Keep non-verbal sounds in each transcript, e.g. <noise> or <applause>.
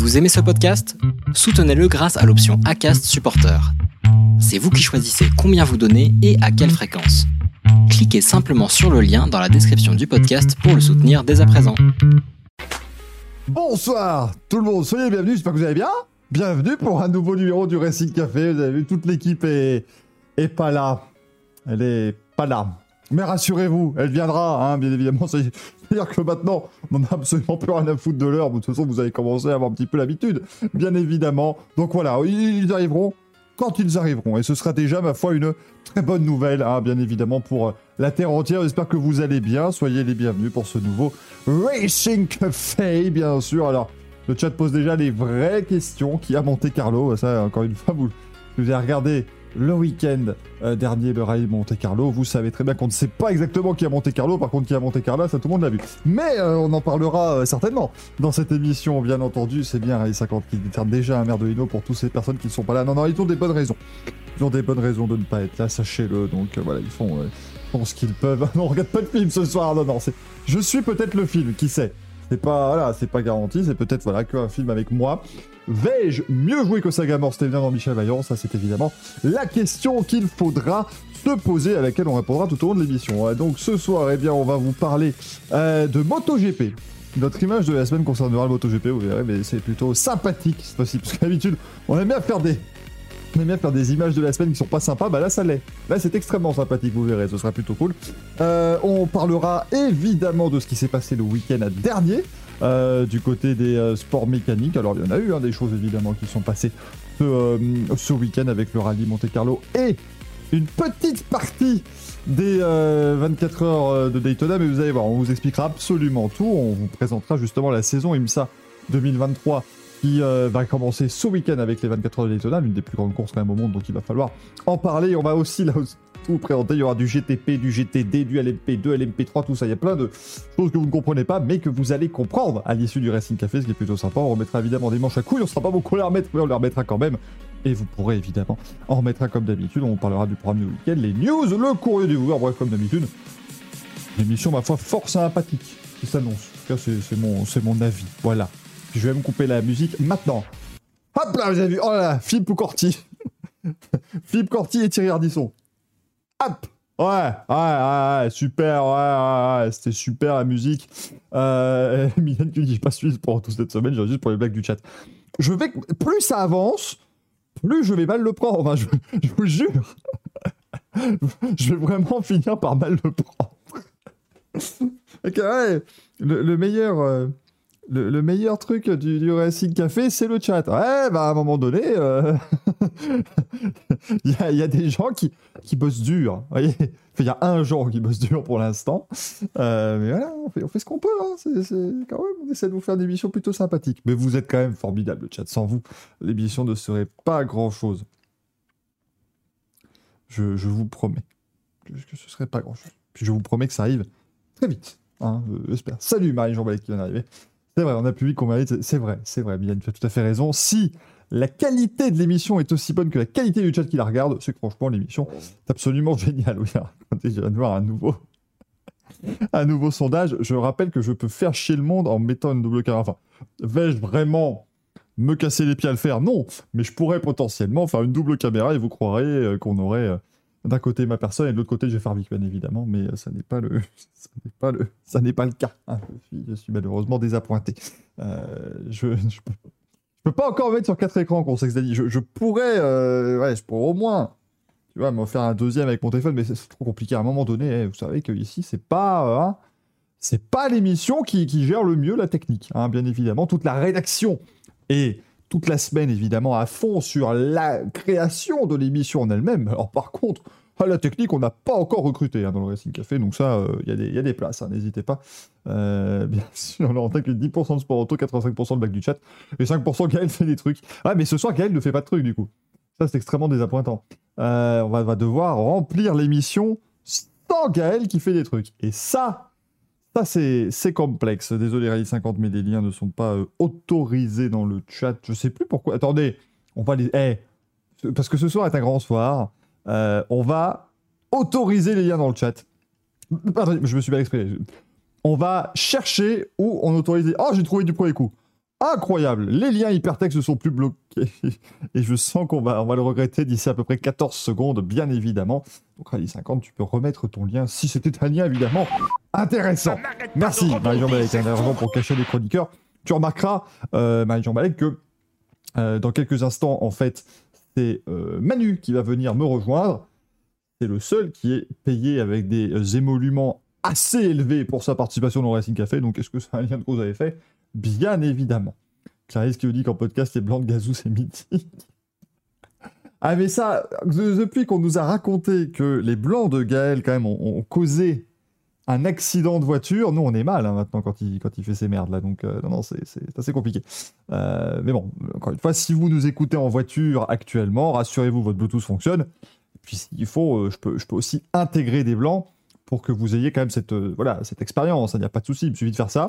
Vous aimez ce podcast? Soutenez-le grâce à l'option ACAST Supporter. C'est vous qui choisissez combien vous donnez et à quelle fréquence. Cliquez simplement sur le lien dans la description du podcast pour le soutenir dès à présent. Bonsoir tout le monde, soyez bienvenus, j'espère que vous allez bien. Bienvenue pour un nouveau numéro du Racing Café. Vous avez vu, toute l'équipe est, est pas là. Elle est pas là. Mais rassurez-vous, elle viendra, hein, bien évidemment. C'est-à-dire que maintenant, on n'a absolument plus rien à foutre de l'heure. De toute façon, vous avez commencé à avoir un petit peu l'habitude, bien évidemment. Donc voilà, ils arriveront quand ils arriveront. Et ce sera déjà, ma foi, une très bonne nouvelle, hein, bien évidemment, pour la Terre entière. J'espère que vous allez bien. Soyez les bienvenus pour ce nouveau Racing Café, bien sûr. Alors, le chat pose déjà les vraies questions. Qui a Monte Carlo? Ça, encore une fois, vous, vous avez regardé le week-end euh, dernier le rallye Monte Carlo. Vous savez très bien qu'on ne sait pas exactement qui a Monte Carlo, par contre qui a Monte Carlo, ça tout le monde l'a vu. Mais euh, on en parlera euh, certainement dans cette émission, bien entendu. C'est bien Rallye 50 qui détermine déjà un merdolino pour toutes ces personnes qui ne sont pas là. Non, non, ils ont des bonnes raisons. Ils ont des bonnes raisons de ne pas être là, sachez-le. Donc voilà, ils font, ce qu'ils peuvent. <laughs> non, on regarde pas de film ce soir. Non, non, c'est. Je suis peut-être le film, qui sait? C'est pas, voilà, c'est pas garanti. C'est peut-être voilà qu'un film avec moi. Vais-je mieux jouer que Sagamore C'était bien dans Michel Vaillant? Ça, c'est évidemment la question qu'il faudra se poser, à laquelle on répondra tout au long de l'émission. Donc ce soir, eh bien, on va vous parler euh, de MotoGP. Notre image de la semaine concernera le MotoGP, vous verrez, mais c'est plutôt sympathique cette fois-ci, parce que d'habitude, on aime bien faire des... On aime bien faire des images de la semaine qui sont pas sympas, bah là ça l'est. Là c'est extrêmement sympathique, vous verrez, ce sera plutôt cool. Euh, on parlera évidemment de ce qui s'est passé le week-end dernier, euh, du côté des euh, sports mécaniques. Alors il y en a eu hein, des choses évidemment qui sont passées ce, week-end avec le rallye Monte Carlo et une petite partie des 24 heures de Daytona, mais vous allez voir, on vous expliquera absolument tout. On vous présentera justement la saison IMSA 2023 qui va commencer ce week-end avec les 24 heures de Daytona, l'une des plus grandes courses quand même au monde, donc il va falloir en parler. On va aussi là tout présenter. Il y aura du GTP, du GTD, du LMP2, LMP3, tout ça. Il y a plein de choses que vous ne comprenez pas, mais que vous allez comprendre à l'issue du Racing Café, ce qui est plutôt sympa. On remettra évidemment des manches à couilles. On sera pas beaucoup à les remettre, mais on les remettra quand même. Et vous pourrez évidemment en remettre un comme d'habitude. On parlera du programme du week-end, les news, le courrier du joueur, bref, comme d'habitude. L'émission, ma foi, fort sympathique qui s'annonce. En tout cas, c'est mon, mon avis. Voilà. Je vais me couper la musique maintenant. Hop là, vous avez vu. Oh là là, Philippe Corti. <laughs> Philippe Corti et Thierry Ardisson. Hop Ouais, ouais, ouais, super, ouais, ouais, c'était super la musique. Euh, <laughs> Mylène qui dit pas suivre pour toute cette semaine, j'ai juste pour les blagues du chat. Je vais, plus ça avance, plus je vais mal le prendre. Enfin, je, <laughs> vous jure, je vais vraiment finir par mal le prendre. ok, ouais, le, meilleur, euh, le, meilleur truc du, du Racing Café, c'est le chat. Ouais, bah à un moment donné, euh, <laughs> il y, a des gens qui, qui bossent dur. Voyez il y a un genre qui bosse dur pour l'instant. Euh, mais voilà, on fait, ce qu'on peut. Hein. Quand même, on essaie de vous faire des émissions plutôt sympathiques. Mais vous êtes quand même formidable, le chat. Sans vous, l'émission ne serait pas grand-chose. Je, je, vous promets que ce serait pas grand-chose. Puis je vous promets que ça arrive très vite. Hein, j'espère. Salut Marie-Jean qui vient d'arriver. C'est vrai, on a public qu'on mérite. C'est vrai, c'est vrai. Mylène, tu as tout à fait raison. Si la qualité de l'émission est aussi bonne que la qualité du chat qui la regarde, c'est que franchement, l'émission est absolument géniale. Oui, je viens de voir un nouveau, un nouveau sondage. Je rappelle que je peux faire chier le monde en mettant une double caméra. Enfin, vais-je vraiment me casser les pieds à le faire? Non, mais je pourrais potentiellement faire une double caméra et vous croirez euh, qu'on aurait euh, d'un côté ma personne et de l'autre côté Jeff Harvick, bien évidemment, mais euh, ça n'est pas le, <laughs> ça n'est pas le, ça n'est pas le cas. Hein. Je, suis, malheureusement désappointé. Euh, je, je, peux, pas encore mettre sur quatre écrans qu'on dit. Je, je pourrais, euh, ouais, je pourrais au moins, tu vois, me faire un deuxième avec mon téléphone, mais c'est trop compliqué. À un moment donné, eh, vous savez que ici, c'est pas, hein, c'est pas l'émission qui, qui, gère le mieux la technique, hein, bien évidemment. Toute la rédaction et toute la semaine, évidemment, à fond sur la création de l'émission en elle-même. Alors, par contre, à la technique, on n'a pas encore recruté hein, dans le Racing Café, donc ça, euh, il y, a des places, hein, n'hésitez pas. Euh, bien <laughs> sûr, on que 10% de sport auto, 85% de bac du chat, et 5% <laughs> Gaël fait des trucs. Ah, mais ce soir, Gaël ne fait pas de trucs, du coup. Ça, c'est extrêmement désappointant. Euh, on va, va devoir remplir l'émission sans Gaël qui fait des trucs. Et ça, ça, c'est complexe. Désolé, Rallye 50, mais les liens ne sont pas euh, autorisés dans le chat. Je sais plus pourquoi. Attendez, on va les. Eh, parce que ce soir est un grand soir. Euh, on va autoriser les liens dans le chat. Pardon, je me suis mal exprimé. On va chercher où on autorise. Oh, j'ai trouvé du premier coup. Incroyable. Les liens hypertextes ne sont plus bloqués. <laughs> Et je sens qu'on va, on va le regretter d'ici à peu près 14 secondes, bien évidemment. Donc, Rallye 50, tu peux remettre ton lien si c'était un lien, évidemment, intéressant. Merci, Marie-Jean Balek, un argent pour cacher les chroniqueurs. Tu remarqueras, euh, Marie-Jean Balek, que euh, dans quelques instants, en fait, c'est euh, Manu qui va venir me rejoindre. C'est le seul qui est payé avec des euh, émoluments assez élevés pour sa participation dans Racing Café. Donc, est-ce que c'est un lien de cause à effet? Bien évidemment. Clarisse qui vous dit qu'en podcast, les blancs de gazou, c'est mythique. <laughs> Ah, mais ça, de- depuis qu'on nous a raconté que les blancs de Gaël, quand même, ont, causé un accident de voiture, nous, on est mal hein, maintenant quand il, quand il fait ces merdes là. Donc, euh, non, non, c'est assez compliqué. Euh, mais bon, encore une fois, si vous nous écoutez en voiture actuellement, rassurez-vous, votre Bluetooth fonctionne. Puis, s'il faut, euh, je, peux, je peux aussi intégrer des blancs pour que vous ayez quand même cette, voilà, cette expérience. Il n'y a pas de souci, il me suffit de faire ça.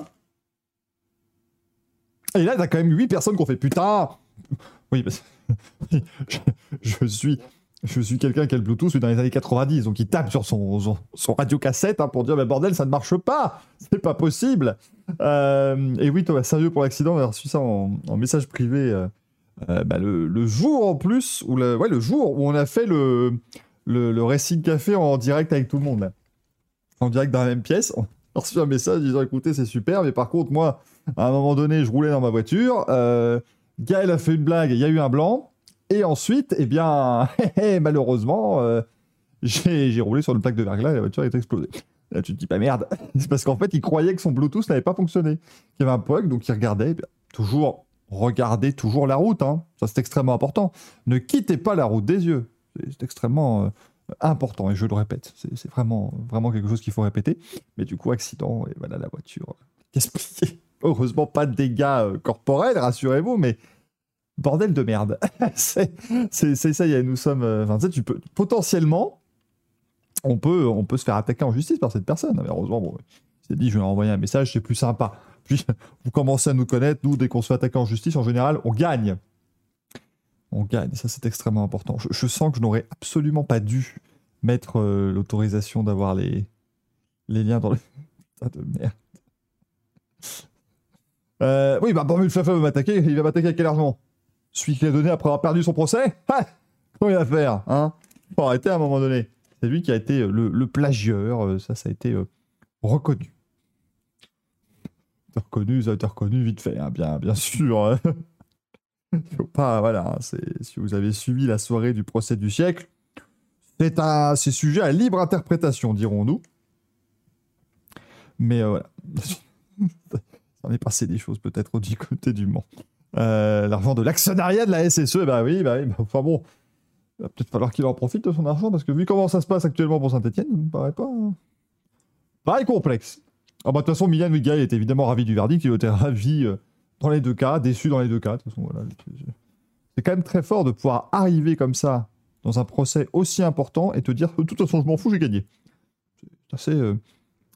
Et là, t'as quand même 8 personnes qui ont fait putain. Oui, parce- je, <laughs> je suis, je suis quelqu'un qui a le Bluetooth dans les années 90, donc il tape sur son, son, son radiocassette hein, pour dire mais bordel, ça ne marche pas, c'est pas possible. Euh, et oui, Thomas, sérieux pour l'accident, j'ai reçu ça en, message privé euh, euh, bah, le, jour en plus, ou ouais, le jour où on a fait le, le, le Café en direct avec tout le monde, en direct dans la même pièce. On a reçu un message disant écoutez, c'est super, mais par contre, moi, à un moment donné, je roulais dans ma voiture. Euh, Gaël a fait une blague, il y a eu un blanc. Et ensuite, eh bien, <laughs> malheureusement, euh, j'ai roulé sur une plaque de verglas et la voiture est explosée. Là, tu te dis pas merde. <laughs> C'est parce qu'en fait, il croyait que son Bluetooth n'avait pas fonctionné. Il y avait un bug, donc il regardait. eh toujours, regardez toujours la route. hein. Ça, c'est extrêmement important. Ne quittez pas la route des yeux. C'est extrêmement euh, important et je le répète. C'est vraiment, vraiment quelque chose qu'il faut répéter. Mais du coup, accident, et voilà la voiture. Qu'est-ce que Heureusement, pas de dégâts euh, corporels, rassurez-vous, mais bordel de merde. <laughs> c'est c'est- c'est ça, y est, nous sommes. euh, Enfin, tu tu peux potentiellement, on peut, on peut se faire attaquer en justice par cette personne. Mais heureusement, bon, il s'est dit, je vais envoyer un message, c'est plus sympa. Puis, <laughs> vous commencez à nous connaître, nous, dès qu'on se fait attaquer en justice, en général, on gagne. On gagne, ça, c'est extrêmement important. Je, je sens que je n'aurais absolument pas dû mettre euh, l'autorisation d'avoir les, les liens dans le. Putain <laughs> de merde. Euh, oui, bah, Bormul Fafa va m'attaquer. Il va m'attaquer à quel argent? Celui qui l'a donné après avoir perdu son procès? Ah Comment il va faire hein? Faut arrêter à un moment donné. C'est lui qui a été euh, le, plagieur. euh, Ça, ça a été reconnu. Reconnu, ça a été reconnu vite fait, hein, bien, bien sûr. hein. <laughs> Faut pas, voilà. hein, si vous avez suivi la soirée du procès du siècle, c'est un, sujet à libre interprétation, dirons-nous. Mais voilà. <laughs> Ça en est passé des choses peut-être du <laughs> côté du Mans. Euh, l'argent de l'actionnariat de la SSE, bah oui, bah oui, bah, enfin bon, il va peut-être falloir qu'il en profite de son argent parce que vu comment ça se passe actuellement pour Saint-Etienne, ça me paraît pas. hein. Pareil complexe. Ah bah, de toute façon, Milian Wigal est évidemment ravi du verdict, il était ravi euh, dans les deux cas, déçu dans les deux cas. De toute façon, voilà. C'est quand même très fort de pouvoir arriver comme ça dans un procès aussi important et te dire de toute façon, je m'en fous, j'ai gagné. C'est assez. euh,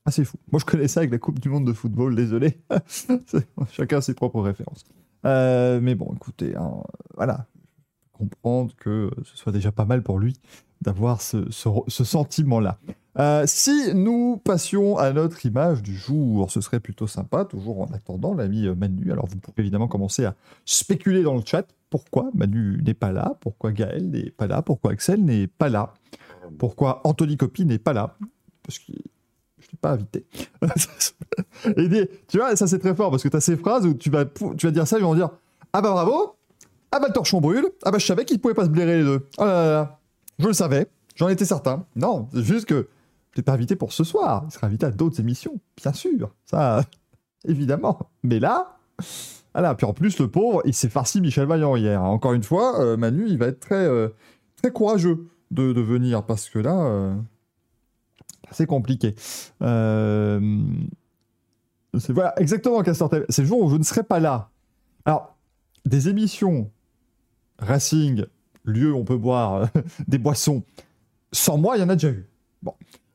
assez fou. Moi, je connais ça avec la Coupe du Monde de football, désolé. <laughs> C'est- Chacun a ses propres références. Euh, mais bon, écoutez, hein, voilà. Comprendre que ce soit déjà pas mal pour lui d'avoir ce, sentiment-là. Euh, si nous passions à notre image du jour, ce serait plutôt sympa, toujours en attendant l'ami euh, Manu. Alors, vous pouvez évidemment commencer à spéculer dans le chat pourquoi Manu n'est pas là, pourquoi Gaël n'est pas là, pourquoi Axel n'est pas là, pourquoi Anthony Copy n'est pas là, parce t'ai pas invité. <laughs> Et des- tu vois, ça c'est très fort parce que tu as ces phrases où tu vas, tu vas dire ça, ils vont dire Ah bah bravo, ah bah le torchon brûle, ah bah je savais qu'ils pouvaient pas se blairer les deux. Oh là là là, je le savais, j'en étais certain. Non, c'est juste que je t'ai pas invité pour ce soir, il sera invité à d'autres émissions, bien sûr, ça, <laughs> évidemment. Mais là, voilà, puis en plus, le pauvre, il s'est farci Michel Vaillant hier. Encore une fois, euh, Manu, il va être très, euh, très courageux de, de venir parce que là, euh, c'est compliqué. Euh, voilà, exactement, Castor TV. C'est le jour où je ne serai pas là. Alors, des émissions Racing, lieu où on peut boire euh, <laughs> des boissons, sans moi, il y en a déjà eu. Bon.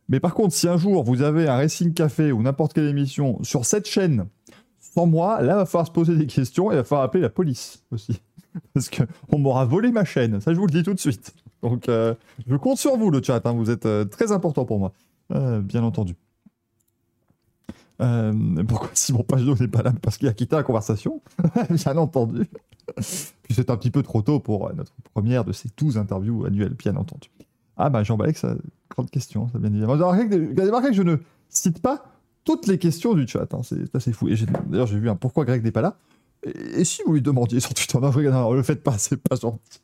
Mais par contre, si un jour vous avez un Racing Café ou n'importe quelle émission sur cette chaîne, sans moi, là, il va falloir se poser des questions et il va falloir appeler la police aussi. <laughs> Parce qu'on m'aura volé ma chaîne, ça je vous le dis tout de suite. Donc, euh, je compte sur vous, le chat, hein, vous êtes très important pour moi, Euh, bien entendu. Euh, pourquoi Simon Pajot n'est pas là Parce qu'il a quitté la conversation, <laughs> bien entendu. Puis c'est un petit peu trop tôt pour notre première de ces 12 interviews annuelles, bien entendu. Ah bah Jean-Balek, ça, grande question, ça bien évidemment. Vous avez remarqué je ne cite pas toutes les questions du chat, hein. c'est assez fou. D'ailleurs j'ai vu un pourquoi Greg n'est pas là. Et, si vous lui demandiez sur Twitter, non, non, le faites pas, c'est pas gentil.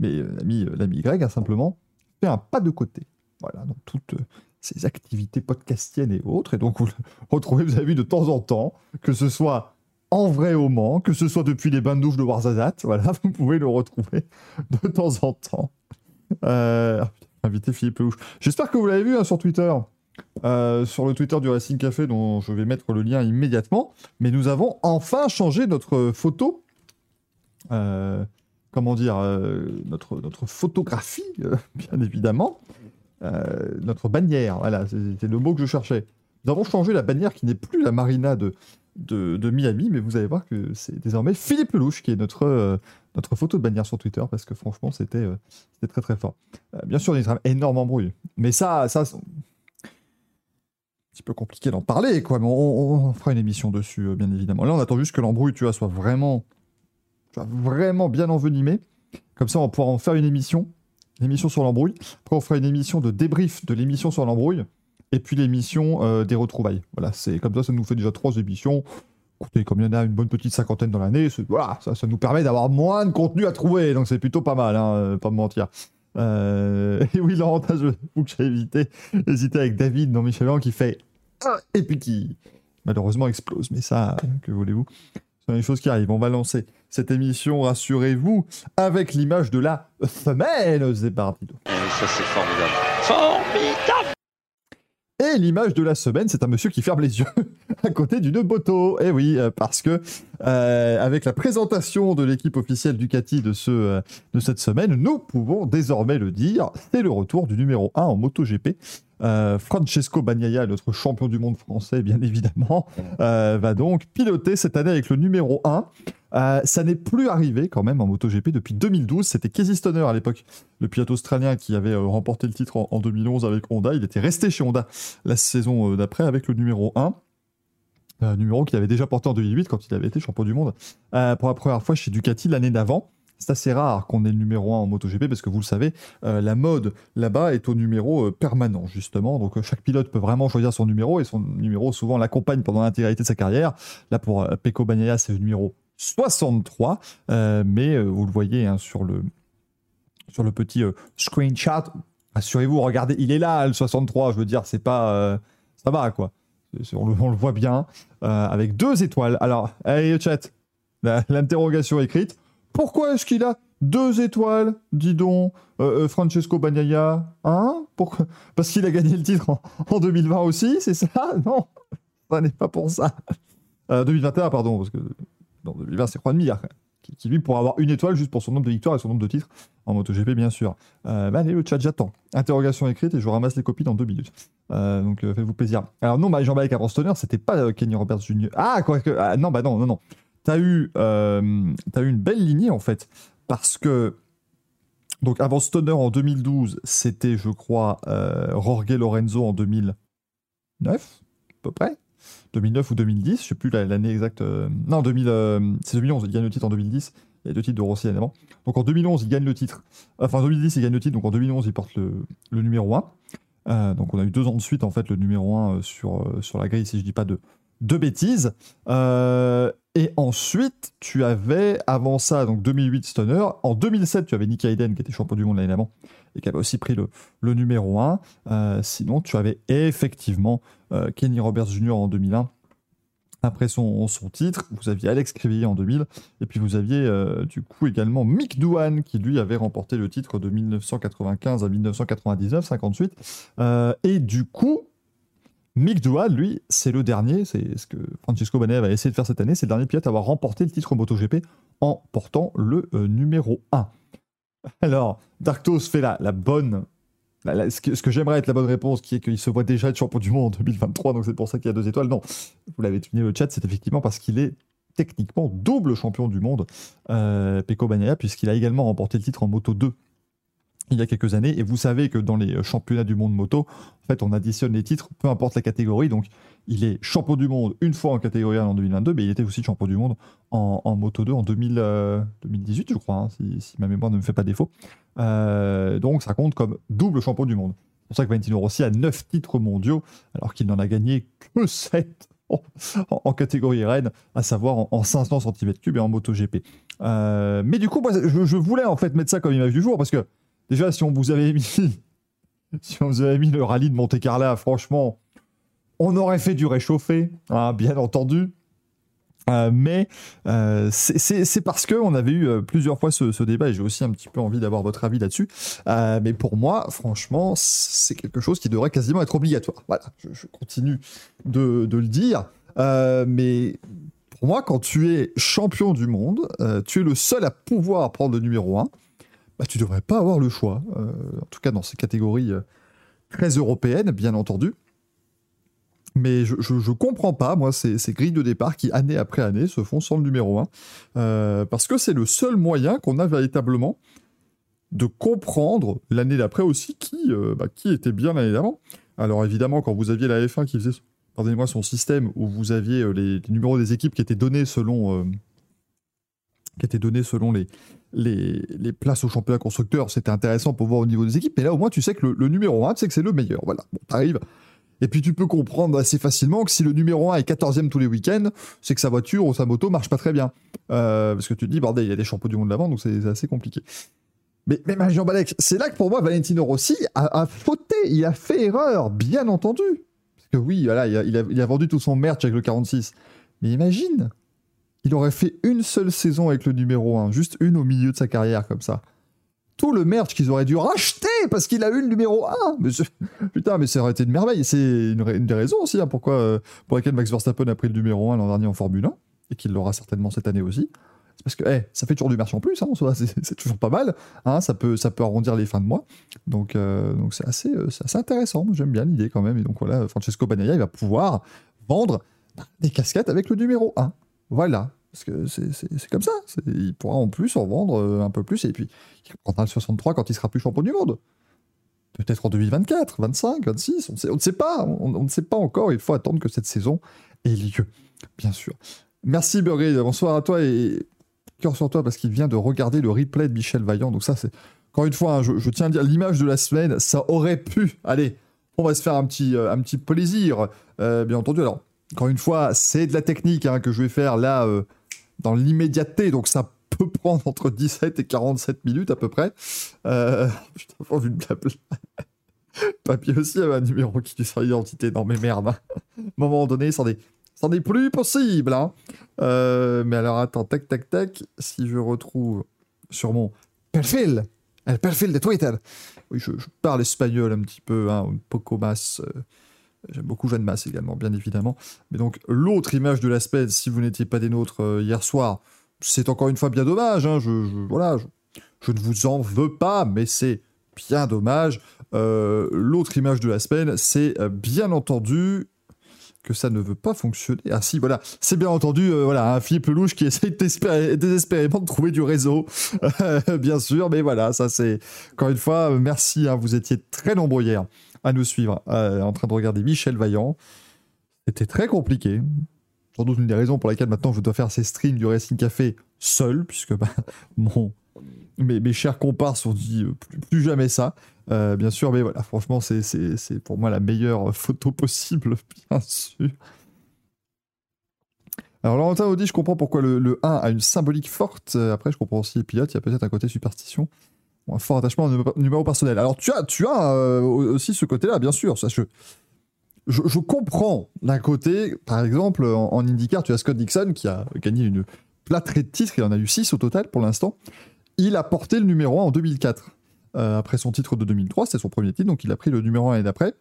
Mais euh, euh, l'ami Greg a simplement fait un pas de côté. Voilà, dans toutes ses activités podcastiennes et autres. Et donc, vous le <laughs> retrouvez, vous avez vu de temps en temps, que ce soit en vrai au Mans, que ce soit depuis les bains de douche de Warzazat, <laughs> voilà, vous pouvez le retrouver de temps en temps. Euh, invité Philippe. J'espère que vous l'avez vu hein, sur Twitter. Euh, sur le Twitter du Racing Café, dont je vais mettre le lien immédiatement. Mais nous avons enfin changé notre photo. Euh, comment dire notre, notre photographie, <laughs> bien évidemment. Notre bannière, voilà, c'était le mot que je cherchais. Nous avons changé la bannière qui n'est plus la marina de, de, Miami, mais vous allez voir que c'est désormais Philippe Lelouch qui est notre, euh, notre photo de bannière sur Twitter, parce que franchement, c'était euh, très très fort. Euh, bien sûr, il y a énorme embrouille, mais ça, ça c'est un petit peu compliqué d'en parler, quoi, mais on, fera une émission dessus, bien évidemment. Là, on attend juste que l'embrouille, tu vois, soit vraiment, vraiment bien envenimée. Comme ça, on pourra en faire une émission, une émission sur l'embrouille. Après, on fera une émission de débrief de l'émission sur l'embrouille et puis l'émission euh, des retrouvailles. Voilà, c'est comme ça, ça nous fait déjà trois émissions. Écoutez, comme il y en a une bonne petite cinquantaine dans l'année, voilà, ça, ça, nous permet d'avoir moins de contenu à trouver, donc c'est plutôt pas mal, hein, euh, pas me mentir. Euh, <laughs> et oui, l'avantage que j'ai évité, hésité avec David dans Michel qui fait et puis qui malheureusement explose. Mais ça, que voulez-vous? Ce sont les choses qui arrivent. On va lancer cette émission, rassurez-vous, avec l'image de la semaine, Zébardido. Ça, c'est formidable. Formidable et l'image de la semaine, c'est un monsieur qui ferme les yeux <laughs> à côté d'une moto. Et eh oui, euh, parce que euh, avec la présentation de l'équipe officielle Ducati de, ce, euh, de cette semaine, nous pouvons désormais le dire, c'est le retour du numéro 1 en MotoGP. Euh, Francesco Bagnaia, notre champion du monde français, bien <laughs> évidemment, va donc piloter cette année avec le numéro 1. Euh, ça n'est plus arrivé quand même en MotoGP depuis 2012. C'était Casey Stoner à l'époque, le pilote australien qui avait euh, remporté le titre en, 2011 avec Honda. Il était resté chez Honda la saison euh, d'après avec le numéro 1. numéro qu'il avait déjà porté en 2008 quand il avait été champion du monde pour la première fois chez Ducati l'année d'avant. C'est assez rare qu'on ait le numéro 1 en MotoGP parce que vous le savez, la mode là-bas est au numéro permanent justement. Donc chaque pilote peut vraiment choisir son numéro et son numéro souvent l'accompagne pendant l'intégralité de sa carrière. Là pour Pecco Bagnaia, c'est le numéro 63, euh, mais euh, vous le voyez hein, sur, le, sur le petit euh, screenshot. Assurez-vous, regardez, il est là, le 63, je veux dire, c'est pas. ça va, quoi. On le, on le, voit bien, avec deux étoiles. Alors, allez, chat, l'interrogation écrite. Pourquoi est-ce qu'il a deux étoiles, dis donc, Francesco Bagnaia Hein? Pourquoi? Parce qu'il a gagné le titre en, en 2020 aussi, c'est ça? <laughs> Non, ça n'est pas pour ça. 2021, pardon, parce que dans 2020, c'est Juan Mir, qui, lui pourra avoir une étoile juste pour son nombre de victoires et son nombre de titres en MotoGP, bien sûr. Euh, bah, allez, le chat, j'attends. Interrogation écrite et je ramasse les copies dans deux minutes. Euh, donc euh, faites-vous plaisir. Alors non, bah, Jean-Balek avant Stoner, c'était pas euh, Kenny Roberts Jr. Ah, quoi que. Ah, non, bah non, non, non. T'as eu, euh, as eu une belle lignée en fait, parce que. Donc avant Stoner en 2012, c'était, je crois, Jorge Lorenzo en 2009, à peu près. 2009 ou 2010, je sais plus l'année exacte. Euh, non, 2000, euh, c'est 2011, il gagne le titre en 2010. Il y a deux titres de Rossi avant. Donc en 2011, il gagne le titre. Enfin, en 2010, il gagne le titre. Donc en 2011, il porte le, numéro 1. Euh, donc on a eu deux ans de suite, en fait, le numéro 1 sur, la grille, si je dis pas de, de bêtises. et ensuite, tu avais, avant ça, donc 2008 Stoner. En 2007, tu avais Nick Hayden, qui était champion du monde l'année avant, et qui avait aussi pris le, le numéro 1. sinon, tu avais effectivement euh, Kenny Roberts Jr. en 2001. Après son, son, titre, vous aviez Alex Crivellier en 2000, et puis vous aviez euh, du coup également Mick Douane qui lui avait remporté le titre de 1995 à 1999, 58. Euh, et du coup, Mick Douane, lui, c'est le dernier, c'est ce que Francesco Banea va essayer de faire cette année, c'est le dernier pilote à avoir remporté le titre MotoGP en portant le numéro 1. Alors, Darktos fait la, bonne ce que, j'aimerais être la bonne réponse, qui est qu'il se voit déjà être champion du monde en 2023, donc c'est pour ça qu'il y a deux étoiles. Non, vous l'avez tenu le chat, c'est effectivement parce qu'il est techniquement double champion du monde, euh, Peko Bagnaia, puisqu'il a également remporté le titre en Moto 2 il y a quelques années. Et vous savez que dans les championnats du monde moto, en fait, on additionne les titres, peu importe la catégorie. Donc, il est champion du monde une fois en catégorie 1 en 2022, mais il était aussi champion du monde en, Moto 2 en 2018, euh, je crois, hein, si, ma mémoire ne me fait pas défaut. Euh, donc, ça compte comme double champion du monde. C'est pour ça que Valentino Rossi a 9 titres mondiaux, alors qu'il n'en a gagné que 7 en, catégorie reine, à savoir en, 500 cm3 et en MotoGP. Euh, mais du coup, je, je, voulais en fait mettre ça comme image du jour parce que Déjà, si on vous avait mis, <laughs> si on vous avait mis le rallye de Monte Carlo, franchement, on aurait fait du réchauffé, hein, bien entendu. Euh, mais euh, c'est parce que on avait eu euh, plusieurs fois ce, débat et j'ai aussi un petit peu envie d'avoir votre avis là-dessus. mais pour moi, franchement, c'est quelque chose qui devrait quasiment être obligatoire. Voilà, je, continue de, de, le dire. mais pour moi, quand tu es champion du monde, tu es le seul à pouvoir prendre le numéro 1 bah, tu devrais pas avoir le choix. Euh, en tout cas, dans ces catégories euh, très européennes, bien entendu. Mais je, je, comprends pas, moi, ces, ces, grilles de départ qui, année après année, se font sans le numéro 1. Euh, parce que c'est le seul moyen qu'on a véritablement de comprendre l'année d'après aussi qui, bah, qui était bien l'année d'avant. Alors évidemment, quand vous aviez la F1 qui faisait, pardonnez-moi, son système où vous aviez les, numéros des équipes qui étaient donnés selon, qui étaient donnés selon les, les, places au championnat constructeur, c'était intéressant pour voir au niveau des équipes. Mais là, au moins, tu sais que le, numéro 1, tu sais que c'est le meilleur. Voilà, bon, t'arrives. Et puis, tu peux comprendre assez facilement que si le numéro 1 est 14e tous les week-ends, c'est que sa voiture ou sa moto marche pas très bien. Euh, parce que tu te dis, bordel, il y a des champions du monde d'avant, donc c'est assez compliqué. Mais, mais Jean Balek, c'est là que pour moi, Valentino Rossi a, fauté, il a fait erreur, bien entendu. Parce que oui, voilà, il a, il a, il a vendu tout son merch avec le 46. Mais imagine, il aurait fait une seule saison avec le numéro 1, juste une au milieu de sa carrière comme ça. Tout le merch qu'ils auraient dû racheter parce qu'il a eu le numéro 1. Mais putain, mais ça aurait été une merveille. C'est une, des raisons aussi hein, pourquoi, euh, pour lesquelles Max Verstappen a pris le numéro 1 l'an dernier en Formule 1 et qu'il l'aura certainement cette année aussi. C'est parce que ça fait toujours du merch en plus, hein, <laughs> c'est toujours pas mal. Hein, ça, peut, ça peut arrondir les fins de mois. Donc euh, donc c'est assez, euh, assez intéressant. J'aime bien l'idée quand même. Et donc voilà, Francesco Bagnaia, il va pouvoir vendre des casquettes avec le numéro 1. Voilà, parce que c'est comme ça. Il pourra en plus en vendre euh, un peu plus, et puis il prendra le 63 quand il sera plus champion du monde. Peut-être en 2024, 25, 26, on, on ne sait pas. On, ne sait pas encore, il faut attendre que cette saison ait lieu, bien sûr. Merci Burger, bonsoir à toi, et cœur sur toi, parce qu'il vient de regarder le replay de Michel Vaillant, donc ça c'est... Encore une fois, hein, je, tiens à dire l'image de la semaine, ça aurait pu... Allez, on va se faire un petit, euh, un petit plaisir, euh, bien entendu. Alors, encore une fois, c'est de la technique hein, que je vais faire là euh, dans l'immédiateté, donc ça peut prendre entre 17 et 47 minutes à peu près. Euh, <laughs> putain, j'ai une <laughs> Papier aussi avait un numéro qui lui sert l'identité. Non mais merde, hein. à un moment donné, c'en est, c'en est plus possible. Hein. Euh, mais alors attends, tac tac tac, si je retrouve sur mon perfil, le perfil de Twitter. Oui, je, parle espagnol un petit peu, un poco más. Euh, J'aime beaucoup Jeanne Masse également, bien évidemment. Mais donc, l'autre image de la semaine, si vous n'étiez pas des nôtres euh, hier soir, c'est encore une fois bien dommage. Hein, je, voilà, je, ne vous en veux pas, mais c'est bien dommage. Euh, l'autre image de la semaine, c'est euh, bien entendu que ça ne veut pas fonctionner. Ah si, voilà, c'est bien entendu, voilà, un Philippe Lelouch qui essaye désespérément de trouver du réseau, <laughs> bien sûr, mais voilà, ça c'est, encore une fois, merci, hein, vous étiez très nombreux hier à nous suivre euh, en train de regarder Michel Vaillant. C'était très compliqué. Sans doute une des raisons pour lesquelles maintenant je dois faire ces streams du Racing Café seul, puisque bah, <laughs> mes, mes, chers comparses ont dit euh, plus, jamais ça. Euh, bien sûr, mais voilà, franchement, c'est pour moi la meilleure photo possible, <laughs> bien sûr. Alors, Laurentin dit Je comprends pourquoi le, le 1 a une symbolique forte. Après, je comprends aussi les pilotes, il y a peut-être un côté superstition un fort attachement au numéro personnel. Alors tu as, euh, aussi ce côté-là, bien sûr. Ça, je, je, comprends d'un côté, par exemple, en, IndyCar, tu as Scott Dixon qui a gagné une plâtrée de titres, il en a eu 6 au total pour l'instant. Il a porté le numéro 1 en 2004. Euh, après son titre de 2003, c'était son premier titre, donc il a pris le numéro 1 l'année d'après.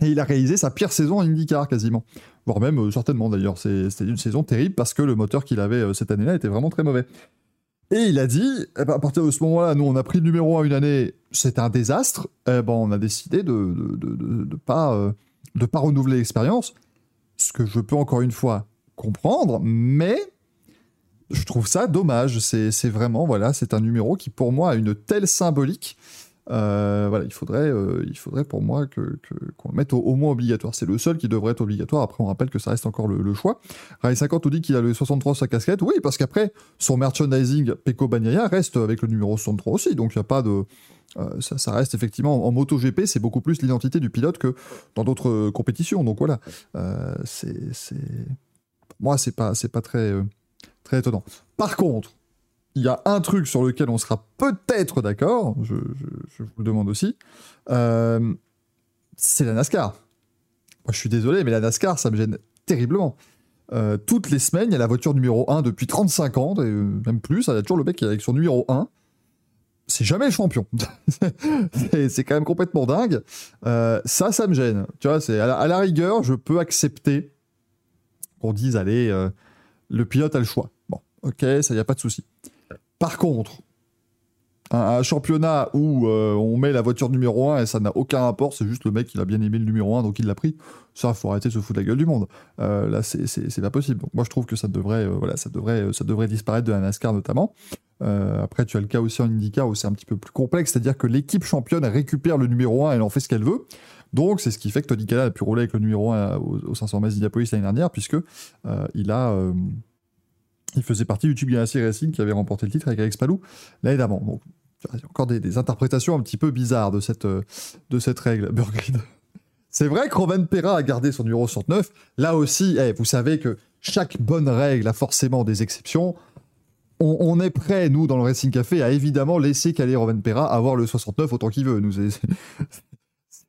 Et il a réalisé sa pire saison en IndyCar quasiment. Voire même, euh, certainement d'ailleurs. C'était une saison terrible parce que le moteur qu'il avait cette année-là était vraiment très mauvais. Et il a dit, eh ben, à partir de ce moment-là, nous, on a pris le numéro 1 une année, c'était un désastre, eh ben, on a décidé de ne de, de, pas, euh, de pas renouveler l'expérience, ce que je peux encore une fois comprendre, mais je trouve ça dommage. C'est vraiment, voilà, c'est un numéro qui, pour moi, a une telle symbolique Euh, voilà, il faudrait, euh, il faudrait pour moi que, qu'on le mette au, moins obligatoire. C'est le seul qui devrait être obligatoire. Après, on rappelle que ça reste encore le, choix. Rai 50 nous dit qu'il a le 63 sur sa casquette. Oui, parce qu'après, son merchandising Peko Bagnaia reste avec le numéro 63 aussi. Donc, il n'y a pas de. euh, ça, ça reste effectivement en MotoGP, c'est beaucoup plus l'identité du pilote que dans d'autres compétitions. Donc voilà, c'est, moi, c'est pas, pas très, très étonnant. Par contre, il y a un truc sur lequel on sera peut-être d'accord, je, vous le demande aussi, euh, c'est la NASCAR. Je suis désolé, mais la NASCAR, ça me gêne terriblement. Euh, toutes les semaines, il y a la voiture numéro 1 depuis 35 ans, et euh, même plus, il y a toujours le mec qui est avec son numéro 1. C'est jamais champion. <laughs> c'est quand même complètement dingue. Ça, ça me gêne. Tu à, la- à la rigueur, je peux accepter qu'on dise, allez, le pilote a le choix. Bon, ok, ça y a pas de souci. Par contre, un, championnat où euh, on met la voiture numéro 1 et ça n'a aucun rapport, c'est juste le mec qui a bien aimé le numéro 1 donc il l'a pris. Ça, faut arrêter de se foutre la gueule du monde. Euh, là, c'est- pas possible. Donc moi, je trouve que ça devrait, euh, voilà, ça devrait, disparaître de la NASCAR notamment. Après, tu as le cas aussi en IndyCar où c'est un petit peu plus complexe, c'est-à-dire que l'équipe championne récupère le numéro 1 et elle en fait ce qu'elle veut. Donc, c'est ce qui fait que Tony Canal a pu rouler avec le numéro 1 au, au 500 miles d'Indianapolis l'année dernière, puisque il a. il faisait partie du Tube Ganassi Racing qui avait remporté le titre avec Alex Palou l'année d'avant. Il y a encore des, interprétations un petit peu bizarres de cette, de cette règle. <laughs> Burgrid. C'est vrai que Roman Perra a gardé son numéro 69. Là aussi, eh, vous savez que chaque bonne règle a forcément des exceptions. On, est prêt, nous, dans le Racing Café, à évidemment laisser caler Roman Perra avoir le 69 autant qu'il veut. Nous,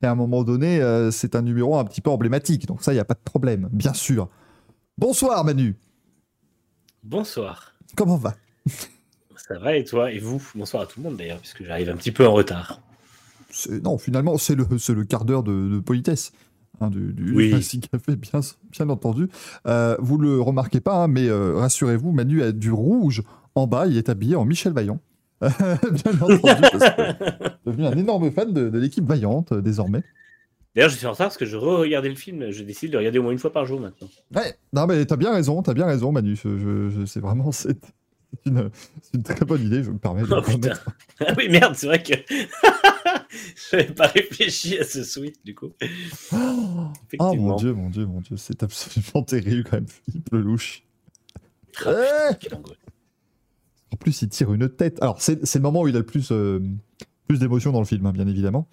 à un moment donné, euh, c'est un numéro un petit peu emblématique. Donc ça, il n'y a pas de problème, bien sûr. Bonsoir Manu, Bonsoir. comment va? Ça va et toi? Et vous? Bonsoir à tout le monde d'ailleurs, puisque j'arrive un petit peu en retard. Non, finalement, c'est le, quart d'heure de, de politesse. hein, du, du Oui. <laughs> Café, bien, bien entendu. Euh, vous le remarquez pas, hein, mais euh, rassurez-vous, Manu a du rouge en bas, il est habillé en Michel Vaillant. <laughs> bien entendu, parce que devenu un énorme fan de, de l'équipe Vaillante euh, désormais. D'ailleurs, je suis en retard parce que je re-regardais le film. Je décide de regarder au moins une fois par jour maintenant. Ouais, non mais t'as bien raison, t'as bien raison Manu, je, je- je- c'est vraiment <laughs> c'est une, très bonne idée, je me permets de Oh putain. Ah oui, merde, c'est vrai que <laughs> je n'avais pas réfléchi à ce tweet du coup. Oh mon dieu, mon dieu, mon dieu, c'est absolument <laughs> terrible quand même, Philippe Lelouch. Eh angoisse. En plus, il tire une tête. Alors, c'est c'est le moment où il a le plus, euh, plus d'émotion dans le film, hein, bien évidemment.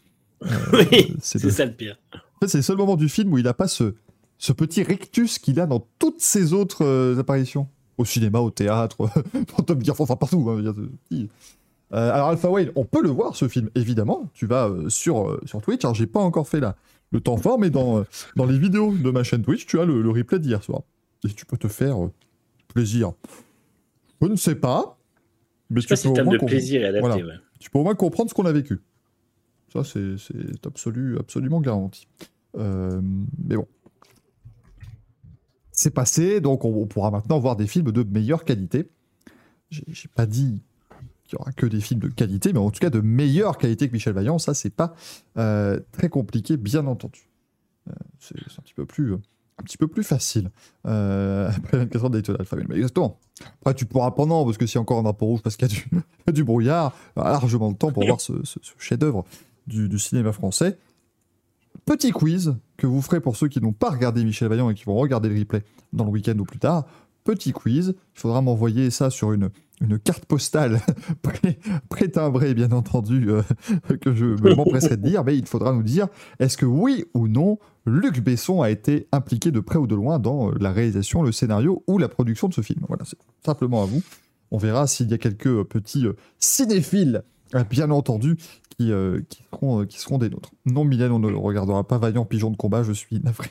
Euh, Oui, c'est ça le pire. En fait, c'est le seul moment du film où il n'a pas ce, ce petit rictus qu'il a dans toutes ses autres euh, apparitions. Au cinéma, au théâtre, dans Top Gear, enfin partout. hein, Euh, alors, Alpha Whale, on peut le voir ce film, évidemment. Tu vas euh, sur, sur Twitch. Alors, j'ai pas encore fait la, le temps fort, mais dans, dans les vidéos de ma chaîne Twitch, tu as le, le replay d'hier soir. Et tu peux te faire plaisir. Je ne sais pas. Mais Je sais pas tu si peux le au terme moins de plaisir. Voilà. ouais. tu peux au moins comprendre ce qu'on a vécu. Ça, c'est absolu, absolument garanti. Euh, mais bon. C'est passé, donc on, on pourra maintenant voir des films de meilleure qualité. J'ai pas dit qu'il y aura que des films de qualité, mais en tout cas de meilleure qualité que Michel Vaillant. Ça, c'est pas euh, très compliqué, bien entendu. Euh, c'est un petit peu plus, un petit peu plus facile. Euh, <laughs> après 24 heures d'Ayton Alpha. Mais exactement. Après, tu pourras pendant, parce que s'il y a encore un drapeau rouge, parce qu'il y a du, <laughs> brouillard, largement le temps pour voir ce, ce- ce chef-d'œuvre du, cinéma français. Petit quiz que vous ferez pour ceux qui n'ont pas regardé Michel Vaillant et qui vont regarder le replay dans le week-end ou plus tard. Petit quiz, il faudra m'envoyer ça sur une, carte postale <laughs> pré- pré-timbrée, bien entendu, euh, que je m'empresserai de dire, mais il faudra nous dire est-ce que oui ou non Luc Besson a été impliqué de près ou de loin dans la réalisation, le scénario ou la production de ce film? Voilà, c'est simplement à vous. On verra s'il y a quelques euh, petits euh, cinéphiles, bien entendu, qui, euh, qui, seront, euh, qui seront des nôtres. Non, Mylène, on ne regardera pas Vaillant Pigeon de combat, je suis navré.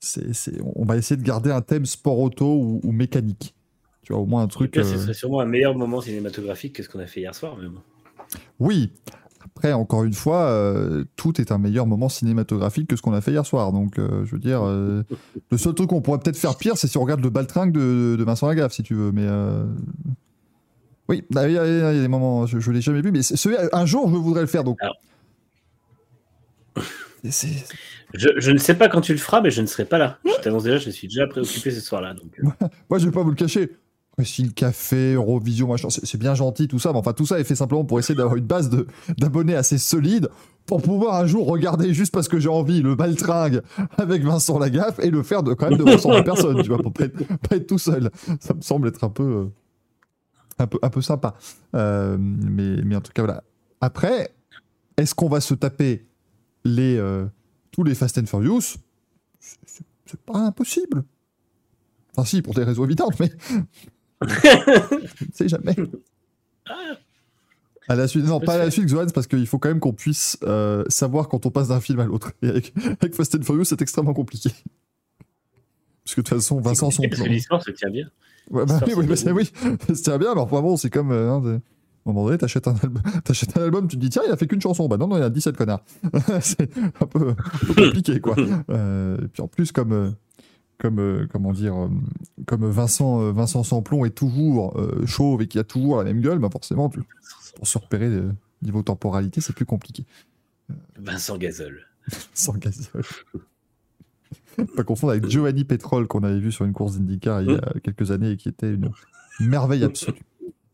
C'est, c'est- on va essayer de garder un thème sport auto ou, ou mécanique. Tu vois, au moins un truc. cas, euh, ce serait sûrement un meilleur moment cinématographique que ce qu'on a fait hier soir. Bon. Oui. Après, encore une fois, euh, tout est un meilleur moment cinématographique que ce qu'on a fait hier soir. Donc, euh, je veux dire, euh, le seul truc qu'on pourrait peut-être faire pire, c'est si on regarde le baltringue de, de Vincent Lagaffe, si tu veux. Mais oui, il y, a il y a des moments, je, ne l'ai jamais vu, mais un jour, je voudrais le faire. Donc, Alors. Je, je ne sais pas quand tu le feras, mais je ne serai pas là. Je t'annonce déjà, je suis déjà préoccupé ce soir-là. Donc, euh, moi, je vais pas vous le cacher. Récit Café, Eurovision, machin, c'est bien gentil tout ça, mais enfin tout ça est fait simplement pour essayer d'avoir une base de- d'abonnés assez solide pour pouvoir un jour regarder juste parce que j'ai envie le baltringue avec Vincent Lagaffe et le faire de, quand même devant 100 personnes, tu vois, pour pas être, pas être tout seul. Ça me semble être un peu, euh, un peu, un peu sympa. Euh, mais, mais en tout cas, voilà. Après, est-ce qu'on va se taper les, euh, tous les Fast and Furious? C'est- c'est- C'est pas impossible. Enfin, si, pour des raisons évidentes, mais. <laughs> Sais jamais. À la suite, non, pas à la suite, Xohan, parce qu'il faut quand même qu'on puisse euh, savoir quand on passe d'un film à l'autre. Et avec, avec Fast and Furious, c'est extrêmement compliqué. Parce que de toute façon, Vincent, son C'est plan. l'histoire se tient bien. Ouais, bah oui, L'histoire, oui, bah, <laughs> oui, c'est bien, mais enfin bon, c'est comme. euh, hein, de- à un moment donné, t'achètes un, album, <laughs> t'achètes un album, tu te dis, tiens, il a fait qu'une chanson. Bah non, non, il y a 17 connards. <laughs> c'est un peu, un peu compliqué, quoi. Euh, et puis en plus, comme. euh, comme, euh, comment dire, comme Vincent, Vincent Samplon est toujours euh, chauve et qui a toujours la même gueule, bah forcément, tu- pour se repérer euh, niveau temporalité, c'est plus compliqué. Vincent Gazol. Sans gazole. Pas confondre avec Giovanni Petrol qu'on avait vu sur une course d'IndyCar il y a quelques années et qui était une merveille absolue.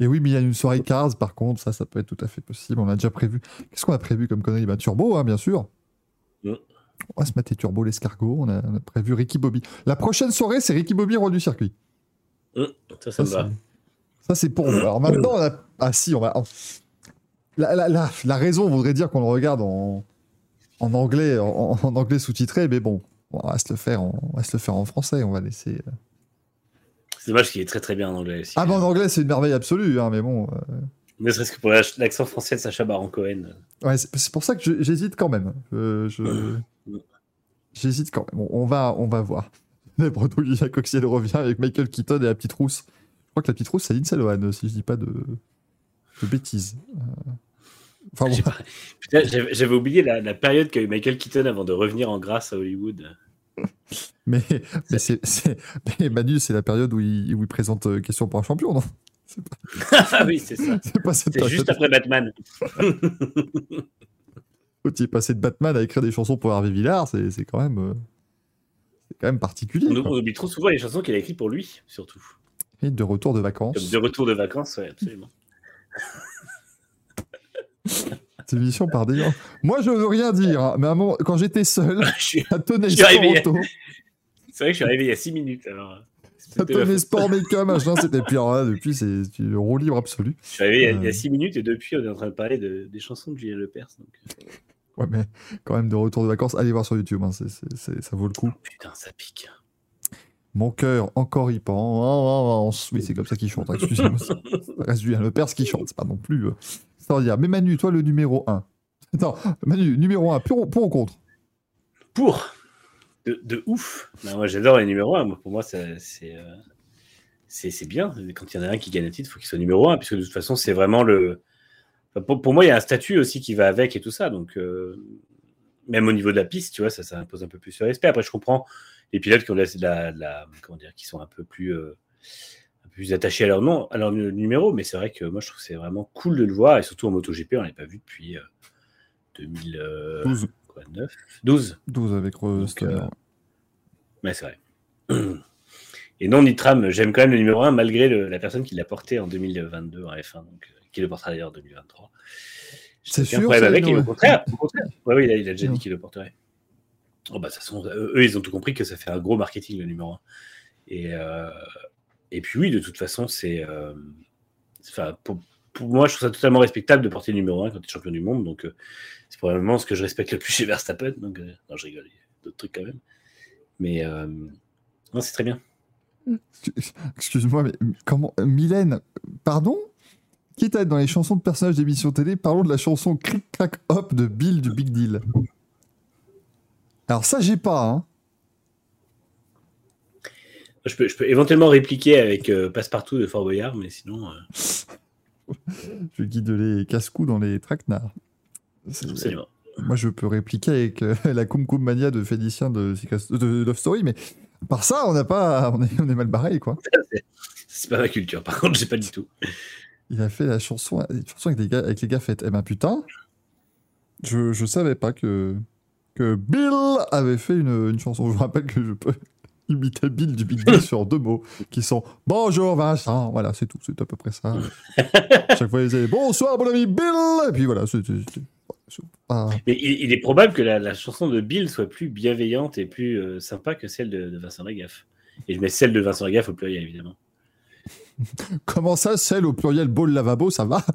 Et oui, mais il y a une soirée Cars, par contre, ça, ça peut être tout à fait possible. On a déjà prévu. Qu'est-ce qu'on a prévu comme connerie? Bah, Turbo, hein, bien sûr. Mm. On va se mater Turbo, l'escargot. On a, on a prévu Ricky Bobby. La prochaine soirée, c'est Ricky Bobby, roi du circuit. Hum, ça, ça me va. c'est- Ça, c'est pour. Alors maintenant, on a... Ah si, on va... La, la- la- la raison voudrait dire qu'on le regarde en, en anglais, en, en anglais sous-titré, mais bon, on va, se le faire en, on va se le faire en français. On va laisser... euh. C'est dommage qu'il est très très bien en anglais aussi. Ah ben en anglais, c'est une merveille absolue, hein, mais bon... euh, Ne serait-ce que pour la- l'accent français de Sacha Baron Cohen. Ouais, c'est pour ça que j'hésite quand même. Je- je- J'hésite quand même. On, on va, on va voir. <laughs> Les Breton Guillaume Coxiel revient avec Michael Keaton et la petite rousse. Je crois que la petite rousse, c'est Lindsay Lohan, si je dis pas de, de bêtises. Euh, Enfin bon, J'avais oublié la, la période qu'a eu Michael Keaton avant de revenir en grâce à Hollywood. <laughs> mais, mais, mais Manu, c'est la période où il, où il présente euh, Question pour un champion, non? <laughs> Ah oui, c'est ça. <laughs> C'est pas cette C'est juste après Batman. il est passé de Batman à écrire des chansons pour Hervé Villard, c'est, quand même... euh, quand même particulier. On, oublie trop souvent les chansons qu'il a écrites pour lui, surtout. Et de retour de vacances. Comme de retour de vacances, ouais, absolument. <laughs> C'est une émission par des gens. Moi, je veux rien dire, hein, mais à un moment, quand j'étais seul, <laughs> Je suis- à arrivé. Sport Auto, C'est vrai que je suis arrivé il y a 6 minutes. Alors, euh, à faute. Sport Méca, machin, <laughs> c'était pire. hein, depuis, c'est le roue libre absolu. Je suis arrivé il y a- il y Euh. a 6 minutes et depuis, on est en train de parler de- des chansons de Julien Lepers. Donc... Ouais, mais quand même de retour de vacances, allez voir sur YouTube, hein, ça vaut le coup. Putain, ça pique. Mon cœur encore y pense. Oui, c'est comme ça qu'il chante, hein, excusez-moi. Reste Julien Lepers qui chante, c'est pas non plus. Euh, extraordinaire. Mais Manu, toi, le numéro 1. Attends, Manu, numéro 1, pour, ou contre? Pour de, ouf. Moi, j'adore les numéros 1. Pour moi, c'est euh, c'est c'est bien. Quand il y en a un qui gagne un titre, il faut qu'il soit numéro 1, puisque de toute façon, c'est vraiment le. Pour, moi, il y a un statut aussi qui va avec et tout ça. Donc, euh, même au niveau de la piste, tu vois, ça, ça impose un peu plus de respect. Après, je comprends les pilotes qui ont la, comment dire, qui sont un peu plus, euh, plus attachés à leur nom, à leur nu- numéro. Mais c'est vrai que moi, je trouve que c'est vraiment cool de le voir. Et surtout en MotoGP, on l'a pas vu depuis euh, 2009. 12. 12. 12 avec Stoner. euh, Ouais, c'est vrai. Et non, Nitram, j'aime quand même le numéro 1 malgré le- la personne qui l'a porté en 2022 en F1, donc, euh, qui le portera d'ailleurs en 2023. C'est sûr, problème ça, avec, et au contraire, au contraire. Ouais, il a, il a déjà Non. dit qu'il le porterait. Oh, bah, eux, eux, ils ont tout compris que ça fait un gros marketing le numéro 1. Et, euh, et puis oui, de toute façon, c'est. euh, pour, moi, je trouve ça totalement respectable de porter le numéro 1 quand tu es champion du monde. Donc, euh, c'est probablement ce que je respecte le plus chez Verstappen. Donc, euh, non, je rigole, il y a d'autres trucs quand même. Mais non, c'est très bien. Excuse- <laughs> Excuse-moi, mais comment Mylène, pardon? Quitte à être dans les chansons de personnages d'émissions télé, parlons de la chanson Cric Crac Hop de Bill du Big Deal. Alors ça, j'ai pas, hein. Je peux, je peux éventuellement répliquer avec euh, Passepartout de Fort Boyard, mais sinon, euh, <laughs> Je guide les casse-coups dans les traquenards. Absolument. Moi, je peux répliquer avec euh, <laughs> la Kum Kum Mania de Félicien de, de Love Story, mais par ça, on n'a pas, on est, on est mal barré, quoi. <laughs> C'est pas ma culture, par contre, j'ai pas du tout. Il a fait la chanson, chanson avec les, gars, avec les gaffettes. Eh ben putain, je, je savais pas que, que Bill avait fait une, une chanson. Je vous rappelle que je peux imitait Bill du Big D <laughs> sur deux mots qui sont Bonjour Vincent. Voilà, c'est tout. C'est à peu près ça. Chaque fois, il disait Bonsoir, mon ami Bill. Et puis voilà, c'est. Mais il, il est probable que la, la chanson de Bill soit plus bienveillante et plus euh, sympa que celle de, de Vincent Lagaffe. Et je mets celle de Vincent Lagaffe au pluriel, évidemment. <laughs> Comment ça, celle au pluriel bol lavabo, ça va? <laughs>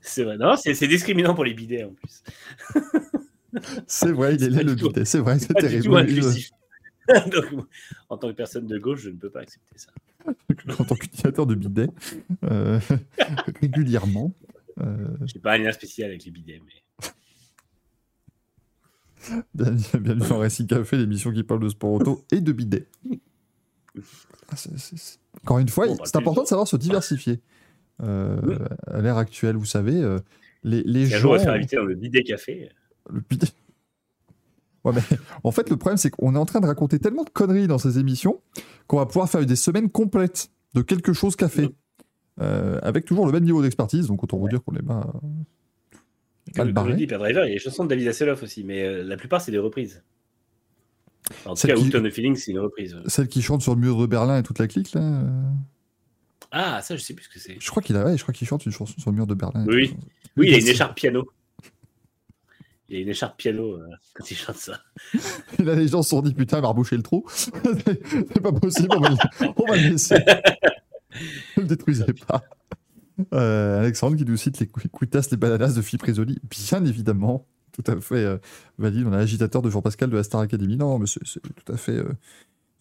C'est vrai. Non, c'est discriminant pour les bidets en plus. C'est vrai, il est là le bidet. C'est vrai, c'est terrible. <laughs> Donc, en tant que personne de gauche, je ne peux pas accepter ça. <laughs> en tant qu'utilisateur de bidet, euh, <laughs> régulièrement. euh, Je n'ai pas un lien spécial avec les bidets, mais Bienvenue bienvenue dans Racing Café, l'émission qui parle de sport auto et de bidet. Ah, Encore une fois, bah, c'est important de savoir se diversifier. Euh, Oui. À l'ère actuelle, vous savez, les, les si un gens. jour on va faire inviter dans le bidet café, Le bidet. Ouais, mais <laughs> en fait, le problème, c'est qu'on est en train de raconter tellement de conneries dans ces émissions qu'on va pouvoir faire des semaines complètes de quelque chose qu'a fait. Euh, avec toujours le même niveau d'expertise, donc autant vous dire qu'on est pas. comme, le comme je dis, Driver, il y a les chansons de David Hasselhoff aussi, mais euh, la plupart, c'est des reprises. En tout cas, qui- Feeling, c'est une reprise. Celle qui chante sur le mur de Berlin et toute la clique, là. euh, Ah, ça, je sais plus ce que c'est. Je crois qu'il a, ouais, je crois qu'il chante une chanson sur le mur de Berlin. Oui, oui. Oui, il a une écharpe piano. Il a une écharpe piano euh, <laughs> quand il chante ça. Et <laughs> là, les gens se sont dit, putain, il m'a rebouché le trou. <laughs> c'est pas possible, on va le, on va le laisser. ne le détruisez pas. Euh, Alexandre qui nous cite les cuitas, les bananas de Philippe Risoli. Bien évidemment, tout à fait euh, valide. On a l'agitateur de Jean-Pascal de la Star Academy. Non, mais c'est c'est tout à fait, euh,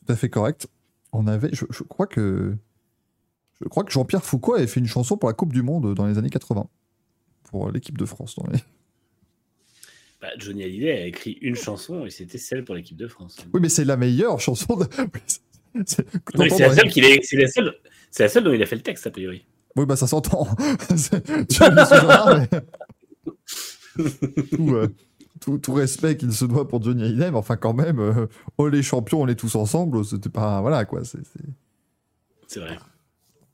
tout à fait correct. On avait, je, je crois que, je crois que Jean-Pierre Foucault avait fait une chanson pour la Coupe du Monde dans les années 80 pour l'équipe de France. Dans les... Bah, Johnny Hallyday a écrit une chanson et c'était celle pour l'équipe de France. Oui, mais c'est la meilleure chanson. De... <laughs> c'est- la seule qu'il a- c'est la seule, c'est la seule dont il a fait le texte a priori. Oui, bah ça s'entend. <laughs> Mais- tout, euh, tout- tout respect qu'il se doit pour Johnny Hallyday, mais enfin quand même, euh, oh les champions, on est tous ensemble, c'était pas... Voilà, quoi, c'est... c'est vrai.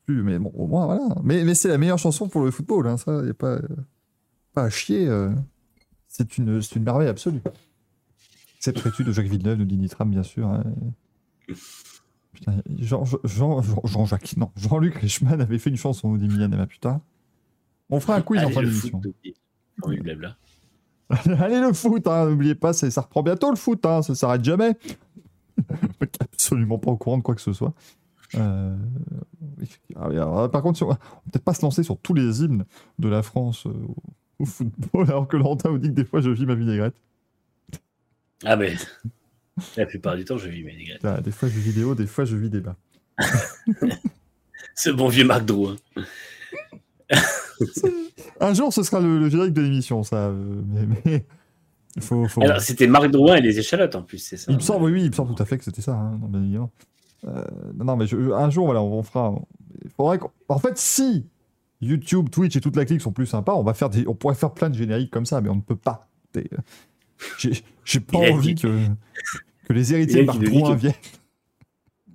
Mais bon, au moins, voilà. Mais, mais c'est la meilleure chanson pour le football, hein, ça, y a pas, euh, pas à chier. euh. C'est une, une merveille absolue. Cette étude de Jacques Villeneuve, nous dit Nitram, bien sûr. hein. Putain, Jean, Jean, Jean, Jean-Jacques, non, Jean-Luc Reichmann avait fait une chanson, nous dit Mylène Emma, putain. On fera un quiz en Allez, fin le d'émission. Oui, blabla. <laughs> Allez le foot, hein, n'oubliez pas, c'est- ça reprend bientôt le foot, hein, ça s'arrête jamais. <laughs> Absolument pas au courant de quoi que ce soit. Euh. Ah alors, par contre, on va peut-être pas se lancer sur tous les hymnes de la France euh, au, football, alors que Laurentin vous dit que des fois je vis ma vinaigrette. Ah, mais la plupart du temps, je vis dégrés. Ah, des fois je vis vidéo, des fois je vis débat. <laughs> Ce bon vieux Marc Drouin. <laughs> Un jour ce sera le, le générique de l'émission, ça. euh, mais, faut. faut- Alors, c'était Marc Drouin et les échalotes en plus, c'est ça. Il me semble, oui, il me semble tout à fait que c'était ça, hein, bien évidemment. Euh, non, mais je- je- un jour, voilà, on, on fera. Il faudrait En fait, si YouTube, Twitch et toute la clique sont plus sympas, on va faire des, on pourrait faire plein de génériques comme ça, mais on ne peut pas. T'es- J'ai j'ai pas Il envie que, que les héritiers lui viennent.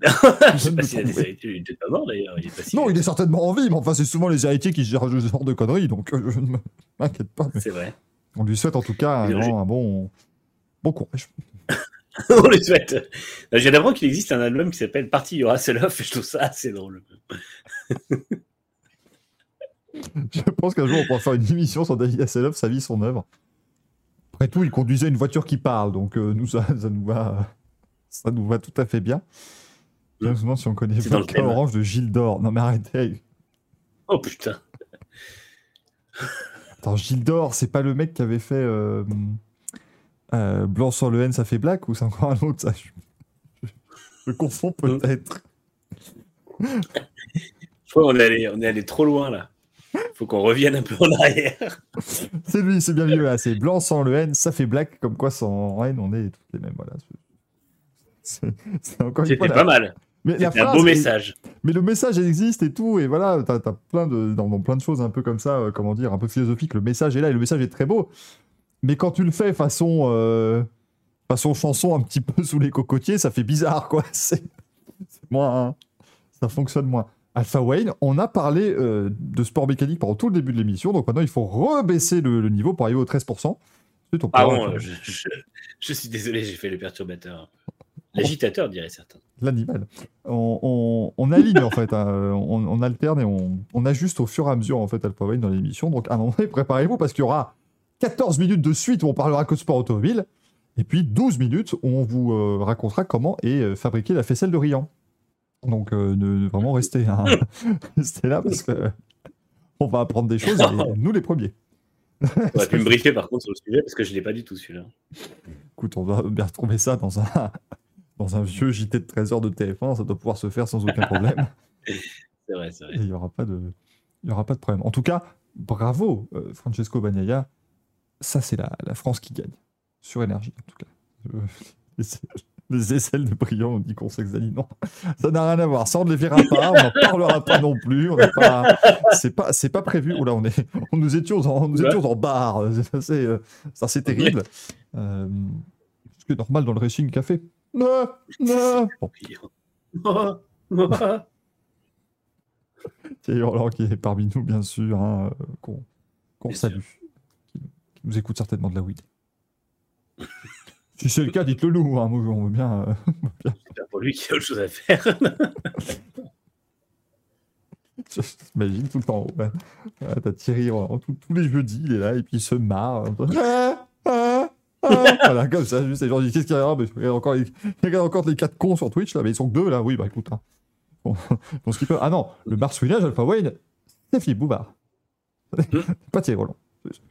<laughs> je sais de pas me s'il a des tromper. héritiers, il est peut-être pas mort d'ailleurs. Il est pas si Non, il est certainement en vie, mais enfin, c'est souvent les héritiers qui gèrent ce genre de conneries, donc euh, je ne <laughs> m'inquiète pas. C'est vrai. on lui souhaite en tout cas un, un bon, bon courage. <laughs> On le souhaite. Viens d'apprendre qu'il existe un album qui s'appelle Party Your Hasselhoff et je trouve ça assez drôle. <laughs> Je pense qu'un jour, on pourra faire une émission sur David Hasselhoff, sa vie, son œuvre. Après tout, il conduisait une voiture qui parle, donc euh, nous, ça, ça nous va, ça nous va tout à fait bien. Je me demande si on connaît dans le thème. Orange de Gilles d'Or. Non, mais arrêtez. Oh putain. <laughs> Attends, Gilles d'Or, c'est pas le mec qui avait fait euh, euh, Blanc sur le N, ça fait black, ou c'est encore un autre, ça je, je- je confonds peut-être. Je crois qu'on est allé, on est allé trop loin là. Faut qu'on revienne un peu en arrière. C'est lui, c'est bien mieux là. C'est blanc sans le N, ça fait black, comme quoi sans N, on est tous les mêmes. Voilà. C'était la- pas mal. C'était un beau est- message. Mais le message existe et tout, et voilà, t'as as plein de, dans, dans plein de choses un peu comme ça, euh, comment dire, un peu philosophiques. Le message est là et le message est très beau. Mais quand tu le fais façon, euh, façon chanson un petit peu <laughs> sous les cocotiers, ça fait bizarre, quoi. <laughs> C'est c'est moins, hein. ça fonctionne moins. Alpha Wayne, on a parlé euh, de sport mécanique pendant tout le début de l'émission, donc maintenant il faut rebaisser le, le niveau pour arriver au 13%. Ensuite, on Pardon, pourra- euh, je, je- je suis désolé, j'ai fait le perturbateur. L'agitateur, dirait certains. l'animal. On, on- on aligne en fait, hein, on, on alterne et on, on ajuste au fur et à mesure en fait Alpha Wayne dans l'émission. Donc à un moment donné, préparez-vous parce qu'il y aura 14 minutes de suite où on parlera que de sport automobile et puis 12 minutes où on vous euh, racontera comment est euh, fabriquée la faisselle de Riant. Donc euh, ne, vraiment restez, hein. <laughs> restez là parce que on va apprendre des choses et <laughs> nous les premiers. On aurait pu me briefer par contre sur le sujet parce que je ne l'ai pas du tout celui-là. Écoute, on va bien retrouver ça dans un, dans un vieux JT de 13 heures de TF1, ça doit pouvoir se faire sans aucun problème. <laughs> C'est vrai, c'est vrai. Il n'y aura, pas de- il y aura pas de problème. En tout cas, bravo euh, Francesco Bagnaia. Ça, c'est la, la France qui gagne. Sur énergie, en tout cas. Euh, les aisselles de brillant, on dit qu'on s'exaline. Non, ça n'a rien à voir. Ça, on ne les verra pas. On n'en parlera pas non plus. Pas, c'est pas, c'est pas prévu. Oula, on est, on nous étions en, nous étions en bar. C'est, euh, ça, c'est terrible. Euh, ce qui est normal dans le racing café. Non, non. Bon, <laughs> Thierry Roland qui est parmi nous, bien sûr, hein, qu'on salue, qui, qui nous écoute certainement de la weed. <laughs> si c'est le cas, dites-le nous, hein, moi, on veut bien. euh, <laughs> J'espère pour lui qu'il y a autre chose à faire. <laughs> J'imagine tout le temps. Ouais. Ouais, T'as Thierry tous tous les jeudis, il est là et puis il se marre. Ah. <laughs> voilà, comme ça, juste les gens disent Qu'est-ce qu'il y a mais Il a encore les, il encore les quatre cons sur Twitch, là, mais ils sont que deux, là. Oui, bah écoute. Hein. Bon, bon, ce Ah non, le marsouinage, Alpha Wayne, c'est Philippe Bouvard. pas Thierry Roland.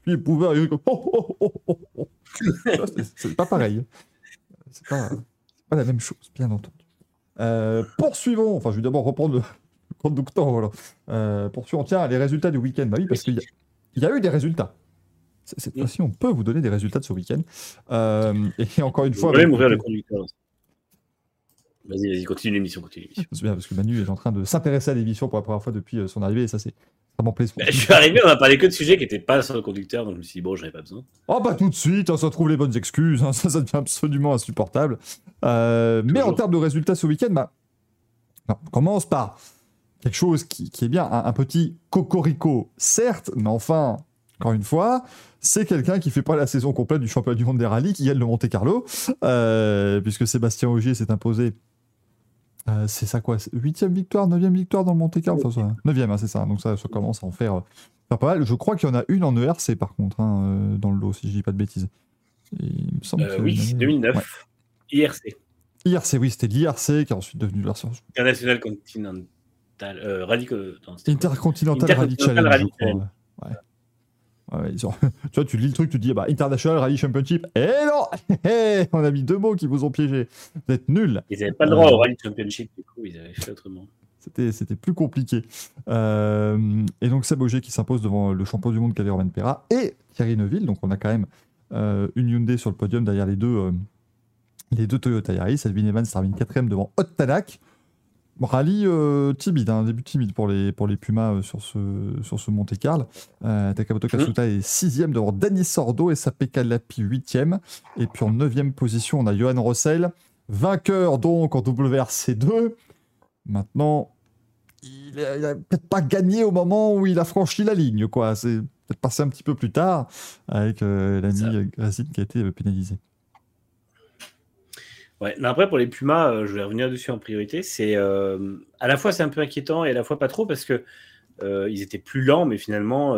Il comme, oh, oh, oh, oh, oh. Ça, c'est- pas pareil. C'est pas, la même chose, bien entendu. Euh, poursuivons. Enfin, je vais d'abord reprendre le, le conducteur. Voilà. Euh, poursuivons. Tiens, les résultats du week-end. Bah oui, parce qu'il y, a- il y a eu des résultats. Cette fois-ci, on peut vous donner des résultats de ce week-end. Euh, et encore une Vous fois. m'ouvrir le conducteur Vas-y, vas-y, continue l'émission, continue l'émission. C'est bien parce que Manu est en train de s'intéresser à l'émission pour la première fois depuis son arrivée et ça c'est vraiment plaisant. Bah, je suis arrivé, on a parlé que de sujets qui n'étaient pas sur le conducteur, donc je me suis dit, bon, j'en avais pas besoin. Oh bah tout de suite, hein, ça trouve les bonnes excuses, hein, <laughs> ça, ça devient absolument insupportable. Euh, mais en termes de résultats ce week-end, bah, non, on commence par quelque chose qui, qui est bien, un, un petit cocorico, certes, mais enfin, encore une fois, c'est quelqu'un qui fait pas la saison complète du championnat du monde des rallyes, qui gagne le Monte Carlo, euh, puisque Sébastien Ogier s'est imposé. Euh, c'est ça quoi Huitième victoire, neuvième victoire dans le Monte Carlo enfin, ça- Neuvième, hein, c'est ça. Donc ça, ça commence à en faire, euh, faire pas mal. Je crois qu'il y en a une en ERC par contre, hein, euh, dans le lot, si je dis pas de bêtises. Et il me semble que- oui, Ouais. 2009, IRC, IRC, oui, c'était l'IRC qui est ensuite devenu leur International Continental euh, quoi Intercontinental Rally Intercontinental Challenge. Rally je crois, ouais. Ouais. Ouais, ils ont- <laughs> tu vois, tu lis le truc, tu dis bah, International Rally Championship. Eh non <laughs> Eh, On a mis deux mots qui vous ont piégé. Vous êtes nuls. Ils n'avaient pas le droit Euh, au Rally Championship, du coup, ils avaient fait autrement. C'était, plus compliqué. Euh, et donc Seb Auger qui s'impose devant le champion du monde Calais Roman Pera et Thierry Neuville. Donc on a quand même euh, une Hyundai sur le podium derrière les deux, les deux Toyota Yaris. Edwin Evans termine quatrième devant Hot Tanak. Bon, Rallye euh, timide, un début timide pour les, pour les Pumas euh, sur ce, sur ce Monte Carlo. Euh, Takamoto Kasuta est sixième devant Danny Sordo et Sape Kalapi huitième. Et puis en neuvième position, on a Johan Rossel, vainqueur donc en WRC2. Maintenant, il a, il a peut-être pas gagné au moment où il a franchi la ligne, quoi. C'est peut-être passé un petit peu plus tard avec l'ami Gracine qui a été pénalisé. Après, pour les Pumas, euh, je vais revenir dessus en priorité. C'est euh, à la fois c'est un peu inquiétant et à la fois pas trop parce que euh, ils étaient plus lents, mais finalement,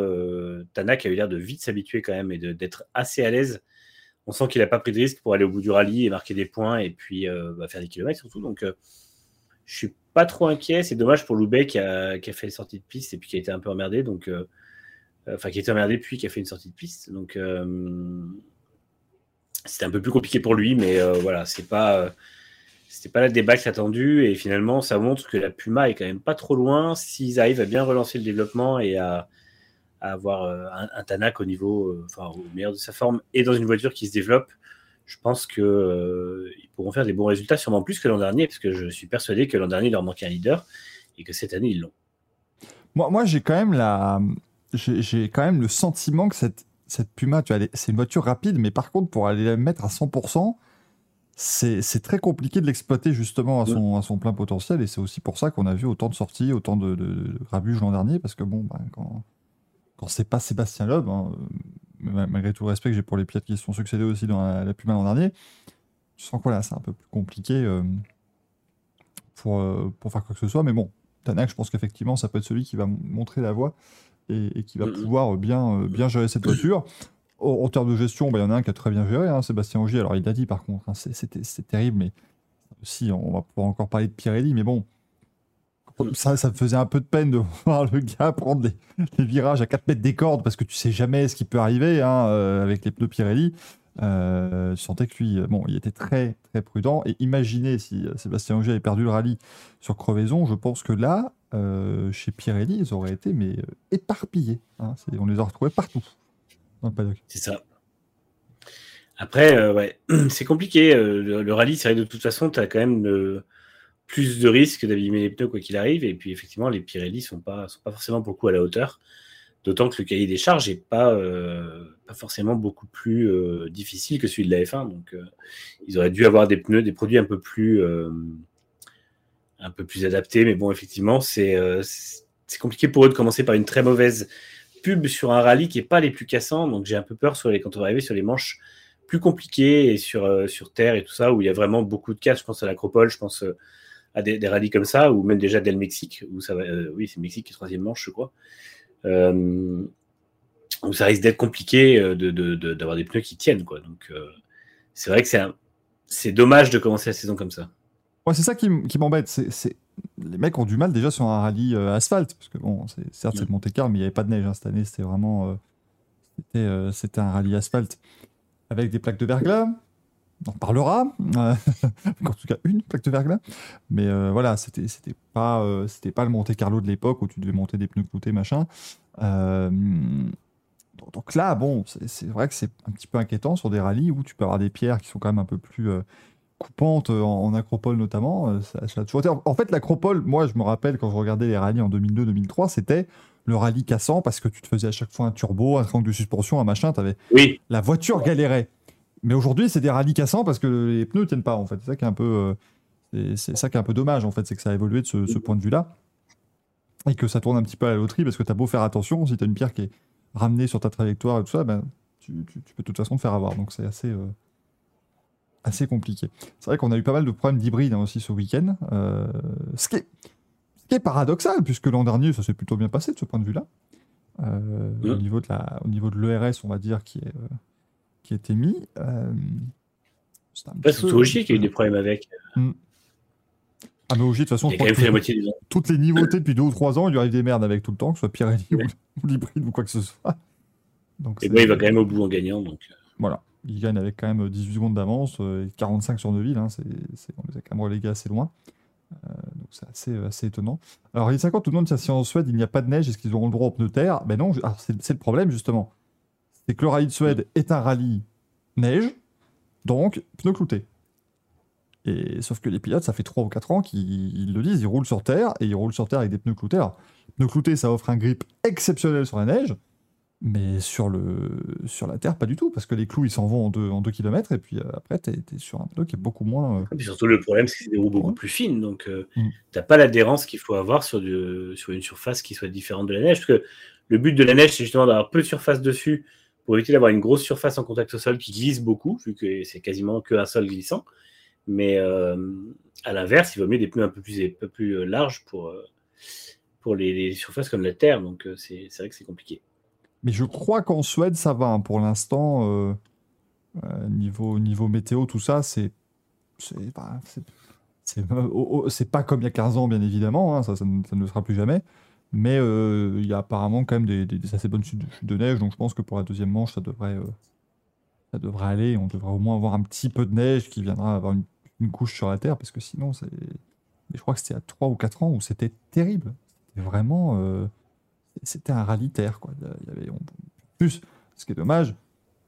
Tanak a eu l'air de vite s'habituer quand même et d'être assez à l'aise. On sent qu'il n'a pas pris de risque pour aller au bout du rallye et marquer des points et puis bah, faire des kilomètres surtout. Donc, je suis pas trop inquiet. C'est dommage pour Loubet qui a, fait les sorties de piste et puis qui a été un peu emmerdé. Donc, enfin, qui a été emmerdé puis qui a fait une sortie de piste. Donc, c'était un peu plus compliqué pour lui, mais euh, voilà, c'est pas, euh, c'était pas la débâcle attendue et finalement, ça montre que la Puma est quand même pas trop loin s'ils arrivent à bien relancer le développement et à, avoir euh, un, Tanak au niveau, enfin au meilleur de sa forme et dans une voiture qui se développe. Je pense que euh, ils pourront faire des bons résultats, sûrement plus que l'an dernier, parce que je suis persuadé que l'an dernier il leur manquait un leader et que cette année ils l'ont. Moi, moi j'ai quand même la, j'ai quand même le sentiment que cette, cette Puma, tu c'est une voiture rapide, mais par contre, pour aller la mettre à 100%, c'est très compliqué de l'exploiter justement à son, à son plein potentiel. Et c'est aussi pour ça qu'on a vu autant de sorties, autant de, de, de grabuges l'an dernier, parce que bon, ben, quand, quand c'est pas Sébastien Loeb, hein, ma- malgré tout le respect que j'ai pour les pilotes qui se sont succédés aussi dans la, la Puma l'an dernier, je sens que voilà, c'est un peu plus compliqué euh, pour, euh, pour faire quoi que ce soit. Mais bon, Tanak, je pense qu'effectivement, ça peut être celui qui va montrer la voie et, et qui va Mhm. pouvoir bien, euh, bien gérer cette voiture. En, en termes de gestion, bah, il y en a un qui a très bien géré, hein, Sébastien Ogier. Alors, il l'a dit par contre, hein, c'est- terrible, mais aussi, on va pouvoir encore parler de Pirelli, mais bon. Ça, ça me faisait un peu de peine de <laughs> voir le gars prendre les, les virages à 4 mètres des cordes parce que tu sais jamais ce qui peut arriver hein, euh, avec les pneus Pirelli. Euh, je sentais que lui, euh, bon, il était très très prudent. Et imaginez si euh, Sébastien Ogier avait perdu le rallye sur crevaison, je pense que là, euh, chez Pirelli, ils auraient été euh, éparpillés. hein. On les a retrouvés partout dans le paddock. C'est ça. Après, euh, <clears throat> c'est compliqué. le, rallye, c'est vrai, de toute façon, tu as quand même plus de risques d'abîmer les pneus quoi qu'il arrive. Et puis, effectivement, les Pirelli sont pas, sont pas forcément beaucoup à la hauteur. D'autant que le cahier des charges n'est pas, forcément beaucoup plus difficile que celui de la F1. Donc, ils auraient dû avoir des pneus, des produits un peu plus, un peu plus adaptés. Mais bon, effectivement, c'est euh, c'est compliqué pour eux de commencer par une très mauvaise pub sur un rallye qui n'est pas les plus cassants. Donc, j'ai un peu peur sur les, quand on va arriver sur les manches plus compliquées et sur, euh, sur terre et tout ça, où il y a vraiment beaucoup de casse. Je pense à l'Acropole, je pense euh, à des, des rallyes comme ça, ou même déjà dès le Mexique, où ça va, oui, c'est Mexique qui est troisième manche, je crois. Où ça risque d'être compliqué euh, de- de- de- d'avoir des pneus qui tiennent, quoi. Donc, c'est vrai que c'est dommage de commencer la saison comme ça. Ouais, c'est ça qui, m'embête. C'est, Les mecs ont du mal déjà sur un rallye euh, asphalte. Parce que, bon, certes, c'est de Monte Carlo, mais il n'y avait pas de neige hein, cette année. C'était vraiment. euh, c'était, euh, c'était un rallye asphalte avec des plaques de verglas. On en parlera. <laughs> en tout cas, une plaque de verglas. Mais voilà, c'était, c'était, pas, c'était pas le Monte Carlo de l'époque où tu devais monter des pneus cloutés, machin. Donc- là, bon, c'est vrai que c'est un petit peu inquiétant sur des rallyes où tu peux avoir des pierres qui sont quand même un peu plus. Coupantes euh, en, en acropole notamment. euh, Ça, ça a toujours été- En fait, l'acropole, moi, je me rappelle quand je regardais les rallyes en 2002-2003, c'était le rallye cassant parce que tu te faisais à chaque fois un turbo, un triangle de suspension, un machin. Avais... Oui, La voiture galérait. Mais aujourd'hui, c'est des rallyes cassants parce que les pneus tiennent pas. En fait, c'est ça qui est un peu, euh, c'est ça qui est un peu dommage. En fait, c'est que ça a évolué de ce, ce point de vue-là et que ça tourne un petit peu à la loterie parce que tu as beau faire attention, si tu as une pierre qui est ramenée sur ta trajectoire et tout ça, ben, tu, tu- tu peux de toute façon te faire avoir. Donc c'est assez, euh, assez compliqué. C'est vrai qu'on a eu pas mal de problèmes d'hybride hein, aussi ce week-end. euh, ce, qui est, ce qui est paradoxal puisque l'an dernier, ça s'est plutôt bien passé de ce point de vue-là. Euh, au, niveau de la, au niveau de l'ERS, on va dire, qui, est, euh, qui a été mis. c'est un c'est peu- qui a eu des problèmes avec. Ah, mais Ogier, de toute façon, je même que moitié toutes les nouveautés depuis deux ou trois ans, il lui arrive des merdes avec tout le temps, que ce soit Pirelli ou, <laughs> ou l'hybride ou quoi que ce soit. Donc, Et c'est- bon, il va quand même au bout en gagnant. Donc, Voilà. Il gagne avec quand même 18 secondes d'avance, euh, et 45 sur Neuville. Hein, c'est, c'est- on les a quand même relégués assez loin. Euh, donc c'est assez, assez étonnant. Alors, il 50 tout le monde si en Suède, il n'y a pas de neige, est-ce qu'ils auront le droit aux pneus terre? Ben non, alors, c'est, c'est le problème justement. C'est que le rallye de Suède est un rallye neige, donc pneus cloutés. Et sauf que les pilotes, ça fait 3 ou 4 ans qu'ils ils le disent, ils roulent sur terre, et ils roulent sur terre avec des pneus cloutés. Alors, pneus cloutés, ça offre un grip exceptionnel sur la neige, mais sur, le, sur la terre, pas du tout, parce que les clous, ils s'en vont en 2 en deux kilomètres, et puis euh, après, tu es, sur un pneu qui est beaucoup moins... euh, Et puis surtout, le problème, c'est que c'est des roues beaucoup Ouais. plus fines. Donc, euh, Mm. t'as pas l'adhérence qu'il faut avoir sur, du- sur une surface qui soit différente de la neige. Parce que le but de la neige, c'est justement d'avoir peu de surface dessus pour éviter d'avoir une grosse surface en contact au sol qui glisse beaucoup, vu que c'est quasiment qu'un sol glissant. Mais euh, à l'inverse, il vaut mieux des pneus un peu plus, un peu plus euh, larges pour, euh, pour les, les surfaces comme la terre. Donc, euh, c'est vrai que c'est compliqué. Mais je crois qu'en Suède, ça va. hein. Pour l'instant, euh, euh, niveau, niveau météo, tout ça, c'est. C'est bah, oh, oh, pas comme il y a 15 ans, bien évidemment. hein, ça, ça, ne, le sera plus jamais. Mais il y a apparemment quand même des, des- des assez bonnes chutes de, neige. Donc je pense que pour la deuxième manche, ça devrait, ça devrait aller. On devrait au moins avoir un petit peu de neige qui viendra avoir une, couche sur la terre. Parce que sinon, c'est. Je crois que c'était à 3 ou 4 ans où c'était terrible. C'était vraiment. C'était un rallye terre. Quoi. Il y avait, on- en plus, ce qui est dommage,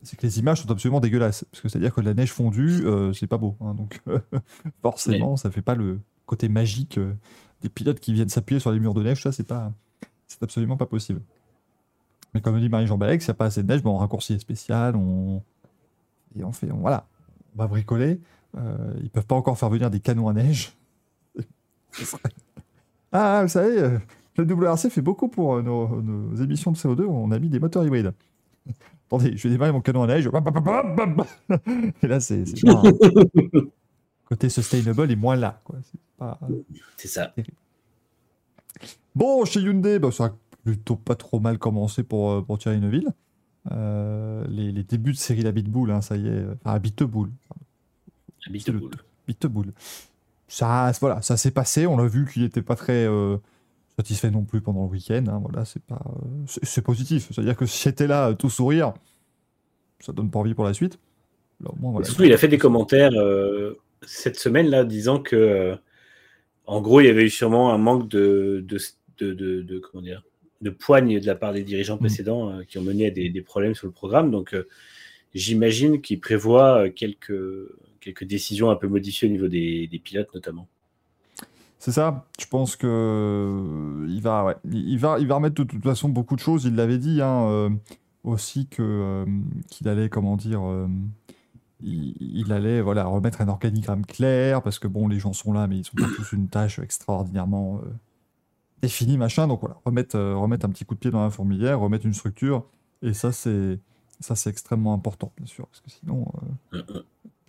c'est que les images sont absolument dégueulasses. Parce que c'est-à-dire que de la neige fondue, euh, c'est pas beau. hein. donc <laughs> forcément, ça fait pas le côté magique euh, des pilotes qui viennent s'appuyer sur les murs de neige. Ça, c'est pas, c'est absolument pas possible. Mais comme dit Marie-Jean Balek, s'il n'y a pas assez de neige, ben, on raccourcit les spéciales, on... et on fait, on- voilà, on va bricoler. Euh, ils peuvent pas encore faire venir des canons à neige. <laughs> Ah, vous savez, euh, le WRC fait beaucoup pour euh, nos, nos émissions de CO2. On a mis des moteurs hybrides. <laughs> attendez, je vais démarrer mon canon à neige. <laughs> Et là, c'est pas <laughs> côté sustainable est moins là. C'est pas- ça. Bon, chez Hyundai, bah, ça a plutôt pas trop mal commencé pour, euh, pour Thierry Neuville. Euh, les, les débuts de série la Bitbull, hein, ça y est, enfin Bitbull. Bitbull. Ça, voilà, ça s'est passé. On l'a vu qu'il n'était pas très euh, satisfait non plus pendant le week-end. hein, voilà, c'est pas, euh, c'est c'est positif. C'est-à-dire que si j'étais là, euh, tout sourire, ça donne pas envie pour la suite. Là, voilà. Surtout, il a fait des commentaires euh, cette semaine-là disant que, euh, en gros, il y avait eu sûrement un manque de, de, de, de- de- comment dire, de poigne de la part des dirigeants précédents euh, qui ont mené à des, des problèmes sur le programme. Donc, j'imagine qu'il prévoit quelques, quelques décisions un peu modifiées au niveau des, des pilotes, notamment. C'est ça. Je pense que euh, il va, il remettre de toute façon beaucoup de choses. Il l'avait dit hein, euh, aussi que euh, qu'il allait, comment dire, il, allait, voilà, remettre un organigramme clair parce que bon, les gens sont là, mais ils sont pas tous une tâche extraordinairement définie, machin. Donc voilà, remettre, un petit coup de pied dans la fourmilière, remettre une structure. Et ça, c'est, ça, c'est extrêmement important, bien sûr, parce que sinon.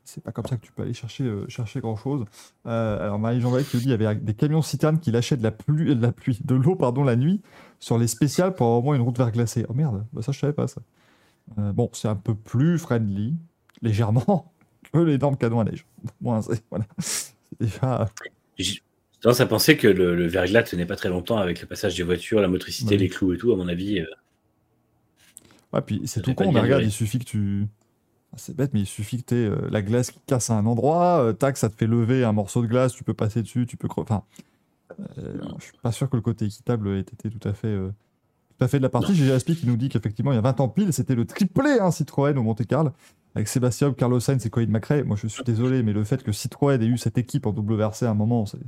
Euh, Euh, euh. c'est pas comme ça que tu peux aller chercher, euh, chercher grand chose. alors Marie-Jean qui nous dit qu'il y avait des camions citernes qui lâchaient de la pluie, de la pluie, de l'eau pardon la nuit sur les spéciales pour avoir au moins une route verglacée. Oh merde, bah ça je savais pas ça. Euh, bon, c'est un peu plus friendly, légèrement, <laughs> que les normes cadeaux à neige. <laughs> Bon, c'est voilà. C'est déjà. J'ai tendance à penser que le, le verglas tenait pas très longtemps avec le passage des voitures, la motricité, les clous et tout. À mon avis, euh, Ouais, puis c'est Ça tout con, mais regarde, il suffit que tu. Ah, C'est bête, mais il suffit que tu aies la glace qui casse à un endroit, euh, tac, ça te fait lever un morceau de glace, tu peux passer dessus, tu peux crever. Enfin, euh, je suis pas sûr que le côté équitable ait été tout à fait, euh, tout à fait de la partie. J'ai Aspi qui nous dit qu'effectivement, il y a 20 ans pile, c'était le triplé hein, Citroën au Monte-Carlo, avec Sébastien Carlos Sainz et Colin McRae. Moi, je suis désolé, mais le fait que Citroën ait eu cette équipe en WRC à un moment, c'est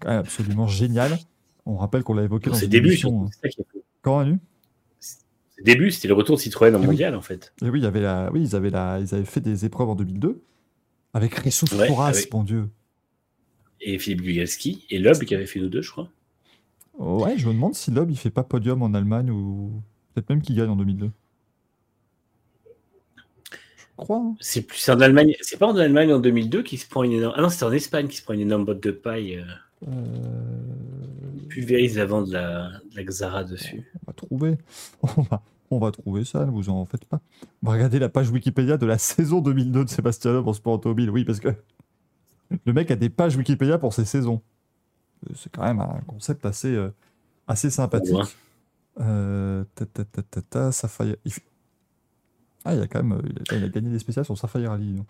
quand même absolument génial. On rappelle qu'on l'a évoqué dans ses débuts, émission, surtout, Ses débuts, c'était le retour de Citroën en Oui. mondial, en fait. Et oui, il y avait la... oui, ils avaient, la... ils avaient fait des épreuves en 2002 avec Ressouf Ouais, Foras, avec- mon Dieu. Et Philippe Gugalski, et Loeb qui avait fait nous deux, je crois. Ouais, je me demande si Loeb il fait pas podium en Allemagne ou peut-être même qu'il gagne en 2002. Je crois. hein. C'est plus en Allemagne. C'est pas en Allemagne en 2002 qui se prend une énorme. Ah non, c'était en Espagne qui se prend une énorme botte de paille. euh, Euh, pulvérise avant de la, de la Xara dessus. On va trouver. <laughs> On va... on va trouver ça, ne vous en faites pas. On va regarder la page Wikipédia de la <laughs> saison 2002 de Sébastien Loeb en sport automobile. Oui, parce que le mec a des pages Wikipédia pour ses saisons. Euh, C'est quand même un concept assez, euh, assez sympathique. Ouais. Euh, ta, ta, ta, ta, ta, Sapphire- Ah, il a quand même euh, il a, il a gagné des spéciales sur Sapphire Rally.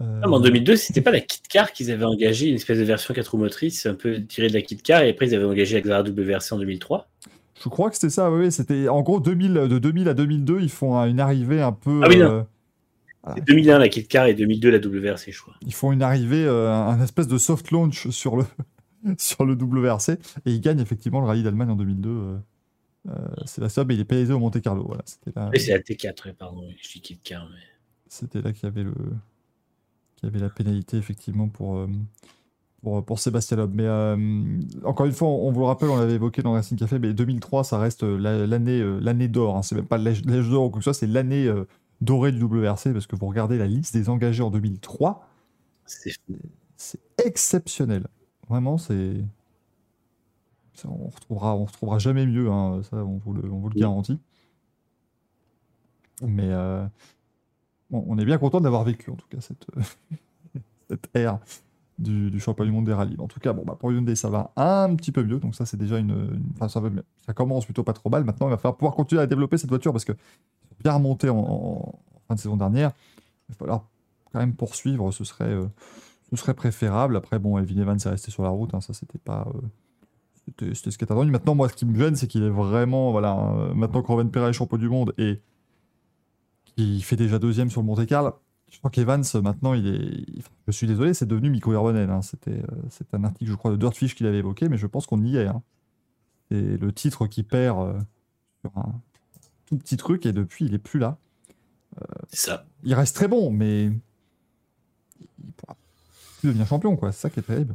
Euh, Ah, mais en 2002, c'était pas la Kit Car qu'ils avaient engagé, une espèce de version 4 roues motrices, un peu tirée de la Kit Car, et après ils avaient engagé la Xara WRC en 2003. Je crois que c'était ça, oui, c'était en gros 2000, de 2000 à 2002, ils font une arrivée un peu. Ah oui, non. euh, C'est 2001 la Kit Car et 2002 la WRC, je crois. ils font une arrivée, euh, un espèce de soft launch sur le, <laughs> sur le WRC, et ils gagnent effectivement le rallye d'Allemagne en 2002. euh, euh, c'est la sub et il est pénalisé au Monte Carlo. Voilà, c'était Et c'est la T4, ouais, pardon, je dis Kit Car. Mais... c'était là qu'il y avait le, qu'il y avait la pénalité effectivement pour, euh, pour, pour Sébastien Loeb. Mais euh, encore une fois, on, on vous le rappelle, on l'avait évoqué dans Racing Café, mais 2003, ça reste euh, la- l'année l'année d'or. hein. C'est même pas l'âge d'or ou quoi que ce soit, c'est l'année dorée du WRC parce que vous regardez la liste des engagés en 2003, C'est exceptionnel. Vraiment, c'est. On retrouvera, on retrouvera jamais mieux, hein, ça on vous le, on vous le garantit. Mais euh, on est bien content d'avoir vécu en tout cas cette, <laughs> cette ère du, du championnat du monde des rallyes. En tout cas, bon, bah, pour Hyundai, ça va un petit peu mieux. Donc ça, c'est déjà une, ça, commence plutôt pas trop mal. Maintenant, il va falloir pouvoir continuer à développer cette voiture parce que bien remonté en, fin de saison dernière. Il va falloir quand même poursuivre. Ce serait, euh, ce serait préférable. Après, bon, Elvin Evans est resté sur la route. hein, ça, c'était pas. euh, c'était ce qui est attendu. Maintenant, moi, ce qui me gêne, c'est qu'il est vraiment. Voilà, euh, maintenant que Roven est champion du monde et qu'il fait déjà deuxième sur le Monte Carlo, je crois qu'Evans, maintenant, il est. il- Je suis désolé, c'est devenu Miko Hirvonen. hein. C'était euh, c'est un article, je crois, de Dirtfish qu'il avait évoqué, mais je pense qu'on y est. hein. C'est le titre qui perd euh, sur un tout petit truc et depuis, il est plus là. c'est ça. Il reste très bon, mais il pourra plus devenir champion, quoi. C'est ça qui est terrible.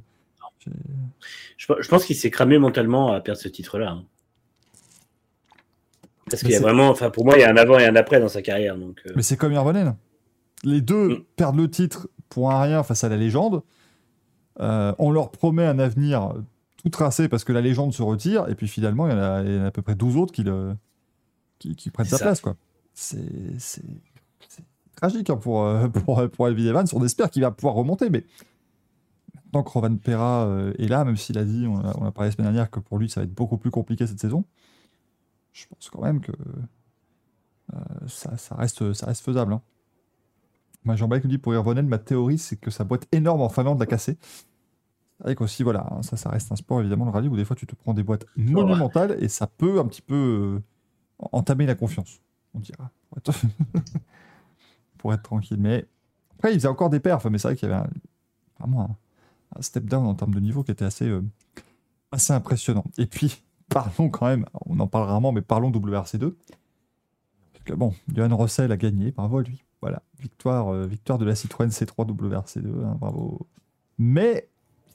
Je pense qu'il s'est cramé mentalement à perdre ce titre-là. hein. Parce qu'il y a vraiment, enfin, pour moi, il y a un avant et un après dans sa carrière. Donc, euh, Mais c'est comme Irvonen. Les deux Mm. perdent le titre pour un rien face à la légende. Euh, on leur promet un avenir tout tracé parce que la légende se retire. Et puis finalement, il y en a, il y en a à peu près 12 autres qui, le, qui, qui prennent sa place. quoi. C'est tragique hein, pour, euh, <laughs> pour, pour Elvin Evans. On espère qu'il va pouvoir remonter. Mais maintenant que Rovan Pera est là, même s'il a dit, on a, on a parlé la semaine dernière, que pour lui, ça va être beaucoup plus compliqué cette saison, je pense quand même que euh, ça, ça reste, ça reste faisable. Hein. Moi, Jean-Baptiste nous dit pour Irvonen, ma théorie, c'est que sa boîte énorme en Finlande l'a cassé. C'est vrai qu'aussi, voilà, hein, ça, ça reste un sport, évidemment, le rallye, où des fois, tu te prends des boîtes monumentales et ça peut un petit peu euh, entamer la confiance, on dira. Pour être, <laughs> pour être tranquille. Mais après, il faisait encore des perfs, mais c'est vrai qu'il y avait un- vraiment un, un step down en termes de niveau qui était assez, euh, assez impressionnant. Et puis, parlons quand même, on en parle rarement, mais parlons WRC2. Parce que bon, Johan Rossel a gagné, bravo à lui. Voilà, victoire, euh, victoire de la Citroën C3 WRC2, hein, bravo. Mais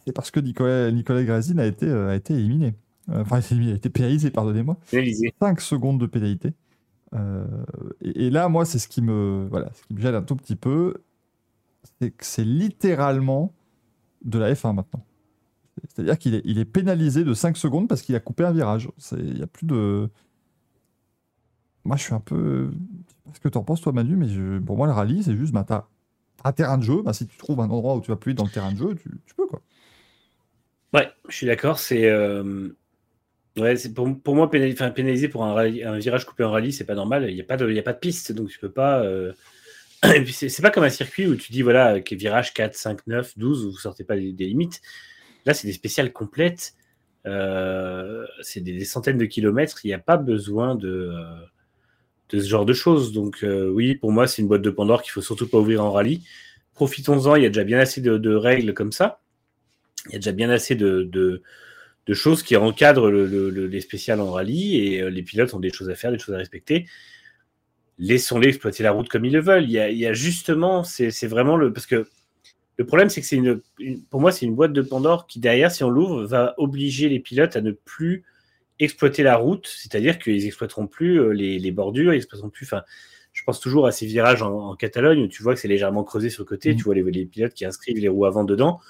c'est parce que Nicolas, Nicolas Grazin a été, euh, a été éliminé. Euh, Enfin, il a été pénalisé, pardonnez-moi. Élysée. 5 secondes de pénalité. Et, et là, moi, c'est ce qui me, voilà, ce qui me gêne un tout petit peu, c'est que c'est littéralement de la F1 maintenant. C'est-à-dire qu'il est, il est pénalisé de 5 secondes parce qu'il a coupé un virage. Il n'y a plus de. Moi, je suis un peu. Je sais pas ce que tu en penses, toi, Manu, mais pour moi, le rallye, c'est juste, bah, t'as un terrain de jeu. Bah, si tu trouves un endroit où tu vas plus dans le terrain de jeu, tu, peux, quoi. Ouais, je suis d'accord. C'est euh, ouais, c'est pour, pour moi pénaliser pour un, virage coupé en rallye, c'est pas normal. Il n'y a pas de, a pas de piste, donc tu peux pas. euh, <clears throat> c'est pas comme un circuit où tu dis voilà, virage 4, 5, 9, 12, vous sortez pas des limites. Là, c'est des spéciales complètes. Euh, c'est des, centaines de kilomètres. Il n'y a pas besoin de, euh, de ce genre de choses. Donc euh, oui, pour moi, c'est une boîte de Pandore qu'il faut surtout pas ouvrir en rallye. Profitons-en. Il y a déjà bien assez de, règles comme ça. Il y a déjà bien assez de, choses qui encadrent le- le- le- les spéciales en rallye et les pilotes ont des choses à faire, des choses à respecter. Laissons-les exploiter la route comme ils le veulent. Il y a, il y a justement, c'est vraiment le. Parce que le problème, c'est que c'est une, une- Pour moi, c'est une boîte de Pandore qui, derrière, si on l'ouvre, va obliger les pilotes à ne plus exploiter la route, c'est-à-dire qu'ils exploiteront plus euh, les, les bordures, ils exploiteront plus. Enfin, je pense toujours à ces virages en, en Catalogne où tu vois que c'est légèrement creusé sur le côté, Mhm. tu vois les, les pilotes qui inscrivent les roues avant dedans.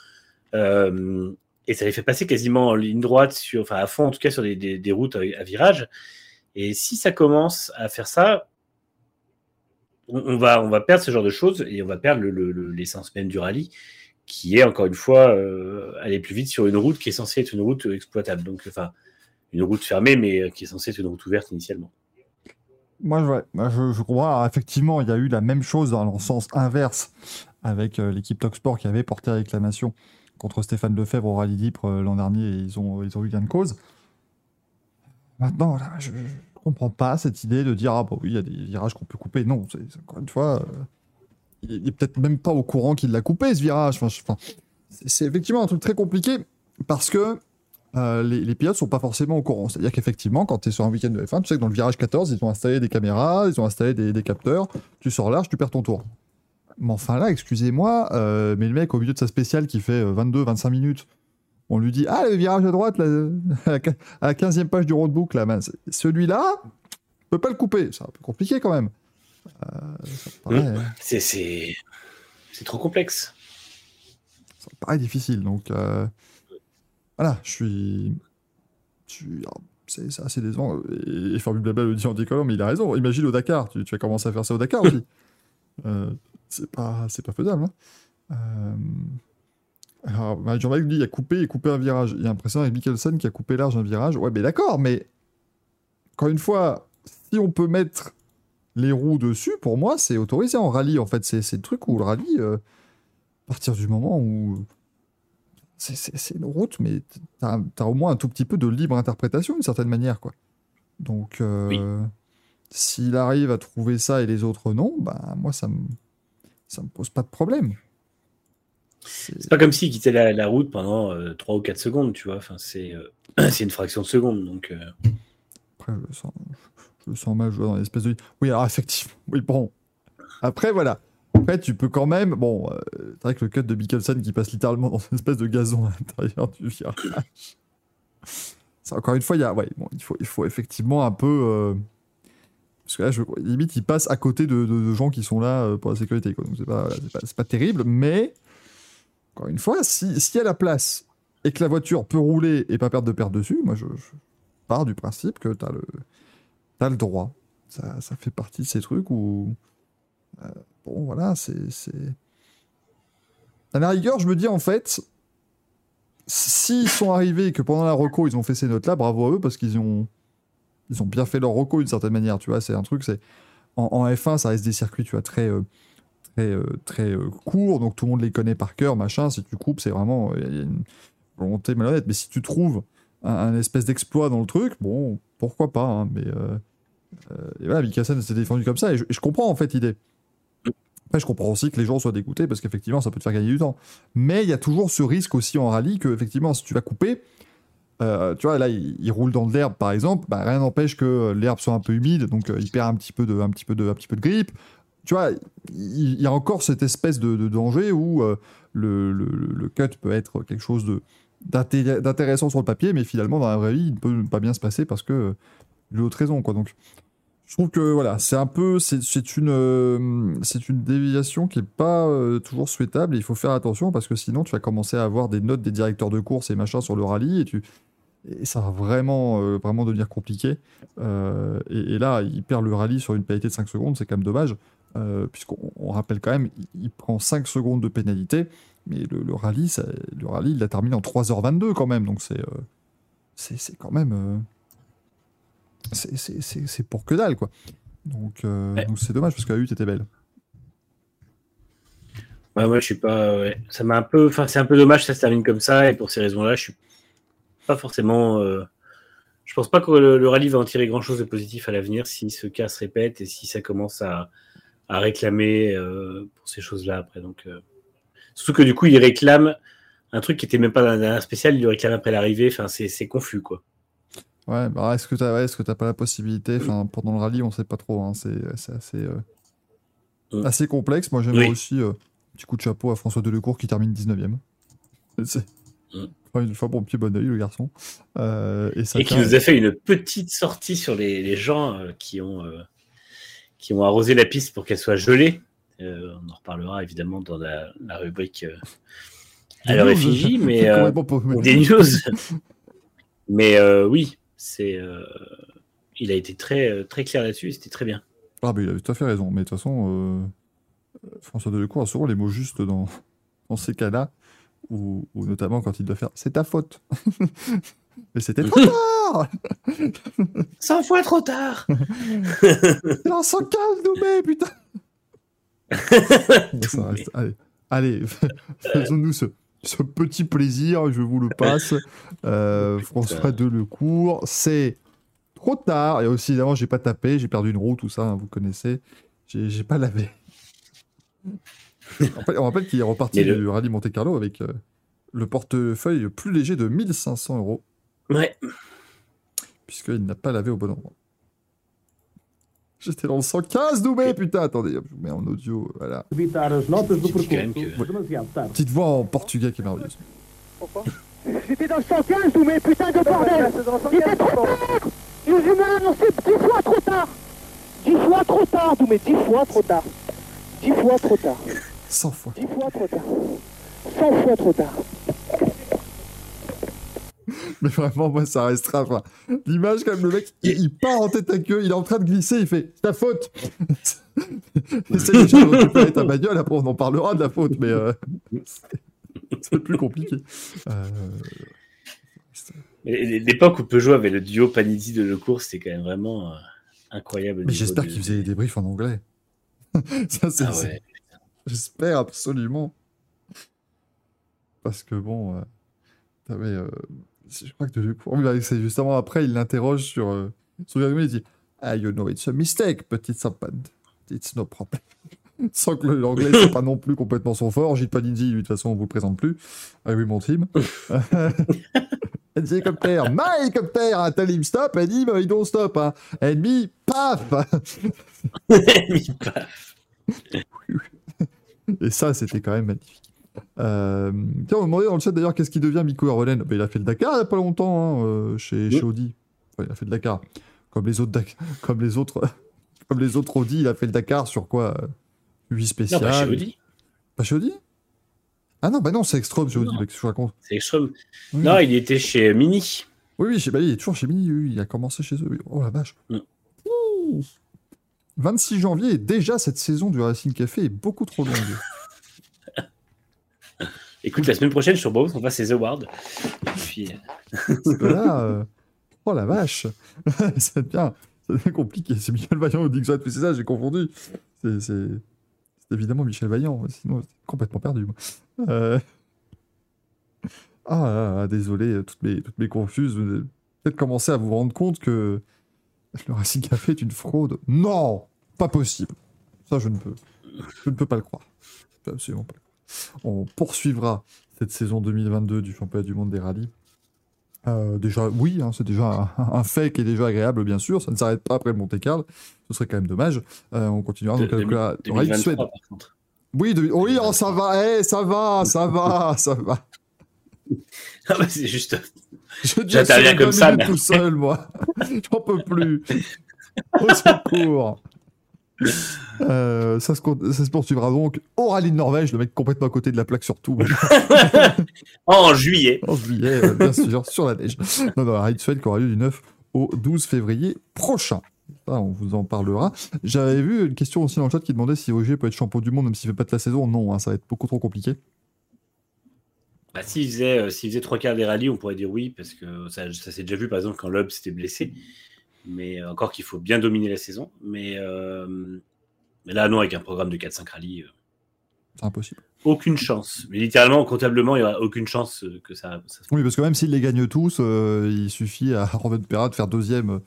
Euh, et ça les fait passer quasiment en ligne droite, sur, enfin à fond en tout cas sur des, des- des routes à, à virage. Et si ça commence à faire ça, on, va, on va perdre ce genre de choses et on va perdre le- le- le- l'essence même du rallye, qui est encore une fois euh, aller plus vite sur une route qui est censée être une route exploitable. Donc, enfin, une route fermée, mais qui est censée être une route ouverte initialement. Moi, je, je, comprends. Alors, effectivement, il y a eu la même chose dans le sens inverse avec euh, l'équipe Talksport qui avait porté la réclamation contre Stéphane Lefebvre au Rallye Libre euh, l'an dernier et ils ont, ils ont eu gain de cause. Maintenant, voilà, je comprends pas cette idée de dire Ah, bah oui, il y a des virages qu'on peut couper. Non, c'est encore une fois, euh, il est peut-être même pas au courant qu'il l'a coupé ce virage. Enfin, c'est effectivement un truc très compliqué parce que euh, les, les pilotes sont pas forcément au courant. C'est-à-dire qu'effectivement, quand tu es sur un week-end de F1, tu sais que dans le virage 14, ils ont installé des caméras, ils ont installé des, des capteurs, tu sors large, tu perds ton tour. Mais enfin là, excusez-moi, euh, mais le mec au milieu de sa spéciale qui fait 22-25 minutes, on lui dit Ah, le virage à droite, là, <laughs> à, la, quin- à la 15e page du roadbook, là, mince. celui-là, je peux pas le couper. C'est un peu compliqué quand même. Euh, paraît, C'est- trop complexe. ça me paraît difficile. Donc euh, voilà, je suis. alors, C'est assez décevant. Et, et Formule Blabla le dit en décollant, mais il a raison. Imagine au Dakar, tu, tu vas commencer à faire ça au Dakar aussi. <laughs> Euh, c'est pas, faisable. hein. Alors, bah, Jean-Marc dit il a coupé et coupé un virage. Il y a l'impression avec Mikkelsen qui a coupé large un virage. Ouais, mais d'accord, mais encore une fois, si on peut mettre les roues dessus, pour moi, c'est autorisé en rallye. En fait, c'est le truc où le rallye, euh, à partir du moment où c'est une route, mais t'as as au moins un tout petit peu de libre interprétation d'une certaine manière, quoi. Donc, euh, s'il arrive à trouver ça et les autres non, bah moi ça me ça me pose pas de problème. C'est- pas comme s'il quittait la, la route pendant 3 ou 4 secondes, tu vois. Enfin, c'est euh, <clears throat> c'est une fraction de seconde. Donc, euh, Après, je le sens, je le sens mal jouer dans l'espèce de. Oui, alors effectivement, oui, bon. Après, voilà. Après, tu peux quand même. Bon, euh, c'est vrai que le cut de Mikkelsen qui passe littéralement dans une espèce de gazon <laughs> à l'intérieur du virage. Encore une fois, il y a, ouais, bon, il, faut, il faut effectivement un peu. euh, Parce que là, je, limite, ils passent à côté de, de- de gens qui sont là euh, pour la sécurité. Quoi. Donc c'est pas, pas, c'est pas terrible, mais encore une fois, si- s'il y a la place et que la voiture peut rouler et pas perdre de perte dessus, moi je, pars du principe que tu as le, le droit. Ça, ça fait partie de ces trucs où. euh, bon, voilà, c'est. c'est- À la rigueur, je me dis en fait, s'ils sont arrivés et que pendant la reco, ils ont fait ces notes-là, bravo à eux parce qu'ils ont. Ils ont bien fait leur reco d'une certaine manière, tu vois. C'est un truc, c'est. En, en F1, ça reste des circuits, tu vois, très. euh, très, euh, très euh, courts, donc tout le monde les connaît par cœur, machin. Si tu coupes, c'est vraiment. Il y a une volonté malhonnête. Mais si tu trouves un, espèce d'exploit dans le truc, bon, pourquoi pas, hein, mais. euh, euh, et voilà, Mikassen s'est défendu comme ça, et je, comprends en fait l'idée. Après, je comprends aussi que les gens soient dégoûtés parce qu'effectivement, ça peut te faire gagner du temps. Mais il y a toujours ce risque aussi en rallye que, effectivement, si tu vas couper, euh, tu vois, là, il, roule dans de l'herbe, par exemple, bah, rien n'empêche que l'herbe soit un peu humide, donc euh, il perd un petit peu de, un petit peu de, un petit peu de grippe. Tu vois, il, y a encore cette espèce de, danger où euh, le, cut peut être quelque chose d'intéressant sur le papier, mais finalement, dans la vraie vie, il ne peut pas bien se passer parce que euh, il a autre raison. Donc, je trouve que voilà, c'est un peu, c'est une, euh, c'est une déviation qui est pas euh, toujours souhaitable. Il faut faire attention parce que sinon, tu vas commencer à avoir des notes des directeurs de course et machin sur le rallye et ça va vraiment, vraiment devenir compliqué. Et, et là, il perd le rallye sur une pénalité de 5 secondes, c'est quand même dommage, euh, puisqu'on on rappelle quand même, il, prend 5 secondes de pénalité, mais le, le rallye, ça- le rallye, il l'a terminé en 3h22 quand même, donc c'est, euh, c'est, quand même, euh, c'est, pour que dalle, quoi. Donc, euh, Ouais. c'est dommage parce que la lutte était belle. Ouais, moi, je suis pas. ouais. Ça m'a un peu. Enfin, c'est un peu dommage que ça se termine comme ça, et pour ces raisons-là, je suis pas forcément. euh, Je pense pas que le, le rallye va en tirer grand-chose de positif à l'avenir si ce cas se répète et si ça commence à, à réclamer euh, pour ces choses-là après. Donc, euh, surtout que du coup, il réclame un truc qui était même pas dans un spécial, il le réclame après l'arrivée. Enfin, c'est confus, quoi. Ouais, bah est-ce que t'as ouais, pas la possibilité Enfin, pendant le rallye, on sait pas trop. hein, c'est assez, euh, Mm. assez complexe. Moi, j'aimerais Oui. aussi euh, un petit coup de chapeau à François Delecourt qui termine 19ème. <laughs> C'est Mm. enfin, une fois bon petit bon oeil, le garçon. Euh, et qui nous a fait une petite sortie sur les, les gens qui, ont, qui ont arrosé la piste pour qu'elle soit gelée. Euh, on en reparlera évidemment dans la, la rubrique euh, à leur effigie, <laughs> mais euh, complètement paumé. ou des news. <laughs> mais euh, oui, c'est, euh, il a été très, euh, très clair là-dessus c'était très bien. Ah, mais il a tout à fait raison. Mais de toute façon, euh, François Delecourt a souvent les mots justes dans, <laughs> dans ces cas-là, ou notamment quand il doit faire c'est ta faute. Mais c'était trop tard <laughs> 100 fois trop tard <laughs> en 115, Doumé, putain <laughs> Ça Doumé. reste- Allez, allez faisons-nous ce, ce petit plaisir, je vous le passe. Euh, François Delecourt, c'est trop tard. Et aussi, évidemment, j'ai pas tapé, j'ai perdu une roue, tout ça, hein, vous connaissez. J'ai j'ai pas lavé. On rappelle, qu'il est reparti le- du rallye Monte Carlo avec euh, le portefeuille plus léger de 1500 euros, Ouais, puisqu'il n'a pas lavé au bon endroit. J'étais dans le 115, Doumé, putain, attendez, hop, je vous mets en audio, voilà. Petite voix en portugais qui est merveilleuse. J'étais dans le 115, mais putain de bordel. Il était trop tard. Les humains ont c'est 10 fois trop tard. 10 fois trop tard, Doumé, 10 fois trop tard. 10 fois trop tard. 100 fois. 10 fois trop tard. 100 fois trop tard <laughs> Mais vraiment, moi, ça restera. Enfin, L'image, quand même, le mec, il, il part en tête à queue, il est en train de glisser, il fait ta faute <laughs> Essaye de ta bagnole, après on en parlera de la faute, mais euh, c'est- plus compliqué. Euh, l'époque où Peugeot avait le duo Panizzi de Lecourt, c'était quand même vraiment euh, incroyable. Mais j'espère qu'il faisait des débriefs en anglais. <laughs> Ça, c'est. Ah ouais. J'espère absolument. Parce que bon, euh, t'avais, je crois que c'est justement après, il l'interroge sur euh, Google, il dit Ah, you know, it's a mistake, but it's happened. It's no problem. <laughs> Sans que l'anglais, c'est pas non plus complètement son fort. Gilles Panizzi, lui, de toute façon, on vous le présente plus. Ah oui, mon team. Hélicoptère, my hélicoptère, hein, tell him stop, and him, he don't stop. Hein. Ennemi, paf <laughs> <laughs> Et ça, c'était quand même magnifique. Euh, tiens, on me demandait dans le chat d'ailleurs qu'est-ce qui devient Miko Ervolen. Ben, il a fait le Dakar il n'y a pas longtemps hein, euh, chez, chez Audi. Enfin, il a fait le Dakar. Comme les autres, <laughs> comme les autres <laughs> Comme les autres Audi, il a fait le Dakar sur quoi 8 Non, spécial. pas chez Audi. Pas chez Audi? Ah non, bah non, c'est Extreme chez Audi, Non. mec, je raconte. C'est. Oui. Non, il était chez Mini. Oui, oui, chez- bah, il est toujours chez Mini, oui, il a commencé chez eux. Oh la vache. Mm. Ouh. 26 janvier, et déjà cette saison du Racing Café est beaucoup trop longue. <laughs> Écoute, la semaine prochaine, sur Bose, on va ses awards. Puis, euh, là, euh, oh la vache, <laughs> ça devient, compliqué. C'est Michel Vaillant ou Dixon, c'est ça, j'ai confondu. C'est, évidemment Michel Vaillant, sinon c'est complètement perdu. Euh, Ah désolé, toutes mes, toutes mes confuses. Peut-être commencé à vous rendre compte que le Racing Café est une fraude. Non, pas possible. Ça, je ne peux, je ne peux pas le croire. Absolument pas le croire. On poursuivra cette saison 2022 du championnat du monde des rallyes. Euh, déjà, oui, hein, c'est déjà un, un fait qui est déjà agréable, bien sûr. Ça ne s'arrête pas après le Monte-Carlo. Ce serait quand même dommage. Euh, on continuera. de- donc, avec la- Suède. 2023, par contre. Oui, de- oui, oh, ça va, eh, ça va, ça va, ça va. Ah bah, c'est juste. Je J'interviens comme ça, mais- tout seul, moi. <laughs> J'en peux plus. Au secours. Euh, ça, se, con- ça se poursuivra donc au rallye de Norvège, le mec complètement à côté de la plaque surtout. <laughs> en juillet. en juillet, euh, bien sûr, sur la neige. Non, non, la rallye de Suède qui aura lieu du 9 au 12 février prochain. On vous en parlera. J'avais vu une question aussi dans le chat qui demandait si Ogier peut être champion du monde même s'il fait pas de la saison. Non, hein, ça va être beaucoup trop compliqué. Bah, s'il faisait, euh, faisait trois quarts des rallyes, on pourrait dire oui, parce que ça, ça s'est déjà vu, par exemple, quand Loeb s'était blessé. Mais euh, encore qu'il faut bien dominer la saison. Mais, euh, mais là, non, avec un programme de 4-5 rallyes, euh, C'est impossible. aucune chance. Mais littéralement, comptablement, il n'y aura aucune chance que ça, ça se Oui, parce que même s'ils les gagnent tous, euh, il suffit à <laughs> Robin Perra de faire deuxième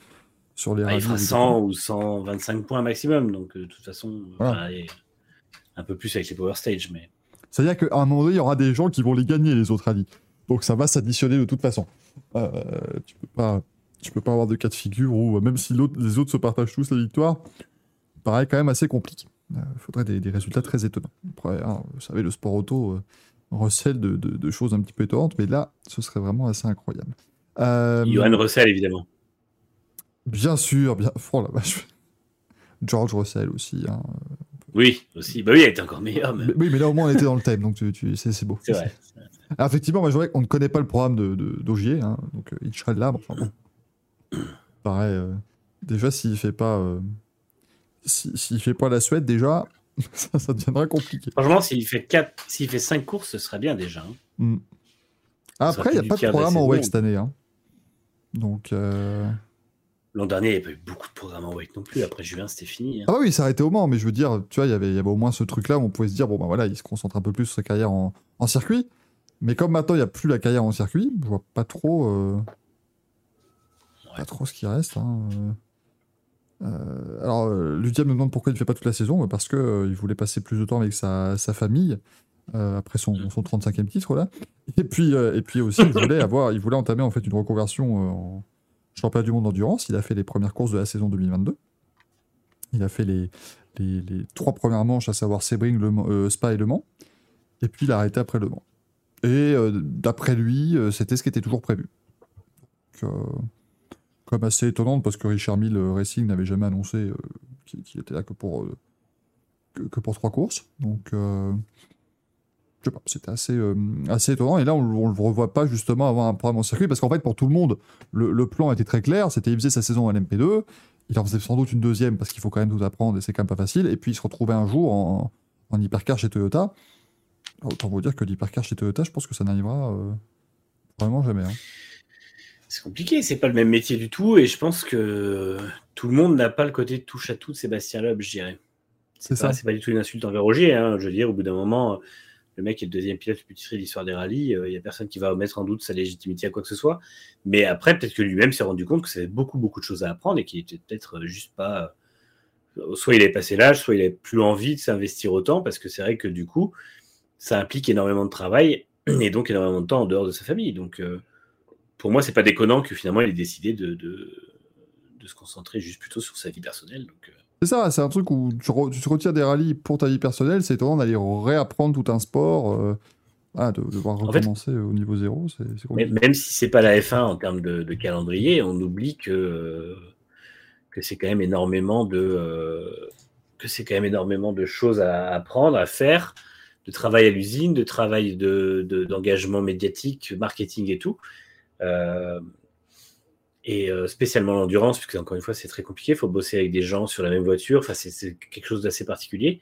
sur les Bah, il fera évidemment. 100 ou 125 points maximum. Donc, de toute façon, Voilà. un peu plus avec les Power Stage. Mais C'est-à-dire qu'à un moment donné, il y aura des gens qui vont les gagner, les autres rallyes. Donc ça va s'additionner de toute façon. Euh, tu peux pas, tu peux pas avoir de cas de figure où, euh, même si les autres se partagent tous la victoire, paraît quand même assez compliqué. Il faudrait des, des résultats très étonnants. Après, hein, vous savez, le sport auto euh, recèle de, de- de choses un petit peu étonnantes, mais là, ce serait vraiment assez incroyable. Euh, Johan Russell, évidemment. Bien sûr, bien. Oh la vache. George Russell aussi. hein. Oui, aussi. Bah oui, elle était encore meilleure. mais- Mais- oui, mais là au moins on était dans le thème, donc tu, tu- c'est beau. C'est vrai. Ah, effectivement, moi je vois qu'on ne connaît pas le programme de, de- hein, donc euh, il serait là. mais Enfin, bon. <clears throat> Pareil, euh, déjà s'il fait pas, euh, si- s'il fait pas la Suède, déjà, <laughs> ça, ça deviendra compliqué. Franchement, s'il fait quatre, s'il fait 5 courses, ce serait bien déjà. hein. Mm. Après, il n'y a pas de programme en. WEC cette année, hein. donc. euh, L'an dernier, il n'y a pas eu beaucoup de programmes en wake non plus. Après juin, c'était fini. hein. Ah bah oui, a été au Mans, mais je veux dire, tu vois, il y avait- il y avait au moins ce truc-là où on pouvait se dire, bon bah voilà, il se concentre un peu plus sur sa carrière en, en circuit. Mais comme maintenant il n'y a plus la carrière en circuit, je vois pas trop, euh, pas trop ce qui reste. hein, euh. Euh, alors, euh, Ludia me demande pourquoi il ne fait pas toute la saison, parce que euh, il voulait passer plus de temps avec sa, sa famille euh, après son, son 35e titre là. <laughs> Et puis, et puis aussi, il voulait avoir, il voulait entamer en fait une reconversion en championnat du monde d'endurance. Il a fait les premières courses de la saison 2022. Il a fait les, les, les trois premières manches, à savoir Sebring, le, Spa et Le Mans. Et puis il a arrêté après Le Mans. Et d'après lui, c'était ce qui était toujours prévu. Donc, euh, comme assez étonnante parce que Richard Mille euh, Racing n'avait jamais annoncé euh, qu'il était là que pour, euh, que, pour trois courses. Donc, je sais pas, c'était assez, assez étonnant. Et là, on ne le revoit pas justement avoir un programme en circuit parce qu'en fait, pour tout le monde, le, le plan était très clair. C'était il faisait sa saison en LMP2. Il en faisait sans doute une deuxième parce qu'il faut quand même tout apprendre et c'est quand même pas facile. Et puis il se retrouvait un jour en, en hypercar chez Toyota. Autant vous dire que l'hypercar chez Toyota, je pense que ça n'arrivera vraiment jamais. hein. C'est compliqué, c'est pas le même métier du tout. Et je pense que tout le monde n'a pas le côté touche à tout de Sébastien Loeb, je dirais. C'est ça. C'est pas du tout une insulte envers Roger. hein. Je veux dire, au bout d'un moment, le mec est le deuxième pilote le plus titré de l'histoire des rallyes. Il y a personne qui va mettre en doute sa légitimité à quoi que ce soit. Mais après, peut-être que lui-même s'est rendu compte que ça avait beaucoup, beaucoup de choses à apprendre et qu'il était peut-être juste pas. euh, Soit il avait passé l'âge, soit il avait plus envie de s'investir autant parce que c'est vrai que du coup, ça implique énormément de travail et donc énormément de temps en dehors de sa famille. Donc, euh, pour moi, c'est pas déconnant que finalement il ait décidé de, de, de se concentrer juste plutôt sur sa vie personnelle. Donc, euh, C'est ça, c'est un truc où tu, re- tu te retires des rallyes pour ta vie personnelle. C'est étonnant d'aller réapprendre tout un sport. euh, ah, de, de devoir En fait- recommencer au niveau zéro, c'est c'est Mais compliqué. même si c'est pas la F1 en termes de, de calendrier, on oublie que, euh, que c'est quand même énormément de euh, que c'est quand même énormément de choses à apprendre, à faire, de travail à l'usine, de travail de, d'engagement médiatique, marketing et tout. Euh, et euh, spécialement l'endurance, puisque encore une fois, c'est très compliqué. Il faut bosser avec des gens sur la même voiture. Enfin, c'est, quelque chose d'assez particulier.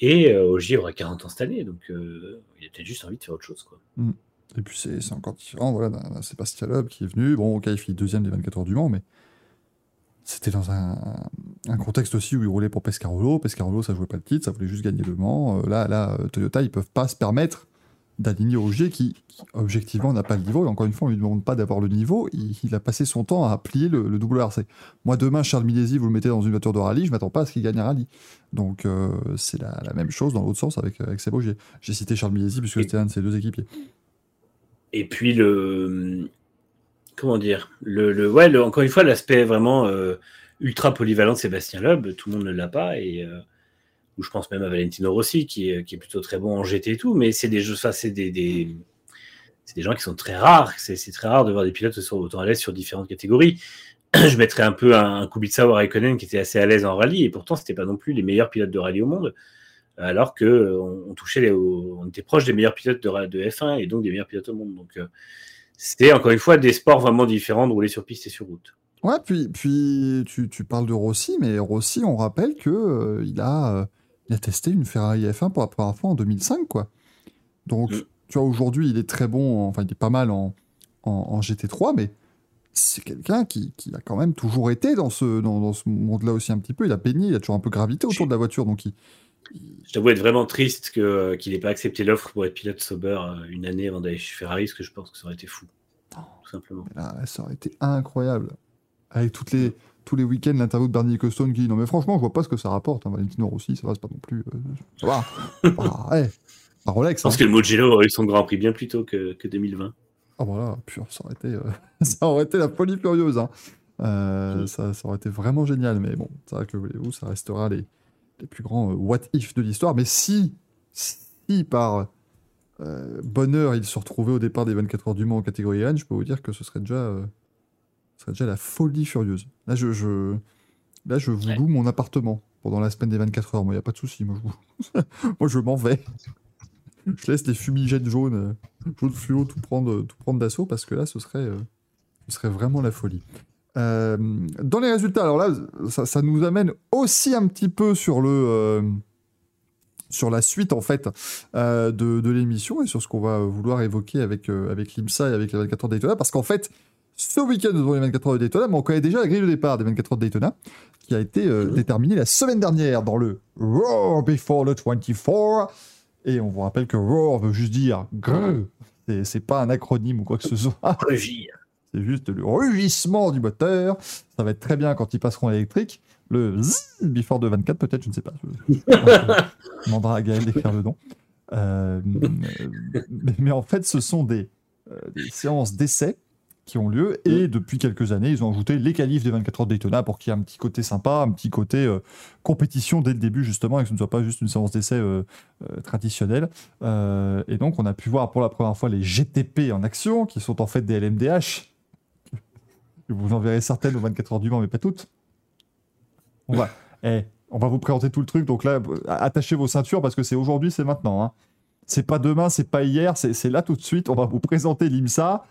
Et euh, OJ aura 40 ans cette année, donc euh, il a peut-être juste envie de faire autre chose. Quoi. Mm. Et puis c'est, encore différent. Voilà, d'un Sébastien Loeb qui est venu. Bon, ok, il fait deuxième des 24 heures du Mans, mais c'était dans un, contexte aussi où il roulait pour Pescarolo. Pescarolo, ça jouait pas le titre, ça voulait juste gagner le Mans. Là, là, Toyota, ils peuvent pas se permettre d'aligner Ogier qui, objectivement n'a pas le niveau. Et encore une fois, on lui demande pas d'avoir le niveau. Il, a passé son temps à plier le, le WRC. Moi, demain, Charles Milesi, vous le mettez dans une voiture de rallye, je m'attends pas à ce qu'il gagne un rallye. Donc, euh, c'est la, même chose dans l'autre sens avec, avec Seb. J'ai cité Charles Milesi puisque c'était un de ses deux équipiers. Et puis, le. Comment dire le, le, ouais, Encore une fois, l'aspect vraiment euh, ultra polyvalent de Sébastien Loeb, tout le monde ne l'a pas. Et. Euh, ou je pense même à Valentino Rossi, qui est, plutôt très bon en GT et tout, mais c'est des des, des, des, gens qui sont très rares. C'est très rare de voir des pilotes autant à l'aise sur différentes catégories. <clears throat> je mettrais un peu un, Kubica ou Raikkonen qui était assez à l'aise en rallye, et pourtant, c'était pas non plus les meilleurs pilotes de rallye au monde, alors que on, touchait on était proche des meilleurs pilotes de, de, F1 et donc des meilleurs pilotes au monde. Donc, euh, c'était encore une fois des sports vraiment différents de rouler sur piste et sur route. Ouais, puis, puis tu, tu parles de Rossi, mais Rossi, on rappelle que euh, il a euh, il a testé une Ferrari F1 pour la première fois en 2005, quoi. Donc, mm. tu vois, aujourd'hui, il est très bon, enfin, il est pas mal en, en, GT3, mais c'est quelqu'un qui, qui, a quand même toujours été dans ce, dans, ce monde-là aussi un petit peu. Il a baigné, il a toujours un peu gravité autour de la voiture, donc il... Je t'avoue être vraiment triste que, qu'il n'ait pas accepté l'offre pour être pilote sober euh, une année avant d'aller chez Ferrari, parce que je pense que ça aurait été fou. Tout simplement. ça aurait été incroyable. Avec toutes les, tous les week-ends l'interview de Bernie Ecclestone qui dit non mais franchement je vois pas ce que ça rapporte hein, Valentino Rossi ça va c'est pas non plus euh, ça va. <laughs> Ah, ouais, pas Rolex je pense hein. que le Mugello aurait eu son Grand Prix bien plus tôt que, que 2020 ah voilà pur, ça aurait été euh, <laughs> ça aurait été la folie furieuse hein. euh, ça, ça, aurait été vraiment génial mais bon c'est vrai que voulez-vous ça restera les, les plus grands what if de l'histoire. Mais si si par bonheur il se retrouvait au départ des 24 heures du Mans en catégorie N je peux vous dire que ce serait déjà serait déjà la folie furieuse. Là, je, je, là, je vous loue mon appartement pendant la semaine des 24 heures. Moi, il n'y a pas de souci. Moi, je, <laughs> moi, je m'en vais. je laisse les fumigènes jaunes, euh, jaune fluo, tout prendre, tout prendre d'assaut parce que là, ce serait, euh, ce serait vraiment la folie. Euh, dans les résultats, alors là, ça, ça, nous amène aussi un petit peu sur le. sur la suite en fait de, de l'émission et sur ce qu'on va vouloir évoquer avec, avec l'IMSA et avec les 24 heures Daytona parce qu'en fait ce week-end devant les 24 heures de Daytona, mais on connaît déjà la grille de départ des 24 heures de Daytona, qui a été euh, déterminée la semaine dernière dans le Roar Before the 24. Et on vous rappelle que Roar veut juste dire grrr. C'est pas un acronyme ou quoi que ce soit. <laughs> C'est juste le rugissement du moteur. Ça va être très bien quand ils passeront à l'électrique. Le Before the 24, peut-être, je ne sais pas. Je demandera à Gaël d'écrire le nom. Euh, <laughs> mais, en fait, ce sont des, euh, des séances d'essai qui ont lieu. Et depuis quelques années, ils ont ajouté les qualifs des 24 heures de Daytona pour qu'il y ait un petit côté sympa, un petit côté euh, compétition dès le début, justement, et que ce ne soit pas juste une séance d'essai euh, euh, traditionnelle. et donc, on a pu voir pour la première fois les GTP en action, qui sont en fait des LMDH. <laughs> Vous en verrez certaines aux 24 heures du Mans, mais pas toutes. On va, <laughs> eh, on va vous présenter tout le truc. Donc là, attachez vos ceintures parce que c'est aujourd'hui, c'est maintenant. Hein. C'est pas demain, c'est pas hier, c'est là tout de suite. On va vous présenter l'IMSA.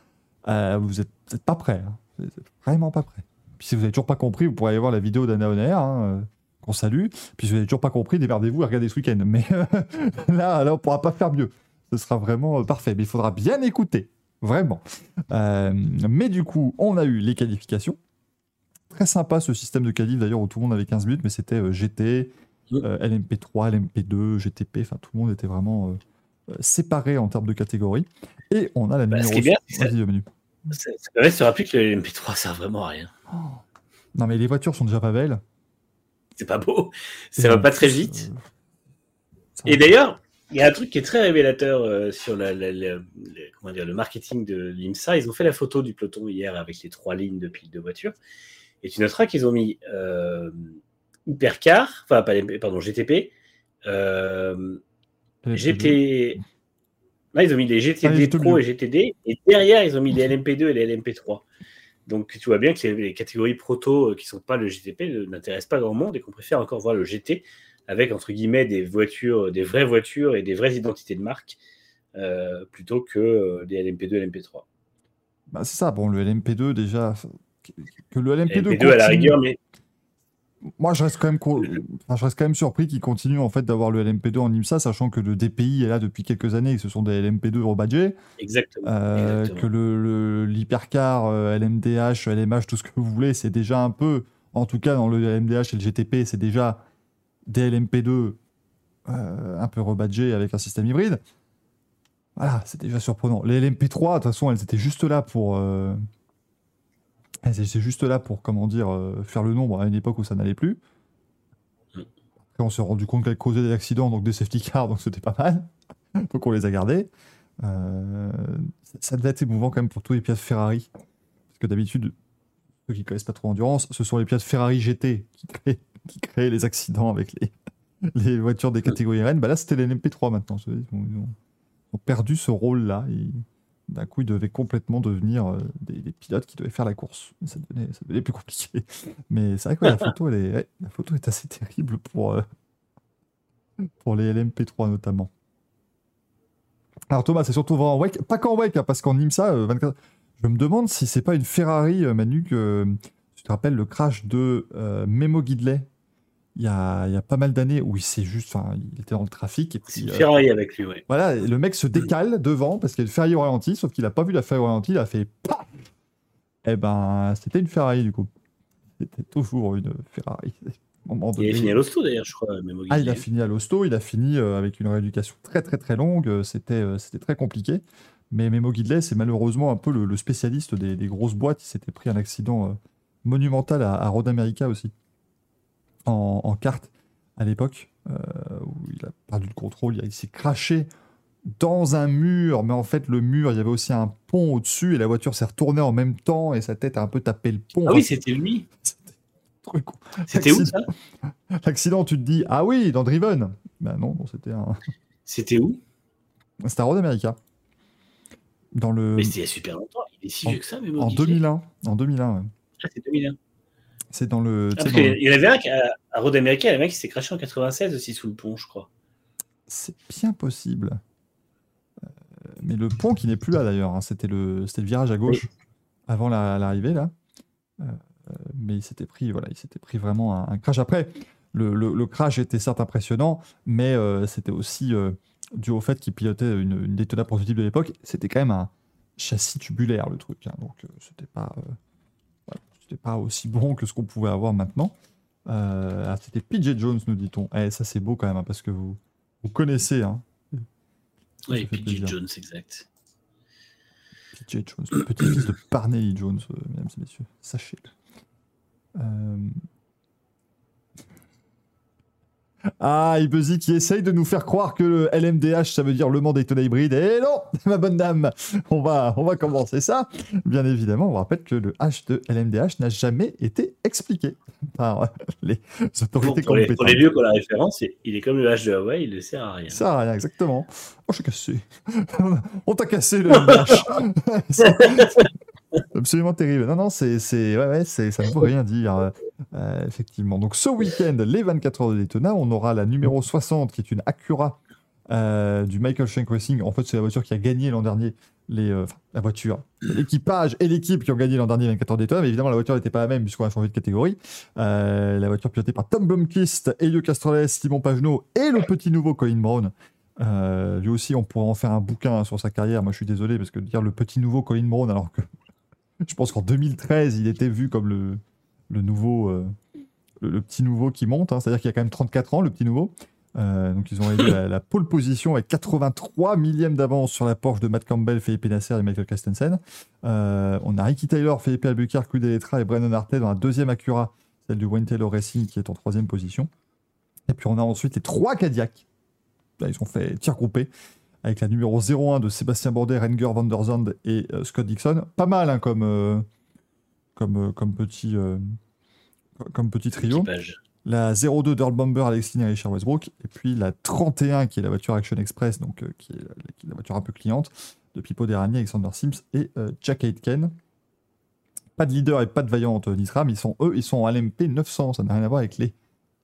Euh, vous n'êtes pas prêt. Hein. Vous vraiment pas prêt. Puis si vous n'avez toujours pas compris, vous pourrez aller voir la vidéo d'Anna Honner, hein, euh, qu'on salue. Puis si vous n'avez toujours pas compris, démerdez-vous et regardez ce week-end. Mais <laughs> là, là, on pourra pas faire mieux. Ce sera vraiment euh, parfait. Mais il faudra bien écouter. Vraiment. mais du coup, on a eu les qualifications. Très sympa ce système de qualif d'ailleurs où tout le monde avait 15 minutes, mais c'était GT, LMP3, LMP2, GTP, enfin tout le monde était vraiment séparé en termes de catégories. Et on a la bah, numéro. Ce Ça, permet de se rappeler que le MP3 sert vraiment à rien. Oh. Non, mais les voitures sont déjà pas belles. C'est pas beau. Ça va pas très vite. Euh, Et d'ailleurs, il y a un truc qui est très révélateur euh, sur la, comment dire, le marketing de l'IMSA. Ils ont fait la photo du peloton hier avec les trois lignes de piles de voitures. Et tu noteras qu'ils ont mis euh, Hypercar, enfin, pas, pardon, GTP, euh, GT, Là, ils ont mis les GTD Pro et GTD, et derrière, ils ont mis les LMP2 et les LMP3. Donc tu vois bien que les, catégories proto euh, qui sont pas le GTP ne- n'intéressent pas grand monde et qu'on préfère encore voir le GT avec entre guillemets des voitures, des vraies voitures et des vraies identités de marque euh, plutôt que euh, les LMP2 et LMP3. Bah, c'est ça, bon, le LMP2 déjà. que- le LMP2, LMP2 à la rigueur, mais Moi, je reste quand même, co- enfin, je reste quand même surpris qu'ils continuent en fait d'avoir le LMP2 en IMSA, sachant que le DPI est là depuis quelques années et que ce sont des LMP2 rebadgés. exactement. Euh, Exactement. que le, le- l'hypercar, euh, LMDH, LMH, tout ce que vous voulez, c'est déjà un peu, en tout cas dans le LMDH et le GTP, c'est déjà des LMP2 euh, un peu rebadgés avec un système hybride. Voilà, c'est déjà surprenant. Les LMP3, de toute façon, elles étaient juste là pour. euh, étaient juste là pour, comment dire, euh, faire le nombre à une époque où ça n'allait plus. Mm. Après, on s'est rendu compte qu'elles causaient des accidents, donc des safety cars, donc c'était pas mal. <laughs> donc on les a gardées. Euh, ça- devait être émouvant quand même pour tous les pilotes Ferrari. Parce que d'habitude, ceux qui connaissent pas trop endurance, ce sont les pilotes Ferrari GT qui créent, qui créent les accidents avec les, les voitures des catégories RN. Bah là, c'était les LMP3 maintenant. Ils ont, perdu ce rôle-là. D'un coup, ils devaient complètement devenir euh, des, pilotes qui devaient faire la course. Ça devenait, plus compliqué. <laughs> Mais c'est vrai que la, photo, est, assez terrible pour, euh, pour les LMP3 notamment. Alors Thomas, c'est surtout vraiment en wake, pas qu'en wake, hein, parce qu'en IMSA, euh, 24, je me demande si c'est pas une Ferrari, euh, Manu, que euh, tu te rappelles le crash de euh, Memo Guidley il y a, il y a pas mal d'années où il s'est juste, enfin, il était dans le trafic et C'est puis une euh, Ferrari avec lui, ouais. voilà, le mec se décale devant parce qu'il y a une Ferrari au ralenti, sauf qu'il a pas vu la Ferrari au ralenti, il a fait PAF Eh ben, c'était une Ferrari du coup. C'était toujours une un moment Il donné- fini à l'hosto d'ailleurs, je crois. Même au ah, il a fini à l'hosto, il a fini euh, avec une rééducation très très très longue, euh, c'était euh, c'était très compliqué. Mais Memo Guidley, c'est malheureusement un peu le, le spécialiste des, des grosses boîtes. Il s'était pris un accident monumental à, à Road America aussi, en, en kart à l'époque, euh, où il a perdu le contrôle, il, il s'est craché dans un mur, mais en fait le mur, il y avait aussi un pont au-dessus et la voiture s'est retournée en même temps et sa tête a un peu tapé le pont. Ah oui, c'était lui. c'était où ça L'accident, tu te dis, ah oui, dans Driven. Ben non, non, c'était un... C'était où? C'était à Road America. Dans le... Mais c'était il y a super longtemps. Il est si en- vieux que ça, même En 2001. En 2001, ouais. Ah, c'est 2001. C'est dans le... Ah, parce dans qu'il y en avait un à, à Road America, il y avait un qui s'est craché en 96 aussi sous le pont, je crois. C'est bien possible. Euh, mais le pont qui n'est plus là d'ailleurs, hein, c'était le... virage à gauche avant la- l'arrivée là. Euh, euh, mais il s'était pris, voilà, il s'était pris vraiment un, un crash. Après, le, le- le crash était certes impressionnant, mais euh, c'était aussi euh, dû au fait qu'il pilotait une, une Daytona prototype de l'époque. C'était quand même un châssis tubulaire le truc, hein, donc euh, c'était pas, c'était pas aussi bon que ce qu'on pouvait avoir maintenant. Euh, ah, c'était PJ Jones, nous dit-on. Eh, ça c'est beau quand même, hein, parce que vous, vous connaissez, hein, Oui, PJ. Jones, exact. PJ Jones, le petit-fils de Parnelly Jones, euh, mesdames et messieurs. Sachez-le. Euh, Ah, Ibezi qui essaye de nous faire croire que le LMDH, ça veut dire Le Mans Daytona hybride. Et non, <laughs> ma bonne dame, on va, on va commencer ça. Bien évidemment, on rappelle que le H de LMDH n'a jamais été expliqué <laughs> par les autorités pour les, pour les compétentes. vieux qui ont la référence, il il est comme le H de Hawaï, il ne sert à rien. Ça sert à rien, exactement. Oh, je suis cassé. <laughs> On t'a cassé le LMDH. <laughs> Absolument terrible. Non, non, c'est, ça ne veut rien dire. euh, euh, effectivement. Donc, ce week-end, les 24 heures de Daytona, on aura la numéro 60 qui est une Acura euh, du Michael Shank Racing. En fait, c'est la voiture qui a gagné l'an dernier. Les, la voiture, l'équipage et l'équipe qui ont gagné l'an dernier 24 heures Daytona. Mais évidemment, la voiture n'était pas la même puisqu'on a changé de catégorie. La voiture pilotée par Tom Blomqvist, Elio Castroles, Simon Pagenaud et le petit nouveau Colin Brown. Lui aussi, on pourrait en faire un bouquin sur sa carrière. Moi, je suis désolé parce que dire le petit nouveau Colin Brown, alors que je pense qu'en 2013, il était vu comme le, nouveau, euh, le, petit nouveau qui monte. hein. C'est-à-dire qu'il y a quand même 34 ans, le petit nouveau. Euh, donc, ils ont aidé la, pole position avec 83 millièmes d'avance sur la Porsche de Matt Campbell, Felipe Nasser et Michael Christensen. Euh, on a Ricky Taylor, Felipe Albuquerque, Clude Electra et Brennan Artet dans la deuxième Acura, celle du Wayne Taylor Racing qui est en troisième position. Et puis on a ensuite les trois Cadillacs. Là, ils ont fait tir groupé avec la numéro 01 de Sébastien Bordet, Renger van der Zand et euh, Scott Dixon. Pas mal hein, comme, euh, comme, euh, comme, petit, comme petit trio. La 02 d'Earl Bomber, Alex Lynn et Richard Westbrook. Et puis la 31 qui est la voiture Action Express, donc qui, est la, qui est la voiture un peu cliente de Pipo Derani, Alexander Sims et Jack Aitken. Pas de leader et pas de vaillante Nisram, ils sont eux, ils sont en LMP 900, ça n'a rien à voir avec les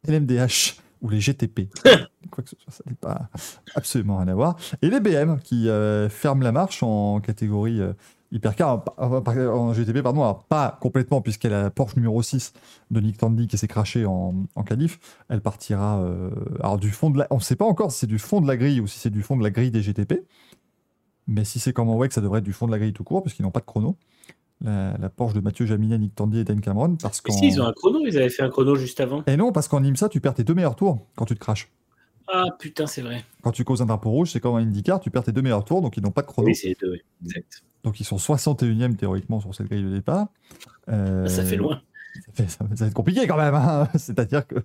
LMDH ou les GTP. <laughs> Quoi que ce soit, ça n'est pas absolument rien à voir. Et les BM qui euh, ferment la marche en catégorie euh, hypercar, en, en GTP, pardon, alors pas complètement, puisqu'elle a la Porsche numéro 6 de Nick Tandy qui s'est craché en, en qualif. Elle partira euh, alors du fond de la. On ne sait pas encore si c'est du fond de la grille ou si c'est du fond de la grille des GTP. Mais si c'est comme en WEC, ça devrait être du fond de la grille tout court, parce qu'ils n'ont pas de chrono. La, la Porsche de Mathieu Jaminet, Nick Tandy et Dan Cameron. Parce qu'en... si, ils ont un chrono, ils avaient fait un chrono juste avant. Et non, parce qu'en IMSA, tu perds tes deux meilleurs tours quand tu te craches. Ah putain, c'est vrai. Quand tu causes un drapeau rouge, c'est comme un IndyCar, tu perds tes deux meilleurs tours, donc ils n'ont pas de chrono. Oui, c'est deux, oui. exact. Donc ils sont 61e théoriquement sur cette grille de départ. Euh, Ça fait loin. Fait- ça va être compliqué quand même. hein. <laughs> C'est-à-dire que,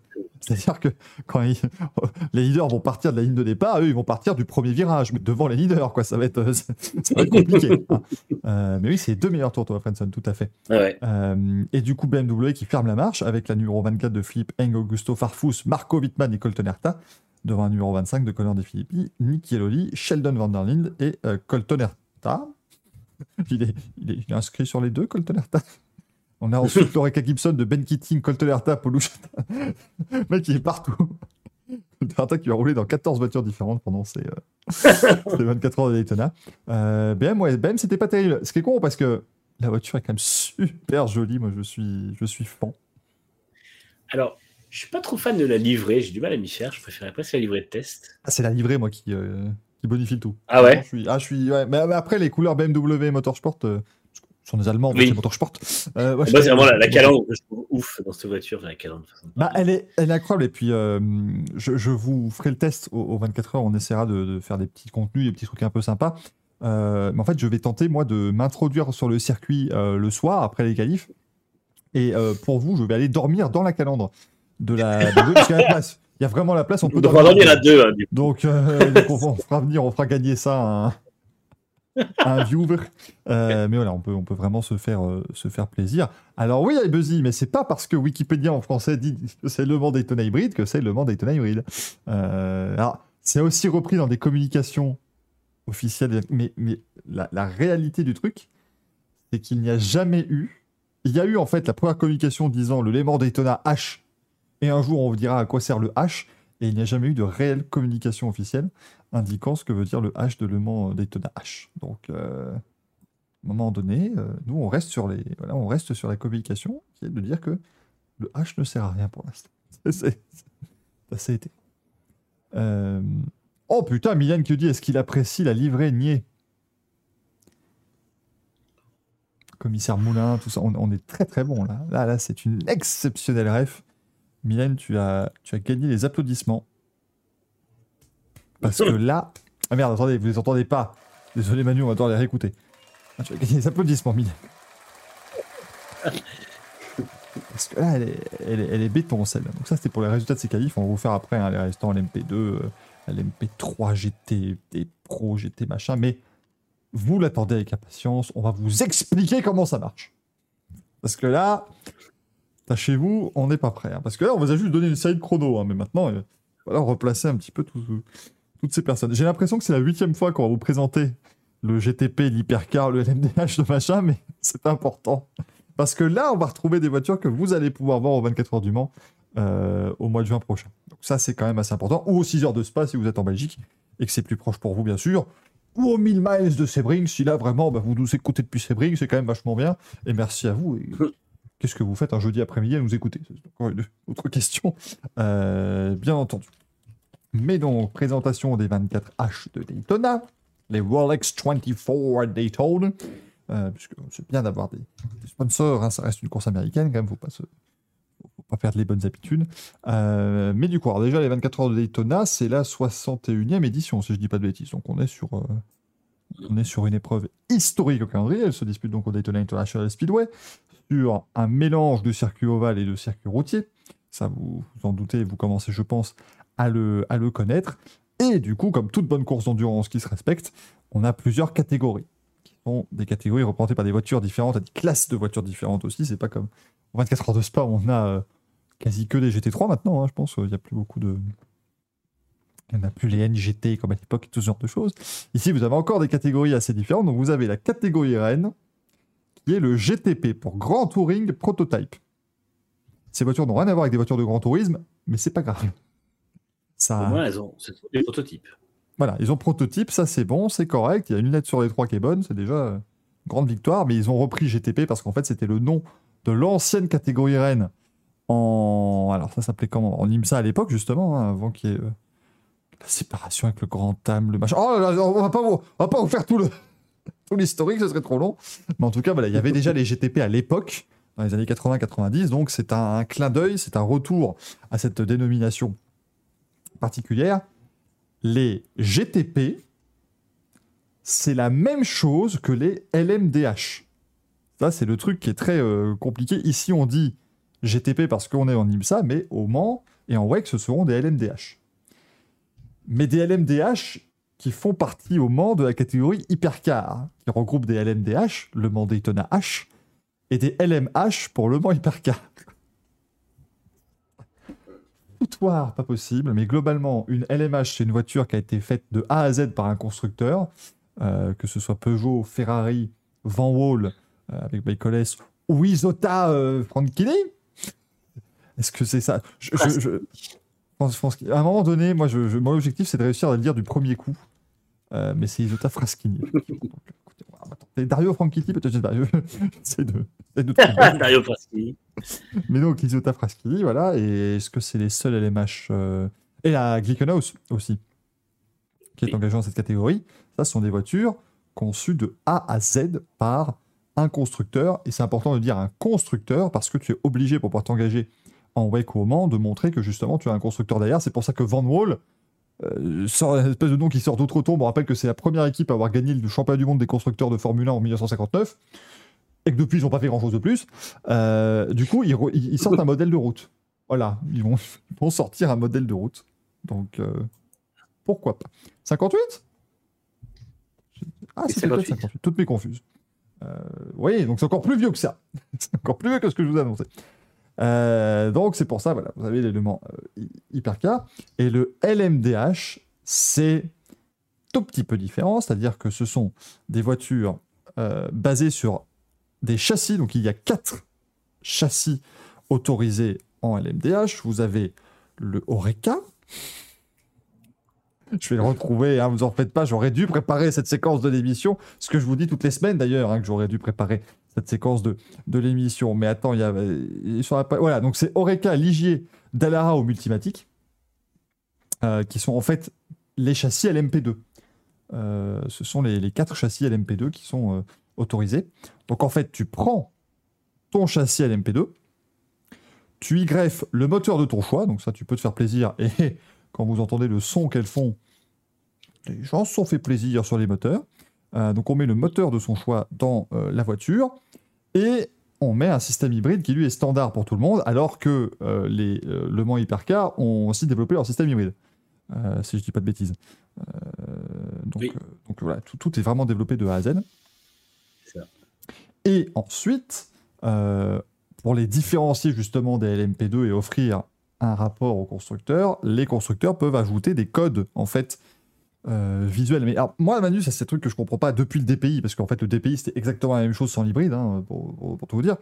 c'est-à-dire que quand ils- <laughs> les leaders vont partir de la ligne de départ, eux ils vont partir du premier virage, mais devant les leaders, quoi. Ça va être, <laughs> ça va être compliqué. hein. Euh, mais oui, c'est les deux meilleurs tours, toi, Frenson, tout à fait. Ah ouais. Euh, et du coup, BMW qui ferme la marche avec la numéro 24 de Philippe Eng, Augusto Farfus, Marco Wittmann et Colton Herta, devant un numéro 25 de Connor De Filippi, Nicky Eloli, Sheldon Van der Linde et euh, Colton Herta. <laughs> Il est, il, est, il est inscrit sur les deux, Colton Herta. On a ensuite <laughs> Loreka Gibson de Ben Keating, Colton Herta, Paul <laughs> mec, il est partout. Colton qui va rouler dans 14 voitures différentes pendant ces, euh, <laughs> ces 24 heures de Daytona. Euh, BM, ouais, BM, c'était pas terrible. Ce qui est con parce que la voiture est quand même super jolie. Moi, je suis, je suis fan. Alors, je suis pas trop fan de la livrée, j'ai du mal à m'y faire. Je préférais presque la livrée de test. Ah, c'est la livrée, moi, qui, euh, qui bonifie le tout. Ah ouais? Je suis, ah, je suis, ouais. mais, mais après, les couleurs BMW Motorsport euh, sont des Allemands, Oui. c'est Motorsport. Euh, je- Moi, c'est vraiment la, la calandre que je trouve ouf dans cette voiture. La calandre, Bah, elle, est, elle est incroyable. Et puis, euh, je, je vous ferai le test aux, aux 24 heures. On essaiera de, de faire des petits contenus, des petits trucs un peu sympas. Euh, mais en fait, je vais tenter, moi, de m'introduire sur le circuit euh, le soir, après les qualifs. Et pour vous, je vais aller dormir dans la calandre de la. de- parce qu'il y a la place. Il y a vraiment la place. On <laughs> peut On va dormir à deux. hein. Donc, donc on, on fera venir, on fera gagner ça à <laughs> un, viewer. Euh, mais voilà, on peut, on peut vraiment se faire, euh, se faire plaisir. Alors oui, Buzzy, mais c'est pas parce que Wikipédia en français dit que c'est le Mans Daytona hybride que c'est le Mans Daytona hybride. Euh, alors, c'est aussi repris dans des communications officielles, mais, mais la, la réalité du truc, c'est qu'il n'y a jamais eu. Il y a eu en fait la première communication disant le Le Mans Daytona H, et un jour on vous dira à quoi sert le H, et il n'y a jamais eu de réelle communication officielle indiquant ce que veut dire le H de Le Mans Daytona H. Donc, euh, à un moment donné, euh, nous on reste sur les, voilà, on reste sur la communication qui est de dire que le H ne sert à rien pour l'instant. <laughs> C'est- c'est- Ça a été. Euh, Oh putain, Milan qui dit est-ce qu'il apprécie la livrée niée? Commissaire Moulin, tout ça, on, on est très très bon là. Là, là, c'est une exceptionnelle ref. Milan, tu as, tu as gagné les applaudissements. Parce que là. Ah merde, attendez, vous les entendez pas. Désolé Manu, on va devoir les réécouter. Ah, tu as gagné les applaudissements, Milan. Parce que là, elle est, elle est, béton, celle-là. Donc ça, c'était pour les résultats de ces qualifs. On va vous faire après hein, les restants LMP2, euh, LMP3, GT, des Pro, GT, machin. Mais vous l'attendez avec impatience. On va vous expliquer comment ça marche. Parce que là, tâchez-vous, on n'est pas prêt. hein. Parce que là, on vous a juste donné une série de chronos. hein. Mais maintenant, il va replacer un petit peu tout- toutes ces personnes. J'ai l'impression que c'est la huitième fois qu'on va vous présenter le GTP, l'hypercar, le LMDH, le machin, mais <laughs> c'est important. Parce que là, on va retrouver des voitures que vous allez pouvoir voir aux 24 heures du Mans euh, au mois de juin prochain. Donc ça, c'est quand même assez important. Ou aux 6 heures de Spa si vous êtes en Belgique et que c'est plus proche pour vous, bien sûr. Ou aux 1000 miles de Sebring, si là, vraiment, bah, vous nous écoutez depuis Sebring, c'est quand même vachement bien. Et merci à vous. Qu'est-ce que vous faites un jeudi après-midi à nous écouter? Encore une autre question. Euh, bien entendu. Mais donc, présentation des 24H de Daytona, les Rolex 24 Daytona, euh, puisque c'est bien d'avoir des, sponsors, hein, ça reste une course américaine, quand même, faut pas se faut pas perdre les bonnes habitudes. Euh, mais du coup, alors déjà, les 24 heures de Daytona, c'est la 61e édition, si je dis pas de bêtises. Donc on est sur, euh, on est sur une épreuve historique au calendrier. Elle se dispute donc au Daytona International Speedway sur un mélange de circuit ovale et de circuit routier. Ça, vous vous en doutez, vous commencez, je pense, à le, connaître. Et du coup, comme toute bonne course d'endurance qui se respecte, on a plusieurs catégories qui sont des catégories représentées par des voitures différentes, des classes de voitures différentes aussi. C'est pas comme en 24 heures de Spa, on a euh, quasi que des GT3 maintenant, hein, je pense. Il n'y a plus beaucoup de. Il n'y en a plus les NGT comme à l'époque, tout ce genre de choses. Ici, vous avez encore des catégories assez différentes. Donc, vous avez la catégorie Rennes, qui est le GTP pour Grand Touring Prototype. Ces voitures n'ont rien à voir avec des voitures de grand tourisme, mais c'est pas grave. Ça... Au moins, elles ont ce sont des prototypes. Voilà, ils ont prototype, ça c'est bon, c'est correct. Il y a une lettre sur les trois qui est bonne, c'est déjà une grande victoire. Mais ils ont repris GTP parce qu'en fait c'était le nom de l'ancienne catégorie Rennes en. Alors ça s'appelait comment? En IMSA à l'époque justement, hein, avant qu'il y ait euh, la séparation avec le grand âme, le machin. Oh là là, on va pas vous, on va pas vous faire tout le <laughs> tout l'historique, ce serait trop long. Mais en tout cas, voilà, il y avait déjà les GTP à l'époque, dans les années 80-90, donc c'est un, un clin d'œil, c'est un retour à cette dénomination particulière les GTP, c'est la même chose que les LMDH. Ça, c'est le truc qui est très euh, compliqué. Ici, on dit GTP parce qu'on est en IMSA, mais au Mans et en WEC, ce seront des LMDH. Mais des LMDH qui font partie au Mans de la catégorie Hypercar, hein, qui regroupe des LMDH, le Mans Daytona H, et des LMH pour le Mans Hypercar pas possible, mais globalement, une LMH, c'est une voiture qui a été faite de A à Z par un constructeur, euh, que ce soit Peugeot, Ferrari, Van Wall, euh, avec Bacoles, ou Isota euh. Est-ce que c'est ça? Je, pense- pense qu'à un moment donné, moi, mon objectif, c'est de réussir à le dire du premier coup. Euh, mais c'est Isota Fraschini. Tenter. Dario Franchitti, peut-être, je- <laughs> J'essaie de. <laughs> Dario Fraschi. Mais donc, Isota Fraschini, voilà. Et est-ce que c'est les seuls LMH euh, Et la Glickenhaus aussi, qui est Oui. engagée dans cette catégorie. Ça, ce sont des voitures conçues de A à Z par un constructeur. Et c'est important de dire un constructeur parce que tu es obligé pour pouvoir t'engager en ou au Mans de montrer que justement tu as un constructeur derrière. C'est pour ça que Van Wall euh, sort une espèce de nom qui sort d'outre-tombe. On rappelle que c'est la première équipe à avoir gagné le championnat du monde des constructeurs de Formule 1 en 1959 et que depuis ils n'ont pas fait grand chose de plus. Euh, du coup, ils, sortent un modèle de route. Voilà, ils vont, ils vont sortir un modèle de route. Donc, euh, pourquoi pas 58 Ah, c'est peut-être 58. 58. Toutes mes confuses. Oui, donc c'est encore plus vieux que ça. <laughs> c'est encore plus vieux que ce que je vous ai annoncé. Euh, donc c'est pour ça, voilà, vous avez l'élément euh, hy- hypercar. Et le LMDH, c'est tout petit peu différent, c'est-à-dire que ce sont des voitures euh, basées sur des châssis. Donc il y a quatre châssis autorisés en LMDH. Vous avez le Oreca. Je vais le retrouver, hein, vous en faites pas, j'aurais dû préparer cette séquence de l'émission, ce que je vous dis toutes les semaines d'ailleurs, hein, que j'aurais dû préparer cette séquence de, l'émission. Mais attends, il y a... il sur la Voilà, donc c'est Oreca, Ligier, Dallara ou Multimatic, euh, qui sont en fait les châssis LMP2. Euh, ce sont les, les quatre châssis LMP2 qui sont euh, autorisés. Donc en fait, tu prends ton châssis LMP2, tu y greffes le moteur de ton choix, donc ça tu peux te faire plaisir, <laughs> et quand vous entendez le son qu'elles font, les gens se sont fait plaisir sur les moteurs. Euh, donc on met le moteur de son choix dans euh, la voiture, et on met un système hybride qui lui est standard pour tout le monde, alors que euh, les Le Mans Hypercar ont aussi développé leur système hybride, si je dis pas de bêtises. Donc, Oui. donc voilà, tout, tout est vraiment développé de A à Z. Et ensuite, pour les différencier justement des LMP2 et offrir un rapport au constructeur, les constructeurs peuvent ajouter des codes en fait euh, visuels. Mais alors, moi, Manu, ça c'est un truc que je comprends pas depuis le DPI, parce qu'en fait le DPI c'était exactement la même chose sans l'hybride, hein, pour, pour- pour tout vous dire.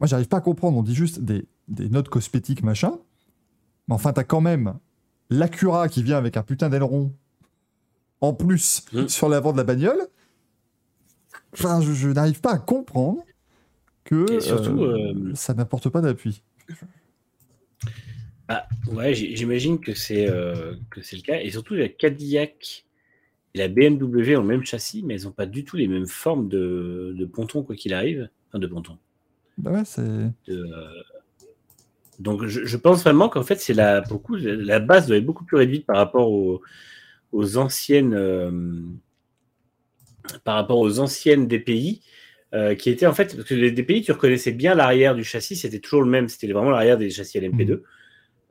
Moi, j'arrive pas à comprendre. On dit juste des, des notes cosmétiques machin, mais enfin, t'as quand même l'Acura qui vient avec un putain d'aileron en plus Mm. sur l'avant de la bagnole. Enfin, je, je n'arrive pas à comprendre que surtout, euh, euh, ça n'apporte pas d'appui. Ah, ouais, j'imagine que c'est euh, que c'est le cas. Et surtout, la Cadillac et la BMW ont le même châssis, mais elles n'ont pas du tout les mêmes formes de, de ponton, quoi qu'il arrive. Enfin, de ponton. Bah ouais, c'est. de, euh, Donc, je, je pense vraiment qu'en fait, c'est la, pour le coup, la base doit être beaucoup plus réduite par rapport aux, aux anciennes. euh, par rapport aux anciennes DPI. qui étaient en fait, parce que les DPI, tu reconnaissais bien l'arrière du châssis, c'était toujours le même, c'était vraiment l'arrière des châssis LMP2.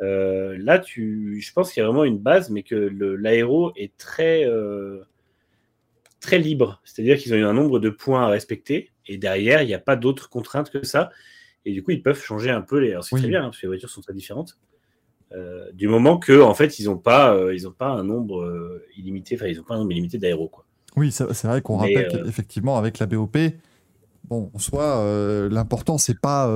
Euh, là, tu, je pense qu'il y a vraiment une base, mais que l'aéro est très, euh, très libre. C'est-à-dire qu'ils ont eu un nombre de points à respecter, et derrière, il n'y a pas d'autres contraintes que ça. Et du coup, ils peuvent changer un peu les. Alors, c'est Oui. très bien, hein, parce que les voitures sont très différentes. Euh, du moment que, en fait, ils n'ont pas, ils ont pas un nombre illimité, enfin, ils n'ont pas un nombre illimité d'aéro, quoi. Oui, c'est vrai qu'on rappelle qu'effectivement, avec la BOP, bon, en soi, l'important, c'est pas,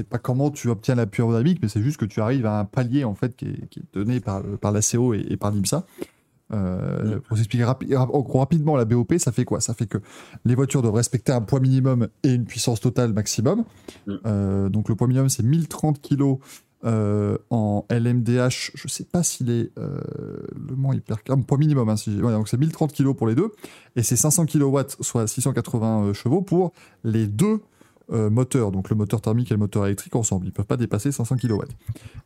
c'est pas comment tu obtiens la pure dynamique, mais c'est juste que tu arrives à un palier en fait qui est, qui est donné par, par la CO et, et par l'IMSA. Euh, Mm. Pour s'expliquer rapi- rapidement, la BOP, ça fait quoi? Ça fait que les voitures doivent respecter un poids minimum et une puissance totale maximum. Mm. Euh, donc le poids minimum, c'est 1030 kg euh, en LMDH. Je sais pas s'il est euh, le moins hyper... Ah, poids minimum, hein, si j'ai- ouais, donc c'est 1030 kg pour les deux. Et c'est 500 kW, soit 680 euh, chevaux pour les deux euh, moteurs, donc le moteur thermique et le moteur électrique ensemble. Ils peuvent pas dépasser 500 kW.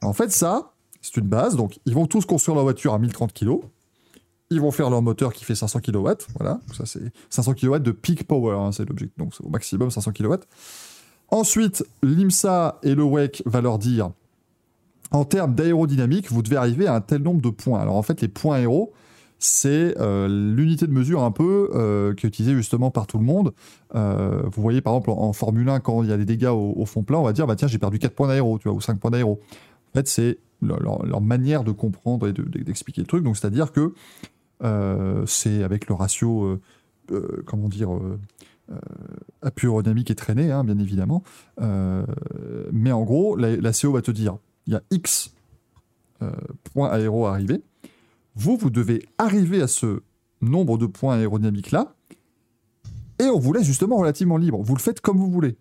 En fait, ça, c'est une base. Donc, ils vont tous construire leur voiture à 1030 kg. Ils vont faire leur moteur qui fait 500 kW. Voilà, ça c'est 500 kW de peak power, hein, c'est l'objectif. Donc, au maximum 500 kW. Ensuite, l'IMSA et le WEC va leur dire en termes d'aérodynamique, vous devez arriver à un tel nombre de points. Alors, en fait, les points aéro, c'est euh, l'unité de mesure un peu euh, qui est utilisée justement par tout le monde. Euh, vous voyez par exemple en, Formule 1, quand il y a des dégâts au, fond plat, on va dire bah tiens, j'ai perdu 4 points d'aéro, tu vois, ou 5 points d'aéro. En fait, c'est leur, manière de comprendre et de- de- d'expliquer le truc. Donc, c'est-à-dire que c'est avec le ratio, comment dire, appui aérodynamique et traîné, hein, bien évidemment. Mais en gros, la, CO va te dire il y a X points aéro à. Vous, vous devez arriver à ce nombre de points aérodynamiques là, et on vous laisse justement relativement libre. Vous le faites comme vous voulez.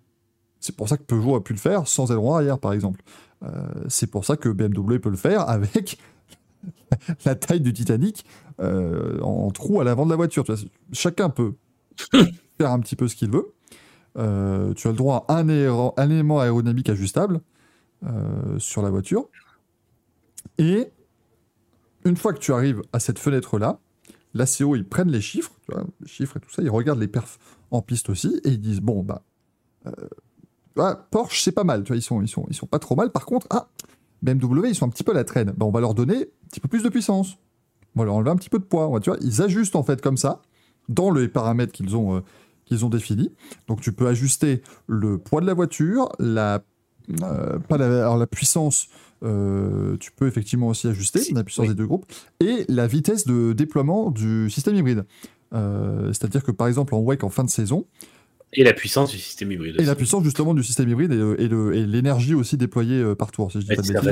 C'est pour ça que Peugeot a pu le faire sans aileron arrière, par exemple. Euh, c'est pour ça que BMW peut le faire avec <laughs> la taille du Titanic euh, en trou à l'avant de la voiture. Tu vois, chacun peut <laughs> faire un petit peu ce qu'il veut. Euh, tu as le droit à un, aéro- un élément aérodynamique ajustable sur la voiture. Et une fois que tu arrives à cette fenêtre-là, la CO, ils prennent les chiffres, tu vois, les chiffres et tout ça, ils regardent les perfs en piste aussi, et ils disent, bon, bah, euh, ouais, Porsche, c'est pas mal, tu vois, ils sont, sont, pas trop mal. Par contre, ah, BMW, ils sont un petit peu à la traîne. Bah, on va leur donner un petit peu plus de puissance. On va leur enlever un petit peu de poids. Ils ajustent en fait comme ça, dans les paramètres qu'ils ont, euh, qu'ils ont définis. Donc tu peux ajuster le poids de la voiture, la, euh, alors, la puissance, euh, tu peux effectivement aussi ajuster la puissance oui. des deux groupes, et la vitesse de déploiement du système hybride. Euh, C'est-à-dire que par exemple en WEC en fin de saison, Et la puissance du système hybride. et aussi. la puissance justement du système hybride et, l'énergie aussi déployée euh, par tour, si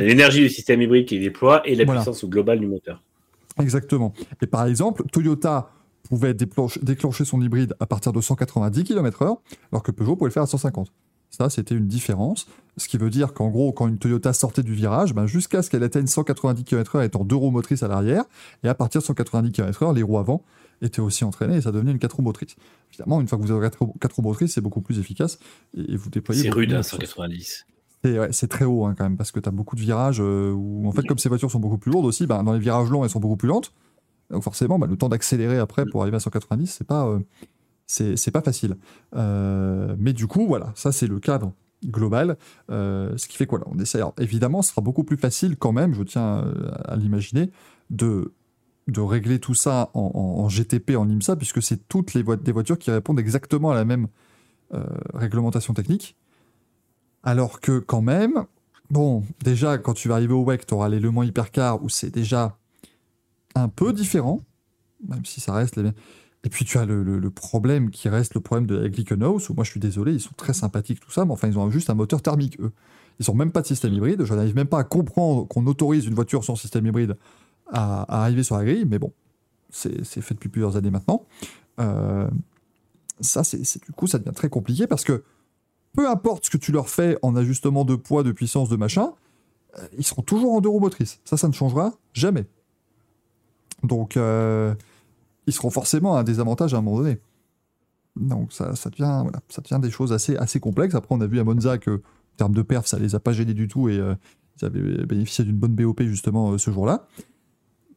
L'énergie du système hybride qui déploie et la Voilà. puissance globale du moteur. Exactement. Et par exemple, Toyota pouvait déclencher son hybride à partir de 190 km/h, alors que Peugeot pouvait le faire à 150. Ça, c'était une différence. Ce qui veut dire qu'en gros, quand une Toyota sortait du virage, ben, jusqu'à ce qu'elle atteigne 190 km/h étant deux roues motrices à l'arrière, et à partir de 190 km/h, les roues avant étaient aussi entraînées et ça devenait une quatre roues motrices. Évidemment, une fois que vous avez quatre roues, motrices, c'est beaucoup plus efficace et, vous déployez. C'est rude, hein, force. 190. C'est ouais, c'est très haut hein, quand même, parce que tu as beaucoup de virages euh, où, en fait, comme ces voitures sont beaucoup plus lourdes aussi, ben, dans les virages longs, elles sont beaucoup plus lentes. Donc forcément, ben, le temps d'accélérer après pour arriver à 190, c'est pas, euh, c'est pas facile. Euh, mais du coup, voilà, ça c'est le cadre global. Euh, ce qui fait quoi alors, évidemment, ce sera beaucoup plus facile quand même, je tiens euh, à l'imaginer, de régler tout ça en, GTP, en IMSA, puisque c'est toutes les voitures qui répondent exactement à la même réglementation technique. Alors que quand même, bon, déjà quand tu vas arriver au WEC, tu auras les Le Mans Hypercar où c'est déjà un peu différent, même si ça reste les. Et puis tu as le, le- le problème qui reste le problème de Glickenhaus, où moi je suis désolé, ils sont très sympathiques, tout ça, mais enfin ils ont juste un moteur thermique, eux. Ils n'ont même pas de système hybride, je n'arrive même pas à comprendre qu'on autorise une voiture sans système hybride à, à arriver sur la grille, mais bon, c'est fait depuis plusieurs années maintenant. Euh, ça, c'est c'est- du coup, ça devient très compliqué parce que peu importe ce que tu leur fais en ajustement de poids, de puissance, de machin, euh, ils seront toujours en deux roues motrices. Ça, ça ne changera jamais. Donc, euh, ils seront forcément à un désavantage à un moment donné. Donc, ça, ça, devient, voilà, ça des choses assez, assez complexes. Après, on a vu à Monza que, en termes de perf, ça les a pas gênés du tout et euh, ils avaient bénéficié d'une bonne BOP justement euh, ce jour-là.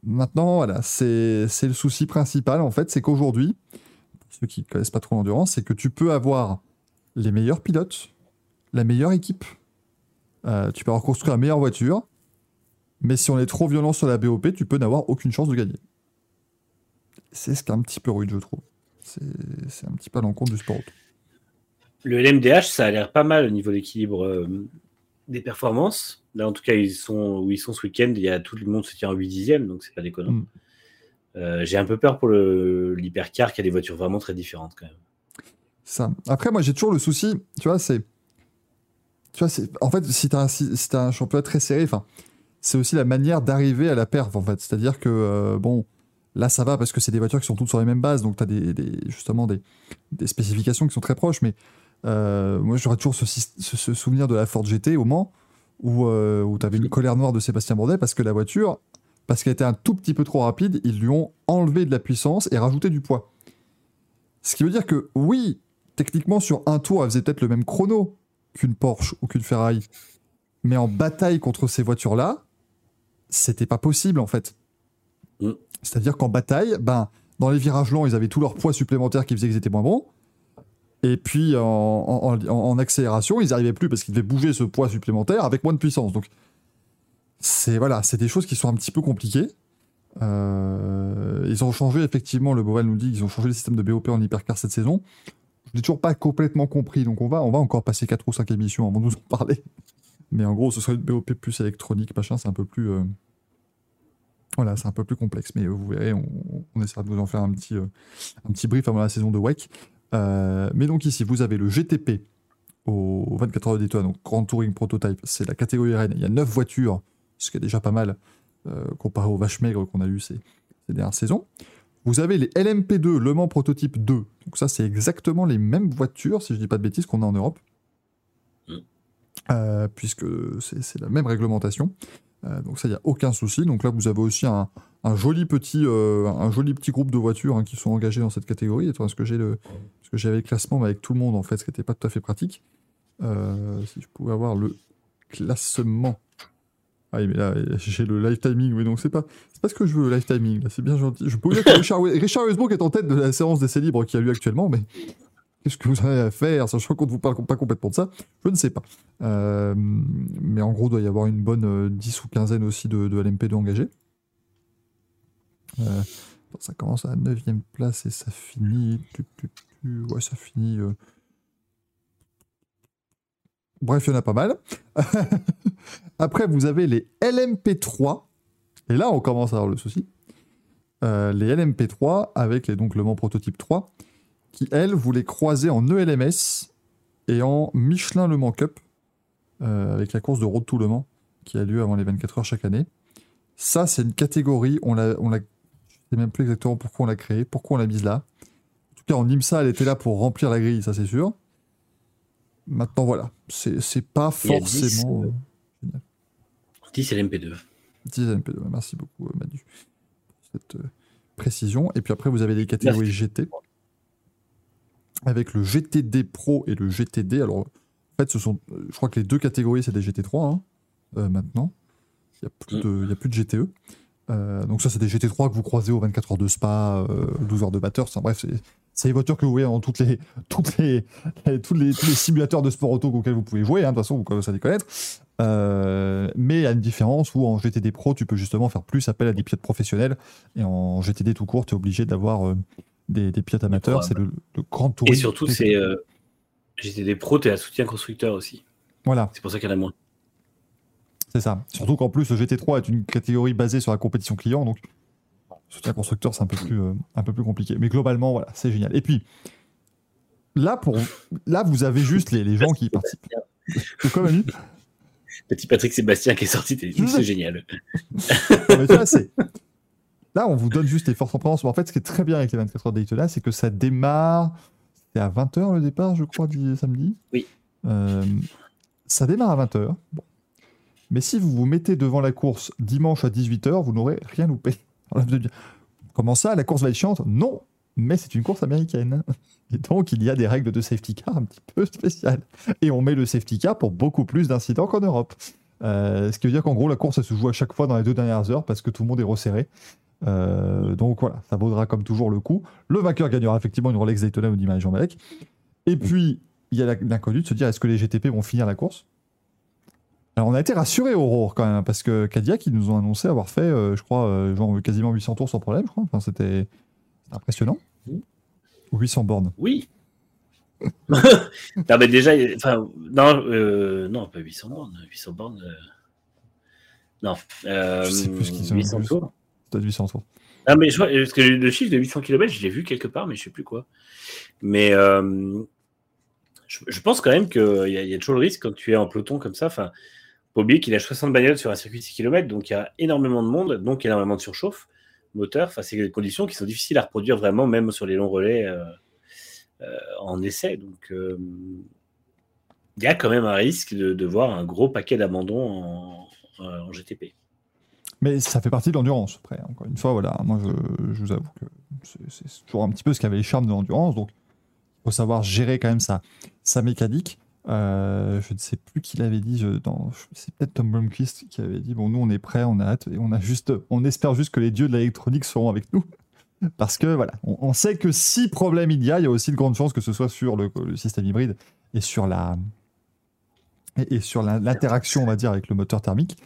Maintenant, voilà, c'est le souci principal en fait, c'est qu'aujourd'hui, ceux qui connaissent pas trop l'endurance, c'est que tu peux avoir les meilleurs pilotes, la meilleure équipe, euh, tu peux avoir construit la meilleure voiture, mais si on est trop violent sur la BOP, tu peux n'avoir aucune chance de gagner. C'est ce qui est un petit peu rude, je trouve. C'est un petit peu à l'encontre du sport auto. Le LMDH, ça a l'air pas mal au niveau d'équilibre euh, des performances. Là, en tout cas, ils sont, où ils sont ce week-end, il y a tout le monde se tient en 8 dixièmes, donc c'est pas déconnant. Mm. Euh, J'ai un peu peur pour l'hypercar qui a des voitures vraiment très différentes quand même. Ça. Après, moi, j'ai toujours le souci, tu vois, c'est. Tu vois. En fait, si t'as un, si, si un championnat très serré, enfin, c'est aussi la manière d'arriver à la perf, en fait. C'est-à-dire que, euh, bon, là, ça va parce que c'est des voitures qui sont toutes sur les mêmes bases, donc t'as des, des, justement des, spécifications qui sont très proches, mais euh, moi, j'aurais toujours ce, souvenir de la Ford GT au Mans, où, euh, où t'avais une colère noire de Sébastien Bourdet parce que la voiture, parce qu'elle était un tout petit peu trop rapide, ils lui ont enlevé de la puissance et rajouté du poids. Ce qui veut dire que, oui, techniquement, sur un tour, elle faisait peut-être le même chrono qu'une Porsche ou qu'une Ferrari. Mais en bataille contre ces voitures-là, c'était pas possible, en fait. C'est-à-dire qu'en bataille, ben, dans les virages lents, ils avaient tout leur poids supplémentaire qui faisait qu'ils étaient moins bons. Et puis, en accélération, ils n'arrivaient plus parce qu'ils devaient bouger ce poids supplémentaire avec moins de puissance. Donc, c'est voilà, c'est des choses qui sont un petit peu compliquées. Euh, ils ont changé, effectivement, le Boval nous dit, ils ont changé le système de BOP en hypercar cette saison. Je l'ai toujours pas complètement compris, donc on va, on va encore passer 4 ou 5 émissions avant de nous en parler. Mais en gros, ce serait une BOP plus électronique, machin, c'est un peu plus. euh, Voilà, c'est un peu plus complexe, mais euh, vous verrez, on, on essaiera de vous en faire un petit, euh, un petit brief avant la saison de WEC. Euh, mais donc ici, vous avez le GTP au 24 heures d'étoile, donc Grand Touring Prototype, c'est la catégorie RN. Il y a 9 voitures, ce qui est déjà pas mal comparé aux vaches maigres qu'on a eu ces, ces dernières saisons. Vous avez les LMP2, Le Mans Prototype 2. Donc ça, c'est exactement les mêmes voitures, si je dis pas de bêtises, qu'on a en Europe. Mm. Euh, puisque c'est la même réglementation. Euh, donc ça, il n'y a aucun souci. Donc là, vous avez aussi un, un joli petit, euh, un joli petit groupe de voitures hein, qui sont engagées dans cette catégorie. Est-ce que j'ai le, parce que j'avais le classement avec tout le monde en fait, ce qui n'était pas tout à fait pratique. Euh, si je pouvais avoir le classement. Ah oui, mais là, <laughs> j'ai le live timing, mais donc c'est pas, c'est pas ce que je veux, le live timing, c'est bien gentil. Je peux vous dire que Richard, Richard Westbrook est en tête de la séance d'essais libres qui a lieu actuellement, mais qu'est-ce que vous avez à faire, sachant qu'on ne vous parle pas complètement de ça Je ne sais pas. Euh, mais en gros, il doit y avoir une bonne euh, 10 ou quinzaine aussi de, de LMP2 engagés. Euh, ça commence à la 9 place et ça finit. ouais, ça finit. euh. Bref, il y en a pas mal. <laughs> Après, vous avez les LMP3. Et là, on commence à avoir le souci. Euh, les LMP3 avec les, donc le Mans Prototype 3 qui, elles, vous les croisez en ELMS et en Michelin Le Mans Cup euh, avec la course de Road to Le Mans qui a lieu avant les 24 heures chaque année. Ça, c'est une catégorie, on l'a, on l'a, je sais même plus exactement pourquoi on l'a créée, pourquoi on l'a mise là. En tout cas, en IMSA, elle était là pour remplir la grille, ça c'est sûr. Maintenant, voilà, c'est, c'est pas 10, forcément... euh, euh, 10 LMP2. 10 LMP2. Merci beaucoup, euh, Manu, pour cette euh, précision. Et puis après, vous avez les catégories GT. Avec le GTD Pro et le GTD. Alors, en fait, ce sont, euh, je crois que les deux catégories, c'est des GT3 hein, euh, maintenant. Il n'y a, plus Mm. a plus de GTE. Euh, donc ça, c'est des GT3 que vous croisez aux 24 heures de Spa, euh, 12 heures de batteur. Enfin, bref, c'est, les voitures que vous voyez dans toutes les, <laughs> toutes les, les- tous, les, tous les simulateurs de sport auto auxquels vous pouvez jouer. hein, de toute façon, vous commencez à les connaître. Euh, mais il y a une différence où en GTD Pro, tu peux justement faire plus appel à des pilotes professionnels. Et en GTD tout court, tu es obligé d'avoir des, des pilotes amateurs. C'est le, le grand tour. Et surtout, c'est euh, GTD Pro, tu es à soutien constructeur aussi. Voilà, C'est pour ça qu'il y en a moins. c'est ça. Surtout qu'en plus, le GT3 est une catégorie basée sur la compétition client. Donc, soutien constructeur, c'est un, peu plus, euh, un peu plus compliqué. Mais globalement, voilà, c'est génial. Et puis, là, pour, là vous avez juste les, les gens qui participent. C'est quoi, Manu Petit Patrick Sébastien qui est sorti, c'est génial. Non, mais tu vois, c'est- Là, on vous donne juste les forces en présence. Mais en fait, ce qui est très bien avec les 24 heures Daytona, c'est que ça démarre. C'est à 20h le départ, je crois, samedi. Oui. Euh, ça démarre à 20h. Bon. Mais si vous vous mettez devant la course dimanche à 18h, vous n'aurez rien loupé. <laughs> Alors vous dire, Comment ça, la course va être chiante? Non, mais c'est une course américaine. <laughs> Et donc, il y a des règles de safety car un petit peu spéciales. Et on met le safety car pour beaucoup plus d'incidents qu'en Europe. Euh, ce qui veut dire qu'en gros, la course, elle se joue à chaque fois dans les deux dernières heures parce que tout le monde est resserré. Euh, donc voilà, ça vaudra comme toujours le coup. Le vainqueur gagnera effectivement une Rolex Daytona ou d'image Jean Malek. Et puis, il y a l'inconnu de se dire est-ce que les GTP vont finir la course? Alors, on a été rassurés, Aurore, quand même, parce que Cadillac, ils nous ont annoncé avoir fait, euh, je crois, euh, genre quasiment 800 tours sans problème, je crois. Enfin, c'était impressionnant. Ou 800 bornes. Oui. <laughs> non, mais déjà, enfin, non, euh, non, pas 800 bornes. 800 bornes. Non. Je sais plus ce qu'ils ont 800 plus. tours. Peut-être 800 tours. Ah, mais je vois, parce que le chiffre de 800 km, je l'ai vu quelque part, mais je sais plus quoi. Mais, euh, Je, pense quand même qu'il y, a- y a toujours le risque quand tu es en peloton comme ça. Enfin, faut oublier qu'il a 60 bagnoles sur un circuit de 6 km, donc il y a énormément de monde, donc énormément de surchauffe moteur. Enfin, c'est des conditions qui sont difficiles à reproduire vraiment, même sur les longs relais euh, euh, en essai. Donc, il y a quand même un risque de, de voir un gros paquet d'abandons en, en GTP. Mais ça fait partie de l'endurance, après. Encore une fois, voilà, moi je, vous avoue que c'est- toujours un petit peu ce qu'avait les charmes de l'endurance, donc il faut savoir gérer quand même sa, sa mécanique. Euh, je ne sais plus qui l'avait dit, c'est peut-être Tom Blomqvist qui avait dit bon, nous on est prêts, on a on, a juste, on espère juste que les dieux de l'électronique seront avec nous. <laughs> Parce que voilà, on, sait que si problème il y a, il y a aussi de grandes chances que ce soit sur le, système hybride et sur la et, sur l'interaction, on va dire, avec le moteur thermique.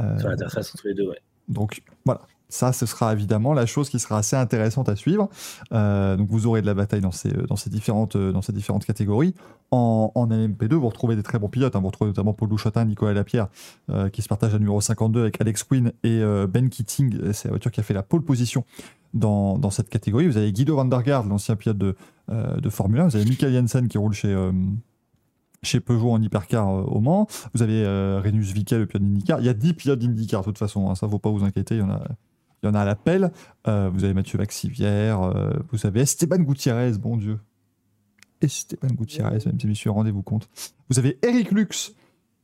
Euh, Sur l'interface entre les deux, ouais. donc voilà, ça ce sera évidemment la chose qui sera assez intéressante à suivre. Euh, donc vous aurez de la bataille dans ces, dans ces, différentes, euh, dans ces différentes catégories. En, en LMP2, vous retrouvez des très bons pilotes. hein. Vous retrouvez notamment Paul Louchotin, Nicolas Lapierre, euh, qui se partagent la numéro 52 avec Alex Quinn et euh, Ben Keating. C'est la voiture qui a fait la pole position dans, dans cette catégorie. Vous avez Guido van der Garde, l'ancien pilote de, de Formule 1. Vous avez Michael Jensen qui roule chez, chez Peugeot en hypercar euh, au Mans. Vous avez euh, Renus Vical, le pilote d'IndyCar. Il y a 10 pilotes d'IndyCar, de toute façon. hein, ça ne faut pas vous inquiéter. Il y en a, il y en a à l'appel. Euh, vous avez Mathieu Vaxivière. euh, vous avez Esteban Gutiérrez, bon Dieu. Esteban Gutiérrez, mesdames et messieurs, rendez-vous compte. Vous avez Eric Lux,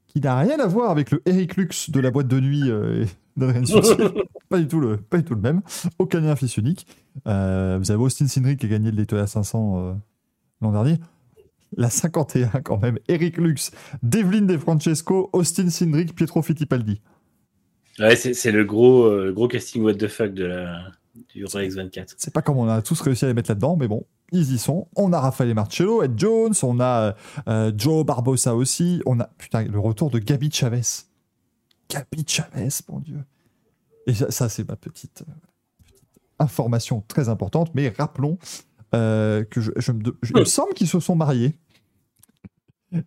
qui n'a rien à voir avec le Eric Lux de la boîte de nuit euh, d'Adrien <laughs> pas, du tout le, pas du tout le même. Aucun lien fils unique. Euh, vous avez Austin Cindric qui a gagné le Daytona 500 euh, l'an dernier. La 51 quand même. Eric Lux, Devlin De Francesco, Austin Cindric, Pietro Fittipaldi. Ouais, c'est le gros, euh, gros casting what the fuck de la, du Rolex 24. C'est pas comme on a tous réussi à les mettre là-dedans, mais bon, ils y sont. On a Rafael Marcello, Ed Jones, on a euh, Joe Barbosa aussi, on a putain le retour de Gabi Chavez. Gabi Chavez, mon dieu. Et ça, ça, c'est ma petite, euh, petite information très importante, mais rappelons euh, que je, je me, je- il me semble qu'ils se sont mariés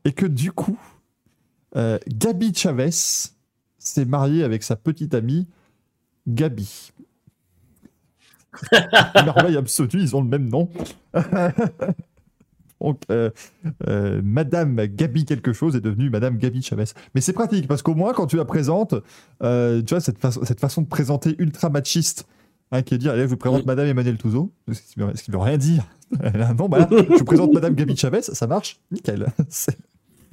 et que du coup, euh, Gabi Chavez s'est mariée avec sa petite amie Gabi. <laughs> Merveille absolue, ils ont le même nom. <laughs> Donc, euh, euh, Madame Gabi quelque chose est devenue Madame Gabi Chavez. Mais c'est pratique parce qu'au moins, quand tu la présentes, euh, tu vois, cette, cette façon de présenter ultra machiste, hein, qui est dire, allez, je vous présente. Madame Emmanuel Touzeau, ce qui veut, qui veut rien dire. <laughs> Elle a- non, bah là, je vous présente Madame Gabi Chavez, ça marche, nickel. <laughs> C'est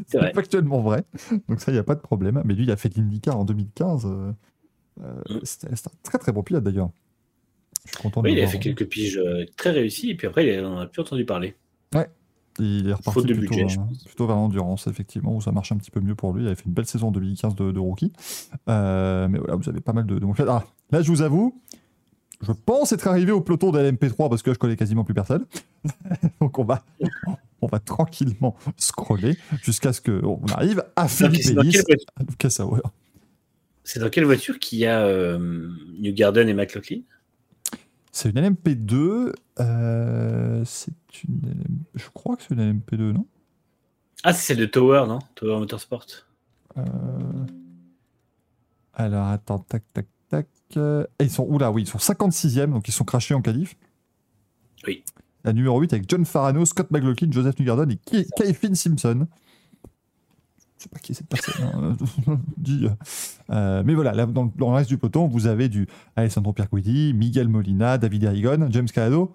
C'est vrai. factuellement vrai. Donc ça, il n'y a pas de problème. Mais lui, il a fait l'IndyCar en 2015. euh, Mm. C'était c'était un très très bon pilote d'ailleurs. Je suis content Oui, il a voir. fait quelques piges euh, très réussies, et puis après, il- on n'a plus entendu parler. Il est reparti plutôt, budget, pense. plutôt vers l'endurance, effectivement, où ça marche un petit peu mieux pour lui. Il avait fait une belle saison en 2015 de, de rookie. Euh, mais voilà, vous avez pas mal de. de. Ah, là, je vous avoue, je pense être arrivé au peloton de LMP3 parce que je connais quasiment plus personne. <laughs> Donc, on va, on va tranquillement scroller jusqu'à ce qu'on arrive à Philippe C'est dans, Ellis, quelle voiture- à Lucas Sauer. c'est dans quelle voiture qu'il y a euh, New Garden et McLaughlin? C'est une LMP2. euh, c'est une LM... Je crois que c'est une LMP2, non? Ah, c'est celle de Tower, non? Tower Motorsport. Euh, Alors, attends, tac, tac, et ils sont, oui, ils sont 56e, donc ils sont crachés en qualif. Oui. La numéro 8 avec John Farano, Scott McLaughlin, Joseph Newgarden et Ki- Kevin Simpson. Je sais pas qui est cette personne. hein, <laughs> euh, euh, mais voilà, là, dans, le- reste du peloton, vous avez du Alessandro Pierguidi, Miguel Molina, David Erigon, James Calado.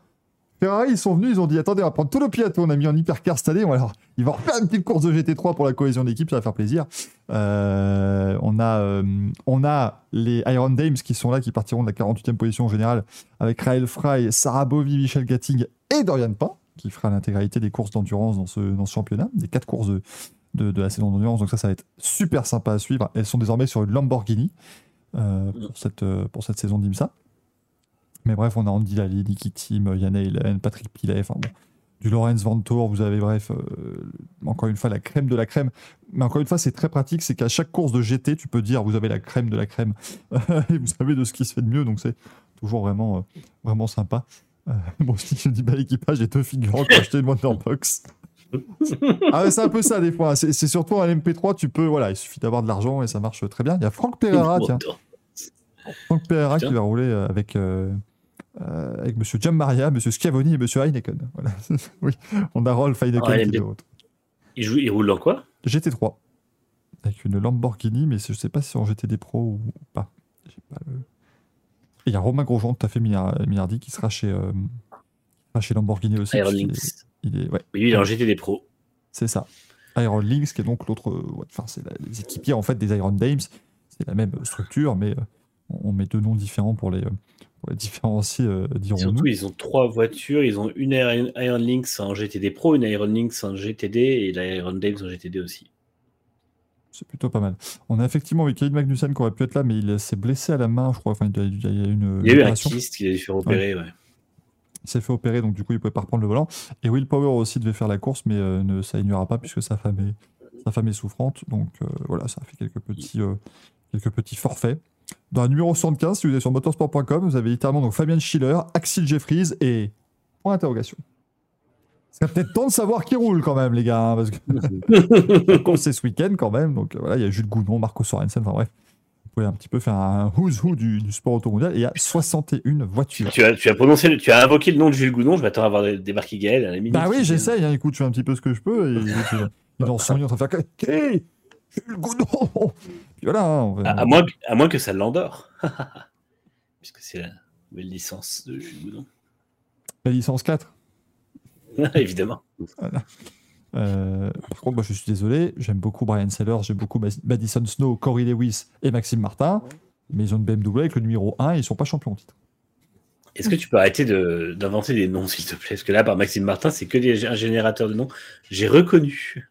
Ferrari, ils sont venus, ils ont dit attendez, on va prendre tous nos pilotes, on a mis en hypercar cette année, on va leur- ils vont refaire une petite course de GT3 pour la cohésion d'équipe, ça va faire plaisir. Euh, on, a, euh, on a les Iron Dames qui sont là, qui partiront de la 48e position en général, avec Raël Fry, Sarah Bovy, Michel Gatting et Dorian Pain, qui fera l'intégralité des courses d'endurance dans ce, dans ce championnat, des quatre courses de, de, de la saison d'endurance. Donc ça, ça va être super sympa à suivre. Elles sont désormais sur une Lamborghini euh, pour, cette, euh, pour cette saison d'IMSA. Mais bref, on a Andy Lally, Niki Tim, Yann Helen, Patrick Pilet, enfin bon, du Lorenz Vantour, vous avez bref, euh, encore une fois, la crème de la crème. Mais encore une fois, c'est très pratique, c'est qu'à chaque course de GT, tu peux dire, vous avez la crème de la crème, <laughs> et vous savez de ce qui se fait de mieux, donc c'est toujours vraiment, euh, vraiment sympa. Euh, <laughs> bon, si je dis pas l'équipage, j'ai deux figurants ont acheté une Wonderbox. <laughs> ah c'est un peu ça des fois. C'est c'est surtout un MP3, tu peux, voilà, il suffit d'avoir de l'argent et ça marche très bien. Il y a Franck Pereira, tiens. Franck Pereira qui va rouler euh, avec, euh, euh, avec Monsieur Gianmaria, Monsieur Schiavoni et Monsieur Heineken. Voilà. <laughs> oui, on a Rolf Heineken Ah, qui est retour. Il, joue, il roule dans quoi? GT3. Avec une Lamborghini, mais je sais pas si c'est en GTD Pro ou pas. Pas le- Et il y a Romain Grosjean, tout à fait milliardi, qui sera chez, euh, chez Lamborghini aussi. Est- Il est, ouais, Oui, il est en GTD Pro. c'est ça. Iron Lynx, qui est donc l'autre. euh, ouais, Enfin, c'est la- les équipiers en fait des Iron Dames. C'est la même structure, mais on met deux noms différents pour les, les différencier, euh, dirons-nous. Surtout, ils ont trois voitures. Ils ont une Iron, Iron Lynx en GTD Pro, une Iron Lynx en GTD et la Iron Dames en GTD aussi. C'est plutôt pas mal. On a effectivement Kyle Magnussen qui aurait pu être là, mais il s'est blessé à la main, je crois. Enfin, il y a, il y a eu une. Il y a eu un opération. kyste qu'il a dû faire opérer. Ouais. Il s'est fait opérer, donc du coup, il pouvait pas reprendre le volant. Et Will Power aussi devait faire la course, mais euh, ne, ça ignorera pas puisque sa femme est, sa femme est souffrante. Donc euh, voilà, ça a fait quelques petits, euh, quelques petits forfaits. Dans la numéro 75, si vous êtes sur motorsport.com, vous avez littéralement donc Fabien Schiller, Axel Jeffries et point d'interrogation. C'est peut-être temps de savoir qui roule quand même, les gars, hein, parce que c'est ce week-end quand même. Donc euh, voilà, il y a Jules Gounon, Marco Sorensen, enfin bref. Vous pouvez un petit peu faire un who's who du, du sport automondial. Et il y a 61 voitures. Tu as, tu as prononcé, le- tu as invoqué le nom de Jules Goudon. Je m'attends à avoir débarqué Gaël à la minute. Bah oui, j'essaye. Hein, écoute, je fais un petit peu ce que je peux. Et, et il est dans son en train de faire Qui Puis voilà. hein, on va- À, à moins, que- à moins que ça l'endort. <laughs> Puisque c'est la nouvelle licence de Jules Goudon. La licence 4. <laughs> Évidemment. Euh, par contre, moi, je suis désolé. J'aime beaucoup Brian Sellers, j'aime beaucoup Madison Snow, Corey Lewis et Maxime Martin. Mais ils ont une BMW avec le numéro 1 et ils sont pas champions en titre. Est-ce que tu peux arrêter de- d'inventer des noms, s'il te plaît? Parce que là, par Maxime Martin, c'est que des, un générateur de noms. J'ai reconnu.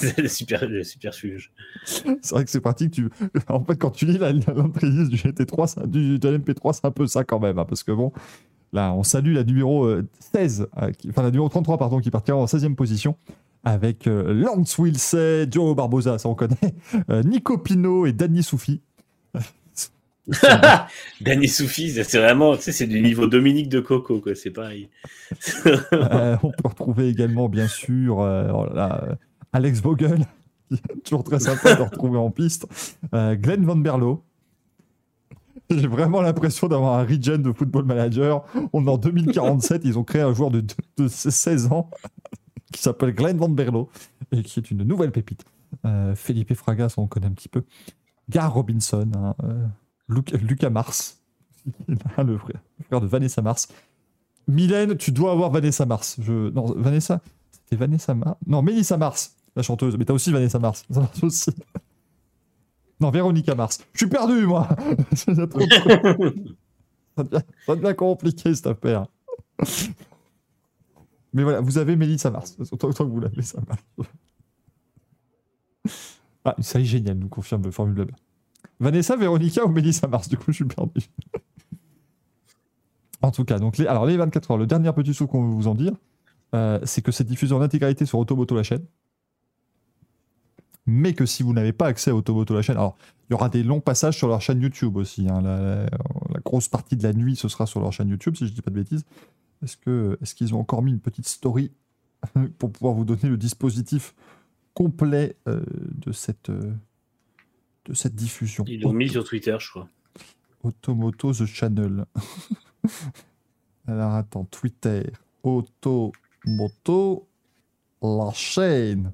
C'est <laughs> le super, le super sujet. C'est vrai que c'est pratique. Tu... <laughs> En fait, quand tu lis l'entrée du GT3, ça- du, de l'MP3, c'est un peu ça quand même. hein, parce que bon, là, on salue la numéro euh, 16, euh, qui- enfin la numéro 33, pardon, qui partira en 16e position. Avec euh, Lance Wilson, Joe Barbosa, ça on connaît, <laughs> euh, Nico Pino et Danny Soufi. Danny Soufi, c'est vraiment, tu sais, c'est du niveau Dominique de Coco, quoi. C'est pareil. Euh, on peut retrouver également, bien sûr, euh, oh là là, euh, Alex Vogel, <laughs> toujours très sympa de retrouver en piste. Euh, Glenn Van Berlo. <laughs> J'ai vraiment l'impression d'avoir un regen de football manager. On est en 2047, ils ont créé un joueur de, de- de 16 ans <laughs> qui s'appelle Glenn Van Berlo et qui est une nouvelle pépite. Euh, Felipe Fragas, on connaît un petit peu. Gar Robinson, hein, euh, Luc- Lucas Mars, le frère, le de Vanessa Mars. Mylène, tu dois avoir Vanessa Mars. Non, Vanessa C'était Vanessa Mars Non, Mélissa Mars, la chanteuse. Mais t'as aussi Vanessa Mars. Ça marche aussi. Non, Véronica Mars. Je suis perdu, moi <laughs> <laughs> Ça devient ça compliqué, cette affaire. Mais voilà, vous avez Mélissa Mars. Autant, autant que vous l'avez, ça marche. Ah, une série géniale, nous confirme le Formule. Vanessa, Véronica ou Mélissa Mars? Du coup, je suis perdu. En tout cas, donc les, alors les 24 heures, le dernier petit truc qu'on veut vous en dire, euh, c'est que c'est diffusé en intégralité sur Automoto la chaîne. Mais que si vous n'avez pas accès à Automoto la chaîne, alors il y aura des longs passages sur leur chaîne YouTube aussi. hein. la, la- la grosse partie de la nuit, ce sera sur leur chaîne YouTube, si je dis pas de bêtises. Est-ce que est-ce qu'ils ont encore mis une petite story <laughs> pour pouvoir vous donner le dispositif complet euh, de cette euh, de cette diffusion? Ils l'ont mis sur Twitter, je crois. Automoto The Channel. <laughs> Alors attends, Twitter. Automoto la chaîne.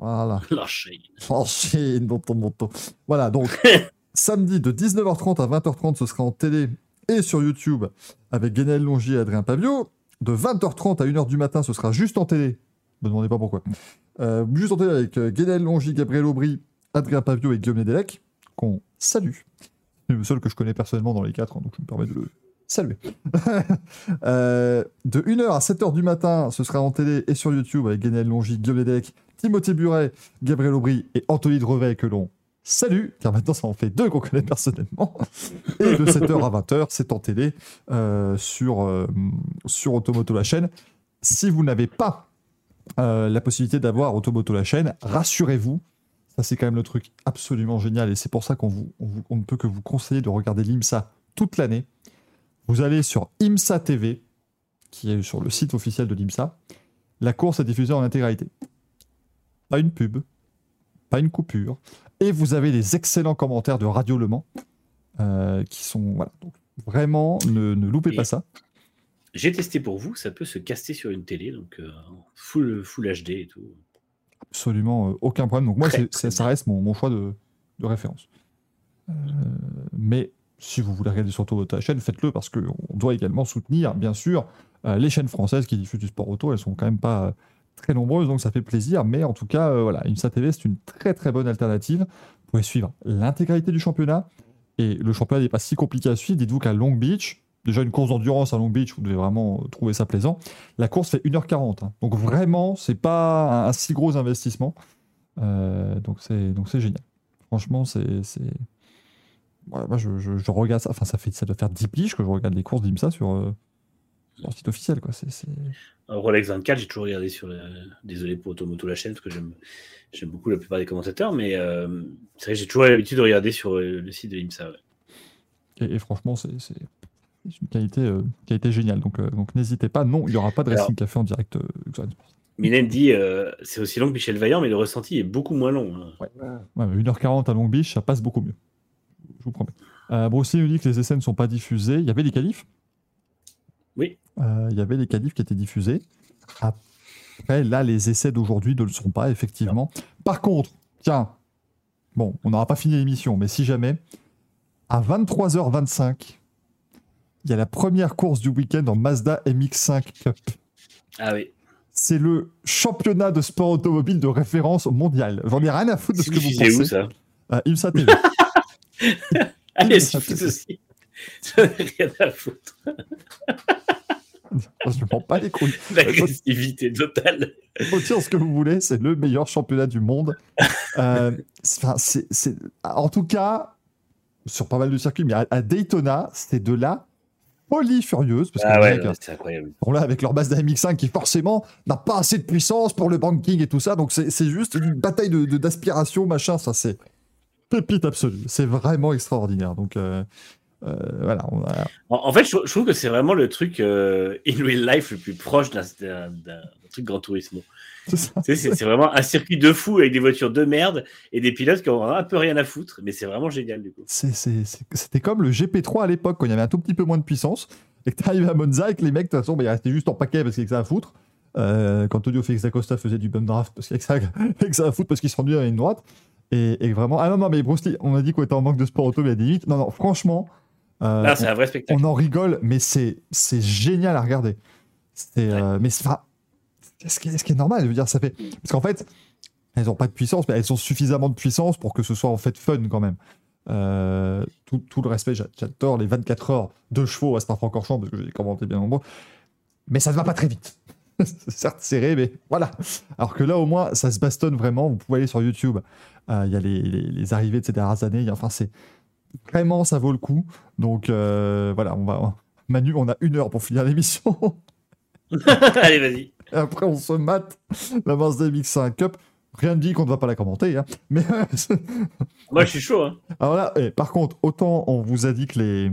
Voilà. <laughs> La chaîne. La chaîne d'Automoto. Voilà, donc <laughs> samedi de 19h30 à 20h30, ce sera en télé et sur YouTube avec Guénel Longier et Adrien Pavio. De 20h30 à 1h du matin, ce sera juste en télé. Ne me demandez pas pourquoi. Euh, juste en télé avec euh, Guénel Longier, Gabriel Aubry, Adrien Pavio et Guillaume Nedelec, qu'on salue. C'est le seul que je connais personnellement dans les quatre, hein, donc je me permets de le saluer. <laughs> Euh, de 1h à 7h du matin, ce sera en télé et sur YouTube avec Guénel Longy, Guillaume Nedelec, Timothée Buret, Gabriel Aubry et Anthony Drevet que l'on salue, car maintenant ça en fait deux qu'on connaît personnellement. Et de 7h à 20h, c'est en télé euh, sur, euh, sur Automoto la chaîne. Si vous n'avez pas euh, la possibilité d'avoir Automoto la chaîne, rassurez-vous, ça c'est quand même le truc absolument génial et c'est pour ça qu'on ne peut que vous conseiller de regarder l'IMSA toute l'année. Vous allez sur IMSA TV, qui est sur le site officiel de l'IMSA. La course est diffusée en intégralité. Pas une pub, pas une coupure. Et vous avez les excellents commentaires de Radio Le Mans, euh, qui sont... Voilà, donc vraiment, ne, ne loupez Et- pas ça. J'ai testé pour vous, ça peut se caster sur une télé, donc euh, full, full HD et tout. absolument euh, aucun problème. Donc moi, Très, très ça reste mon, mon choix de, de référence. Mais si vous voulez regarder surtout votre chaîne, faites-le parce qu'on doit également soutenir, bien sûr, euh, les chaînes françaises qui diffusent du sport auto. Elles sont quand même pas très nombreuses, donc ça fait plaisir. Mais en tout cas, euh, voilà, IMSA TV, c'est une très très bonne alternative. Vous pouvez suivre l'intégralité du championnat. Et le championnat n'est pas si compliqué à suivre. Dites-vous qu'à Long Beach, déjà une course d'endurance à Long Beach, vous devez vraiment trouver ça plaisant. La course fait 1h40. hein. Donc vraiment, c'est pas un, si gros investissement. Euh, donc c'est donc c'est génial. Franchement, c'est Ouais, moi je, regarde ça. Enfin, ça fait ça doit faire 10 piges que je regarde les courses d'IMSA sur, euh, leur site officiel quoi. Euh, Rolex 24, j'ai toujours regardé sur. Désolé pour Automoto la chaîne, parce que j'aime beaucoup la plupart des commentateurs, mais euh, c'est vrai que j'ai toujours l'habitude de regarder sur euh, le site de l'IMSA. ouais. et, et franchement, c'est une qualité euh, qualité géniale. Donc euh, donc n'hésitez pas. Non, il y aura pas de Alors- Racing Café en direct. Mylène dit euh, c'est aussi long que Michel Vaillant, mais le ressenti est beaucoup moins long. hein. Ouais, mais 1h40 à Long Beach, ça passe beaucoup mieux. Je vous promets. Euh, nous dit que les essais ne sont pas diffusés. Il y avait les qualifs? Oui. Euh, il y avait les qualifs qui étaient diffusés. Après, là, les essais d'aujourd'hui ne le sont pas, effectivement. Par contre, tiens, bon, on n'aura pas fini l'émission, mais si jamais, à 23h25, il y a la première course du week-end en Mazda MX5 Cup. Ah oui. C'est le championnat de sport automobile de référence mondiale. J'en ai rien à foutre de ce que vous diffusé où pensez. ça Euh, IMSA <laughs> TV. Allez, c'est- aussi. J'en ai rien à foutre. <laughs> Je prends pas les couilles. L'agressivité totale. Faut dire ce que vous voulez, c'est le meilleur championnat du monde. <laughs> Euh, c'est- en tout cas, sur pas mal de circuits, mais à, Daytona, c'est de la folie furieuse. Parce que Ah ouais, non, c'est incroyable. sont là avec leur base d'AMX5 qui forcément n'a pas assez de puissance pour le banking et tout ça. Donc c'est juste une bataille de- de- d'aspiration, machin. Ça, c'est pépite absolue. C'est vraiment extraordinaire. Donc euh, euh, voilà, on a- En, en fait, je, je trouve que c'est vraiment le truc euh, in real life le plus proche d'un truc Grand Turismo. c'est. Tu vraiment un circuit de fou avec des voitures de merde et des pilotes qui ont un peu rien à foutre, mais c'est vraiment génial du coup. C'était comme le GP3 à l'époque, quand il y avait un tout petit peu moins de puissance, et que t'arrives à Monza et que les mecs, de toute façon, bah, ils restaient juste en paquet parce qu'il y avait que ça à foutre. Euh, quand Audio Félix Acosta faisait du bum draft parce qu'il y avait que ça, <laughs> que ça à foutre parce qu'il se rendait à une droite. Et, et vraiment. Ah non, non, mais Bruce Lee, on a dit qu'on était en manque de sport auto, mais il y a des limites. Non, non, franchement, euh, Là, c'est un vrai on, spectacle. on en rigole, mais c'est génial à regarder. C'est, euh, mais c'est- ce qui, est, ce qui est normal, je veux dire, ça fait. Parce qu'en fait, elles n'ont pas de puissance, mais elles ont suffisamment de puissance pour que ce soit en fait fun quand même. Euh, tout, tout le respect, j'a- j'adore les 24 heures de chevaux à Spa-Francorchamps parce que j'ai commenté bien nombreux, mais ça ne va pas très vite. <laughs> C'est certes serré, mais voilà. Alors que là, au moins, ça se bastonne vraiment. Vous pouvez aller sur YouTube. Euh, Il y a les, les- les arrivées de ces dernières années. Enfin, c'est vraiment, ça vaut le coup. Donc euh, voilà, on va. Manu, on a une heure pour finir l'émission. <laughs> Allez, vas-y. Et après, on se mate la Mazda MX-5 Cup. Rien ne dit qu'on ne va pas la commenter. hein. Mais <laughs> Moi, je suis chaud. Hein. Alors là, eh, par contre, autant on vous a dit que les,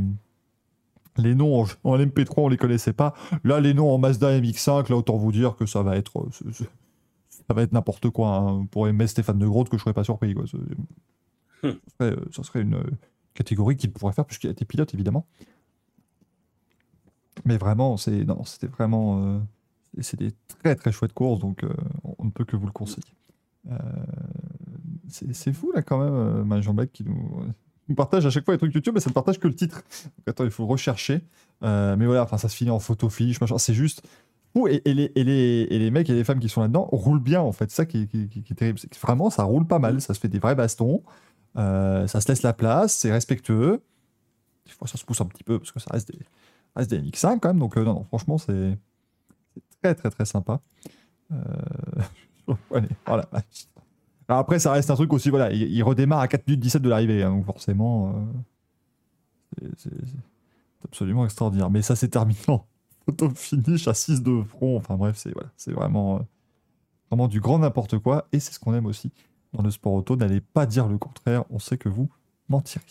les noms en, en MP3, on les connaissait pas. Là, les noms en Mazda MX5, là, autant vous dire que ça va être, euh, ça va être n'importe quoi. hein. Pour aimer Stéphane de Groot, que je serais pas surpris. Quoi. C'est-. Ça, serait, euh, ça serait une catégorie qu'il pourrait faire, puisqu'il a été pilote, évidemment. Mais vraiment, c'est non, c'était vraiment. euh, des très très chouettes courses, donc euh, on ne peut que vous le conseiller. Euh, c'est fou là quand même, euh, ma Jean qui nous, partage à chaque fois les trucs YouTube, mais ça ne partage que le titre. Attends, il faut rechercher. Mais voilà, enfin ça se finit en photo fiche, machin. C'est juste fou. Et, et les, et, les, et les mecs et les femmes qui sont là-dedans roulent bien en fait. C'est ça qui, est terrible. Vraiment, ça roule pas mal. Ça se fait des vrais bastons. Euh, ça se laisse la place. C'est respectueux. Des fois, ça se pousse un petit peu parce que ça reste des, reste des MX5 quand même. Donc, euh, non, franchement, c'est très, très, très sympa. Euh... <laughs> voilà. Après, ça reste un truc aussi, voilà, il, redémarre à 4 minutes 17 de l'arrivée, hein, donc forcément, c'est- absolument extraordinaire. Mais ça, c'est terminant. <laughs> Photo finish à 6 de front, enfin bref, c'est voilà, vraiment, vraiment du grand n'importe quoi, et c'est ce qu'on aime aussi dans le sport auto, n'allez pas dire le contraire, on sait que vous mentirez.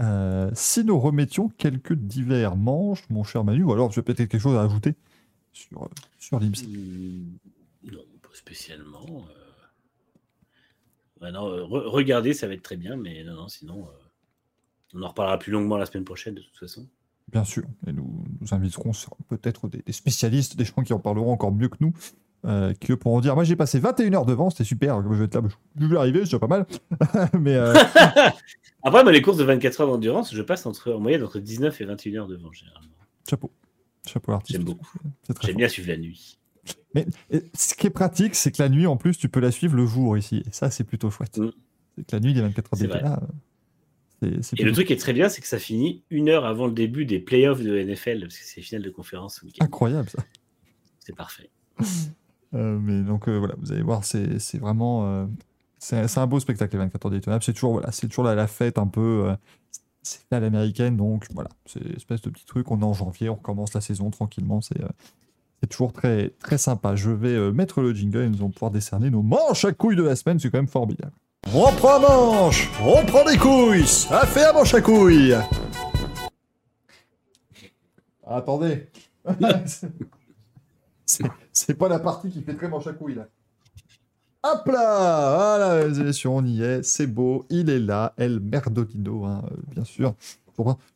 Euh, si nous remettions quelques divers manches, mon cher Manu, ou alors je vais peut-être quelque chose à ajouter sur, euh, sur. Hmm, Non, pas spécialement. euh. Ouais, non, re- regardez, ça va être très bien, mais non, non, sinon, euh, on en reparlera plus longuement la semaine prochaine de toute façon. Bien sûr, et nous, nous inviterons peut-être des, des spécialistes, des gens qui en parleront encore mieux que nous euh, qui eux pourront dire Moi j'ai passé 21 heures devant, c'était super, je vais être là, je vais arriver, c'est déjà pas mal. <laughs> Mais euh, <laughs> Après, moi, les courses de 24 heures d'endurance, je passe entre, en moyenne entre 19 et 21 heures devant, généralement. chapeau. Chapeau l'artiste. J'aime beaucoup. J'aime bien suivre la nuit. Mais ce qui est pratique, c'est que la nuit, en plus, tu peux la suivre le jour ici. Et ça, c'est plutôt chouette. Mm. C'est que la nuit, les 24 heures C'est Daytona, euh, c'est- c'est Et le truc qui est très bien, c'est que ça finit une heure avant le début des playoffs de NFL, parce que c'est les finales de conférence incroyable ça. C'est parfait. <laughs> Euh, mais donc euh, voilà, vous allez voir, c'est c'est vraiment. euh, c'est un beau spectacle, les 24 heures Daytona. C'est toujours, voilà, c'est toujours la, la fête un peu. c'est à l'américaine, donc voilà, c'est une espèce de petit truc. On est en janvier, on recommence la saison tranquillement. C'est c'est toujours très, très sympa. Je vais mettre le jingle et nous allons pouvoir décerner nos manches à couilles de la semaine. C'est quand même formidable. On prend manche, on prend des couilles, ça fait un manche à couilles. Attendez. <laughs> <laughs> <laughs> C'est- C'est pas la partie qui fait très manche à couilles là. Hop là Voilà, mesdames et messieurs, on y est, c'est beau, il est là, El Merdolino, hein, euh, bien sûr.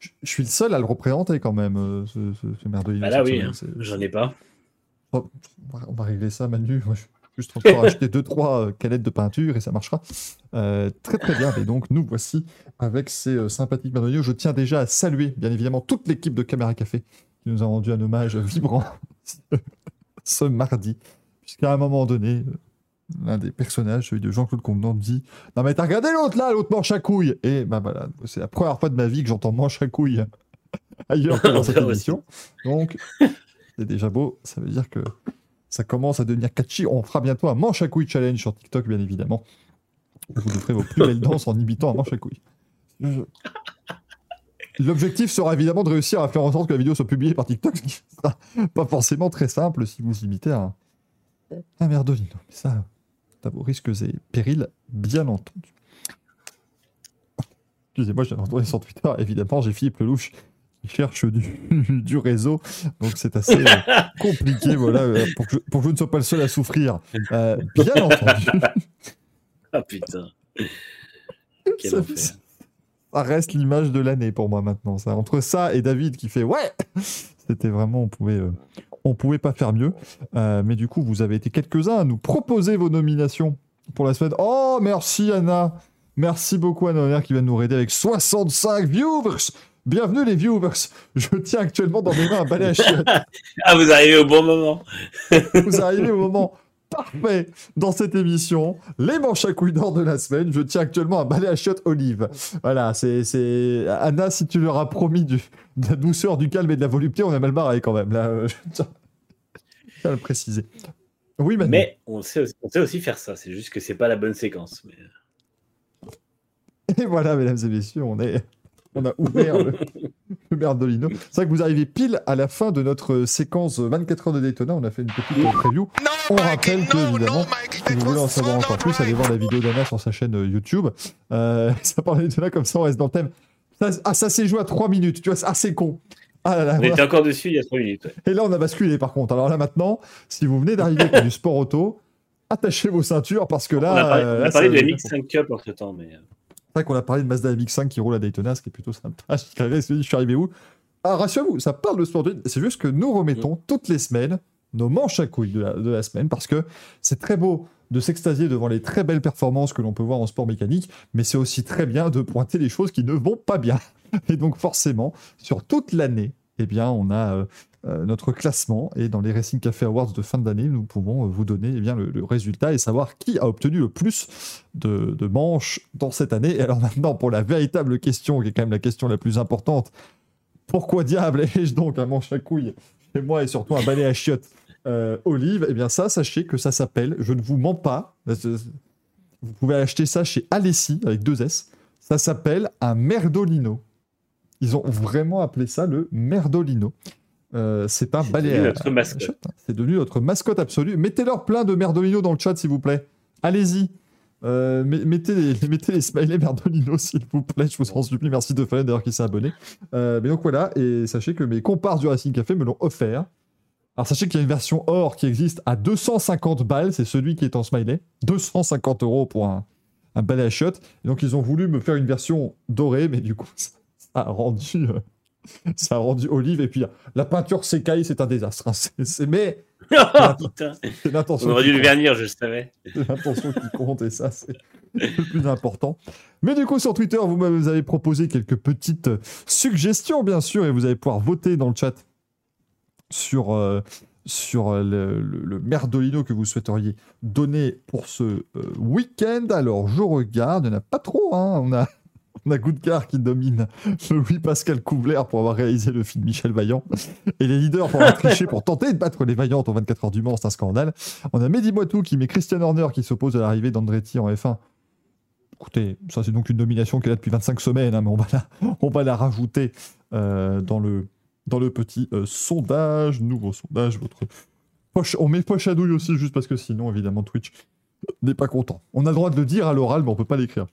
Je je suis le seul à le représenter quand même, euh, ce, ce, ce Merdolino. Bah là, oui, hein, j'en ai pas. Oh, on, va, régler ça, Manu. Moi, je juste encore <laughs> acheter 2-3 canettes de peinture et ça marchera. Euh, très très bien. Et donc, nous voici avec ces euh, sympathiques Merdolino. Je tiens déjà à saluer, bien évidemment, toute l'équipe de Caméra Café qui nous a rendu un hommage vibrant <laughs> ce mardi. Puisqu'à un moment donné, euh, l'un des personnages, celui de Jean-Claude Convenant, dit Non, mais t'as regardé l'autre là, l'autre manche à couilles Et ben voilà, c'est la première fois de ma vie que j'entends manche à couilles <laughs> ailleurs que dans <laughs> cette émission. Donc, c'est déjà beau. Ça veut dire que ça commence à devenir catchy. On fera bientôt un manche à couilles challenge sur TikTok, bien évidemment. Vous nous ferez vos plus belles danses en imitant un manche à couilles. <laughs> Je- L'objectif sera évidemment de réussir à faire en sorte que la vidéo soit publiée par TikTok, ce qui sera pas forcément très simple si vous imitez un, un merdolino. Mais ça, à vos risques et périls, bien entendu. Excusez-moi, j'avais entendu sur Twitter, évidemment, j'ai Philippe Lelouch qui cherche du, <laughs> du réseau, donc c'est assez euh, compliqué, voilà, euh, pour que, je, pour que je ne sois pas le seul à souffrir. Euh, bien entendu, <laughs> Ah putain. Quel Ça- enfer. Ça reste l'image de l'année pour moi maintenant. Ça. Entre ça et David qui fait ouais, <laughs> c'était vraiment, on pouvait, euh, on pouvait pas faire mieux. Euh, mais du coup, vous avez été quelques-uns à nous proposer vos nominations pour la semaine. Oh, merci Anna. Merci beaucoup Anna Honner qui vient de nous aider avec 65 viewers. Bienvenue les viewers. Je tiens actuellement dans mes mains un balai à chiottes. <laughs> Ah, vous arrivez au bon moment. Vous arrivez au moment parfait dans cette émission. Les manches à couilles d'or de la semaine. Je tiens actuellement un balai à chiottes olive. Voilà, c'est, c'est... Anna, si tu leur as promis du... de la douceur, du calme et de la volupté, on est mal barré quand même. Là, euh, je <laughs> tiens je tiens à le préciser. Oui, Manu. Mais on sait, aussi, on sait aussi faire ça. C'est juste que c'est pas la bonne séquence. Mais... Et voilà, mesdames et messieurs, on est... On a ouvert le, <laughs> le Merdolino. C'est vrai que vous arrivez pile à la fin de notre séquence 24 heures de Daytona. On a fait une petite preview. On rappelle que, évidemment, si vous voulez en savoir encore plus, allez voir la vidéo d'Anna sur sa chaîne euh, YouTube. Euh, <laughs> ça parle de Daytona comme ça, on reste dans le thème. Ça, ah, ça s'est joué à 3 minutes, tu vois, c'est assez con. Ah là là, On voilà. était encore dessus il y a 3 minutes. ouais. Et là, on a basculé par contre. Alors là, maintenant, si vous venez d'arriver pour du sport auto, attachez vos ceintures parce que là. on a parlé, euh, on a là, parlé ça- de MX5 Cup entre temps. Mais... c'est vrai qu'on a parlé de Mazda MX5 qui roule à Daytona, ce qui est plutôt sympa. <laughs> Je suis arrivé, où? Ah, rassurez-vous, ça parle de sport. C'est juste que nous remettons toutes les semaines nos manches à couilles de la, de la semaine parce que c'est très beau de s'extasier devant les très belles performances que l'on peut voir en sport mécanique, mais c'est aussi très bien de pointer les choses qui ne vont pas bien. <laughs> Et donc forcément, sur toute l'année, eh bien, on a euh, euh, notre classement et dans les Racing Café Awards de fin d'année, nous pouvons euh, vous donner eh bien, le, résultat et savoir qui a obtenu le plus de, de manches dans cette année. Et alors maintenant, pour la véritable question, qui est quand même la question la plus importante, pourquoi diable ai-je donc un manche à couilles chez moi et surtout un balai à chiottes euh, olive? Eh bien ça, sachez que ça s'appelle, je ne vous mens pas, vous pouvez acheter ça chez Alessi avec deux S, ça s'appelle un merdolino. Ils ont vraiment appelé ça le merdolino. Euh, c'est un balai hein. C'est devenu notre mascotte absolue. Mettez-leur plein de merdolino dans le chat, s'il vous plaît. Allez-y. Euh, met- mettez, les, <laughs> mettez les smileys Merdolino, s'il vous plaît, je vous en supplie. Merci de Fallen d'ailleurs qui s'est abonné. Euh, mais donc voilà, et sachez que mes compars du Racing Café me l'ont offert. Alors sachez qu'il y a une version or qui existe à 250 balles, c'est celui qui est en smiley. 250 euros pour un, un balai à shot. Et donc ils ont voulu me faire une version dorée, mais du coup, <laughs> ça, a rendu Ça a rendu olive et puis la peinture s'écaille, c'est un désastre. hein. C'est- c'est- mais <laughs> Oh, c'est l'intention. On aurait dû le vernir, je savais. C'est l'intention qui compte et ça, c'est le plus important. Mais du coup, sur Twitter, vous m'avez avez proposé quelques petites suggestions, bien sûr, et vous allez pouvoir voter dans le chat sur, euh, sur euh, le, le- le merdolino que vous souhaiteriez donner pour ce euh, week-end. Alors, je regarde, il n'y en a pas trop, hein. On a. On a Goudgar qui domine Louis-Pascal Couvler pour avoir réalisé le film Michel Vaillant. Et les leaders pour avoir <laughs> triché pour tenter de battre les Vaillantes aux 24 heures du Mans, c'est un scandale. On a Mehdi Moitou qui met Christian Horner qui s'oppose à l'arrivée d'Andretti en F1. Écoutez, ça c'est donc une nomination qui est là depuis 25 semaines, hein, mais on va la, on va la rajouter euh, dans, le, dans le petit euh, sondage, nouveau sondage. Votre poche, on met poche à douille aussi, juste parce que sinon, évidemment, Twitch n'est pas content. On a le droit de le dire à l'oral, mais on peut pas l'écrire.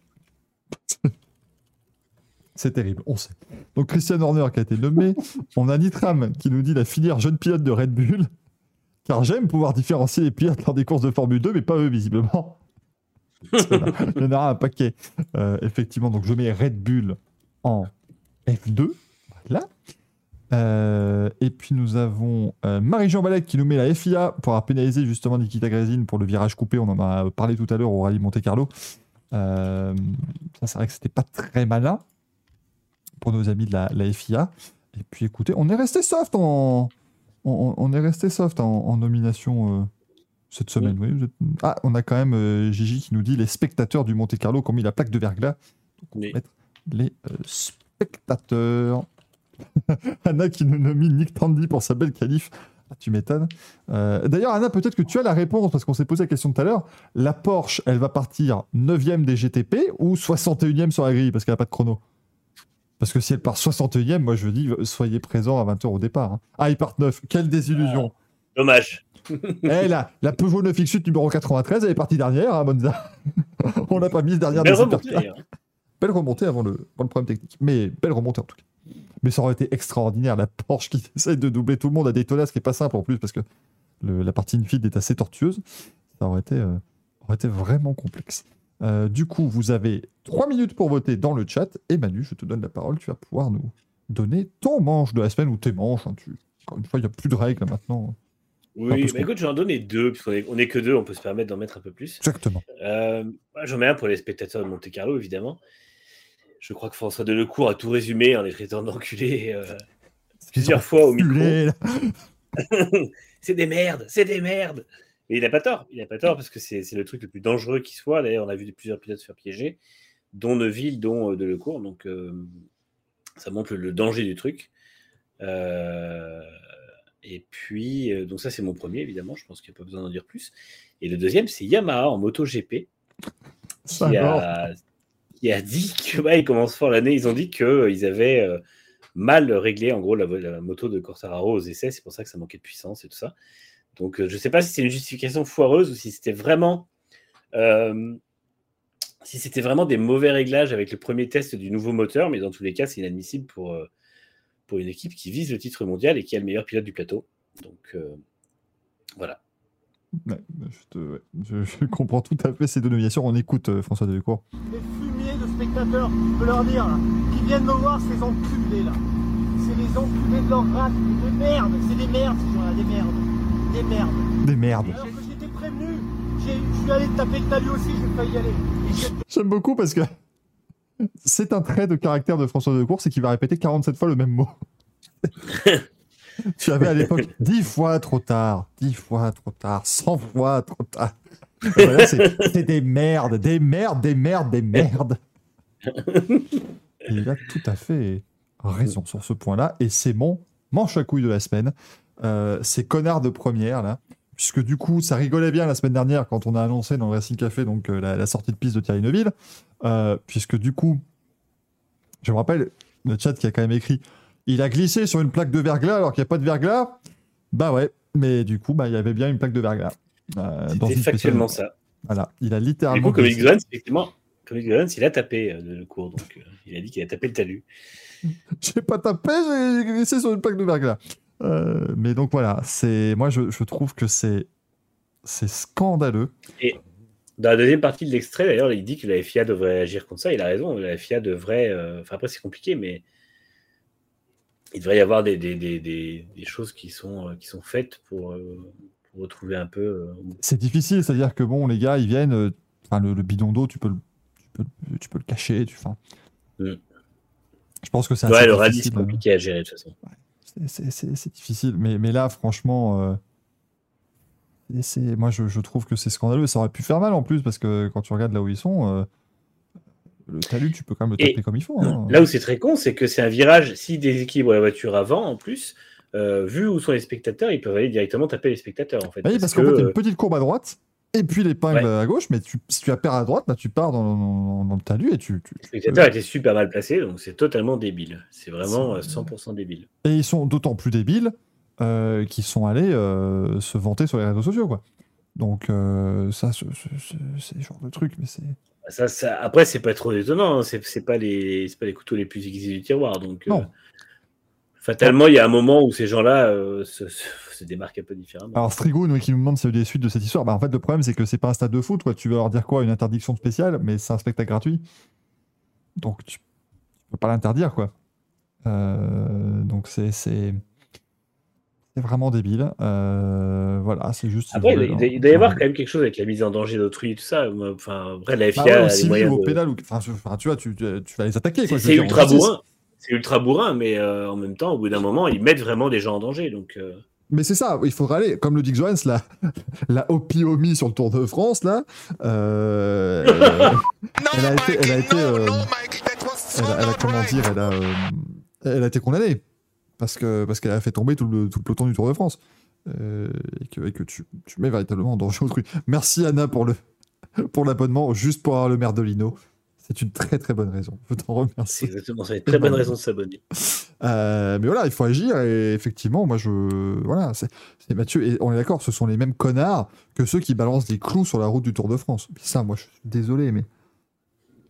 C'est terrible, on sait. Donc Christian Horner qui a été nommé. On a Nitram qui nous dit la filière jeune pilote de Red Bull. Car j'aime pouvoir différencier les pilotes lors des courses de Formule 2, mais pas eux, visiblement. Il y en aura un paquet. Euh, effectivement, donc je mets Red Bull en F2. Voilà. Euh, et puis nous avons euh, Marie-Jean Balek qui nous met la FIA pour pénalisé justement Nikita Grezin pour le virage coupé. On en a parlé tout à l'heure au rallye Monte Carlo. Ça, c'est vrai que c'était pas très malin pour nos amis de la, la FIA. Et puis écoutez, on est resté soft en, on, on est resté soft en, en nomination euh, cette semaine. oui, êtes- Ah, on a quand même euh, Gigi qui nous dit les spectateurs du Monte Carlo qui ont mis la plaque de verglas. Donc, on va mettre les euh, spectateurs. <laughs> Anna qui nous nomine Nick Tandy pour sa belle qualif. Ah, tu m'étonnes. D'ailleurs, Anna, peut-être que tu as la réponse parce qu'on s'est posé la question tout à l'heure. La Porsche, elle va partir 9e des GTP ou 61e sur la grille parce qu'elle n'a pas de chrono? Parce que si elle part 61e, moi je dis soyez présents à 20h au départ. hein. Ah, ils partent 9. Quelle désillusion. Dommage. <laughs> Eh, la, la Peugeot 9X8 numéro 93, elle est partie dernière à Monza. <laughs> On l'a pas mise dernière Belle des remontée, d'ailleurs. Belle remontée avant le, avant le problème technique. Mais belle remontée en tout cas. Mais ça aurait été extraordinaire, la Porsche qui <laughs> essaye de doubler tout le monde à Daytona, ce qui est pas simple en plus parce que le- la partie infield est assez tortueuse. Ça aurait été, euh, aurait été vraiment complexe. Euh, du coup, vous avez trois minutes pour voter dans le chat. Et Manu, je te donne la parole. Tu vas pouvoir nous donner ton manche de la semaine ou tes manches. hein. Tu- Encore une fois, il n'y a plus de règles maintenant. Peu Oui, mais qu'on- écoute, j'en donnais deux, puisqu'on est, on est que deux, on peut se permettre d'en mettre un peu plus. Exactement. Euh, J'en mets un pour les spectateurs de Monte Carlo, évidemment. Je crois que François Delecourt a tout résumé en les traitant d'enculés euh, plusieurs fois au micro. <laughs> C'est des merdes, c'est des merdes. Mais il n'a pas tort, il n'a pas tort parce que c'est le truc le plus dangereux qui soit. D'ailleurs, on a vu plusieurs pilotes se faire piéger, dont Neuville, dont euh, Delecourt. Donc, euh, ça montre le, le danger du truc. Euh, et puis, euh, donc ça, c'est mon premier, évidemment. Je pense qu'il n'y a pas besoin d'en dire plus. Et le deuxième, c'est Yamaha en MotoGP qui a, qui a dit que ouais, ils commencent fort l'année. Ils ont dit qu'ils avaient mal réglé en gros la, la moto de Cortararo aux essais. C'est pour ça que ça manquait de puissance et tout ça. Donc euh, je ne sais pas si c'est une justification foireuse ou si c'était vraiment euh, si c'était vraiment des mauvais réglages avec le premier test du nouveau moteur. Mais dans tous les cas, c'est inadmissible pour euh, pour une équipe qui vise le titre mondial et qui a le meilleur pilote du plateau. Donc euh, voilà. Ouais, je, te- ouais, je- <laughs> je comprends tout à fait ces deux nominations. On écoute euh, François Delecourt. Les fumiers de spectateurs, je peux leur dire, là, qui viennent me voir, ces enculés là. C'est les enculés de leur race, des merdes, c'est des merdes ces gens-là, des merdes. Des merdes. Des merdes. Alors que j'étais prévenu, je suis allé taper le talus aussi, j'ai failli y aller. J'aime beaucoup parce que c'est un trait de caractère de François Delecourt, c'est qu'il va répéter 47 fois le même mot. <laughs> tu avais à l'époque 10 fois trop tard, 10 fois trop tard, 100 fois trop tard. Voilà, c'est des merdes, des merdes, des merdes, des merdes. Et il a tout à fait raison sur ce point-là. Et c'est mon manche à couilles de la semaine. Euh, ces connards de première, là. Puisque du coup, ça rigolait bien la semaine dernière quand on a annoncé dans le Racing Café donc, euh, la, la sortie de piste de Thierry Neuville. Euh, puisque du coup, je me rappelle, le chat qui a quand même écrit il a glissé sur une plaque de verglas alors qu'il n'y a pas de verglas. Bah ouais, mais du coup, bah, il y avait bien une plaque de verglas. C'était factuellement ça. Voilà, il a Du littéralement. coup, comme. Goerens, effectivement, comme Goerens, il a tapé le cours. Donc, il a dit qu'il a tapé le talus. <laughs> J'ai pas tapé, j'ai glissé sur une plaque de verglas. Euh, mais donc voilà, c'est moi je, je trouve que c'est c'est scandaleux. Dans la deuxième partie de l'extrait, d'ailleurs, il dit que la FIA devrait agir contre ça. Il a raison. La FIA devrait. euh, Enfin, après, c'est compliqué, mais il devrait y avoir des, des, des, des, des choses qui sont, euh, qui sont faites pour, pour retrouver un peu. C'est difficile, c'est-à-dire que bon, les gars, ils viennent. Enfin, le, le bidon d'eau, tu peux, le, tu, peux, tu peux le cacher. Tu, enfin, Mm. Je pense que c'est Ouais, le difficile, c'est compliqué à gérer de toute façon. C'est- c'est- difficile, mais, mais là, franchement, euh, et c'est- moi, je, je trouve que c'est scandaleux. Ça aurait pu faire mal en plus, parce que quand tu regardes là où ils sont, euh, le talus, tu peux quand même le Et taper comme il faut. hein. Là où c'est très con, c'est que c'est un virage, si déséquilibre la voiture avant, en plus, euh, vu où sont les spectateurs, ils peuvent aller directement taper les spectateurs. En fait, Bah oui, parce qu'en que, fait, il y a euh, une petite courbe à droite, et puis l'épingle Ouais. à gauche, mais tu, si tu appaires à droite, là, tu pars dans, dans- dans le talus et tu. tu- les spectateurs étaient super mal placés, donc c'est totalement débile. C'est vraiment euh, C'est- 100% débile. Et ils sont d'autant plus débiles euh, qu'ils sont allés euh, se vanter sur les réseaux sociaux, quoi. Donc, euh, ça, ce- ce- ce- c'est le genre de truc, mais c'est. Ça, ça- après, c'est pas trop étonnant, hein, c'est pas, les... pas les couteaux les plus aiguisés du tiroir. Donc, euh, Non. Fatalement, il y a un moment où ces gens-là euh, se, démarquent un peu différemment. Alors, Strigoun, oui, qui nous demande s'il y a eu des suites de cette histoire. Bah, en fait, le problème, c'est que c'est pas un stade de foot, quoi. Tu veux leur dire quoi? Une interdiction spéciale, mais c'est un spectacle gratuit. Donc, tu, peux pas l'interdire, quoi. Euh, donc, c'est. C'est c'est vraiment débile. Euh, voilà, c'est juste. Après, il, doit y avoir quand même quelque chose avec la mise en danger d'autrui et tout ça. Enfin, après, la FIA Bah ouais, a au les moyens de- pénal, ou... enfin, tu vois, tu, tu- tu vas les attaquer. C'est ultra bourrin. C'est ultra bourrin, mais euh, en même temps, au bout d'un moment, ils mettent vraiment des gens en danger. Donc, euh, Mais c'est ça, il faudra aller, comme le dit Joens, la, <laughs> la Opiomi sur le Tour de France, là. euh, <laughs> elle a été. Elle a, été elle, a, elle a, comment dire, elle a, euh, elle a été condamnée. Parce que parce qu'elle a fait tomber tout le, tout le peloton du Tour de France. Euh, et que, et que tu, tu mets véritablement en danger autrui. Merci Anna pour le pour l'abonnement, juste pour avoir le maire de Lino. C'est une très très bonne raison. Je t'en c'est remercie. exactement ça. Une très bonne raison de s'abonner. Euh, mais voilà, il faut agir et effectivement, moi je. Voilà, c'est c'est Mathieu, et on est d'accord, ce sont les mêmes connards que ceux qui balancent des clous sur la route du Tour de France. Puis ça, moi je suis désolé, mais.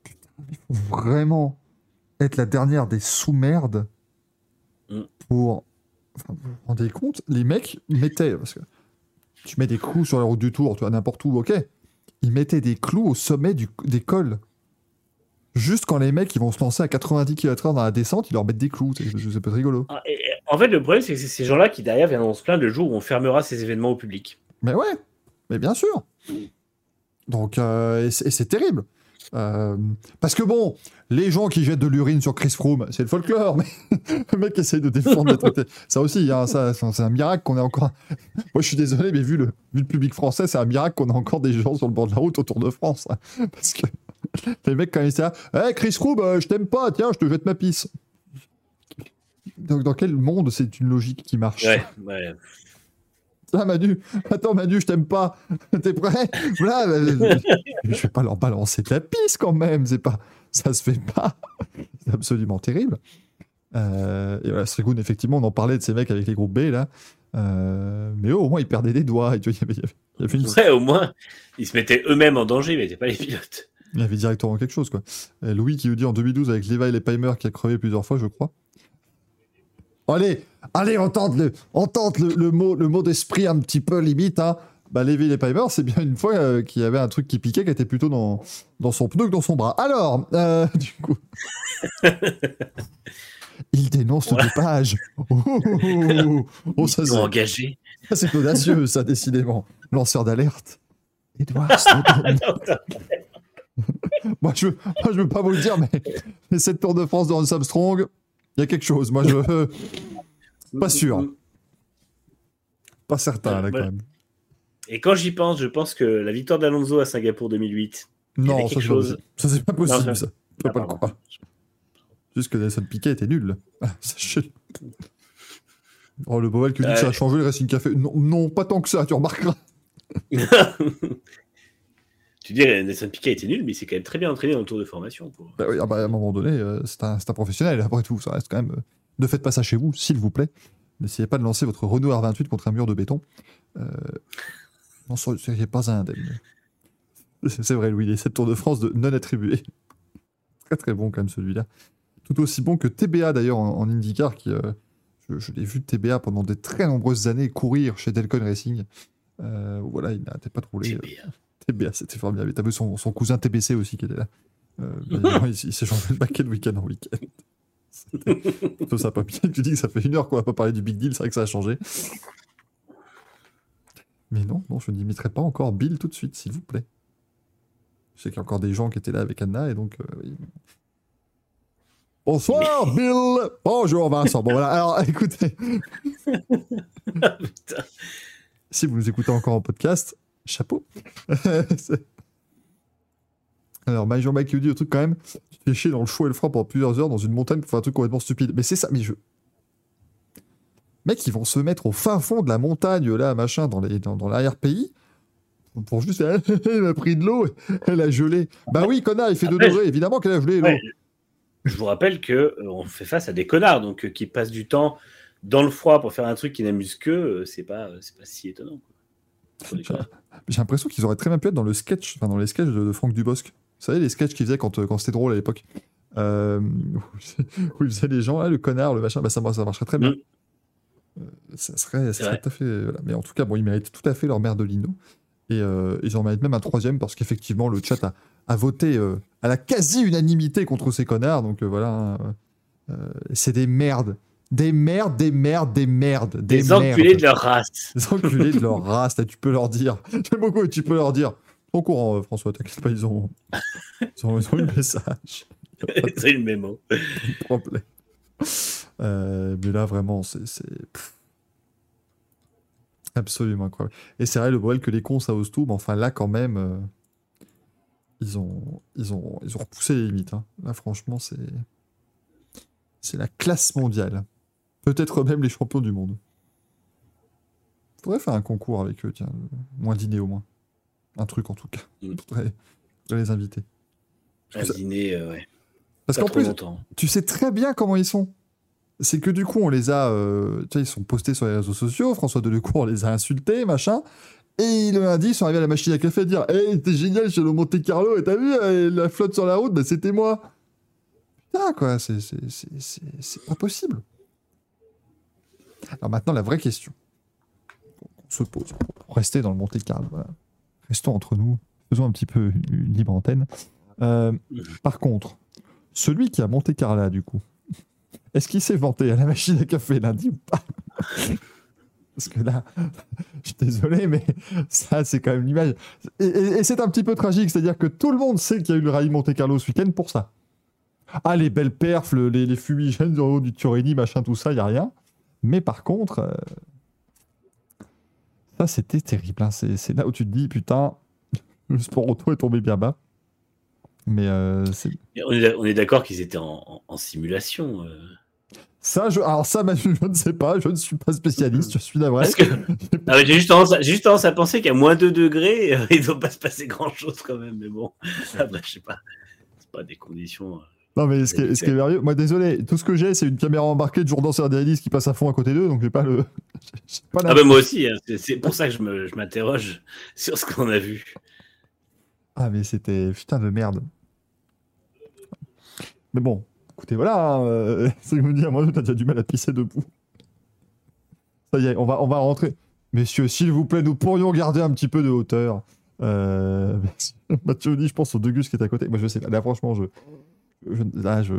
Putain, il faut vraiment être la dernière des sous-merdes Mm. pour. Enfin, vous vous rendez compte Les mecs mettaient. Parce que tu mets des clous sur la route du Tour, tu vois, n'importe où, ok. Ils mettaient des clous au sommet du, des cols. Juste quand les mecs ils vont se lancer à 90 km/h dans la descente, ils leur mettent des clous. C'est être rigolo. Ah, en fait, le problème, c'est que c'est ces gens-là qui, derrière, viendront se plaindre le jour où on fermera ces événements au public. Mais ouais, mais bien sûr. Donc, euh, et c'est terrible. Euh, parce que bon, les gens qui jettent de l'urine sur Chris Froome, c'est le folklore, mais <laughs> le mec essaye de défendre le <laughs> traité. Ça aussi, hein, c'est un miracle qu'on ait encore. <laughs> Moi, je suis désolé, mais vu le, vu le public français, c'est un miracle qu'on ait encore des gens sur le bord de la route au Tour de France. hein. Parce que <laughs> les mecs, quand ils étaient là, hey, Chris Froome, euh, je t'aime pas, tiens, je te jette ma pisse. Donc, dans quel monde c'est une logique qui marche Ouais, ouais. ah Manu, attends Manu, je t'aime pas. <laughs> T'es prêt? Voilà, euh, je vais pas leur balancer de la pisse quand même. C'est pas, ça se fait pas. <laughs> C'est absolument terrible. Euh, et voilà, Strigoun, effectivement, on en parlait de ces mecs avec les groupes B là. Euh, mais eux, au moins, ils perdaient des doigts. Et tu vois, il y avait, il y avait une- Ouais, au moins, ils se mettaient eux-mêmes en danger, mais n'étaient pas les pilotes. Il y avait directement quelque chose quoi. Louis qui nous dit en 2012 avec Levi et Paimer qui a crevé plusieurs fois, je crois. Allez, allez, on tente le, on tente le, le mot, le mot d'esprit un petit peu limite. Hein. Bah, Levi et Paimer, c'est bien une fois euh, qu'il y avait un truc qui piquait, qui était plutôt dans, dans son pneu que dans son bras. Alors, euh, <laughs> du coup. <laughs> Il dénonce le dopage. Oh, oh, oh, oh. Oh, ça, Ils sont c'est- engagés. ça, c'est audacieux, ça, décidément. Lanceur d'alerte. <laughs> Edouard Snowden. Moi, je, moi, je veux pas vous le dire, mais, mais cette Tour de France dans le Armstrong, il y a quelque chose. Moi, je. Pas sûr. Pas certain, là, quand même. Et quand j'y pense, je pense que la victoire d'Alonso à Singapour 2008. Il y avait Non, ça, chose. possible. Ça, c'est pas possible, Non, ça. Peux Ah, pas le croire. Juste que Nelson Piquet était nul. Ah. Oh, le Bovel qui dit que ça a Ouais. changé le Racing Café. Non, non, pas tant que ça, tu remarqueras. <laughs> tu dis, Nelson Piquet était nul, mais il s'est quand même très bien entraîné dans le tour de formation. Pour... Bah oui, ah bah, à un moment donné, euh, c'est un, c'est un professionnel, après tout, ça reste quand même. euh, ne faites pas ça chez vous, s'il vous plaît. N'essayez pas de lancer votre Renault R28 contre un mur de béton. Euh, N'en seriez pas un indemne. C'est c'est vrai, Louis, les 7 Tours de France de non attribués. <laughs> Très très bon quand même celui-là. Tout aussi bon que TBA d'ailleurs en, en IndyCar, qui, euh, je, je l'ai vu TBA pendant des très nombreuses années courir chez Delcon Racing. Voilà, il n'arrêtait pas de rouler. euh, <laughs> TBA. TBA, c'était formidable. T'as vu son, son cousin TBC aussi qui était là. Euh, bah, <laughs> il, il s'est changé le baquet de week-end en week-end. C'était sympa. Bien tu dis que ça fait une heure qu'on va pas parler du big deal, c'est vrai que ça a changé. Mais non, non, je n'imiterai pas encore Bill tout de suite, s'il vous plaît. Je sais qu'il y a encore des gens qui étaient là avec Anna, et donc... euh, oui. Bonsoir, Bill Bonjour, Vincent. Bon, voilà, alors, <laughs> écoutez, Putain. si vous nous écoutez encore en podcast, chapeau. <laughs> Alors, Major Mike qui dit le truc quand même, tu te fais chier dans le chaud et le froid pendant plusieurs heures dans une montagne pour faire un truc complètement stupide. Mais c'est ça, mais je. Mec, ils vont se mettre au fin fond de la montagne, là, machin, dans les- dans, dans l'arrière-pays, pour juste. <laughs> Elle a pris de l'eau, elle a gelé. Bah oui, connard, il fait 2 Après, degrés, évidemment qu'elle a gelé l'eau. Je vous rappelle que euh, on fait face à des connards, donc euh, qui passent du temps dans le froid pour faire un truc qui n'amuse que, euh, c'est pas, euh, c'est pas si étonnant. quoi. J'ai l'impression qu'ils auraient très bien pu être dans le sketch, enfin dans les sketchs de, de Franck Dubosc. Vous savez, les sketchs qu'il faisait quand, euh, quand c'était drôle à l'époque. Euh, <laughs> où il faisait les gens, ah, le connard, le machin, bah, ça, ça marcherait très bien. Mm. Euh, ça serait, ça tout à fait. voilà. Mais en tout cas, bon, ils méritent tout à fait leur Merdolino. Et euh, ils en méritent même un troisième parce qu'effectivement, le chat a, a voté euh, à la quasi-unanimité contre ces connards. Donc voilà. hein, c'est des merdes. Des merdes, des merdes, des merdes. Des, Des enculés merdes. de leur race. Les enculés de leur race, là, tu peux leur dire. <laughs> J'aime beaucoup, tu peux leur dire. Au courant, euh, François, t'inquiète pas, ils ont, ils ont, ils ont eu le message. <laughs> c'est le mémo. Problème. Euh, mais là, vraiment, c'est. Absolument incroyable. Et c'est vrai, le bordel que les cons, ça ose tout, mais enfin, là, quand même, euh, ils, ont, ils, ont, ils ont repoussé les limites. hein. Là, franchement, c'est. C'est la classe mondiale. Peut-être même les champions du monde. Faudrait faire un concours avec eux, tiens. Moins dîner au moins. Un truc en tout cas. Mm. Faudrait, faudrait les inviter. Un dîner, euh, ouais. Parce qu'en plus, longtemps. tu sais très bien comment ils sont. C'est que du coup, on les a. euh, tu sais, ils sont postés sur les réseaux sociaux. François Delecourt les a insultés, machin. Et le lundi, ils sont arrivés à la machine à café et dire Hey, t'es génial, chez le Monte Carlo, et t'as vu euh, la flotte sur la route Bah, c'était moi. Putain, quoi, c'est pas possible. Alors maintenant, la vraie question qu'on se pose, pour rester dans le Monte Carlo, voilà. restons entre nous, faisons un petit peu une, libre antenne. Euh, par contre, celui qui a monté Carla, du coup, est-ce qu'il s'est vanté à la machine à café lundi ou pas? Parce que là, je suis désolé, mais ça, c'est quand même l'image. Et, c'est un petit peu tragique, c'est-à-dire que tout le monde sait qu'il y a eu le rallye Monte Carlo ce week-end pour ça. Ah, les belles perfs, le- les, les fumigènes du haut du Turini, machin, tout ça, il n'y a rien. Mais par contre, euh, ça, c'était terrible. hein. C'est là où tu te dis, putain, <laughs> le sport auto est tombé bien bas. Mais euh, On est, on est d'accord qu'ils étaient en, en- en simulation. euh. Ça, je, alors ça, Manu, je ne sais pas, je ne suis pas spécialiste, je suis navré. Parce que <laughs> Ah j'ai juste, juste tendance à penser qu'à moins 2 degrés, <laughs> il ne doit pas se passer grand chose quand même. Mais bon, après, je sais pas. C'est pas des conditions. Non, mais ce qui est, ce qui est merveilleux, moi désolé, tout ce que j'ai, c'est une caméra embarquée de Jourdan Serdialis qui passe à fond à côté d'eux, donc j'ai pas le. <laughs> pas Ah ben moi aussi, hein, c'est- pour ça que je me- je m'interroge <laughs> sur ce qu'on a vu. Ah, mais c'était putain de merde. Mais bon, écoutez, voilà, hein, euh, <laughs> c'est que me dire, moi, t'as déjà du mal à pisser debout. Ça y est, on va, on va rentrer. Messieurs, s'il vous plaît, nous pourrions garder un petit peu de hauteur. Euh. Mathieu dit, je pense au Degus qui est à côté. Moi, je sais. Là, franchement, je, je- Là, je.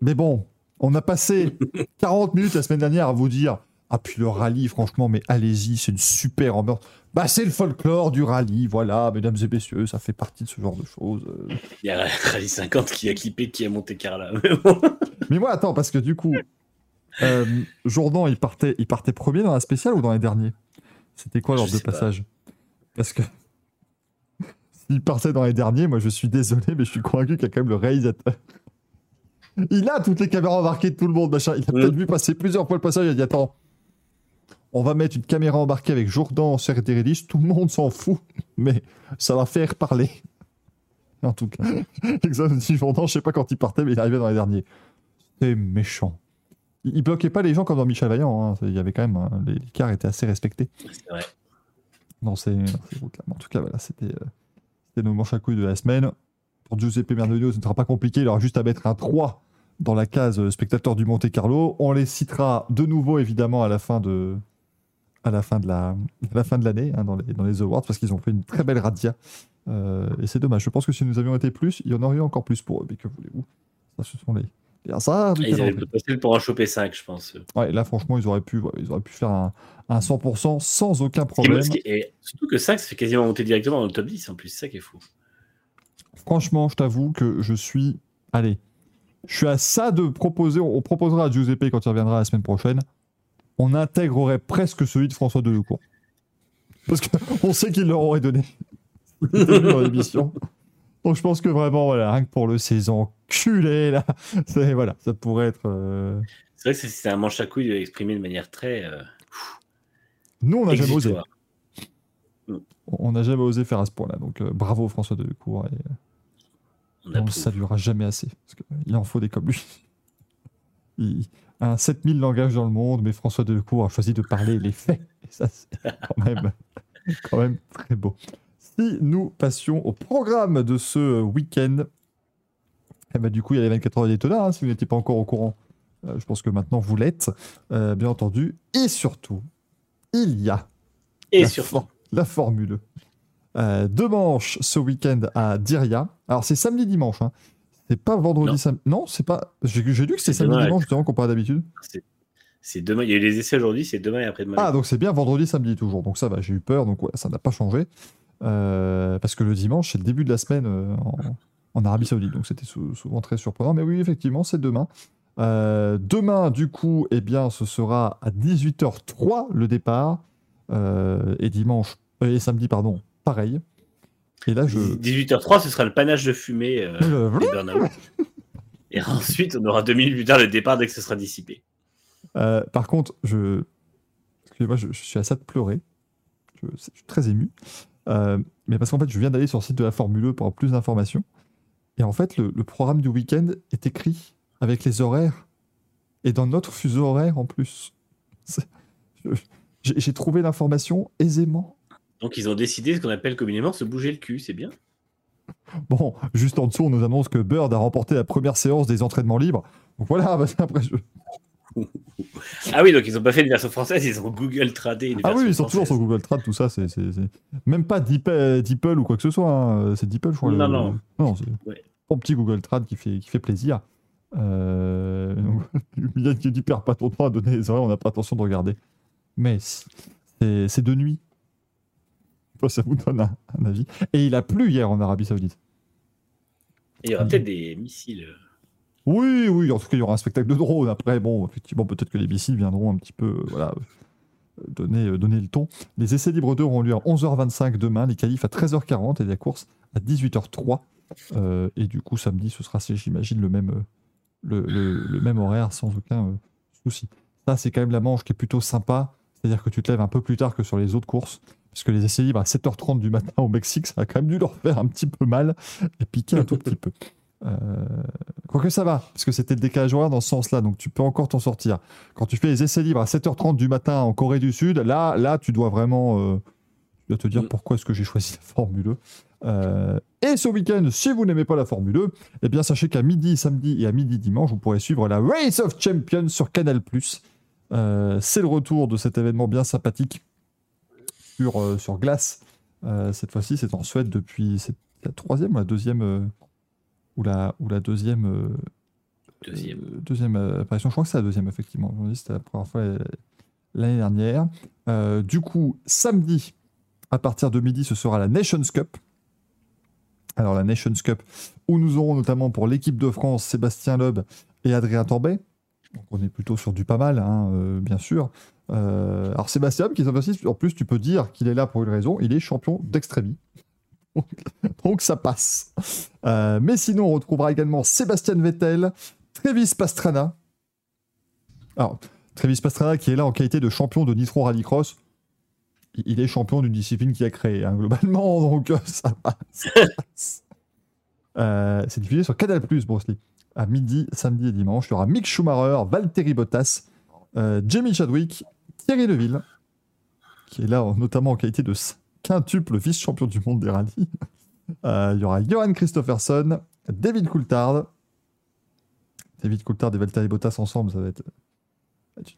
Mais bon, on a passé <laughs> 40 minutes la semaine dernière à vous dire Ah, puis le rallye, franchement, mais allez-y, c'est une super ambiance. Bah, c'est le folklore du rallye, voilà, mesdames et messieurs, ça fait partie de ce genre de choses. Euh, Il y a Rallye 50 qui a clippé qui a monté Carla. <laughs> Mais moi, attends, parce que du coup, euh, Jourdan, il partait, il partait premier dans la spéciale ou dans les derniers? C'était quoi l'ordre de pas. passage? Parce que s'il partait dans les derniers, moi je suis désolé, mais je suis convaincu qu'il y a quand même le réalisateur. Il a toutes les caméras embarquées de tout le monde, machin. Il a peut-être Mm. vu passer plusieurs fois le passage. Il a dit Attends, on va mettre une caméra embarquée avec Jourdan, Serderidis, tout le monde s'en fout, mais ça va faire parler. <laughs> En tout cas, <laughs> Exxon dit Jourdan, je sais pas quand il partait, mais il arrivait dans les derniers. C'est méchant. Il, il bloquait pas les gens comme dans Michel Vaillant. hein. Il y avait quand même. hein, les- L'écart était assez respecté C'est vrai. dans ces, dans ces routes-là. Mais En tout cas, voilà, c'était euh, c'était nos manches à couilles de la semaine. Pour Giuseppe Merdolino, ce ne sera pas compliqué. Il aura juste à mettre un 3 dans la case spectateur du Monte Carlo. On les citera de nouveau, évidemment, à la fin de, à la fin de la, à la fin de l'année, hein, dans, les, dans les awards, parce qu'ils ont fait une très belle radia. Euh, et c'est dommage. Je pense que si nous avions été plus, il y en aurait eu encore plus pour eux. Mais que voulez-vous? Ça, ce sont les, Ça. Ils avaient le potentiel pour en choper 5, je pense. Ouais, là, franchement, ils auraient pu, ouais, ils auraient pu faire un, un 100% sans aucun problème. et surtout que 5, ça fait quasiment monter directement dans le top 10 en plus, c'est ça qui est fou. Franchement, je t'avoue que je suis. Allez. Je suis à ça de proposer. On proposera à Giuseppe quand il reviendra la semaine prochaine. On intégrerait presque celui de François Delecourt. Parce qu'on <laughs> sait qu'il leur aurait donné <laughs> dans l'émission. Donc je pense que vraiment, voilà, rien que pour le saison enculé, là, <laughs> voilà, ça pourrait être. euh, C'est vrai que c'est- un manche à couilles exprimé de manière très. euh, Nous, on n'a jamais osé. On n'a jamais osé faire à ce point-là. Donc euh, bravo François Delecourt. Et, On ne approuve. saluera jamais assez. Parce qu'il en faut des comme lui. <laughs> Il a un 7000 langages dans le monde, mais François Delecourt a choisi de parler les faits. Et ça, c'est <laughs> quand même, quand même très beau. Si nous passions au programme de ce week-end, eh ben, du coup, il y a les 24 heures d'Etona, hein, si vous n'étiez pas encore au courant. Euh, je pense que maintenant vous l'êtes, euh, bien entendu. Et surtout, il y a Et la, surtout, for- la Formule. Euh, deux manches ce week-end à Diria. Alors c'est samedi dimanche. Hein. C'est pas vendredi Non. c'est pas. J'ai lu que c'est samedi demain, dimanche justement comparé à d'habitude. c'est- c'est demain. Il y a eu les essais aujourd'hui, c'est demain et après-demain. Ah donc c'est bien vendredi samedi toujours. Donc ça va. J'ai eu peur. Donc ouais, ça n'a pas changé Euh, parce que le dimanche c'est le début de la semaine euh, en, en Arabie Saoudite. Donc c'était sou- souvent très surprenant. Mais oui effectivement c'est demain. Euh, demain du coup eh bien ce sera à 18h03 le départ Euh, et dimanche et samedi pardon pareil. Et là je 18h03, ce sera le panache de fumée euh. Et ensuite, on aura deux minutes plus tard le départ dès que ce sera dissipé. Par contre, je. Excusez-moi, je, je suis à ça de pleurer. Je, je suis très ému. Euh, mais parce qu'en fait, je viens d'aller sur le site de la Formule 1 pour avoir plus d'informations. Et en fait, le, le programme du week-end est écrit avec les horaires. Et dans notre fuseau horaire en plus. J'ai trouvé l'information aisément. Donc, ils ont décidé ce qu'on appelle communément se bouger le cul, c'est bien. Bon, juste en dessous, on nous annonce que Bird a remporté la première séance des entraînements libres. Donc voilà, bah, <laughs> après, je- Ah oui, donc ils ont pas fait une version française, ils ont Google tradé Ah oui, ils sont toujours sur. Google Trad, tout ça, c'est même pas DeepL, DeepL ou quoi que ce soit. hein. C'est DeepL, je crois. Non, le- non. non c'est Ouais. un petit Google Trad qui fait, qui fait plaisir. Euh... <laughs> Yann qui dit perds pas ton temps à donner les horaires, on n'a pas attention de regarder. Mais c'est de nuit. Ça vous donne un, un avis. Et il a plu hier en Arabie Saoudite. Et il y aura peut-être des missiles. Oui, oui, en tout cas, il y aura un spectacle de drone. Après, bon, effectivement, peut-être que les missiles viendront un petit peu euh, voilà, euh, donner, euh, donner le ton. Les essais libres 2 auront lieu à 11h25 demain, les qualifs à 13h40 et la course à 18h03. Euh, et du coup, samedi, ce sera, j'imagine, le même, le, le- même horaire sans aucun souci. Ça, c'est quand même la manche qui est plutôt sympa. C'est-à-dire que tu te lèves un peu plus tard que sur les autres courses. Parce que les essais libres à 7h30 du matin au Mexique, ça a quand même dû leur faire un petit peu mal et piquer un tout petit peu. Euh, Quoique ça va, parce que c'était le décalage horaire dans ce sens-là, donc tu peux encore t'en sortir. Quand tu fais les essais libres à 7h30 du matin en Corée du Sud, là, là tu dois vraiment euh, tu dois te dire Mm. pourquoi est-ce que j'ai choisi la Formule 1. Euh, et ce week-end, si vous n'aimez pas la Formule 1, eh bien sachez qu'à midi samedi et à midi dimanche, vous pourrez suivre la Race of Champions sur Canal+. Euh, C'est le retour de cet événement bien sympathique sur, euh, sur glace. Cette fois-ci, c'est en Suède depuis la troisième ou la deuxième ou la, ou la deuxième euh, Deuxième. euh, deuxième euh, apparition. Je crois que c'est la deuxième, effectivement. C'était la première fois l'année dernière. Du coup, samedi, à partir de midi, ce sera la Nations Cup. Alors, la Nations Cup, où nous aurons notamment pour l'équipe de France Sébastien Loeb et Adrien Torbet. Donc, on est plutôt sur du pas mal, hein, euh, bien sûr. Euh, alors, Sébastien Loeb, qui est en plus, tu peux dire qu'il est là pour une raison. Il est champion d'extrémie. <laughs> Donc, ça passe. Euh, mais sinon, on retrouvera également Sébastien Vettel, Travis Pastrana. Alors, Travis Pastrana qui est là en qualité de champion de Nitro Rallycross. Il- est champion d'une discipline qu'il a créée, hein, globalement, <laughs> donc euh, ça passe. Euh, c'est diffusé sur Canal+, Bruce Lee. À midi, samedi et dimanche, il y aura Mick Schumacher, Valtteri Bottas, Jamie Chadwick, Thierry Neville, qui est là en- notamment en qualité de quintuple vice-champion du monde des rallyes. <laughs> Euh, il y aura Johan Christopherson, David Coulthard. David Coulthard et Valtteri Bottas ensemble, ça va être,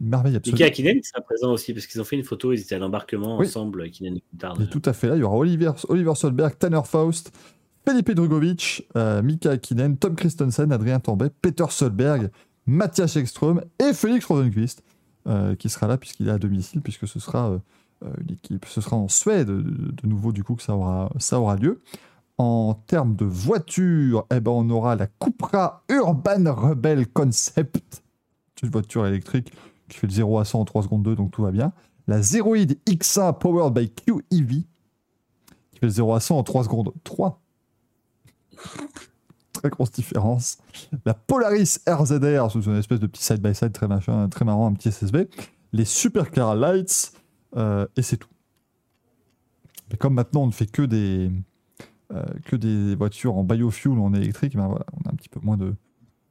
une merveille absolue. Mika Akinen qui sera présent aussi parce qu'ils ont fait une photo, ils étaient à l'embarquement Oui. ensemble, Akinen et Coulthard. Tout à fait là. Il y aura Oliver, Oliver Solberg, Tanner Faust, Felipe Drugovic, euh, Mika Hakkinen, Tom Christensen, Adrien Tambay, Peter Solberg, Mathias Ekström et Félix Rosenqvist, euh, qui sera là puisqu'il est à domicile, puisque ce sera euh, une équipe, ce sera en Suède de, nouveau du coup que ça aura, ça aura lieu. En termes de voiture, eh ben, on aura la Cupra Urban Rebel Concept, une voiture électrique qui fait le 0 à 100 en 3 secondes 2, donc tout va bien. La Zeroid X1 Powered by QEV, qui fait le 0 à 100 en 3 secondes 3. Très grosse différence. La Polaris RZR, c'est une espèce de petit side-by-side très, machin, très marrant, un petit SSB. Les Supercar Lights, euh, et c'est tout. Mais comme maintenant on ne fait que des, euh, que des voitures en biofuel en électrique, ben voilà, on a un petit peu moins de,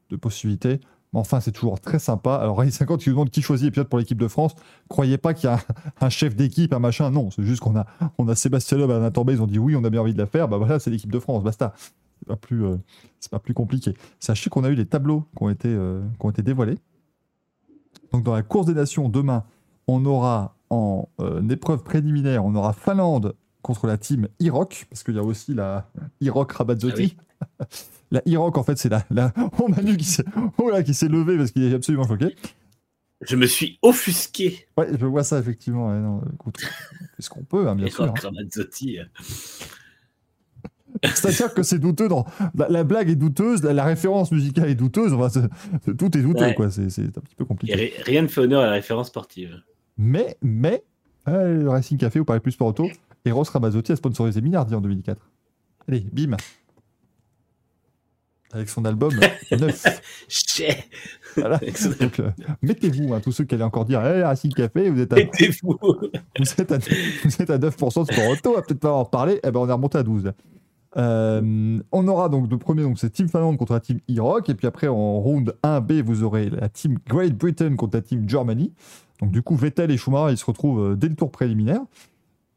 de possibilités. Mais enfin, c'est toujours très sympa. Alors, Rallye 50 qui nous demande qui choisit les pilotes pour l'équipe de France. Croyez pas qu'il y a un, chef d'équipe, un machin. Non, c'est juste qu'on a, on a Sébastien Loeb Torbet, ils ont dit oui, on a bien envie de la faire. Bah voilà, c'est l'équipe de France, basta. C'est pas plus, euh, c'est pas plus compliqué. Sachez qu'on a eu les tableaux qui ont été, qui ont été dévoilés. Donc, dans la course des nations, demain, on aura en euh, épreuve préliminaire, on aura Finlande contre la team Iroc, parce qu'il y a aussi la Iroc Rabazzotti. <laughs> la Iroc, en fait, c'est la, la... <laughs> Oh, Manu qui s'est oh levé parce qu'il est absolument choqué. Je me suis offusqué. Ouais, je vois ça, effectivement. Ouais, non, écoute, on fait ce qu'on peut, hein, bien sûr. hein. Ramazzotti, euh, C'est-à-dire que c'est douteux. Dans... La, la blague est douteuse, la, la référence musicale est douteuse. Enfin, tout est douteux, Ouais. quoi. C'est un petit peu compliqué. ri- rien ne fait honneur à la référence sportive. Mais, mais, euh, le Racing Café, vous parlez plus sport auto, Eros Ramazzotti a sponsorisé Minardi en 2004. Allez, bim Avec son album <laughs> 9. Chais Voilà. Donc, euh, mettez-vous, hein, tous ceux qui allaient encore dire hey, Racing Café, vous êtes à, Mettez-vous <laughs> vous êtes à, vous êtes à 9% de sport auto, on va peut-être pas en reparler. Eh ben, on est remonté à 12. Euh, on aura donc de premier, donc c'est Team Finlande contre la Team Iroc, et puis après en round 1B, vous aurez la Team Great Britain contre la Team Germany. Donc du coup, Vettel et Schumacher, ils se retrouvent euh, dès le tour préliminaire.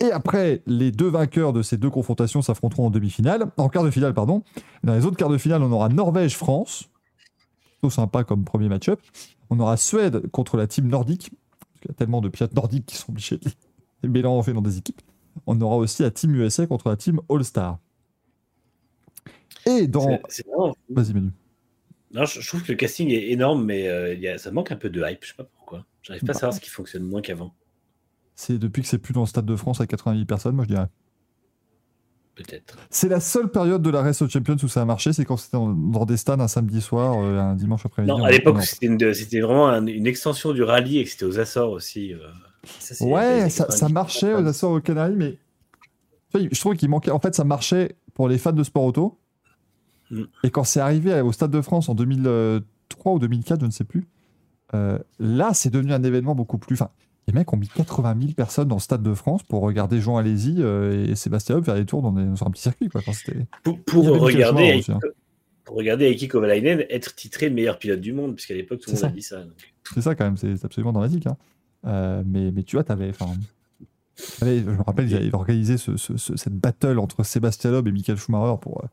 Et après, les deux vainqueurs de ces deux confrontations s'affronteront en demi-finale, en quart de finale, pardon. Dans les autres quarts de finale, on aura Norvège-France, plutôt sympa comme premier match-up. On aura Suède contre la team nordique, parce qu'il y a tellement de pilotes nordiques qui sont obligés de les mélanger dans des équipes. On aura aussi la team USA contre la team All-Star. Et dans. Vas-y, Manu. Non, je, trouve que le casting est énorme, mais euh, y a, ça manque un peu de hype. Je sais pas pourquoi. J'arrive pas à Bah. savoir ce qui fonctionne moins qu'avant. C'est depuis que c'est plus dans le Stade de France à 80 000 personnes, moi je dirais. Peut-être. C'est la seule période de la Race of Champions où ça a marché, c'est quand c'était dans, des stades un samedi soir, euh, un dimanche après-midi. Non, à l'époque, c'était vraiment un- une extension du rallye et que c'était aux Açores aussi. euh. Ça, Ouais, ça, ça 90. marchait aux Açores aux Canaries, mais je trouve qu'il manquait. En fait, ça marchait pour les fans de sport auto. Et quand c'est arrivé au Stade de France en 2003 ou 2004, je ne sais plus, euh, là, c'est devenu un événement beaucoup plus. Enfin, les mecs ont mis 80 000 personnes dans le Stade de France pour regarder Jean Alési euh, et Sébastien Loeb faire des tours dans des- sur un petit circuit. Quoi. C'était- Pour, Il avait regarder, aussi, hein. Pour regarder Kovalainen être titré meilleur pilote du monde, puisqu'à l'époque, tout le monde ça. a dit ça. C'est ça quand même, c'est absolument dramatique. hein. Euh, mais, mais tu vois, t'avais, je me rappelle, ils avaient organisé ce- ce- ce- cette battle entre Sébastien Loeb et Michael Schumacher pour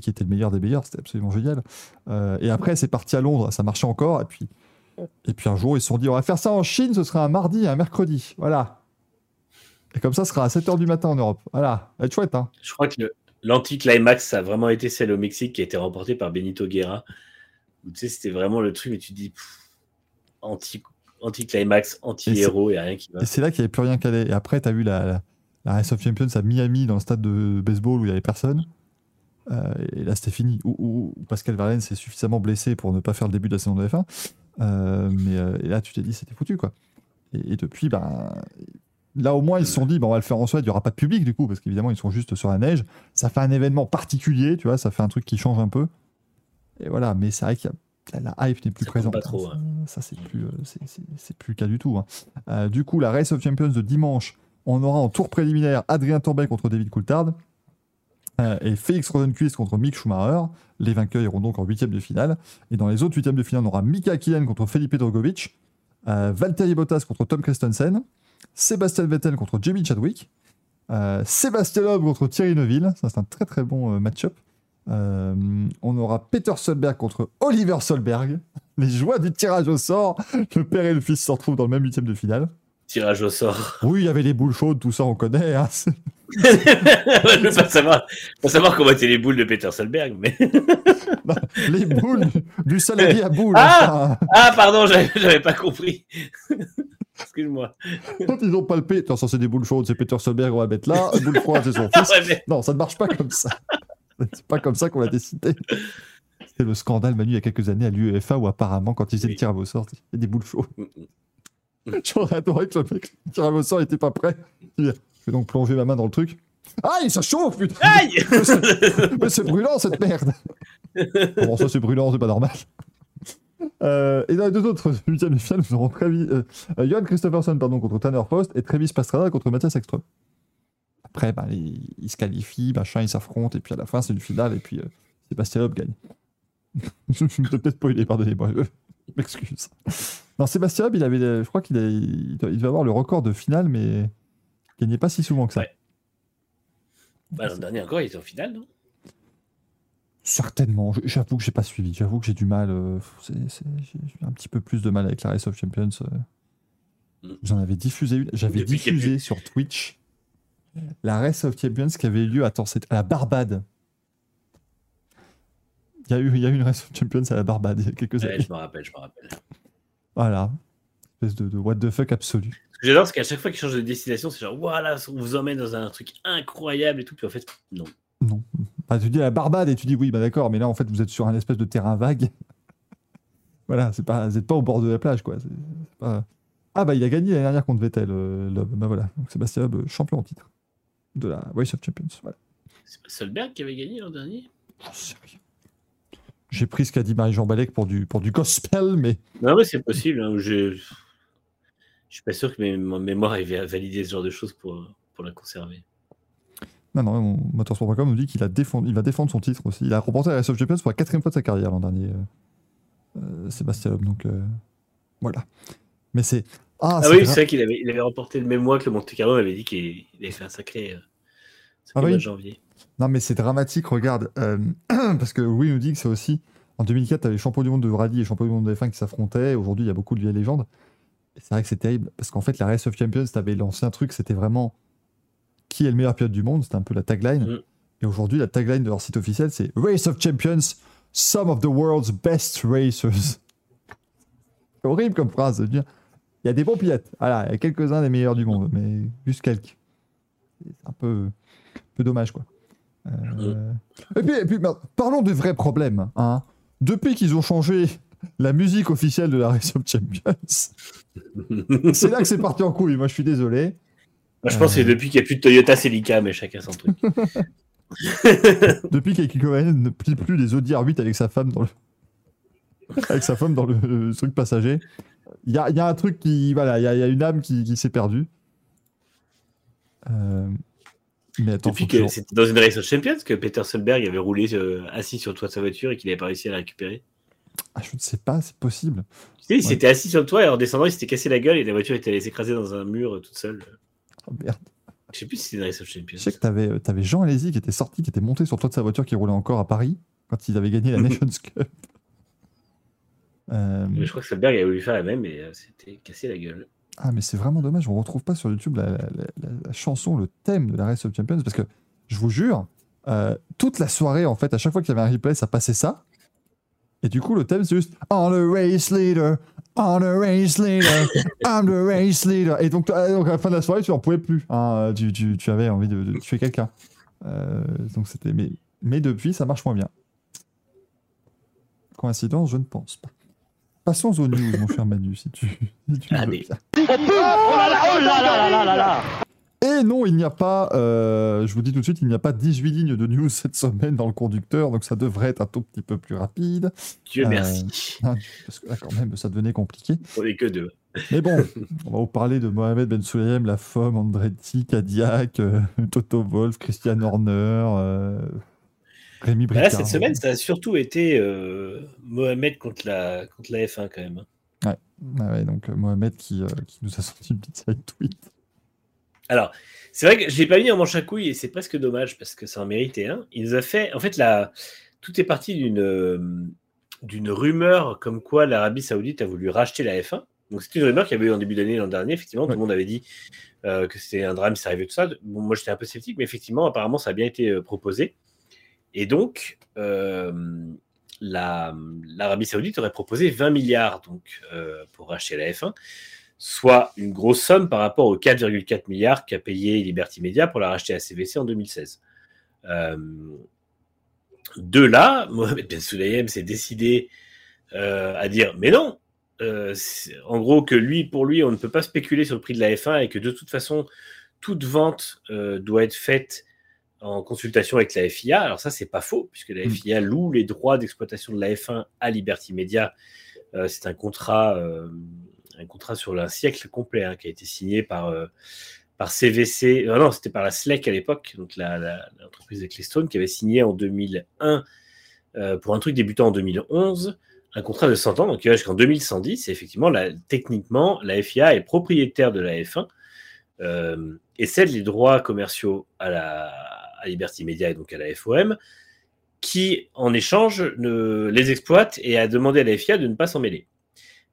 qui était le meilleur des meilleurs. C'était absolument génial. Euh, et après, c'est parti à Londres, ça marchait encore. Et puis, et puis un jour, ils se sont dit, on va faire ça en Chine, ce sera un mardi, un mercredi. Voilà. Et comme ça, ce sera à 7h du matin en Europe. Voilà. Être chouette, hein. Je crois que l'anti-climax, ça a vraiment été celle au Mexique qui a été remportée par Benito Guerra. Tu sais, c'était vraiment le truc, mais tu te dis pff, anti- anti-climax, anti-héros, et rien qui va. Et c'est là qu'il n'y avait plus rien calé. Et après, tu as vu la, la, la Race of Champions à Miami, dans le stade de baseball où il n'y avait personne. Euh, et là, c'était fini. Où Pascal Verlaine s'est suffisamment blessé pour ne pas faire le début de la saison de F1. Euh, mais euh, et là, tu t'es dit, c'était foutu, quoi. Et, et depuis, ben, là, au moins, ils se sont dit, ben, on va le faire en Suède. Il n'y aura pas de public, du coup, parce qu'évidemment, ils sont juste sur la neige. Ça fait un événement particulier, tu vois, ça fait un truc qui change un peu. Et voilà, mais c'est vrai qu'il y a la, hype n'est plus Ça présente. pas trop, hein. Ça, ça, c'est plus, c'est- plus le cas du tout. hein. Euh, du coup, la Race of Champions de dimanche, on aura en tour préliminaire Adrien Tambay contre David Coulthard et Félix Rosenquist contre Mick Schumacher. Les vainqueurs iront donc en huitième de finale. Et dans les autres huitièmes de finale, on aura Mika Hakkinen contre Felipe Drogovic, euh, Valtteri Bottas contre Tom Christensen, Sébastien Vettel contre Jamie Chadwick, euh, Sébastien Loeb contre Thierry Neuville. Ça, c'est un très très bon euh, match-up. Euh, on aura Peter Solberg contre Oliver Solberg. <laughs> Les joies du tirage au sort. Le père et le fils se retrouvent dans le même huitième de finale. Tirage au sort. Oui, il y avait les boules chaudes, tout ça, on connaît. Hein. <laughs> je veux pas savoir, pas savoir comment étaient les boules de Peter Solberg, mais. <laughs> les boules du salarié à boules. Ah, hein. ah pardon, j'avais pas compris. <laughs> Excuse-moi. Quand ils ont palpé, attends, ça c'est des boules chaudes, c'est Peter Solberg, on va mettre là. Boule froide, c'est son fils. Ouais, mais... Non, ça ne marche pas comme ça. C'est pas comme ça qu'on l'a décidé. C'est le scandale, Manu, il y a quelques années à l'UEFA où apparemment, quand ils faisaient le tirage au sort, il y a des boules chaudes. <laughs> J'aurais adoré que le mec, le tirage au sort n'était pas prêt. Je vais donc plonger ma main dans le truc. Aïe, ça chauffe, putain Aïe <laughs> Mais c'est brûlant, cette merde Bon, ça, c'est brûlant, c'est pas normal. Euh, et dans les deux autres <laughs> huitièmes de finale, nous aurons Travis, euh, Johan Christopherson pardon, contre Tanner Post et Travis Pastrana contre Mathias Ekström. Après, bah, ils, se qualifient, machin, ils s'affrontent, et puis à la fin, c'est une finale, et puis euh, Sébastien Loeb gagne. je me suis peut-être spoilé, pardonnez-moi, je <laughs> m'excuse. Non, Sébastien il avait, je crois qu'il il, devait avoir le record de finale, mais il gagnait pas si souvent que ça. Bah, L'an dernier encore, il était en finale, non? Certainement. J'avoue que j'ai pas suivi. J'avoue que j'ai du mal. Euh, j'ai un petit peu plus de mal avec la Race of Champions. Euh. Mm. J'en avais diffusé une. J'avais diffusé sur Twitch la Race of Champions qui avait eu lieu. C'était à la Barbade. Il y, a eu, il y a eu une Race of Champions à la Barbade il y a quelques années. Je me rappelle, je me rappelle. Voilà. Espèce de, de what the fuck absolu. Ce que j'adore, c'est qu'à chaque fois qu'ils changent de destination, c'est genre, voilà, on vous emmène dans un truc incroyable et tout. Puis en fait, non. Non. Bah, tu dis la Barbade et tu dis oui, bah d'accord, mais là en fait vous êtes sur un espèce de terrain vague. <laughs> voilà, c'est pas, vous n'êtes pas au bord de la plage quoi. Ah bah il a gagné l'année dernière contre Vettel, euh, Bah voilà, donc Sébastien Loeb, champion en titre de la Voice of Champions. Voilà. C'est pas Solberg qui avait gagné l'an dernier? J'ai pris ce qu'a dit Marie-Jean Balek pour du, pour du gospel, mais. Non, mais c'est possible. Hein, je... je suis pas sûr que mes, ma mémoire ait validé ce genre de choses pour, pour la conserver. Non, non, Motorsport.com nous dit qu'il a il va défendre son titre aussi. Il a remporté la Champions pour la quatrième fois de sa carrière l'an dernier, euh, euh, Sébastien Loeb. Donc euh, voilà. Mais c'est. Ah, ah oui, c'est vrai qu'il avait, il avait remporté le même mois que le Monte Carlo avait dit qu'il avait fait un sacré, ah mois de janvier. Non, mais c'est dramatique, regarde. <clears throat> parce que Louis nous dit que c'est aussi. En 2004, tu avais champion du monde de rallye et champion du monde de F1 qui s'affrontaient. Aujourd'hui, il y a beaucoup de vieilles légendes. C'est vrai que c'est terrible. Parce qu'en fait, la Race of Champions, tu avais lancé un truc, c'était vraiment qui est le meilleur pilote du monde, c'était un peu la tagline. Mm. Et aujourd'hui, la tagline de leur site officiel, c'est Race of Champions, some of the world's best racers. <laughs> c'est horrible comme phrase de dire. Il y a des bons pilotes, voilà, il y a quelques-uns des meilleurs du monde, mais juste quelques. C'est un peu, peu dommage, quoi. Euh, et puis, et puis parlons de vrais problèmes. Hein. Depuis qu'ils ont changé la musique officielle de la Race of Champions, <laughs> c'est là que c'est parti en couille. Moi, je suis désolé je pense que c'est depuis qu'il n'y a plus de Toyota Celica, mais chacun son truc. <laughs> <laughs> depuis qu'Aiki ne plie plus les Audi R8 avec sa femme dans le, avec sa femme dans le, truc passager, il y a, y a, un truc qui. Voilà, il y, y, a une âme qui, qui s'est perdue. Euh, mais attends, Depuis que c'était dans une race of champions que Peter Solberg avait roulé euh, assis sur le toit de sa voiture et qu'il n'avait pas réussi à la récupérer. Ah, je ne sais pas, c'est possible. Tu sais, il s'était assis sur le toit et en descendant, il s'était cassé la gueule et la voiture était allée s'écraser dans un mur euh, toute seule. Oh merde. Je sais plus si c'était une Race of Champions. Je sais que t'avais euh, avais Jean Alési qui était sorti, qui était monté sur le toit de sa voiture qui roulait encore à Paris quand ils avaient gagné la <laughs> Nations Cup. Euh... Je crois que Solberg a voulu faire la même et c'était cassé la gueule. Ah, mais c'est vraiment dommage, on retrouve pas sur YouTube la, chanson, le thème de la Race of Champions parce que je vous jure, euh, toute la soirée, en fait, à chaque fois qu'il y avait un replay, ça passait ça. Et du coup, le thème, c'est juste On the race leader, on the race leader, I'm the race leader. Et donc, à la fin de la soirée, tu n'en pouvais plus. Hein, tu, avais envie de, de tuer quelqu'un. Euh, donc c'était. Mais, mais depuis, ça marche moins bien. Coïncidence, je ne pense pas. Passons aux news, mon cher Manu, si tu. Si tu Allez. Oh là là, oh là là là là là et non, il n'y a pas, euh, je vous dis tout de suite, il n'y a pas 18 lignes de news cette semaine dans le conducteur, donc ça devrait être un tout petit peu plus rapide. Dieu euh, merci. Hein, parce que là, quand même, ça devenait compliqué. On n'est que deux. Mais bon, on va vous parler de Mohamed Ben Sulayem, La Femme, Andretti, Cadillac, euh, Toto Wolf, Christian Horner, Rémi Bricard. cette semaine, ça a surtout été Mohamed contre la, contre la F1 quand même. Ouais, ah ouais donc Mohamed qui, qui nous a sorti une petite side tweet alors, c'est vrai que je l'ai pas mis en manche à couilles et c'est presque dommage parce que ça en méritait un. Il nous a fait. En fait, la... tout est parti d'une d'une rumeur comme quoi l'Arabie Saoudite a voulu racheter la F1 Donc c'était une rumeur qu'il y avait eu en début d'année l'an dernier. Effectivement, tout le monde avait dit euh, que c'était un drame ça arrivait tout ça. Bon, moi j'étais un peu sceptique, mais effectivement, apparemment, ça a bien été euh, proposé. Et donc, euh, la- l'Arabie Saoudite aurait proposé 20 milliards donc, euh, pour racheter la F1, soit une grosse somme par rapport aux 4,4 milliards qu'a payé Liberty Media pour la racheter à CVC en 2016. Euh, de là, <laughs> Mohamed Ben Sulayem s'est décidé à dire mais non, en gros que lui, pour lui, on ne peut pas spéculer sur le prix de la F1 et que de toute façon, toute vente doit être faite en consultation avec la FIA. Alors ça, c'est pas faux, puisque la Mm. FIA loue les droits d'exploitation de la F1 à Liberty Media. Euh, c'est un contrat, euh, un contrat sur un siècle complet hein, qui a été signé par, euh, par CVC. non, c'était par la SLEC à l'époque, donc la- la- l'entreprise Ecclestone, qui avait signé en 2001 euh, pour un truc débutant en 2011 un contrat de 100 ans, donc qui va jusqu'en 2110. Et effectivement, la- techniquement, la FIA est propriétaire de la F1 euh, et cède les droits commerciaux à la à Liberty Media et donc à la FOM, qui en échange ne, les exploite et a demandé à la FIA de ne pas s'en mêler.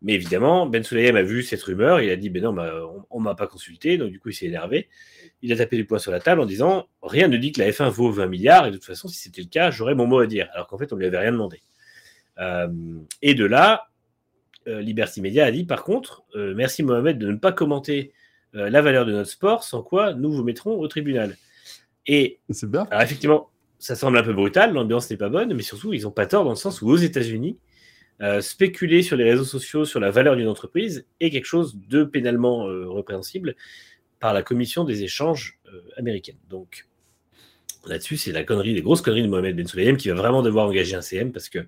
Mais évidemment, Ben Sulayem a vu cette rumeur, il a dit ben non, bah, on, on m'a pas consulté, donc du coup il s'est énervé. Il a tapé du poing sur la table en disant rien ne dit que la F1 vaut 20 milliards et de toute façon si c'était le cas, j'aurais mon mot à dire. Alors qu'en fait on lui avait rien demandé. Euh, et de là, euh, Liberty Media a dit par contre, euh, merci Mohamed de ne pas commenter la valeur de notre sport, sans quoi nous vous mettrons au tribunal. Et C'est bien. alors effectivement, ça semble un peu brutal, l'ambiance n'est pas bonne, mais surtout ils n'ont pas tort dans le sens où aux États-Unis, euh, spéculer sur les réseaux sociaux sur la valeur d'une entreprise est quelque chose de pénalement euh, répréhensible par la commission des échanges euh, américaine. Donc là-dessus, c'est la connerie, les grosses conneries de Mohamed Ben Sulayem qui va vraiment devoir engager un CM parce que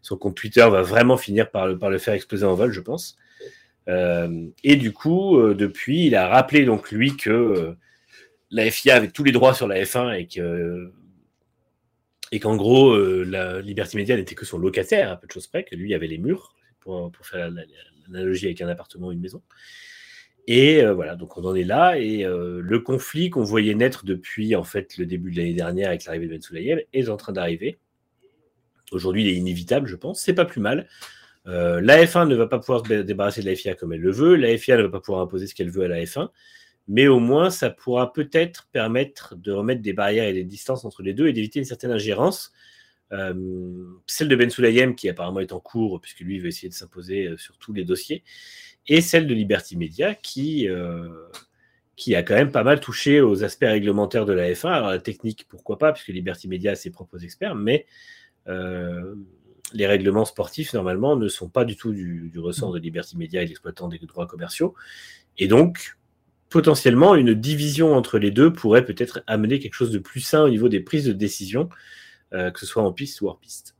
son compte Twitter va vraiment finir par le, par le faire exploser en vol, je pense. Euh, et du coup, depuis, il a rappelé donc lui que la FIA avait tous les droits sur la F1 et que et qu'en gros, euh, la Liberty Media n'était que son locataire, à peu de choses près, que lui avait les murs, pour, faire la- la- l'analogie avec un appartement ou une maison. Et euh, voilà, donc on en est là. Et euh, le conflit qu'on voyait naître depuis en fait le début de l'année dernière avec l'arrivée de Ben Sulayem est en train d'arriver. Aujourd'hui, il est inévitable, je pense. C'est pas plus mal. La F1 ne va pas pouvoir se dé- débarrasser de la FIA comme elle le veut. La FIA ne va pas pouvoir imposer ce qu'elle veut à la F1. Mais au moins, ça pourra peut-être permettre de remettre des barrières et des distances entre les deux et d'éviter une certaine ingérence. Euh, celle de Ben Sulayem, qui apparemment est en cours, puisque lui veut essayer de s'imposer euh, sur tous les dossiers, et celle de Liberty Media, qui, euh, qui a quand même pas mal touché aux aspects réglementaires de la F1. Alors la technique, pourquoi pas, puisque Liberty Media a ses propres experts, mais euh, les règlements sportifs, normalement, ne sont pas du tout du, du ressort de Liberty Media et l'exploitant des droits commerciaux. Et donc, potentiellement, une division entre les deux pourrait peut-être amener quelque chose de plus sain au niveau des prises de décision, euh, que ce soit en piste ou hors piste.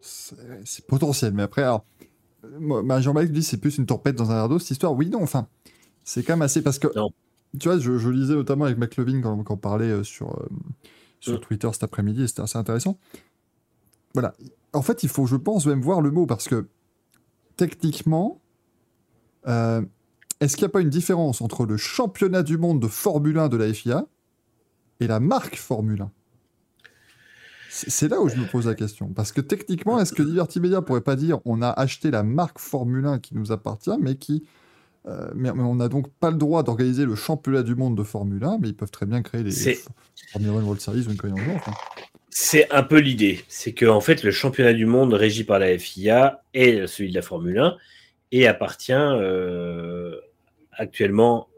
C'est potentiel, mais après, alors, ma Jean-Marc dit c'est plus une tempête dans un verre d'eau, cette histoire. Oui, non, enfin, c'est quand même assez parce que, Non. tu vois, je, je lisais notamment avec McLovin quand, quand on parlait euh, sur, euh, sur Mm. Twitter cet après-midi, c'était assez intéressant. Voilà. En fait, il faut, je pense, même voir le mot parce que techniquement, euh, est-ce qu'il n'y a pas une différence entre le championnat du monde de Formule 1 de la FIA et la marque Formule 1 c'est là où je me pose la question. Parce que techniquement, est-ce que Liberty Media pourrait pas dire on a acheté la marque Formule 1 qui nous appartient, mais qui. euh, mais, on n'a donc pas le droit d'organiser le championnat du monde de Formule 1, mais ils peuvent très bien créer les F- Formule 1 World Series ou une connerie enfin. C'est un peu l'idée. C'est que en fait, le championnat du monde régi par la FIA est celui de la Formule 1 et appartient euh, actuellement.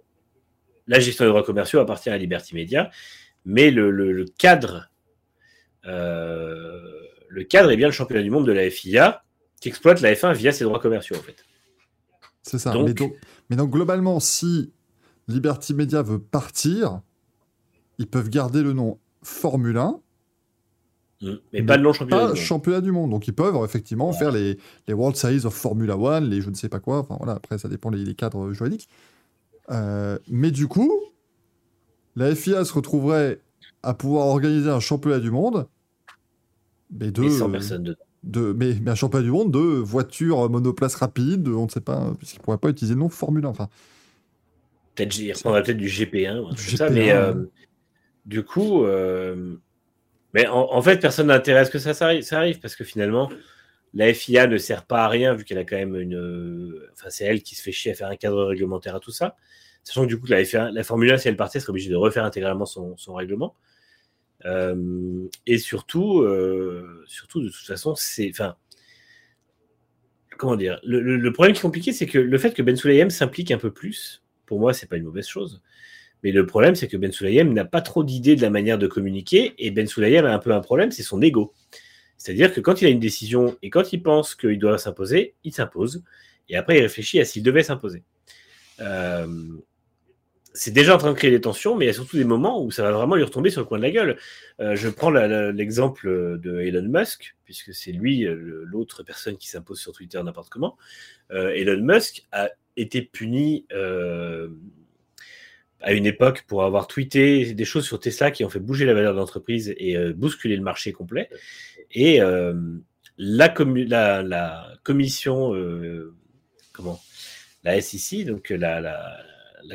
La gestion des droits commerciaux appartient à Liberty Media, mais le, le- le cadre, euh, le cadre est bien le championnat du monde de la FIA qui exploite la F1 via ses droits commerciaux en fait. C'est ça. Donc- Mais, donc, mais donc, globalement, si Liberty Media veut partir, ils peuvent garder le nom Formule 1, Mm. Mais pas le nom championnat pas du monde. championnat du monde. Donc ils peuvent effectivement faire les, les World Series of Formula One, les je ne sais pas quoi. Enfin voilà, après ça dépend des cadres juridiques. Euh, mais du coup, la FIA se retrouverait à pouvoir organiser un championnat du monde. Mais de, Et 100 personnes dedans. de, mais, mais un championnat du monde de voitures monoplace rapide, on ne sait pas, puisqu'ils ne pourraient pas utiliser le nom Formule 1. Enfin, Peut-être il reprendra peut-être du GP1 ou un Du truc comme ça, GP1, mais euh, ouais. du coup, euh, mais en, fait, personne ce que ça, arrive, ça arrive, parce que finalement, la FIA ne sert pas à rien vu qu'elle a quand même une. euh, Enfin, c'est elle qui se fait chier à faire un cadre réglementaire à tout ça. Sachant que du coup, la, la Formule 1, si elle partait, serait obligée de refaire intégralement son, règlement. Euh, et surtout, euh, surtout, de toute façon, c'est. Enfin, comment dire le, problème qui est compliqué, c'est que le fait que Ben Sulayem s'implique un peu plus, pour moi, c'est pas une mauvaise chose. Mais le problème, c'est que Ben Sulayem n'a pas trop d'idées de la manière de communiquer, et Ben Sulayem a un peu un problème, c'est son ego. C'est-à-dire que quand il a une décision et quand il pense qu'il doit s'imposer, il s'impose, et après il réfléchit à s'il devait s'imposer. Euh, c'est déjà en train de créer des tensions, mais il y a surtout des moments où ça va vraiment lui retomber sur le coin de la gueule. Euh, je prends l'exemple de Elon Musk, puisque c'est lui euh, l'autre personne qui s'impose sur Twitter n'importe comment. Elon Musk a été puni à une époque pour avoir tweeté des choses sur Tesla qui ont fait bouger la valeur de l'entreprise et euh, bousculer le marché complet. Et euh, la, commission, euh, comment? La SEC, donc la,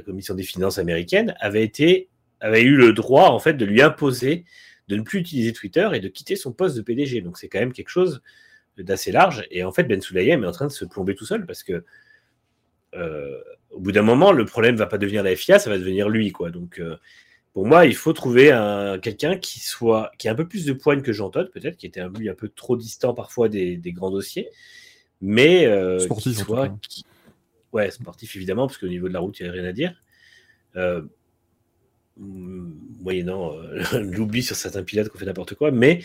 commission des finances américaine, avait été avait eu le droit en fait de lui imposer de ne plus utiliser Twitter et de quitter son poste de PDG. Donc c'est quand même quelque chose d'assez large. Et en fait, Ben Sulayem est en train de se plomber tout seul parce que au bout d'un moment, le problème va pas devenir la FIA, ça va devenir lui, quoi. Donc euh, pour moi, il faut trouver un quelqu'un qui soit qui a un peu plus de poigne que Jean Todt, peut-être, qui était un, lui un peu trop distant parfois des, des grands dossiers, mais euh, Sportif, qui soit qui- ouais sportif évidemment, parce qu'au niveau de la route, il n'y a rien à dire. Euh, mm, moyennant euh, <laughs> l'oubli sur certains pilotes qui ont fait n'importe quoi, mais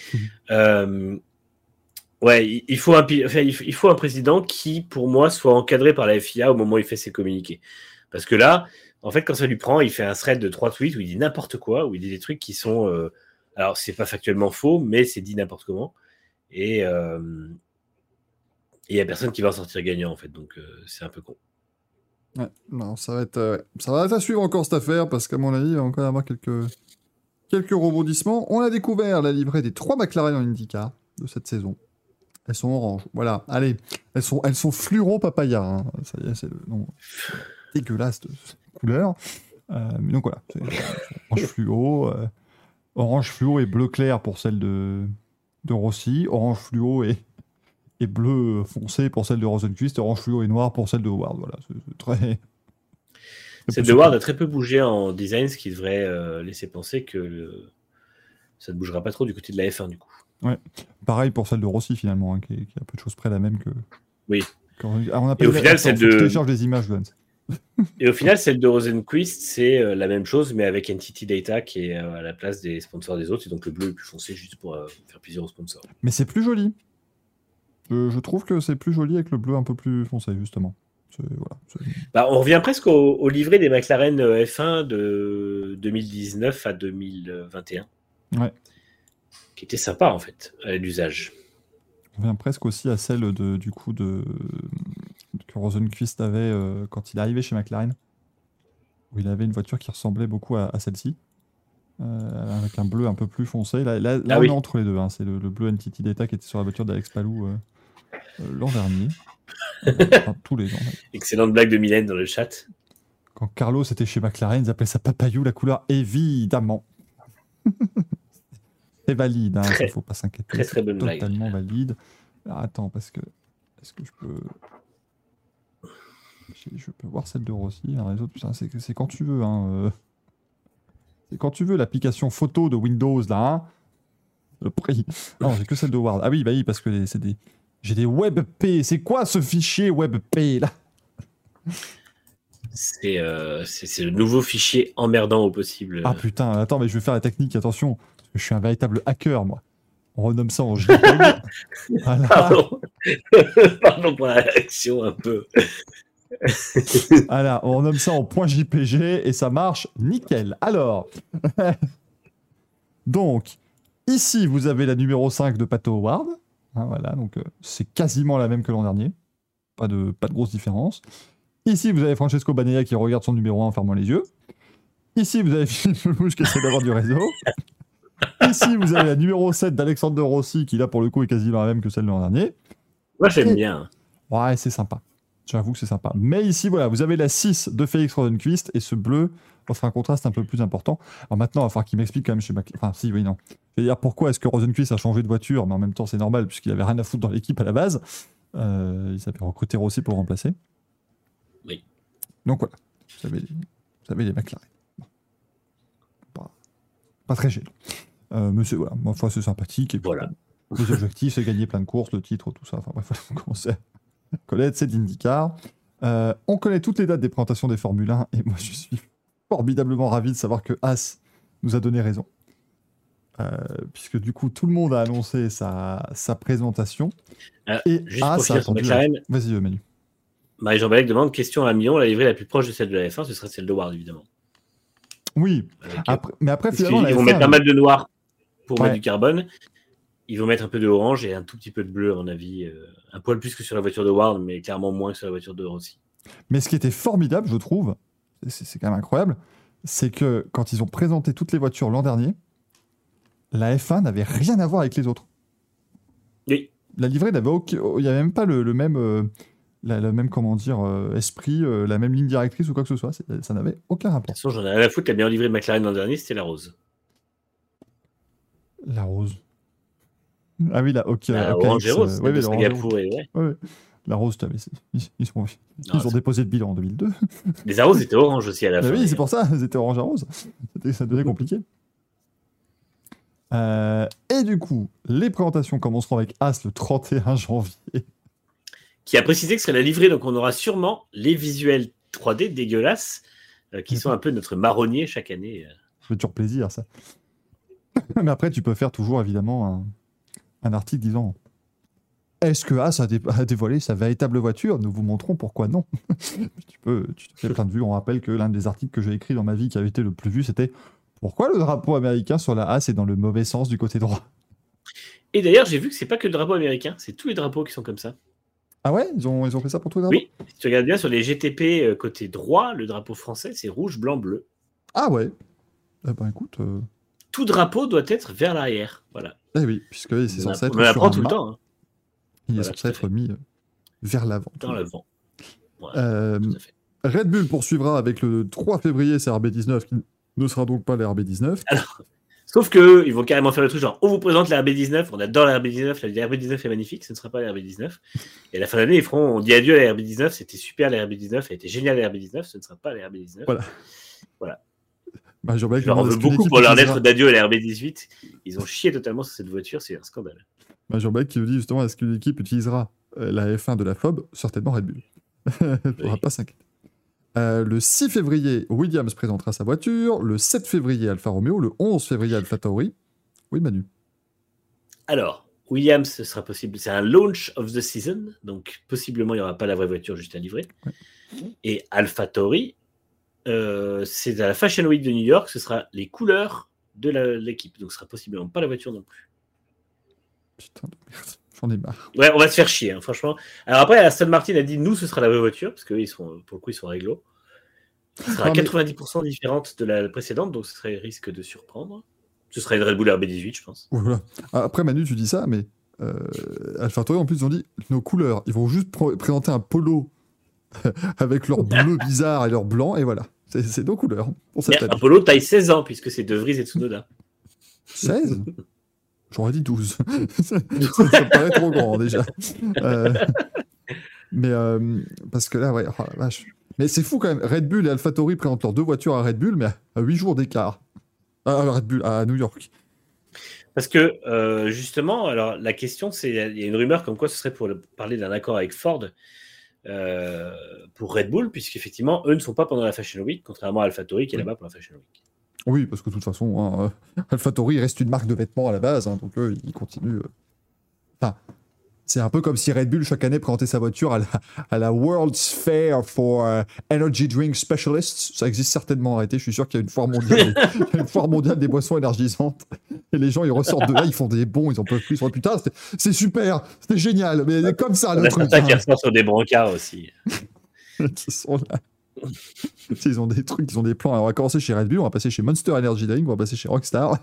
euh, ouais, il- faut, un, enfin, il faut- un président qui, pour moi, soit encadré par la FIA au moment où il fait ses communiqués. Parce que là, en fait, quand ça lui prend, il fait un thread de trois tweets où il dit n'importe quoi, où il dit des trucs qui sont. euh, alors, c'est pas factuellement faux, mais c'est dit n'importe comment. Et euh, il y a personne qui va en sortir gagnant, en fait. Donc, euh, c'est un peu con. Ouais, non, ça va être, euh, ça va être à suivre encore cette affaire parce qu'à mon avis, il va encore y avoir quelques, quelques rebondissements. On a découvert la livrée des trois McLaren en IndyCar de cette saison. Elles sont oranges. Voilà, allez, elles sont, elles sont fluoro papaya. hein. Ça y est, c'est le nom dégueulasse de cette couleur. Euh, mais donc voilà, orange <laughs> fluo, euh, orange fluo et bleu clair pour celle de, de Rossi, orange fluo et, et bleu foncé pour celle de Rosenquist, orange fluo et noir pour celle de Howard. Voilà, c'est c'est très. Cette de Ward a très peu bougé en design, ce qui devrait euh, laisser penser que le- ça ne bougera pas trop du côté de la F1 du coup. Pareil pour celle de Rossi finalement, hein, qui, est, qui est à peu de choses près la même que. Oui. Ah, on a pas Et au final, celle de- télécharge des images, Glenn. <laughs> Et au final, celle de Rosenquist, c'est euh, la même chose, mais avec Entity Data qui est euh, à la place des sponsors des autres, et donc le bleu est plus foncé juste pour euh, faire plaisir aux sponsors. Mais c'est plus joli. Je, je trouve que c'est plus joli avec le bleu un peu plus foncé, justement. Voilà, Bah, on revient presque au, au livret des McLaren euh, F1 de 2019 à 2021. Ouais. Qui était sympa en fait, à l'usage. On revient presque aussi à celle de, du coup de, que Rosenquist avait euh, quand il est arrivé chez McLaren, où il avait une voiture qui ressemblait beaucoup à, à celle-ci, euh, avec un bleu un peu plus foncé. Là, là, là, Ah on oui. est entre les deux. hein. C'est le, le bleu Entity Data qui était sur la voiture d'Alex Palou euh, euh, l'an dernier. <laughs> Enfin, tous les ans. Excellente blague de Mylène dans le chat. Quand Carlos était chez McLaren, ils appelaient ça papayou, la couleur, évidemment. <laughs> C'est valide, hein, Très- il faut pas s'inquiéter. très, très bonne. Totalement valide. Alors, attends, parce que. Est-ce que je peux. Je, peux voir celle de Rossi. Les autres, c'est quand tu veux. Hein, euh. C'est quand tu veux l'application photo de Windows, là. hein. Le prix. Non, j'ai que celle de Ward. Ah oui, bah oui, parce que c'est des. J'ai des WebP. C'est quoi ce fichier WebP, là? C'est euh, c'est- c'est le nouveau fichier emmerdant au possible. Ah putain, attends, mais je vais faire la technique, attention. Je suis un véritable hacker, moi. On renomme ça en JPEG. <laughs> voilà. Pardon. <laughs> Pardon pour la réaction un peu. voilà, on renomme ça en point JPG et ça marche nickel. Alors, <laughs> donc, ici, vous avez la numéro 5 de Pato Howard. Hein, voilà, donc euh, c'est quasiment la même que l'an dernier. Pas de, pas de grosse différence. Ici, vous avez Francesco Banega qui regarde son numéro 1 en fermant les yeux. Ici, vous avez Philippe Lelouch qui essaie d'avoir du réseau. <laughs> Ici, vous avez la numéro 7 d'Alexandre Rossi qui, là, pour le coup, est quasiment la même que celle de l'an dernier. Moi, j'aime bien. Ouais, c'est sympa. J'avoue que c'est sympa. Mais ici, voilà, vous avez la 6 de Félix Rodenquist et ce bleu offre un contraste un peu plus important. Alors maintenant, il va falloir qu'il m'explique quand même chez McLaren. Enfin, si, oui, non. Je vais dire pourquoi est-ce que Rosenquist a changé de voiture, mais en même temps, c'est normal puisqu'il avait rien à foutre dans l'équipe à la base. Euh, il s'avait recruté Rossi pour le remplacer. Oui. Donc voilà, vous avez vous avez les McLaren. Bon. Pas, pas très gênant. Euh, mais c'est, voilà, ma foi, c'est sympathique. Et puis, Voilà. les objectifs, c'est gagner plein de courses, le titre, tout ça. Enfin bref, <laughs> on commence à connaître, c'est l'IndyCar. Euh, on connaît toutes les dates des présentations des Formule 1 et moi je suis formidablement ravi de savoir que As nous a donné raison. Euh, puisque du coup tout le monde a annoncé sa, sa présentation. Euh, et As a attendu. McLaren, Vas-y Manu. Marie-Jean Balek demande question à un million, la livrée la plus proche de celle de la F1, ce serait celle de Ward, évidemment. Oui, euh, après, mais après finalement ils vont F1, mettre pas mal de noir pour Ouais. mettre du carbone. Ils vont mettre un peu de orange et un tout petit peu de bleu, à mon avis. euh, un poil plus que sur la voiture de Ward, mais clairement moins que sur la voiture de Rossi. Mais ce qui était formidable, je trouve, c'est quand même incroyable, c'est que quand ils ont présenté toutes les voitures l'an dernier, la F1 n'avait rien à voir avec les autres. Oui. La livrée n'avait aucun- il n'y avait même pas le, le même, euh, la, la même comment dire, euh, esprit, euh, la même ligne directrice ou quoi que ce soit. Ça n'avait aucun De rapport. toute façon, j'en ai rien à foutre. La meilleure livrée de McLaren l'an dernier, c'était la rose. La rose. Ah oui, la ok. La ok, orange et euh, rose. ouais, la ouais. rose. Ouais. La rose, mais ils, ils sont- ils Non, ont déposé le bilan en 2002. Les arroses étaient orange aussi à la fin. oui, c'est pour ça, ils étaient orange à rose. C'était- Ça devenait compliqué. Euh, et du coup, les présentations commenceront avec As le 31 janvier. Qui a précisé que ce serait la livrée, donc on aura sûrement les visuels 3D dégueulasses euh, qui sont un peu notre marronnier chaque année. Ça fait toujours plaisir, ça. <laughs> Mais après, tu peux faire toujours, évidemment, un, un article disant Est-ce que As a, dé- a dévoilé sa véritable voiture? Nous vous montrons pourquoi non. <laughs> tu peux, tu te fais plein de vues. On rappelle que l'un des articles que j'ai écrit dans ma vie qui avait été le plus vu, c'était Pourquoi le drapeau américain sur la As est dans le mauvais sens du côté droit? Et d'ailleurs, j'ai vu que c'est pas que le drapeau américain, c'est tous les drapeaux qui sont comme ça. Ah ouais? Ils ont, ils ont fait ça pour tous les drapeaux? Oui, si tu regardes bien sur les GTP euh, côté droit, le drapeau français, c'est rouge, blanc, bleu. Ah ouais Eh ben écoute. euh, Tout drapeau doit être vers l'arrière. Voilà. Eh oui, puisque c'est censé être on apprend tout le temps, hein, Il est Voilà, censé être mis euh, vers l'avant. dans l'avant. Voilà, Euh. Red Bull poursuivra avec le 3 février c'est RB19 qui ne sera donc pas les RB19. Sauf que ils vont carrément faire le truc genre on vous présente la RB19, on adore la RB19, la RB19 est magnifique, ce ne sera pas la RB19. Et à la fin de l'année, ils feront on dit adieu à la RB19, c'était super la RB19, elle était géniale la RB19, ce ne sera pas la RB19. Voilà. Bah, Je leur veux beaucoup pour leur lettre d'adieu à la RB18. Ils ont chié totalement sur cette voiture, c'est un scandale. Bah, Jean-Blac qui nous dit justement est-ce qu'une équipe utilisera euh, la F1 de la FOB Certainement Red Bull? Ne <laughs> pourra Oui. pas s'inquiéter. Euh, le 6 février, Williams présentera sa voiture. Le 7 février, Alfa Romeo. Le 11 février, Alfa Tauri. Oui, Manu. Alors, Williams, ce sera possible. C'est un launch of the season, donc possiblement il n'y aura pas la vraie voiture juste à livrer. Et AlphaTauri, euh, c'est à la Fashion Week de New York, ce sera les couleurs de l'équipe, donc ce sera possiblement pas la voiture non plus. Putain de merde. J'en ai marre. Ouais, on va se faire chier, hein, franchement. Alors après, Aston Martin a dit nous, ce sera la vraie voiture, parce que eux, ils sont, pour le coup, ils sont réglo. Ce sera Non, mais- 90% différente de la précédente, donc ce serait risque de surprendre. Ce serait une Red Bull RB18, je pense. Voilà. Ah, Après, Manu, tu dis ça, mais euh, Alpha Tauri, en plus, ils ont dit nos couleurs. Ils vont juste pr- présenter un polo <laughs> avec leur bleu bizarre et leur blann, et voilà. C'est nos couleurs année. Apollo taille 16 ans, puisque c'est De Vries et Tsunoda. 16 <laughs> J'aurais dit 12. <laughs> <laughs> ça, me paraît trop grand déjà. Euh, mais euh, parce que là, ouais, oh la vache. Mais c'est fou quand même. Red Bull et AlphaTauri présentent leurs deux voitures à Red Bull, mais à 8 jours d'écart. Ah, à Red Bull, à New York. Parce que, euh, justement, alors la question, c'est il y a une rumeur comme quoi ce serait pour le- parler d'un accord avec Ford euh, pour Red Bull, puisqu'effectivement, eux ne sont pas pendant la Fashion Week, contrairement à AlphaTauri qui est là-bas pour la Fashion Week. Oui, parce que de toute façon, hein, euh, <laughs> AlphaTauri reste une marque de vêtements à la base, hein, donc eux, ils continuent. euh. Enfin, c'est un peu comme si Red Bull chaque année présentait sa voiture à la, à la World's Fair for euh, Energy Drink Specialists. Ça existe certainement. Arrêtez, je suis sûr qu'il y a une foire mondiale, <laughs> a une foire mondiale des boissons énergisantes. Et les gens, ils ressortent de là, ils font des bons, ils en peuvent plus. Ils sont là, putain, c'est super, c'était génial, mais c'est comme ça On le truc. certains qui hein. ressortent sur des brancards aussi. <laughs> qui sont là. Ils ont des trucs, ils ont des plans. Alors, on va commencer chez Red Bull, on va passer chez Monster Energy Drink, on va passer chez Rockstar.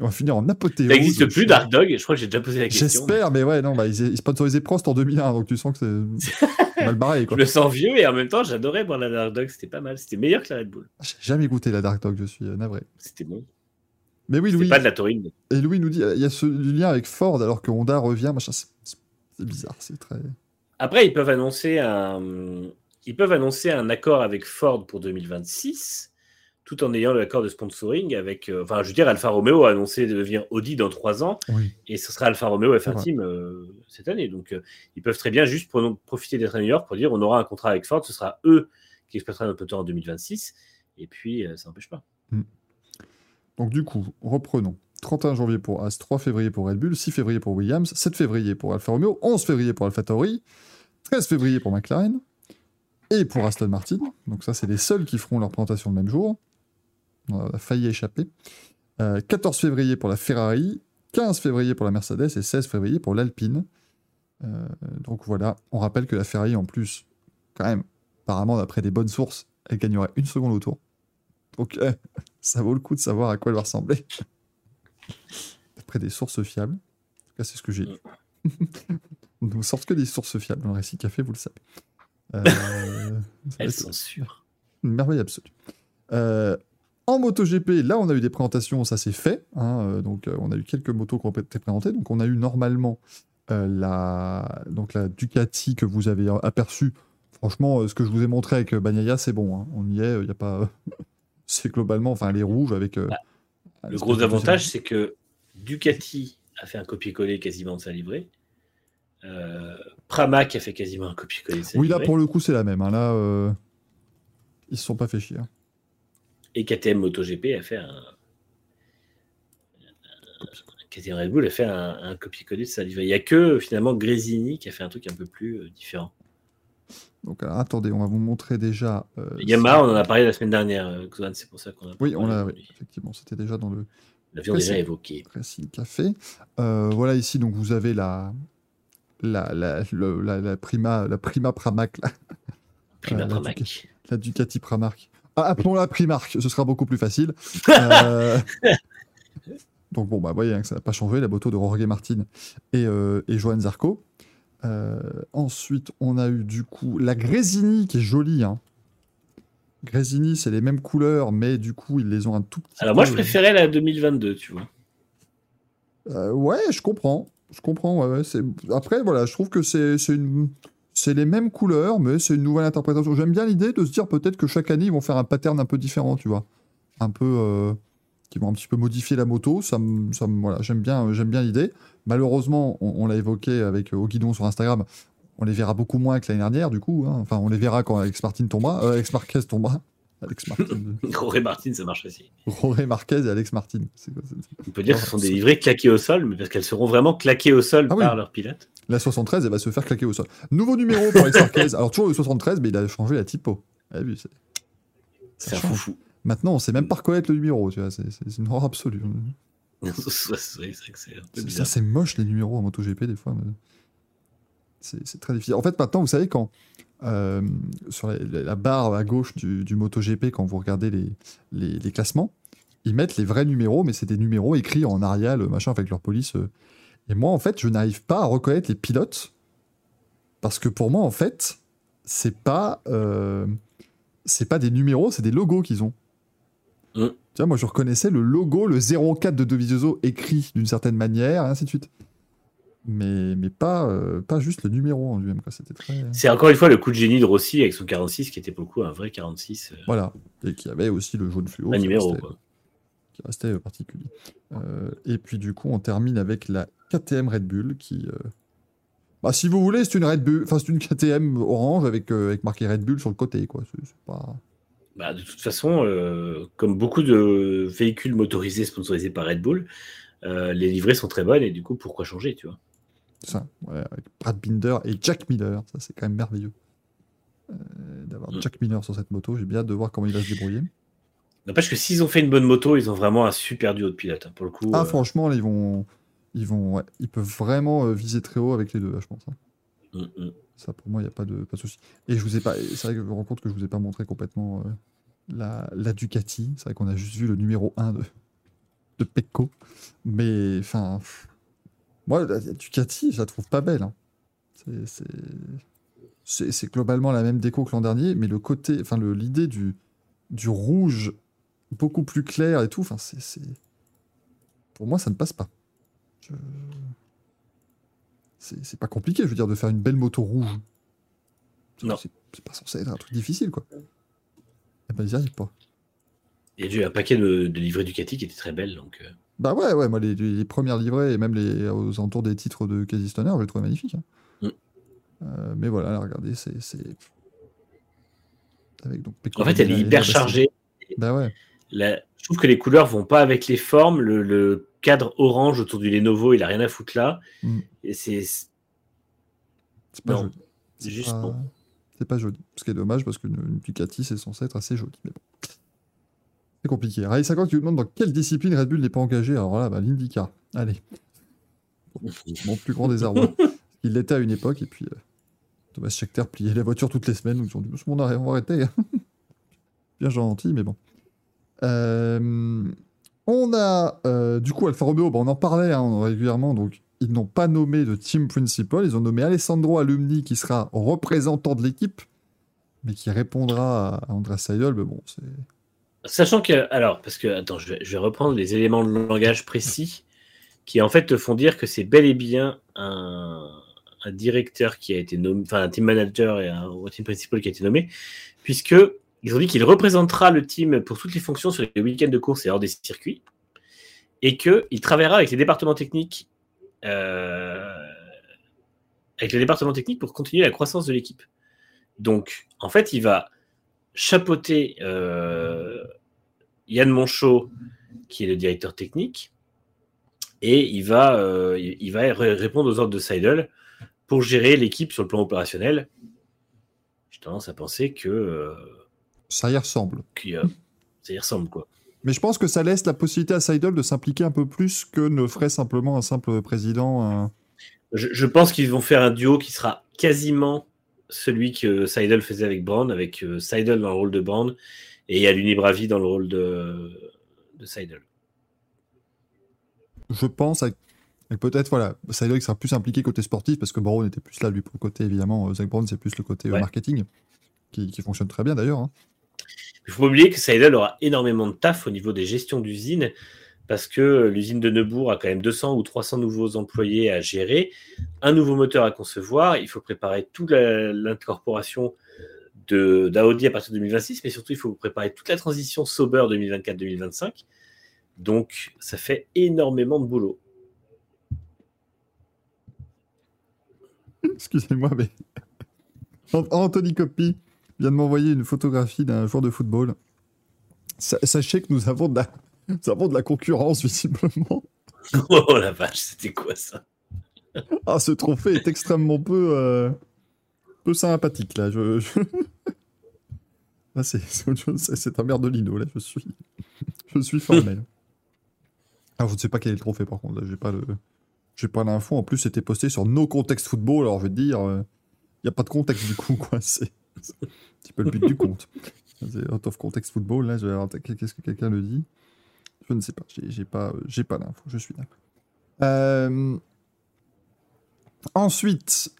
On va finir en apothéose. Ça n'existe plus, Dark Dog, je crois que j'ai déjà posé la question. J'espère, mais ouais, non, bah, ils, ils sponsorisaient Prost en 2001, donc tu sens que c'est. va le barrer, Je quoi. me sens vieux et en même temps, j'adorais boire la Dark Dog. C'était pas mal. C'était meilleur que la Red Bull. J'ai jamais goûté la Dark Dog, je suis euh, navré. C'était bon. Mais oui, Louis, pas de la taurine. et Louis nous dit, il y a ce lien avec Ford alors que Honda revient, machin. C'est c'est bizarre, c'est très. Après, ils peuvent annoncer un, ils peuvent annoncer un accord avec Ford pour 2026, tout en ayant l'accord de sponsoring avec. euh, enfin, je veux dire, Alfa Romeo a annoncé de devenir Audi dans trois ans, Oui. et ce sera Alfa Romeo F1 Ouais. Team euh, cette année. Donc, euh, ils peuvent très bien juste pro- profiter d'être à New York pour dire on aura un contrat avec Ford, ce sera eux qui exploiteront notre moteur en 2026, et puis ça n'empêche pas. Donc du coup, reprenons. 31 janvier pour As, 3 février pour Red Bull, 6 février pour Williams, 7 février pour Alfa Romeo, 11 février pour Alfa Tauri, 13 février pour McLaren et pour Aston Martin. Donc ça, c'est les seuls qui feront leur présentation le même jour. On a failli échapper. Euh, 14 février pour la Ferrari, 15 février pour la Mercedes et 16 février pour l'Alpine. Euh, donc voilà, on rappelle que la Ferrari, en plus, quand même, apparemment, d'après des bonnes sources, elle gagnerait une seconde au tour. Donc euh, <laughs> ça vaut le coup de savoir à quoi elle va ressembler. <laughs> D'après des sources fiables. En tout cas, c'est ce que j'ai lu. On ne sorte que des sources fiables dans le récit café, vous le savez. Euh, <laughs> Elles sont sûres. une merveille absolue. En MotoGP, là, on a eu des présentations, ça s'est fait. hein, euh, donc, euh, on a eu quelques motos qui ont été présentées. Donc, on a eu normalement euh, la, donc la Ducati que vous avez aperçue. Franchement, ce que je vous ai montré avec Bagnaia, c'est bon. hein. On y est, il n'y a pas. <laughs> c'est globalement, enfin, elle est rouge avec. euh, Bah, Le gros avantage, c'est que Ducati a fait un copier-coller quasiment de sa livrée. Euh, Pramac a fait quasiment un copier-coller de sa Oui, là, pour le coup, c'est la même. hein. Là, ils se sont pas fait chier. Et KTM MotoGP a fait un. KTM Red Bull a fait un, un copier-coller de sa livrée. Il n'y a que finalement Grésini qui a fait un truc un peu plus euh, différent. Donc, alors, attendez, on va vous montrer déjà. euh, Yamaha, on en a parlé la semaine dernière, euh, c'est pour ça qu'on a. Oui, on l'a, oui, effectivement, c'était déjà dans le, L'avion déjà évoqué. Racing Café. Euh, voilà ici donc vous avez la la la, le- la, la prima la prima Pramac là. Prima la Pramac. La Ducati Pramac. Ah, appelons-la Primark, ce sera beaucoup plus facile. <laughs> Euh, donc bon bah vous voyez hein, que ça n'a pas changé la moto de Jorge Martin et euh, et Johan Zarco. Euh, ensuite on a eu du coup la Grésini qui est jolie hein. Grésini c'est les mêmes couleurs mais du coup ils les ont un tout petit Alors moi, je préférais la 2022, tu vois. Euh, ouais, je comprends. Je comprends. Ouais, ouais, c'est... Après, voilà, je trouve que c'est, une... c'est les mêmes couleurs, mais c'est une nouvelle interprétation. J'aime bien l'idée de se dire peut-être que chaque année, ils vont faire un pattern un peu différent, tu vois. Un peu. euh, qui vont un petit peu modifier la moto. Ça ça voilà, j'aime bien, j'aime bien l'idée. Malheureusement, on, l'a évoqué avec euh, au guidon sur Instagram. On les verra beaucoup moins que l'année dernière, du coup. hein. Enfin, on les verra quand Alex Martin tombera. Euh, Marquez tombera. Alex Martin. <laughs> Jorge Martin, ça marche aussi. Jorge Marquez et Alex Martin. C'est quoi, c'est- On peut dire que ce sont des livrées claquées au sol, mais parce qu'elles seront vraiment claquées au sol Ah oui. par leur pilote. La 73, elle va se faire claquer au sol. Nouveau numéro pour Alex Marquez. <laughs> Alors, toujours le 73, mais il a changé la typo. Avez vu, c'est- C'est un foufou. Maintenant, on sait même pas reconnaître le numéro, tu vois. C'est une horreur absolue. <laughs> c'est Ça, c'est moche, les numéros en MotoGP, des fois. mais C'est c'est très difficile. En fait, maintenant, vous savez, quand euh, sur la, barre à gauche du, du MotoGP, quand vous regardez les, les, les classements, ils mettent les vrais numéros, mais c'est des numéros écrits en Arial, machin, avec leur police. euh. Et moi, en fait, je n'arrive pas à reconnaître les pilotes parce que pour moi, en fait, c'est pas euh, c'est pas des numéros, c'est des logos qu'ils ont. Mm. Tu vois, moi, je reconnaissais le logo, le 04 de Dovizioso écrit d'une certaine manière, et ainsi de suite. Mais, mais pas, euh, pas juste le numéro en lui-même. C'était très. C'est encore une fois le coup de génie de Rossi avec son 46 qui était pour le coup un vrai 46. euh, Voilà. Et qui avait aussi le jaune fluo. un numéro. restait- Quoi. qui restait euh, particulier. Euh, et puis du coup, on termine avec la KTM Red Bull qui. euh, Bah, si vous voulez, c'est une Red Bull, enfin c'est une KTM orange avec, euh, avec marqué Red Bull sur le côté, quoi. C'est c'est pas. Bah, de toute façon, euh, comme beaucoup de véhicules motorisés sponsorisés par Red Bull, euh, les livrées sont très bonnes et du coup, pourquoi changer, tu vois? Ça, ouais, avec Brad Binder et Jack Miller, ça c'est quand même merveilleux. Euh, D'avoir Mm. Jack Miller sur cette moto, j'ai bien hâte de voir comment il va se débrouiller. N'empêche que s'ils ont fait une bonne moto, ils ont vraiment un super duo de pilotes. hein, pour le coup, Ah, euh, franchement, là, ils vont. Ils, vont ouais, ils peuvent vraiment euh, viser très haut avec les deux, là, je pense. hein. mm, mm. Ça, pour moi, il n'y a pas de, pas de souci. Et je vous ai pas. C'est vrai que je me rends compte que je vous ai pas montré complètement la, la Ducati. C'est vrai qu'on a juste vu le numéro 1 de, de Pecco. Mais, enfin. pff, Moi, la, Ducati, je la trouve pas belle. hein. C'est- globalement la même déco que l'an dernier, mais le côté, enfin l'idée du, du rouge beaucoup plus clair et tout, enfin c'est, pour moi ça ne passe pas. Je- C'est pas compliqué, je veux dire, de faire une belle moto rouge. C'est- Non. C'est pas censé être un truc difficile, quoi. Eh ben, ils y arrivent pas. Il y a eu un paquet de, de livrets Ducati qui étaient très belles. Donc, euh, Bah ouais, ouais, moi les, les premières livrées et même les, aux alentours des titres de Casey Stoner, je les trouvais magnifiques. hein. Mm. Euh, mais voilà, là, regardez, c'est. c'est- Avec donc En fait, elle est hyper chargée. Bah ouais. La- Je trouve que les couleurs vont pas avec les formes. Le, le cadre orange autour du Lenovo, il a rien à foutre là. Mm. Et c'est C'est pas Non, joli. C'est juste pas... C'est pas joli. Ce qui est dommage parce qu'une une Ducati, c'est censé être assez joli. Mais bon. C'est compliqué. Ray 50 qui vous demande dans quelle discipline Red Bull n'est pas engagé. Alors là, bah, l'IndyCar. Allez. Mon plus grand désarroi. <laughs> Il l'était à une époque et puis euh, Thomas Scheckter pliait la voiture toutes les semaines. Donc ils ont dit on va on va arrêter. <laughs> Bien gentil, mais bon. Euh, on a euh, du coup Alfa Romeo, bah, on en parlait hein, régulièrement, donc ils n'ont pas nommé de team principal, ils ont nommé Alessandro Alumni qui sera représentant de l'équipe, mais qui répondra à Andrea Seidel, mais bon, c'est... Sachant que, alors, parce que, attends, je vais, reprendre les éléments de langage précis qui en fait te font dire que c'est bel et bien un, directeur qui a été nommé, enfin un team manager et un, un team principal qui a été nommé, puisque ils ont dit qu'il représentera le team pour toutes les fonctions sur les week-ends de course et hors des circuits, et qu'il travaillera avec les départements techniques, euh, avec les départements techniques pour continuer la croissance de l'équipe. Donc, en fait, il va chapeauter euh, Yann Monchot, qui est le directeur technique, et il va, euh, il va ré- répondre aux ordres de Seidel pour gérer l'équipe sur le plan opérationnel. J'ai tendance à penser que, euh, ça y ressemble. ça y ressemble quoi. Mais je pense que ça laisse la possibilité à Seidel de s'impliquer un peu plus que ne ferait simplement un simple président. je pense qu'ils vont faire un duo qui sera quasiment celui que Seidel faisait avec Brand, avec euh, Seidel dans le rôle de Brand et Aluni Bravi dans le rôle de, de Seidel. Je pense, avec, avec peut-être, voilà, Seidel qui sera plus impliqué côté sportif, parce que Brown était plus là, lui, pour le côté, évidemment, euh, Zach Brown, c'est plus le côté euh, Ouais. marketing, qui, qui fonctionne très bien d'ailleurs. hein. Il faut pas oublier que Seidel aura énormément de taf au niveau des gestions d'usine parce que l'usine de Neubourg a quand même 200 ou 300 nouveaux employés à gérer, un nouveau moteur à concevoir, il faut préparer toute l'incorporation d'Audi à partir de 2026, mais surtout il faut préparer toute la transition Sauber 2024-2025. Donc ça fait énormément de boulot. Excusez-moi, mais. <laughs> An- Anthony Coppi vient de m'envoyer une photographie d'un joueur de football. Sa- Sachez que nous avons <laughs> nous avons de la concurrence, visiblement. <laughs> Oh la vache, c'était quoi ça? Ah, ce trophée est extrêmement peu, euh, peu sympathique, là. Je, je- <laughs> Là, c'est c'est autre chose, c'est- c'est un merdolino, là. Je suis, je suis formel. Alors, je ne sais pas quel est le trophée, par contre. Là, j'ai pas le... J'ai pas l'info. En plus, c'était posté sur No Context Football. Alors, je vais te dire, il n'y a pas de contexte, du coup, quoi. C'est c'est un petit peu le but du compte. C'est out of context football, là. je vais- alors, Qu'est-ce que quelqu'un le dit? Je ne sais pas. J'ai pas, j'ai pas l'info. Je suis d'accord. Euh, Ensuite,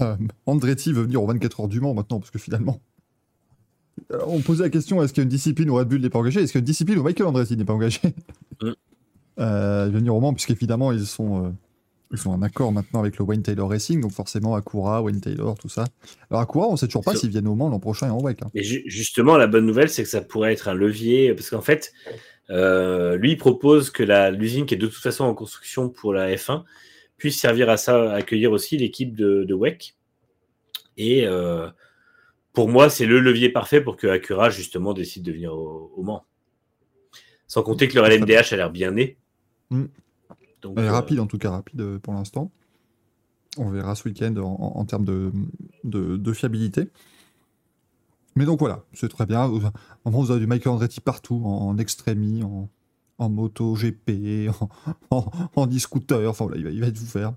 euh, Andretti veut venir aux 24 heures du Mans maintenant, parce que finalement, euh, on posait la question est-ce qu'il y a une discipline où Red Bull n'est pas engagé Est-ce qu'il y a une discipline où Michael Andretti n'est pas engagé? Mm. Euh, Il veut venir au Mans, puisqu'évidemment, ils sont, euh, ils sont en accord maintenant avec le Wayne Taylor Racing, donc forcément Acura, Wayne Taylor, tout ça. Alors Acura, on sait toujours pas s'ils viennent au Mans l'an prochain et en WEC. hein. Mais ju- justement, la bonne nouvelle, c'est que ça pourrait être un levier, parce qu'en fait, euh, lui il propose que l'usine qui est de toute façon en construction pour la F1 puisse servir à ça, à accueillir aussi l'équipe de, de WEC. Et euh, pour moi, c'est le levier parfait pour que Acura, justement, décide de venir au, au Mans. Sans compter que leur LMDH a l'air bien né. Mm. Donc, Elle est euh, rapide, en tout cas, rapide pour l'instant. On verra ce week-end en, en- en termes de, de- de fiabilité. Mais donc voilà, c'est très bien. Vous- Vraiment, vous avez du Michael Andretti partout, en, en extrémie, en, en moto GP, <laughs> en, en, en e-scooter. Enfin voilà, il va, il va tout faire.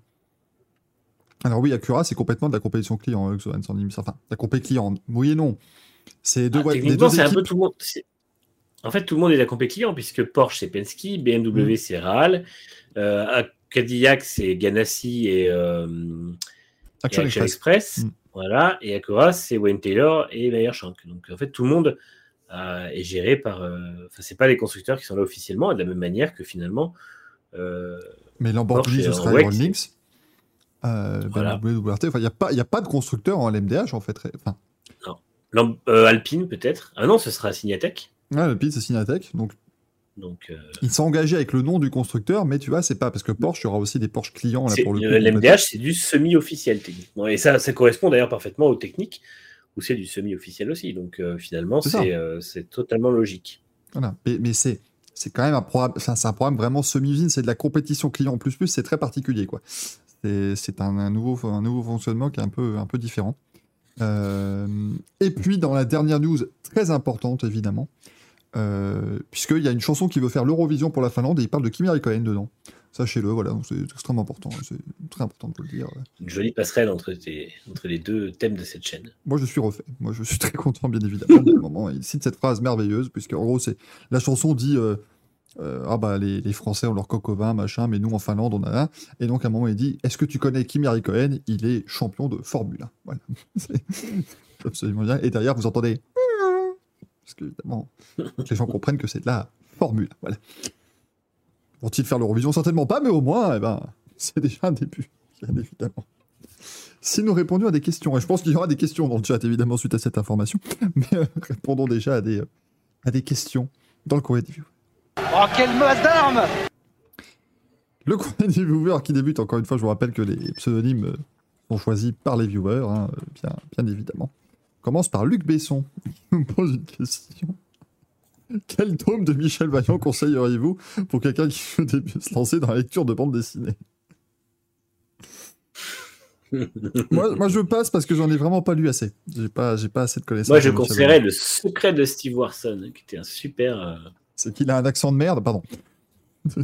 Alors oui, Acura, c'est complètement de la compétition client, limite. Enfin, la compé client, oui et non. C'est deux, ah, les techniquement, deux c'est un peu tout le monde. En fait, tout le monde est la compé client, puisque Porsche, c'est Penske, BMW, Mm. c'est Rahal, euh, Cadillac, c'est Ganassi et, euh, et Action Action Express. Express. Mm. Voilà, et Acura, c'est Wayne Taylor et Meyer Shank. Donc en fait, tout le monde euh, est géré par. euh, Enfin, c'est pas les constructeurs qui sont là officiellement, et de la même manière que finalement. euh, Mais Lamborghini, ce sera. Iron Lynx. Euh, Voilà. Il n'y a, pas- y a pas de constructeur en LMDH, en fait. Enfin, euh, Alpine, peut-être. Ah non, ce sera Signatech. ouais, le pit, c'est Signatech. Donc, Donc, euh, ils sont engagés avec le nom du constructeur, mais tu vois, c'est pas parce que Porsche, il y aura aussi des Porsche clients, là, pour le l'MDH, c'est du semi-officiel techniquement. Et ça, ça correspond d'ailleurs parfaitement aux techniques, où c'est du semi-officiel aussi. Donc euh, finalement, C'est euh, c'est totalement logique. Voilà. Mais, mais c'est, c'est quand même un programme, enfin, c'est un programme vraiment semi-vine, c'est de la compétition client plus plus, c'est très particulier, quoi. C'est, c'est un, un nouveau, un nouveau fonctionnement qui est un peu, un peu différent. Euh, et puis, dans la dernière news, très importante, évidemment, euh, puisqu'il y a une chanson qui veut faire l'Eurovision pour la Finlande et il parle de Kimi Raikkonen dedans. Sachez-le, voilà, c'est extrêmement important, c'est très important de vous le dire. Une jolie passerelle entre, tes- entre les deux thèmes de cette chaîne. Moi, je suis refait. Moi, je suis <laughs> très content, bien évidemment, moment. Il cite cette phrase merveilleuse, puisque en gros, c'est la chanson dit euh, euh, ah bah les, les Français ont leur coq au vin, machin, mais nous en Finlande on a un. Et donc à un moment, il dit est-ce que tu connais Kimi Raikkonen Il est champion de Formule 1. Voilà. <laughs> C'est absolument bien. Et derrière, vous entendez parce qu'évidemment, <laughs> les gens comprennent que c'est de la Formule. 1. Voilà. Vont-ils faire l'Eurovision? Certainement pas, mais au moins, eh ben, c'est déjà un début, bien évidemment. Si nous répondions à des questions, et je pense qu'il y aura des questions dans le chat évidemment suite à cette information, <laughs> mais euh, répondons déjà à des, euh, à des questions dans le courrier des viewers. Oh, quelle masse d'armes Le courrier des viewers qui débute, encore une fois, je vous rappelle que les pseudonymes euh, sont choisis par les viewers, hein, bien, bien évidemment. Commence par Luc Besson, <laughs> qui me pose une question. Quel tome de Michel Vaillant conseilleriez-vous pour quelqu'un qui veut se lancer dans la lecture de bande dessinée <laughs> moi, moi, je passe parce que j'en ai vraiment pas lu assez. J'ai pas, j'ai pas assez de connaissances. Moi, je conseillerais Le secret de Steve Warson, qui était un super. euh, C'est qu'il a un accent de merde, pardon. <laughs>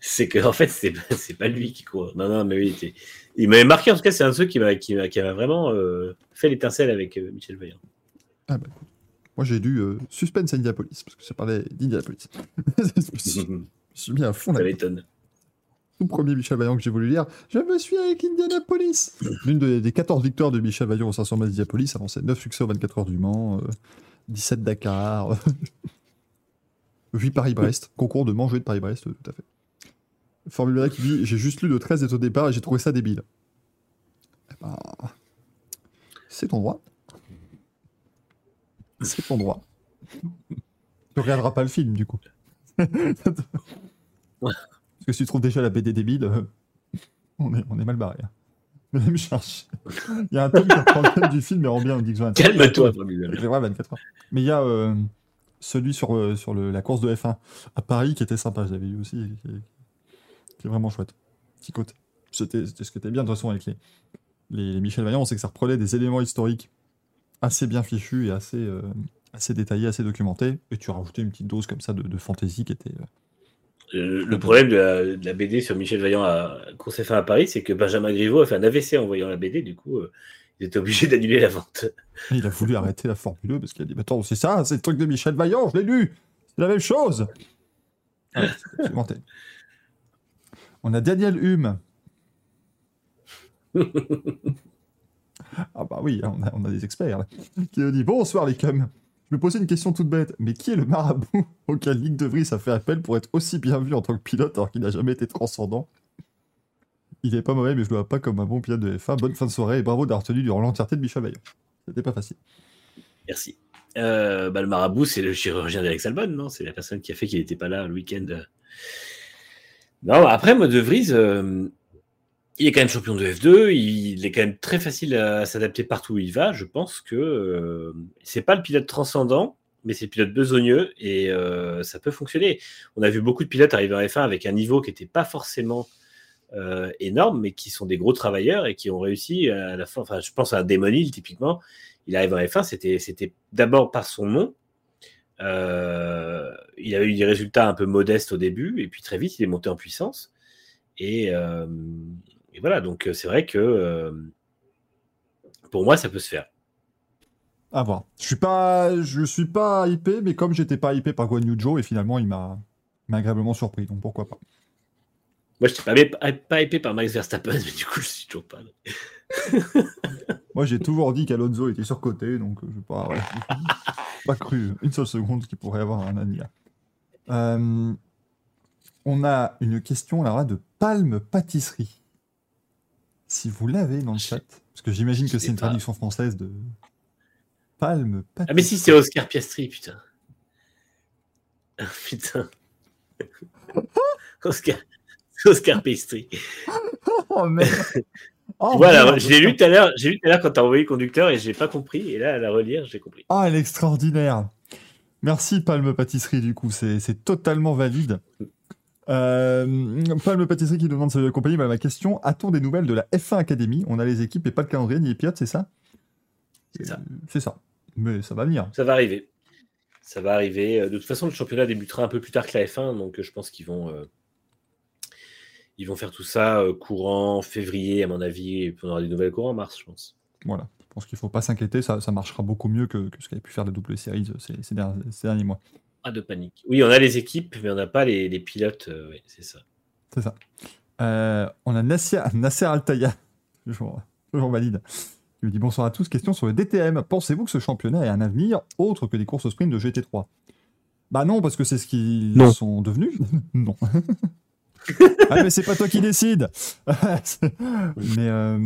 c'est que en fait, c'est pas- pas lui qui court. Non, non, mais oui, il m'avait marqué. En tout cas, c'est un de ceux qui m'a qui qui vraiment euh, fait l'étincelle avec euh, Michel Vaillant. Ah bah. Moi j'ai lu euh, Suspense à Indianapolis, parce que ça parlait d'Indianapolis. <laughs> je me suis- je me suis mis à fond Ça là m'étonne. Tout premier Michel Vaillant que j'ai voulu lire, je me suis avec Indianapolis. L'une des, des 14 victoires de Michel Vaillant au 500 mètres d'Indianapolis, avant ses 9 succès aux 24 heures du Mans, euh, 17 Dakar, <laughs> 8 Paris-Brest, concours de manger de Paris-Brest, tout à fait. Formule 1 qui dit J'ai juste lu le 13 est au départ et j'ai trouvé ça débile. Eh ben, c'est ton droit. C'est ton droit. Tu regarderas pas le film, du coup. <laughs> Parce que si tu trouves déjà la BD débile, euh, on, est, on est mal barré. hein. Venez me chercher. Il y a un tome qui reprend le thème du film, mais en bien, on dit que Calme-toi, vrai, 24 heures. Mais il y a euh, celui sur, euh, sur le- la course de F1 à Paris qui était sympa, je l'avais vu aussi, qui, est vraiment chouette. Petit côté. C'était c'était ce qui était bien de toute façon avec les, les, les Michel Vaillant, c'est que ça reprenait des éléments historiques assez bien fichus et assez, euh, assez détaillés, assez documentés, et tu rajoutais une petite dose comme ça de, de fantaisie qui était. euh, Euh, le problème de la, de la BD sur Michel Vaillant à Course F1 à Paris, c'est que Benjamin Griveaux a fait un AVC en voyant la BD, du coup, euh, ils étaient obligés <laughs> d'annuler la vente. Il a voulu arrêter la Formule 2 parce qu'il a dit Attends, c'est ça, c'est le truc de Michel Vaillant, je l'ai lu C'est la même chose Ah. On a Daniel Hume. <laughs> ah bah oui, on a, on a des experts là, qui nous dit Bonsoir les cums. Je me posais une question toute bête, mais qui est le marabout <laughs> auquel Nick De Vries a fait appel pour être aussi bien vu en tant que pilote alors qu'il n'a jamais été transcendant? Il est pas mauvais, mais je le vois pas comme un bon pilote de F1. Bonne fin de soirée et bravo d'avoir tenu durant l'entièreté de Michel Vaillant. C'était pas facile. Merci. Euh, bah, le marabout, c'est le chirurgien d'Alex Albon, non? C'est la personne qui a fait qu'il n'était pas là le week-end. Non, après, moi, De Vries, euh, il est quand même champion de F2. Il est quand même très facile à s'adapter partout où il va. Je pense que euh, c'est pas le pilote transcendant, mais c'est le pilote besogneux et euh, ça peut fonctionner. On a vu beaucoup de pilotes arriver en F1 avec un niveau qui n'était pas forcément euh, énorme, mais qui sont des gros travailleurs et qui ont réussi à la fin. Enfin, je pense à Damon Hill, typiquement. Il arrive en F1, c'était, c'était d'abord par son nom. Euh, il a eu des résultats un peu modestes au début, et puis très vite, il est monté en puissance. Et, euh, voilà, donc c'est vrai que euh, pour moi, ça peut se faire. À voir. Je suis pas, je suis pas hypé, mais comme j'étais pas hypé par Guan Yu et finalement il m'a, il m'a agréablement surpris, donc pourquoi pas. Moi, je n'étais pas, pas hypé par Max Verstappen, mais du coup, je suis toujours pas. <laughs> Moi, j'ai toujours dit qu'Alonso était surcoté, donc je n'ai pas, ouais, <laughs> pas cru une seule seconde qu'il pourrait avoir un Ania. Euh, on a une question là de Palme Pâtisserie. Si vous l'avez dans le chat, parce que j'imagine que c'est une pas. traduction française de Palme Pâtisserie. Ah, mais si, c'est Oscar Piastri, putain. Ah, <laughs> putain. Oscar. <laughs> Oscar Piastri. <laughs> Oh merde <laughs> Oh, voilà, l'ai lu tout à l'heure, j'ai lu tout à l'heure quand t'as envoyé le conducteur et j'ai pas compris. Et là, à la relire, j'ai compris. Ah, elle est extraordinaire. Merci Palme Pâtisserie, du coup, c'est totalement valide. Euh, Palme Pâtisserie qui demande sa compagnie, bah, ma question, a-t-on des nouvelles de la F1 Academy On a les équipes et pas le calendrier ni les pilotes, c'est ça? C'est ça. Euh, C'est ça. Mais ça va venir. Ça va arriver. Ça va arriver. Euh, De toute façon, le championnat débutera un peu plus tard que la F1, donc je pense qu'ils vont, euh, ils vont faire tout ça euh, courant février, à mon avis, et puis on aura des nouvelles courant en mars, je pense. Voilà. Je pense qu'il faut pas s'inquiéter, ça, ça marchera beaucoup mieux que, que ce qu'avait pu faire la double série ces, ces derniers, ces derniers mois. Pas de panique. Oui, on a les équipes, mais on n'a pas les, les pilotes. euh, oui, c'est ça. C'est ça. Euh, on a Nasser, <laughs> Nasser Altaya, toujours, toujours valide. Il me dit bonsoir à tous. Question sur le DTM. Pensez-vous que ce championnat ait un avenir autre que des courses au sprint de GT3 Bah non, parce que c'est ce qu'ils Non. sont devenus. <laughs> non. <laughs> ah mais c'est pas toi qui décide. <laughs> mais euh,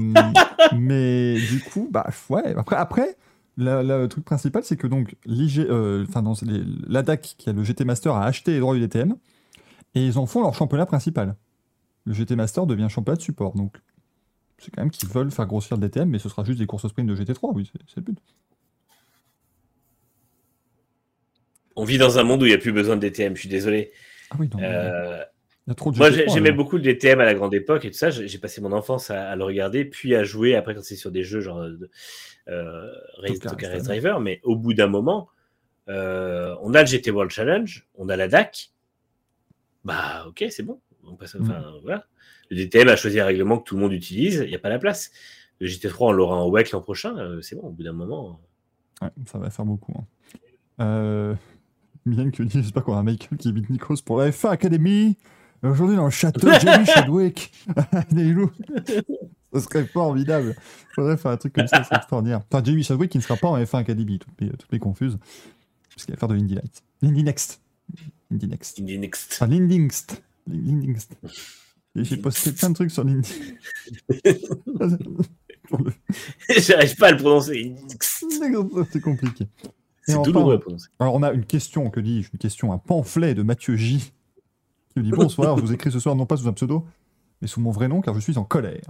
mais du coup bah ouais. Après après la- la- le truc principal c'est que donc l'IG, euh, enfin l'ADAC qui a le GT Master a acheté les droits du DTM et ils en font leur championnat principal. Le GT Master devient championnat de support donc c'est quand même qu'ils veulent faire grossir le DTM mais ce sera juste des courses au sprint de GT3 oui c'est c'est le but. On vit dans un monde où il n'y a plus besoin de DTM, je suis désolé. Ah oui non, Euh, moi, GT3, j'ai- j'aimais beaucoup le DTM à la grande époque et tout ça. J'ai passé mon enfance à, à le regarder, puis à jouer après quand c'est sur des jeux genre de, euh, Race Driver. Mais au bout d'un moment, euh, on a le GT World Challenge, on a la DAC. Bah, ok, c'est bon. On passe, Mm. voilà. Le DTM a choisi un règlement que tout le monde utilise, il n'y a pas la place. Le GT3, on l'aura en WEC l'an prochain, euh, c'est bon, au bout d'un moment. Ouais, ça va faire beaucoup. Hein. Euh... Bien que <laughs> j'espère qu'on a Michael qui imite Nikos pour la F1 Academy. Aujourd'hui dans le château de Jamie Chadwick. <laughs> Des loups. Ce serait formidable. Faudrait faire un truc comme ça, serait extraordinaire. Enfin, Jamie Chadwick qui ne sera pas en F1 Academy, toutes mes, toutes mes confuses. Parce qu'il va faire de l'Indy Light. L'Indy Next. L'Indy Next. Indie Next. Enfin, l'Indy Next. L'Indy Next. Et J'ai posté plein de trucs sur l'Indy. Le- <laughs> J'arrive pas à le prononcer. C'est compliqué. C'est douloureux à prononcer. Alors, on a une question, que dis-je Une question, un pamphlet de Mathieu J. qui me dit Bonsoir, je vous écris ce soir non pas sous un pseudo, mais sous mon vrai nom car je suis en colère.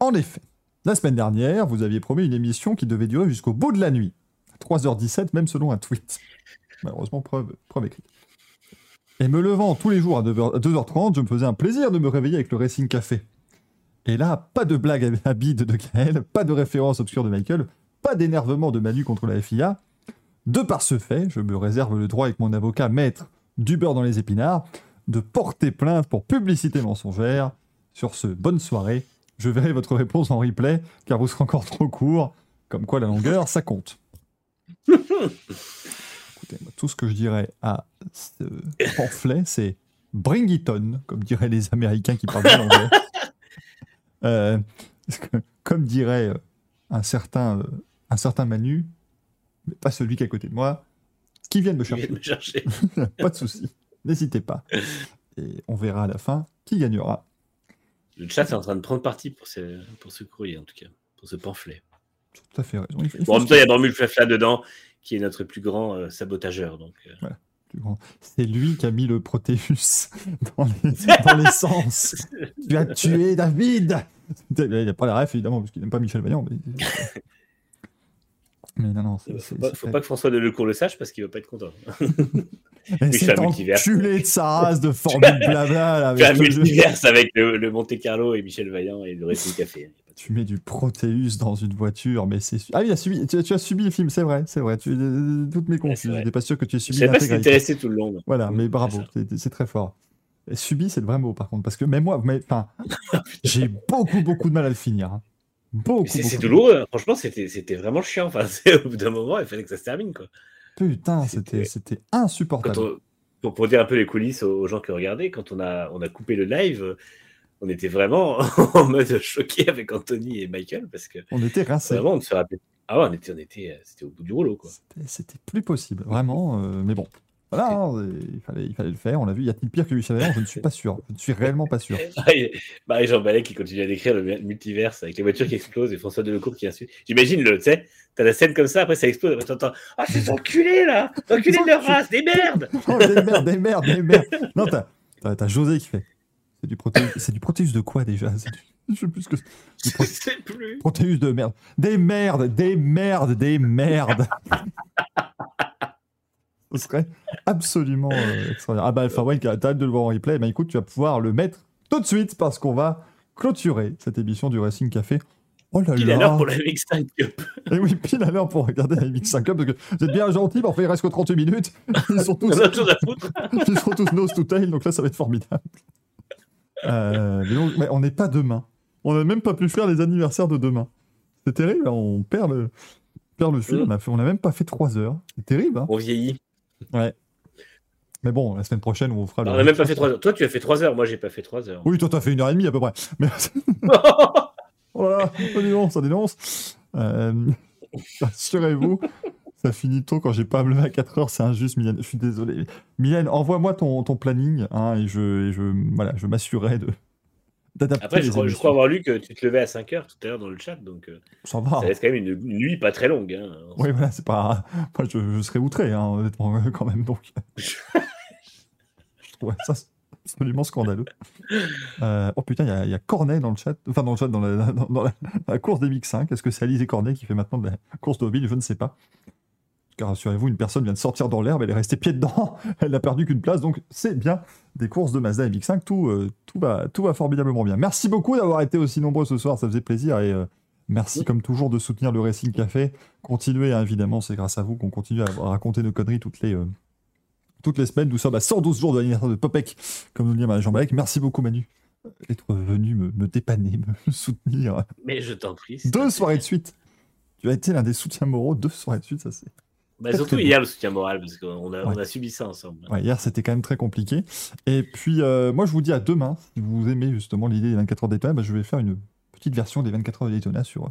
En effet, la semaine dernière, vous aviez promis une émission qui devait durer jusqu'au bout de la nuit. À 3h17, même selon un tweet. Malheureusement, preuve, écrite. Et me levant tous les jours à 2h, à 2h30, je me faisais un plaisir de me réveiller avec le Racing Café. Et là, pas de blague à bide de Gaël, pas de référence obscure de Michael, pas d'énervement de Manu contre la FIA. De par ce fait, je me réserve le droit avec mon avocat maître du beurre dans les épinards de porter plainte pour publicité mensongère. Sur ce, bonne soirée. Je verrai votre réponse en replay car vous serez encore trop court. Comme quoi la longueur, ça compte. <laughs> Écoutez, moi, tout ce que je dirais à ce pamphlet, c'est bring it on, comme diraient les Américains qui parlent l'anglais. <laughs> Euh, comme dirait euh, un certain, euh, un certain Manu, mais pas celui qui est à côté de moi, qui vienne me chercher. de me chercher. <laughs> pas de souci. N'hésitez pas. Et on verra à la fin qui gagnera. Le chat est en train de prendre parti pour ce, pour ce courrier, en tout cas, pour ce pamphlet. Tout à fait raison. Bon, en même temps, il y a Bramule Flafla dedans, qui est notre plus grand euh, sabotageur. Donc, euh. C'est lui qui a mis le Proteus <laughs> dans les- dans l'essence. tu as tué David Il n'a pas la ref, évidemment, parce qu'il n'aime pas Michel Vaillant. Mais, <laughs> mais non, non. faut, pas, faut pas que François Delecourt le sache parce qu'il va pas être content. <laughs> Oui, c'est enculé de sa race de <laughs> formule blabla. Là, avec le multiverse avec le, le Monte Carlo et Michel Vaillant et le Racing Café. Tu mets du Proteus dans une voiture, mais c'est. Ah oui, il a subi... tu, as, tu as subi le film, c'est vrai, c'est vrai. Tu... Toutes mes confuses. vrai. J'étais pas sûr que tu aies Je subi sais pas si t'es l'intégralité. resté tout le long. Voilà, mais c'est bravo, c'est très fort. Subi, c'est le vrai mot, par contre, parce que même moi, mais, enfin, <laughs> j'ai beaucoup, beaucoup de mal à le finir. hein. Beaucoup, C'est douloureux. hein. Franchement, c'était vraiment chiant. Enfin, <laughs> au bout d'un moment, il fallait que ça se termine. Quoi. Putain, C'était- insupportable. on, pour, pour dire un peu les coulisses aux, aux gens qui regardaient, quand on a, on a coupé le live, on était vraiment <laughs> en mode choqué avec Anthony et Michael parce que On était rincés. vraiment on se rappelait. Ah ouais, on était, on était, euh, c'était au bout du rouleau quoi. C'était plus possible, vraiment. euh, mais bon, voilà, hein, il, fallait, il fallait le faire. On l'a vu. Y a-t-il pire que Lucien Valère Je ne suis pas sûr. Je ne suis réellement pas sûr. <laughs> Marie-Jean Ballet qui continue à décrire le multiverse avec les voitures qui explosent et François Delecourt qui insulte. J'imagine le, tu sais, t'as la scène comme ça, après ça explose, après t'entends Ah, ces enculés là Enculés de leur race, des merdes <laughs> Oh, des merdes, des merdes, des merdes. Non, t'as, José qui fait. C'est du protéus. C'est du protéus de quoi déjà? C'est du- Je sais plus ce que c'est. <laughs> Je sais plus. protéus de merde. Des merdes, des merdes, des merdes. <laughs> Ce serait absolument euh, extraordinaire. Ah bah Alpha qui a hâte de le voir en replay, bah écoute, tu vas pouvoir le mettre tout de suite parce qu'on va clôturer cette émission du Racing Café. Oh là Il a là l'heure pour la Mixed Cup. Et oui, pile à l'heure pour regarder la MX5 Club, parce que vous êtes bien gentils, mais enfin il reste que 38 minutes. Ils sont tous, à ils sont tous nose to tail, donc là ça va être formidable. Euh, mais donc, mais on n'est pas demain. On n'a même pas pu faire les anniversaires de demain. C'est terrible, hein, on perd le, on perd le fil. Mm. On a fait- on n'a même pas fait 3 heures. C'est terrible, hein On vieillit. Ouais. Mais bon, la semaine prochaine, on vous fera le. On n'a même pas fait 3 heures. Toi, tu as fait 3 heures. Moi, j'ai pas fait 3 heures. Oui, toi, t'as fait une heure et demie à peu près. Mais <laughs> voilà, ça dénonce, ça dénonce. Euh, Rassurez-vous, ça finit tôt quand j'ai pas à me lever à 4 heures, c'est injuste, Mylène. Je suis désolé. Mylène, envoie-moi ton, ton planning, hein, et je, et je, voilà, je m'assurerai de Après, je crois, je émissions. crois avoir lu que tu te levais à 5 heures tout à l'heure dans le chat. Donc, euh, Ça va. ça reste quand même une, une nuit pas très longue. Hein. Oui, voilà, c'est pas. Je, je serais outré, hein, honnêtement, quand même. Donc, <laughs> je trouve ça absolument scandaleux. Euh, oh putain, il y a- il y, a Cornet dans le chat, enfin dans le chat, dans la, dans, dans la, la course des Mix 5. Est-ce que c'est Alizé Cornet qui fait maintenant de la course d'automobile Je ne sais pas. Car rassurez-vous, une personne vient de sortir dans l'herbe, elle est restée pied dedans, <laughs> elle n'a perdu qu'une place, donc c'est bien des courses de Mazda MX5, tout, euh, tout, va, tout va formidablement bien. Merci beaucoup d'avoir été aussi nombreux ce soir, ça faisait plaisir, et euh, merci comme toujours de soutenir le Racing Café. Continuez, hein, évidemment, c'est grâce à vous qu'on continue à raconter nos conneries toutes les, euh, toutes les semaines. Nous sommes à 112 jours de l'anniversaire de Popek, comme nous le dit Jean Balek. Merci beaucoup Manu d'être venu me, me dépanner, me <laughs> soutenir. Mais je t'en prie. Deux soirées de suite. Tu as été l'un des soutiens moraux, deux soirées de suite, ça c'est... Bah, surtout hier, le soutien moral, parce qu'on a, Ouais. on a subi ça ensemble. Ouais, hier, c'était quand même très compliqué. Et puis, euh, moi, je vous dis à demain. Si vous aimez justement l'idée des 24 heures de Daytona, bah, je vais faire une petite version des 24 heures de Daytona sur.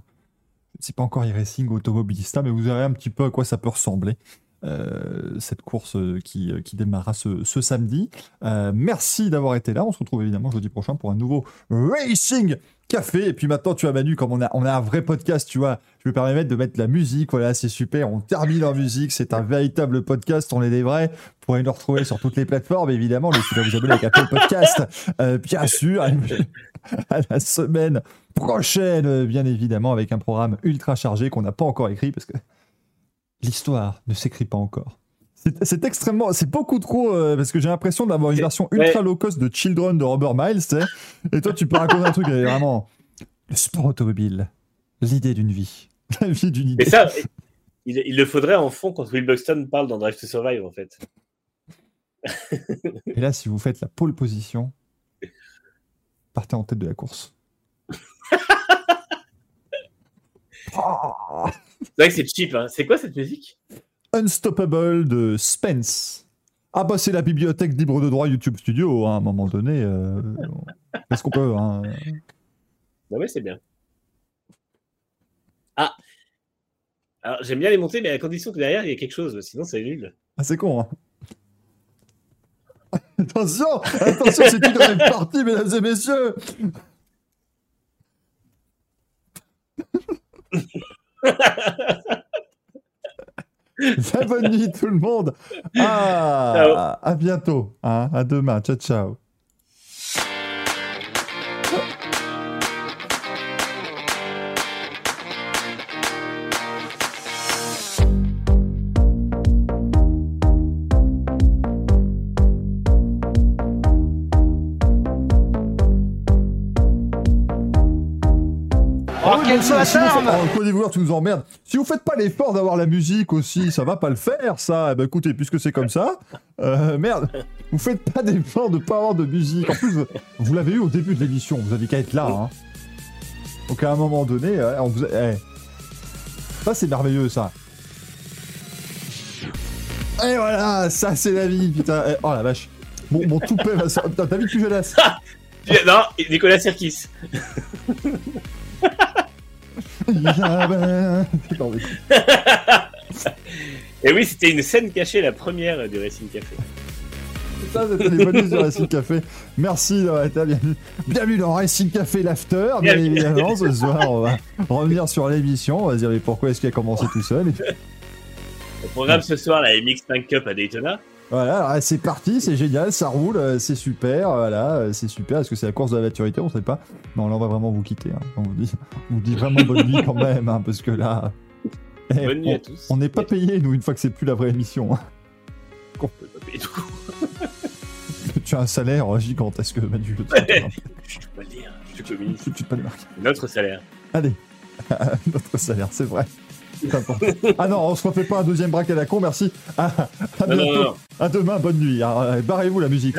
C'est pas encore e-racing automobilista, mais vous verrez un petit peu à quoi ça peut ressembler. Euh, cette course euh, qui, euh, qui démarrera ce, ce samedi. Merci d'avoir été là. On se retrouve évidemment jeudi prochain pour un nouveau Racing Café. Et puis maintenant, tu as Manu, comme on a, on a un vrai podcast, tu vois, je me permets de mettre la musique. Voilà, c'est super. On termine en musique. C'est un véritable podcast. On est des vrais. Vous pourrez nous retrouver sur toutes les plateformes, évidemment. Pas à vous abonner avec Apple Podcast. Bien sûr. À la semaine prochaine, bien évidemment, avec un programme ultra chargé qu'on n'a pas encore écrit parce que l'histoire ne s'écrit pas encore. C'est extrêmement, c'est beaucoup trop euh, parce que j'ai l'impression d'avoir une version ouais. ultra low cost de Children de Robert Miles. Et toi, tu peux raconter un truc et vraiment le sport automobile, l'idée d'une vie, <laughs> la vie d'une idée. Mais ça, il, il le faudrait en fond quand Will Buxton parle dans Drive to Survive, en fait. Et là, si vous faites la pole position, partez en tête de la course. <laughs> C'est vrai que c'est cheap, hein. C'est quoi cette musique? Unstoppable de Spence. Ah bah c'est la bibliothèque libre de droit YouTube Studio, hein, à un moment donné. Euh, <laughs> Qu'est-ce qu'on peut hein. Bah ouais, c'est bien. Ah Alors, j'aime bien les monter, mais à condition que derrière, il y ait quelque chose, sinon c'est nul. Ah, c'est con, hein <laughs> Attention Attention, c'est une rêve partie, mesdames et messieurs <laughs> bonne nuit tout le monde. Ah. À bientôt, hein, à demain, ciao ciao Quel si, si vous bâtard faites- oh, Code d'Ivoire, tu nous emmerdes. Si vous faites pas l'effort d'avoir la musique aussi, ça va pas le faire, ça. Eh ben, écoutez, puisque c'est comme ça, euh, merde, vous faites pas d'effort de pas avoir de musique. En plus, vous, vous l'avez eu au début de l'émission, vous avez qu'à être là. Hein. Donc à un moment donné, euh, on vous a- eh. ça c'est merveilleux, ça. Et voilà, ça c'est la vie, putain. Eh, Oh la vache. Mon, mon toupet va sortir. Putain, T'as vu que je laisse? <laughs> Non, Nicolas Serkis. <laughs> <laughs> Et oui, c'était une scène cachée, la première du Racing Café. Ça, c'était les bonus du Racing Café. Merci Loretta, bienvenue, bienvenue dans Racing Café l'After. Bien évidemment, ce soir, on va revenir sur l'émission. On va se dire mais pourquoi est-ce qu'il a commencé tout seul? Au programme ce soir, la MX5 Cup à Daytona. Voilà, alors, c'est parti, c'est génial, ça roule, euh, c'est super, voilà, euh, c'est super. Est-ce que c'est la course de la maturité On sait pas. Non, là, on va vraiment vous quitter. hein. On vous dit, <laughs> on vous dit vraiment bonne nuit quand même, hein, parce que là. eh, <laughs> Bonne nuit on- à tous. On n'est pas payé, nous, une fois que c'est plus la vraie émission. hein. On peut pas payer tout. <laughs> tu as un salaire gigantesque, Manu. je te- Je peux le dire, je communique. tu, tu peux le marquer. Notre salaire. Allez, notre salaire, c'est vrai. Ah non, on se refait pas un deuxième braque à la con, merci. À, à Non, non, bientôt. non, non. À demain, bonne nuit. Euh, Barrez-vous la musique.